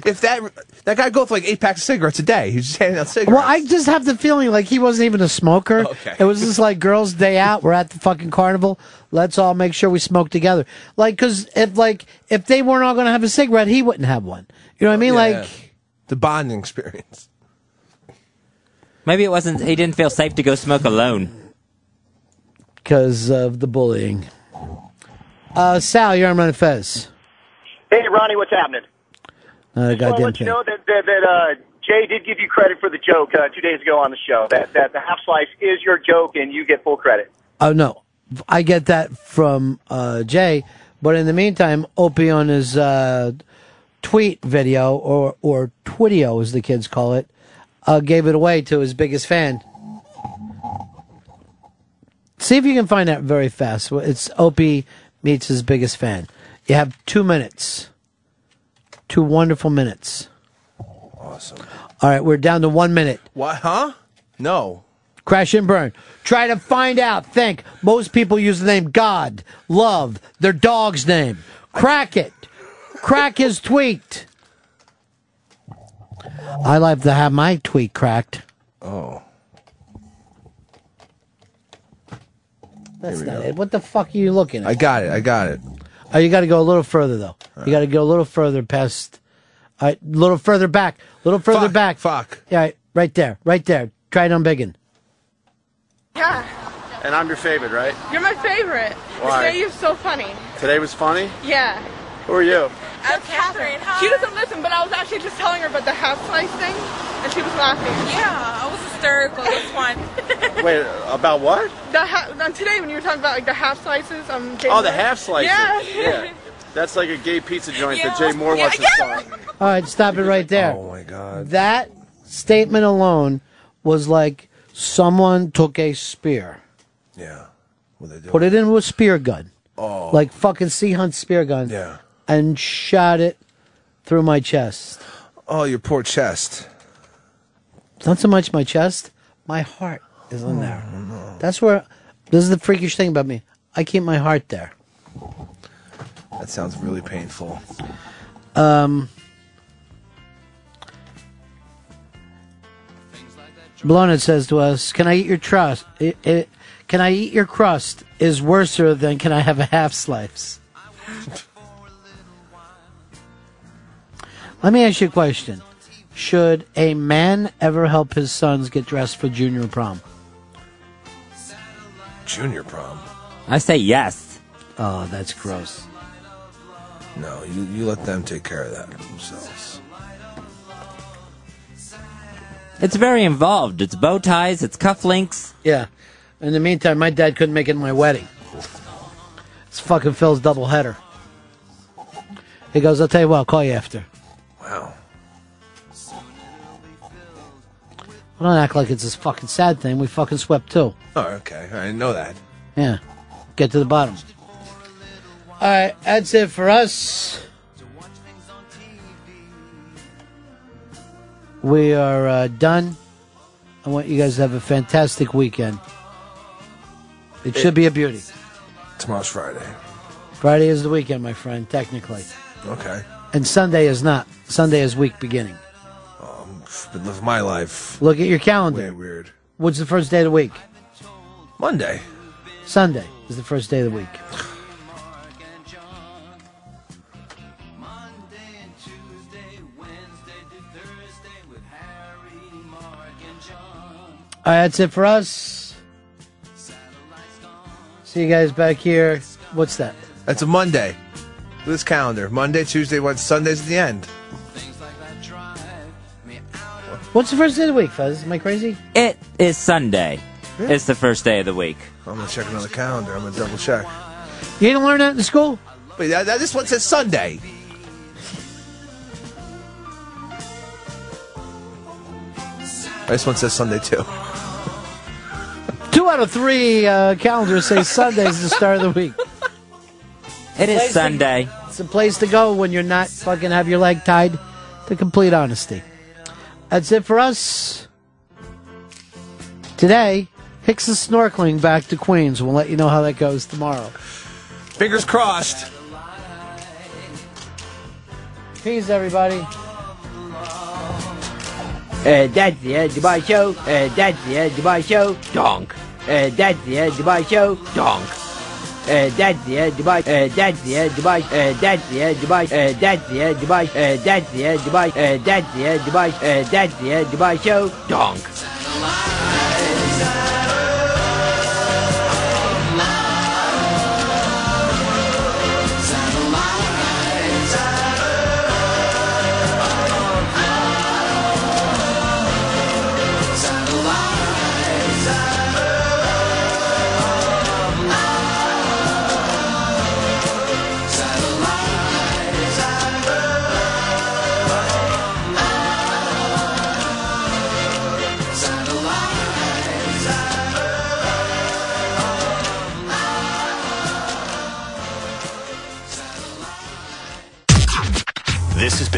Speaker 6: If that that guy goes for like eight packs of cigarettes a day, he's just handing out cigarettes.
Speaker 3: Well, I just have the feeling like he wasn't even a smoker.
Speaker 6: Okay.
Speaker 3: It was just like girls' day out. We're at the fucking carnival. Let's all make sure we smoke together. Like, because if like if they weren't all going to have a cigarette, he wouldn't have one. You know what I mean?
Speaker 6: Yeah.
Speaker 3: Like,
Speaker 6: the bonding experience.
Speaker 5: Maybe it wasn't. He didn't feel safe to go smoke alone.
Speaker 3: because of the bullying. Uh, Sal, you're on Ron Fez.
Speaker 70: Hey, Ronnie, what's happening?
Speaker 3: Uh,
Speaker 70: Just want to
Speaker 3: goddamn
Speaker 70: let you
Speaker 3: thing.
Speaker 70: know that that, that uh, Jay did give you credit for the joke uh, two days ago on the show. That that the half slice is your joke, and you get full credit.
Speaker 3: Oh no, I get that from uh, Jay. But in the meantime, Opie on his uh, tweet video or or Twitio, as the kids call it, uh, gave it away to his biggest fan. See if you can find that very fast. It's Opie meets his biggest fan. You have two minutes. Two wonderful minutes.
Speaker 6: Awesome.
Speaker 3: All right, we're down to one minute.
Speaker 6: What? Huh? No.
Speaker 3: Crash and burn. Try to find out. Think. Most people use the name God, love, their dog's name. Crack it. Crack his tweet. I like to have my tweet cracked.
Speaker 6: Oh.
Speaker 3: That's not it. What the fuck are you looking at?
Speaker 6: I got it. I got it.
Speaker 3: Oh, you got to go a little further though. You got to go a little further past All right, a little further back. A little further back.
Speaker 6: Fuck.
Speaker 3: Yeah, right, right there. Right there. Try it on biggin.
Speaker 71: Yeah,
Speaker 72: And I'm your favorite, right?
Speaker 71: you're my favorite.
Speaker 72: Why?
Speaker 71: Today you're so funny.
Speaker 72: Today was funny?
Speaker 71: Yeah.
Speaker 72: Who are you?
Speaker 71: I'm Catherine. She doesn't listen, but I was actually just telling her about the half slice thing, and she was laughing. Yeah, I was hysterical. That's fine.
Speaker 72: Wait, about what?
Speaker 71: the ha- on today when you were talking about like the half slices, um. Jay
Speaker 72: Oh, the half slices.
Speaker 71: Yeah.
Speaker 72: Yeah. That's like a gay pizza joint that Jay Mohr wants to start.
Speaker 3: All right, stop it right there.
Speaker 6: Oh my god.
Speaker 3: That statement alone was like someone took a spear,
Speaker 6: Yeah. What they do?
Speaker 3: put it into a spear gun,
Speaker 6: Oh.
Speaker 3: like fucking Sea Hunt spear gun,
Speaker 6: Yeah.
Speaker 3: And shot it through my chest.
Speaker 6: Oh, your poor chest.
Speaker 3: Not so much my chest, my heart is in there.
Speaker 6: Oh,
Speaker 3: That's where. This is the freakish thing about me. I keep my heart there.
Speaker 6: That sounds really painful.
Speaker 3: Um, Blonet says to us, "Can I eat your trust? It, it, can I eat your crust? Is worser than can I have a half slice?" Let me ask you a question: Should a man ever help his sons get dressed for junior prom?
Speaker 6: Junior prom.
Speaker 5: I say yes.
Speaker 3: Oh, that's gross.
Speaker 6: No, you, you let them take care of that themselves.
Speaker 5: It's very involved. It's bow ties, it's cufflinks.
Speaker 3: Yeah. In the meantime, my dad couldn't make it to my wedding. It's fucking Phil's double header. He goes, I'll tell you what, I'll call you after.
Speaker 6: Wow.
Speaker 3: I don't act like it's this fucking sad thing. We fucking swept too.
Speaker 6: Oh, okay. I didn't know that.
Speaker 3: Yeah. Get to the bottom. All right, that's it for us. We are uh, done. I want you guys to have a fantastic weekend. It should be a beauty.
Speaker 6: Tomorrow's Friday.
Speaker 3: Friday is the weekend, my friend, technically.
Speaker 6: Okay.
Speaker 3: And Sunday is not. Sunday is week beginning.
Speaker 6: Um, been living my life.
Speaker 3: Look at your calendar.
Speaker 6: Way weird.
Speaker 3: What's the first day of the week?
Speaker 6: Monday.
Speaker 3: Sunday is the first day of the week. All right, that's it for us. See you guys back here. What's that?
Speaker 6: That's a Monday. Look at this calendar. Monday, Tuesday, Wednesday, Sunday's at the end.
Speaker 3: What's the first day of the week, Fuzz? Am I crazy?
Speaker 5: It is Sunday. It's the first day of the week.
Speaker 6: I'm gonna check another calendar. I'm gonna double check.
Speaker 3: You didn't learn that in school?
Speaker 6: Wait, that, that, this one says Sunday. This one says Sunday too.
Speaker 3: Two out of three uh, calendars say Sunday is the start of the week.
Speaker 5: It is
Speaker 3: Place to-
Speaker 5: Sunday.
Speaker 3: It's a place to go when you're not fucking have your leg tied. To complete honesty. That's it for us. Today, Hicks is snorkeling back to Queens. We'll let you know how that goes tomorrow.
Speaker 6: Fingers crossed.
Speaker 3: Peace, everybody.
Speaker 73: Uh, that's the uh, Dubai show. Uh, that's the uh, Dubai show. Donk. Uh, that's the uh, Dubai show. Donk. Uh, Dubai. Uh, Dubai. Uh, Dubai. Uh, Dubai. Uh, Dubai. Uh, Dubai. Uh, Dubai show. Donk.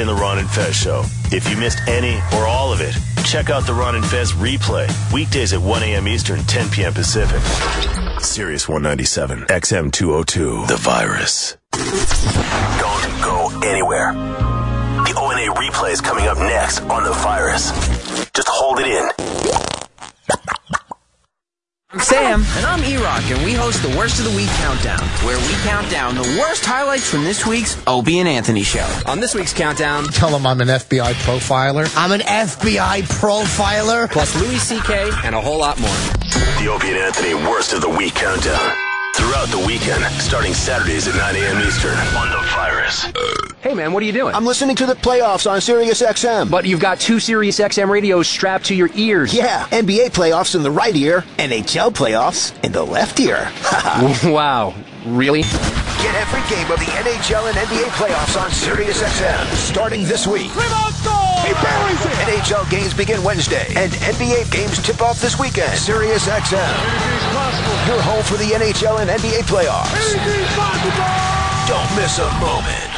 Speaker 39: Been the Ron and Fez Show. If you missed any or all of it, check out the Ron and Fez replay. Weekdays at 1 a.m. Eastern, 10 p.m. Pacific. Sirius 197, XM 202. The virus. Don't go anywhere. The O&A replay is coming up next on The Virus. Just hold it in.
Speaker 74: Sam. And I'm E-Rock, and we host the Worst of the Week Countdown, where we count down the worst highlights from this week's Opie and Anthony show. On this week's countdown,
Speaker 75: Tell them I'm an FBI profiler.
Speaker 74: I'm an FBI profiler. Plus Louis C.K. and a whole lot more.
Speaker 39: The Opie and Anthony Worst of the Week Countdown. Throughout the weekend, starting Saturdays at 9 a.m. Eastern on The Virus.
Speaker 76: Hey man, what are you doing? I'm listening to the playoffs on Sirius XM. But you've got two Sirius XM radios strapped to your ears. Yeah, NBA playoffs in the right ear, NHL playoffs in the left ear. wow, really?
Speaker 69: Get every game of the NHL and NBA playoffs on Sirius XM starting this week. He buries it. NHL games begin Wednesday, and NBA games tip off this weekend. Sirius XM. Your home for the NHL and NBA playoffs. Don't miss a moment.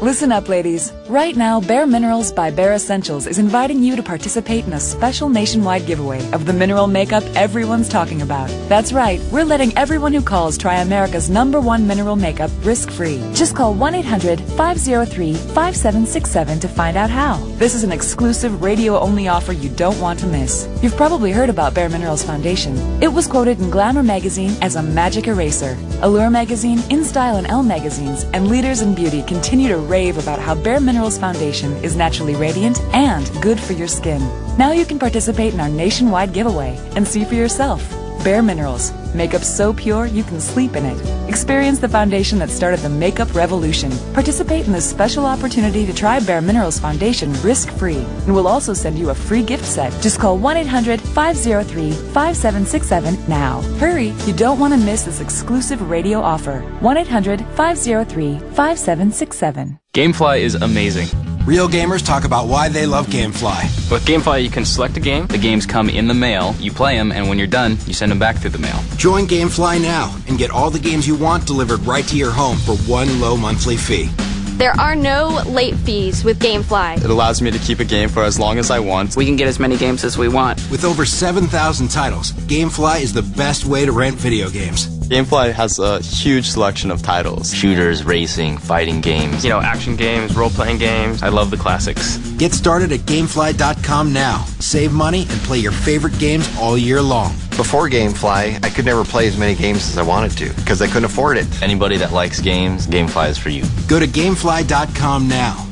Speaker 77: Listen up, ladies. Right now, Bare Minerals by Bare Escentuals is inviting you to participate in a special nationwide giveaway of the mineral makeup everyone's talking about. That's right, we're letting everyone who calls try America's number one mineral makeup risk free. Just call 1 800 503 5767 to find out how. This is an exclusive radio only offer you don't want to miss. You've probably heard about Bare Minerals Foundation. It was quoted in Glamour magazine as a magic eraser. Allure magazine, InStyle, and Elle magazines, and leaders in beauty continue to rave about how Bare Minerals Foundation is naturally radiant and good for your skin. Now you can participate in our nationwide giveaway and see for yourself. Bare Minerals. Makeup so pure you can sleep in it. Experience the foundation that started the makeup revolution. Participate in this special opportunity to try Bare Minerals Foundation risk free. And we'll also send you a free gift set. Just call 1 800 503 5767 now. Hurry, you don't want to miss this exclusive radio offer. 1 800 503 5767.
Speaker 78: Gamefly is amazing.
Speaker 79: Real gamers talk about why they love Gamefly.
Speaker 78: With Gamefly, you can select a game, the games come in the mail, you play them, and when you're done, you send them back through the mail.
Speaker 79: Join Gamefly now and get all the games you want delivered right to your home for one low monthly fee.
Speaker 80: There are no late fees with Gamefly.
Speaker 78: It allows me to keep a game for as long as I want.
Speaker 74: We can get as many games as we want.
Speaker 79: With over 7,000 titles, Gamefly is the best way to rent video games.
Speaker 78: Gamefly has a huge selection of titles shooters, racing, fighting games. You know, action games, role playing games. I love the classics.
Speaker 79: Get started at Gamefly.com now. Save money and play your favorite games all year long.
Speaker 81: Before Gamefly, I could never play as many games as I wanted to because I couldn't afford it.
Speaker 78: Anybody that likes games, Gamefly is for you.
Speaker 79: Go to Gamefly.com now.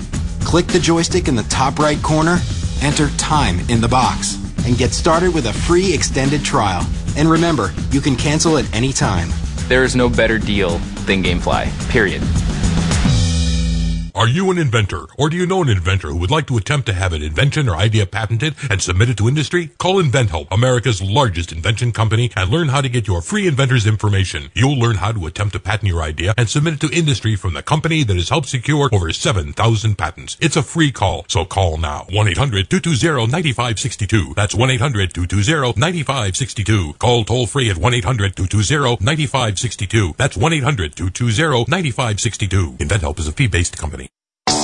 Speaker 79: Click the joystick in the top right corner, enter time in the box, and get started with a free extended trial. And remember, you can cancel at any time.
Speaker 78: There is no better deal than Gamefly, period.
Speaker 82: Are you an inventor, or do you know an inventor who would like to attempt to have an invention or idea patented and submit it to industry? Call InventHelp, America's largest invention company, and learn how to get your free inventor's information. You'll learn how to attempt to patent your idea and submit it to industry from the company that has helped secure over 7,000 patents. It's a free call, so call now. 1-800-220-9562. That's 1-800-220-9562. Call toll free at 1-800-220-9562. That's 1-800-220-9562. InventHelp is a fee-based company.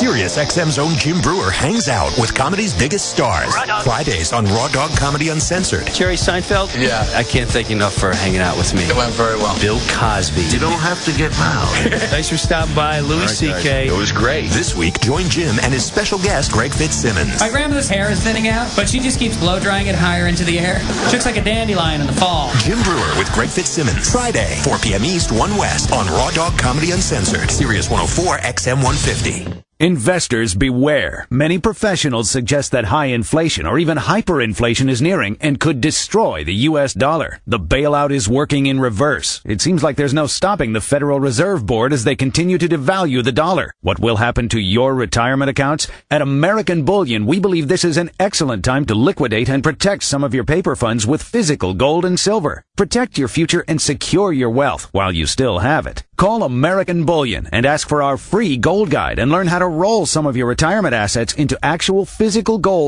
Speaker 83: Sirius XM's own Jim Breuer hangs out with comedy's biggest stars. Fridays on Raw Dog Comedy Uncensored.
Speaker 84: Jerry Seinfeld? Yeah. I can't thank you enough for hanging out with me. It went very well. Bill Cosby.
Speaker 83: You don't have to get loud.
Speaker 84: Thanks for stopping by. Louis C.K.
Speaker 83: It was great. This week, join Jim and his special guest, Greg Fitzsimmons.
Speaker 85: My grandmother's hair is thinning out, but she just keeps blow drying it higher into the air. She looks like a dandelion in the fall.
Speaker 83: Jim Breuer with Greg Fitzsimmons. Friday, 4 p.m. East, 1 West on Raw Dog Comedy Uncensored. Sirius 104 XM 150.
Speaker 86: Investors beware. Many professionals suggest that high inflation or even hyperinflation is nearing and could destroy the US dollar. The bailout is working in reverse. It seems like there's no stopping the Federal Reserve Board as they continue to devalue the dollar. What will happen to your retirement accounts? At American Bullion, we believe this is an excellent time to liquidate and protect some of your paper funds with physical gold and silver. Protect your future and secure your wealth while you still have it. Call American Bullion and ask for our free gold guide and learn how to roll some of your retirement assets into actual physical gold.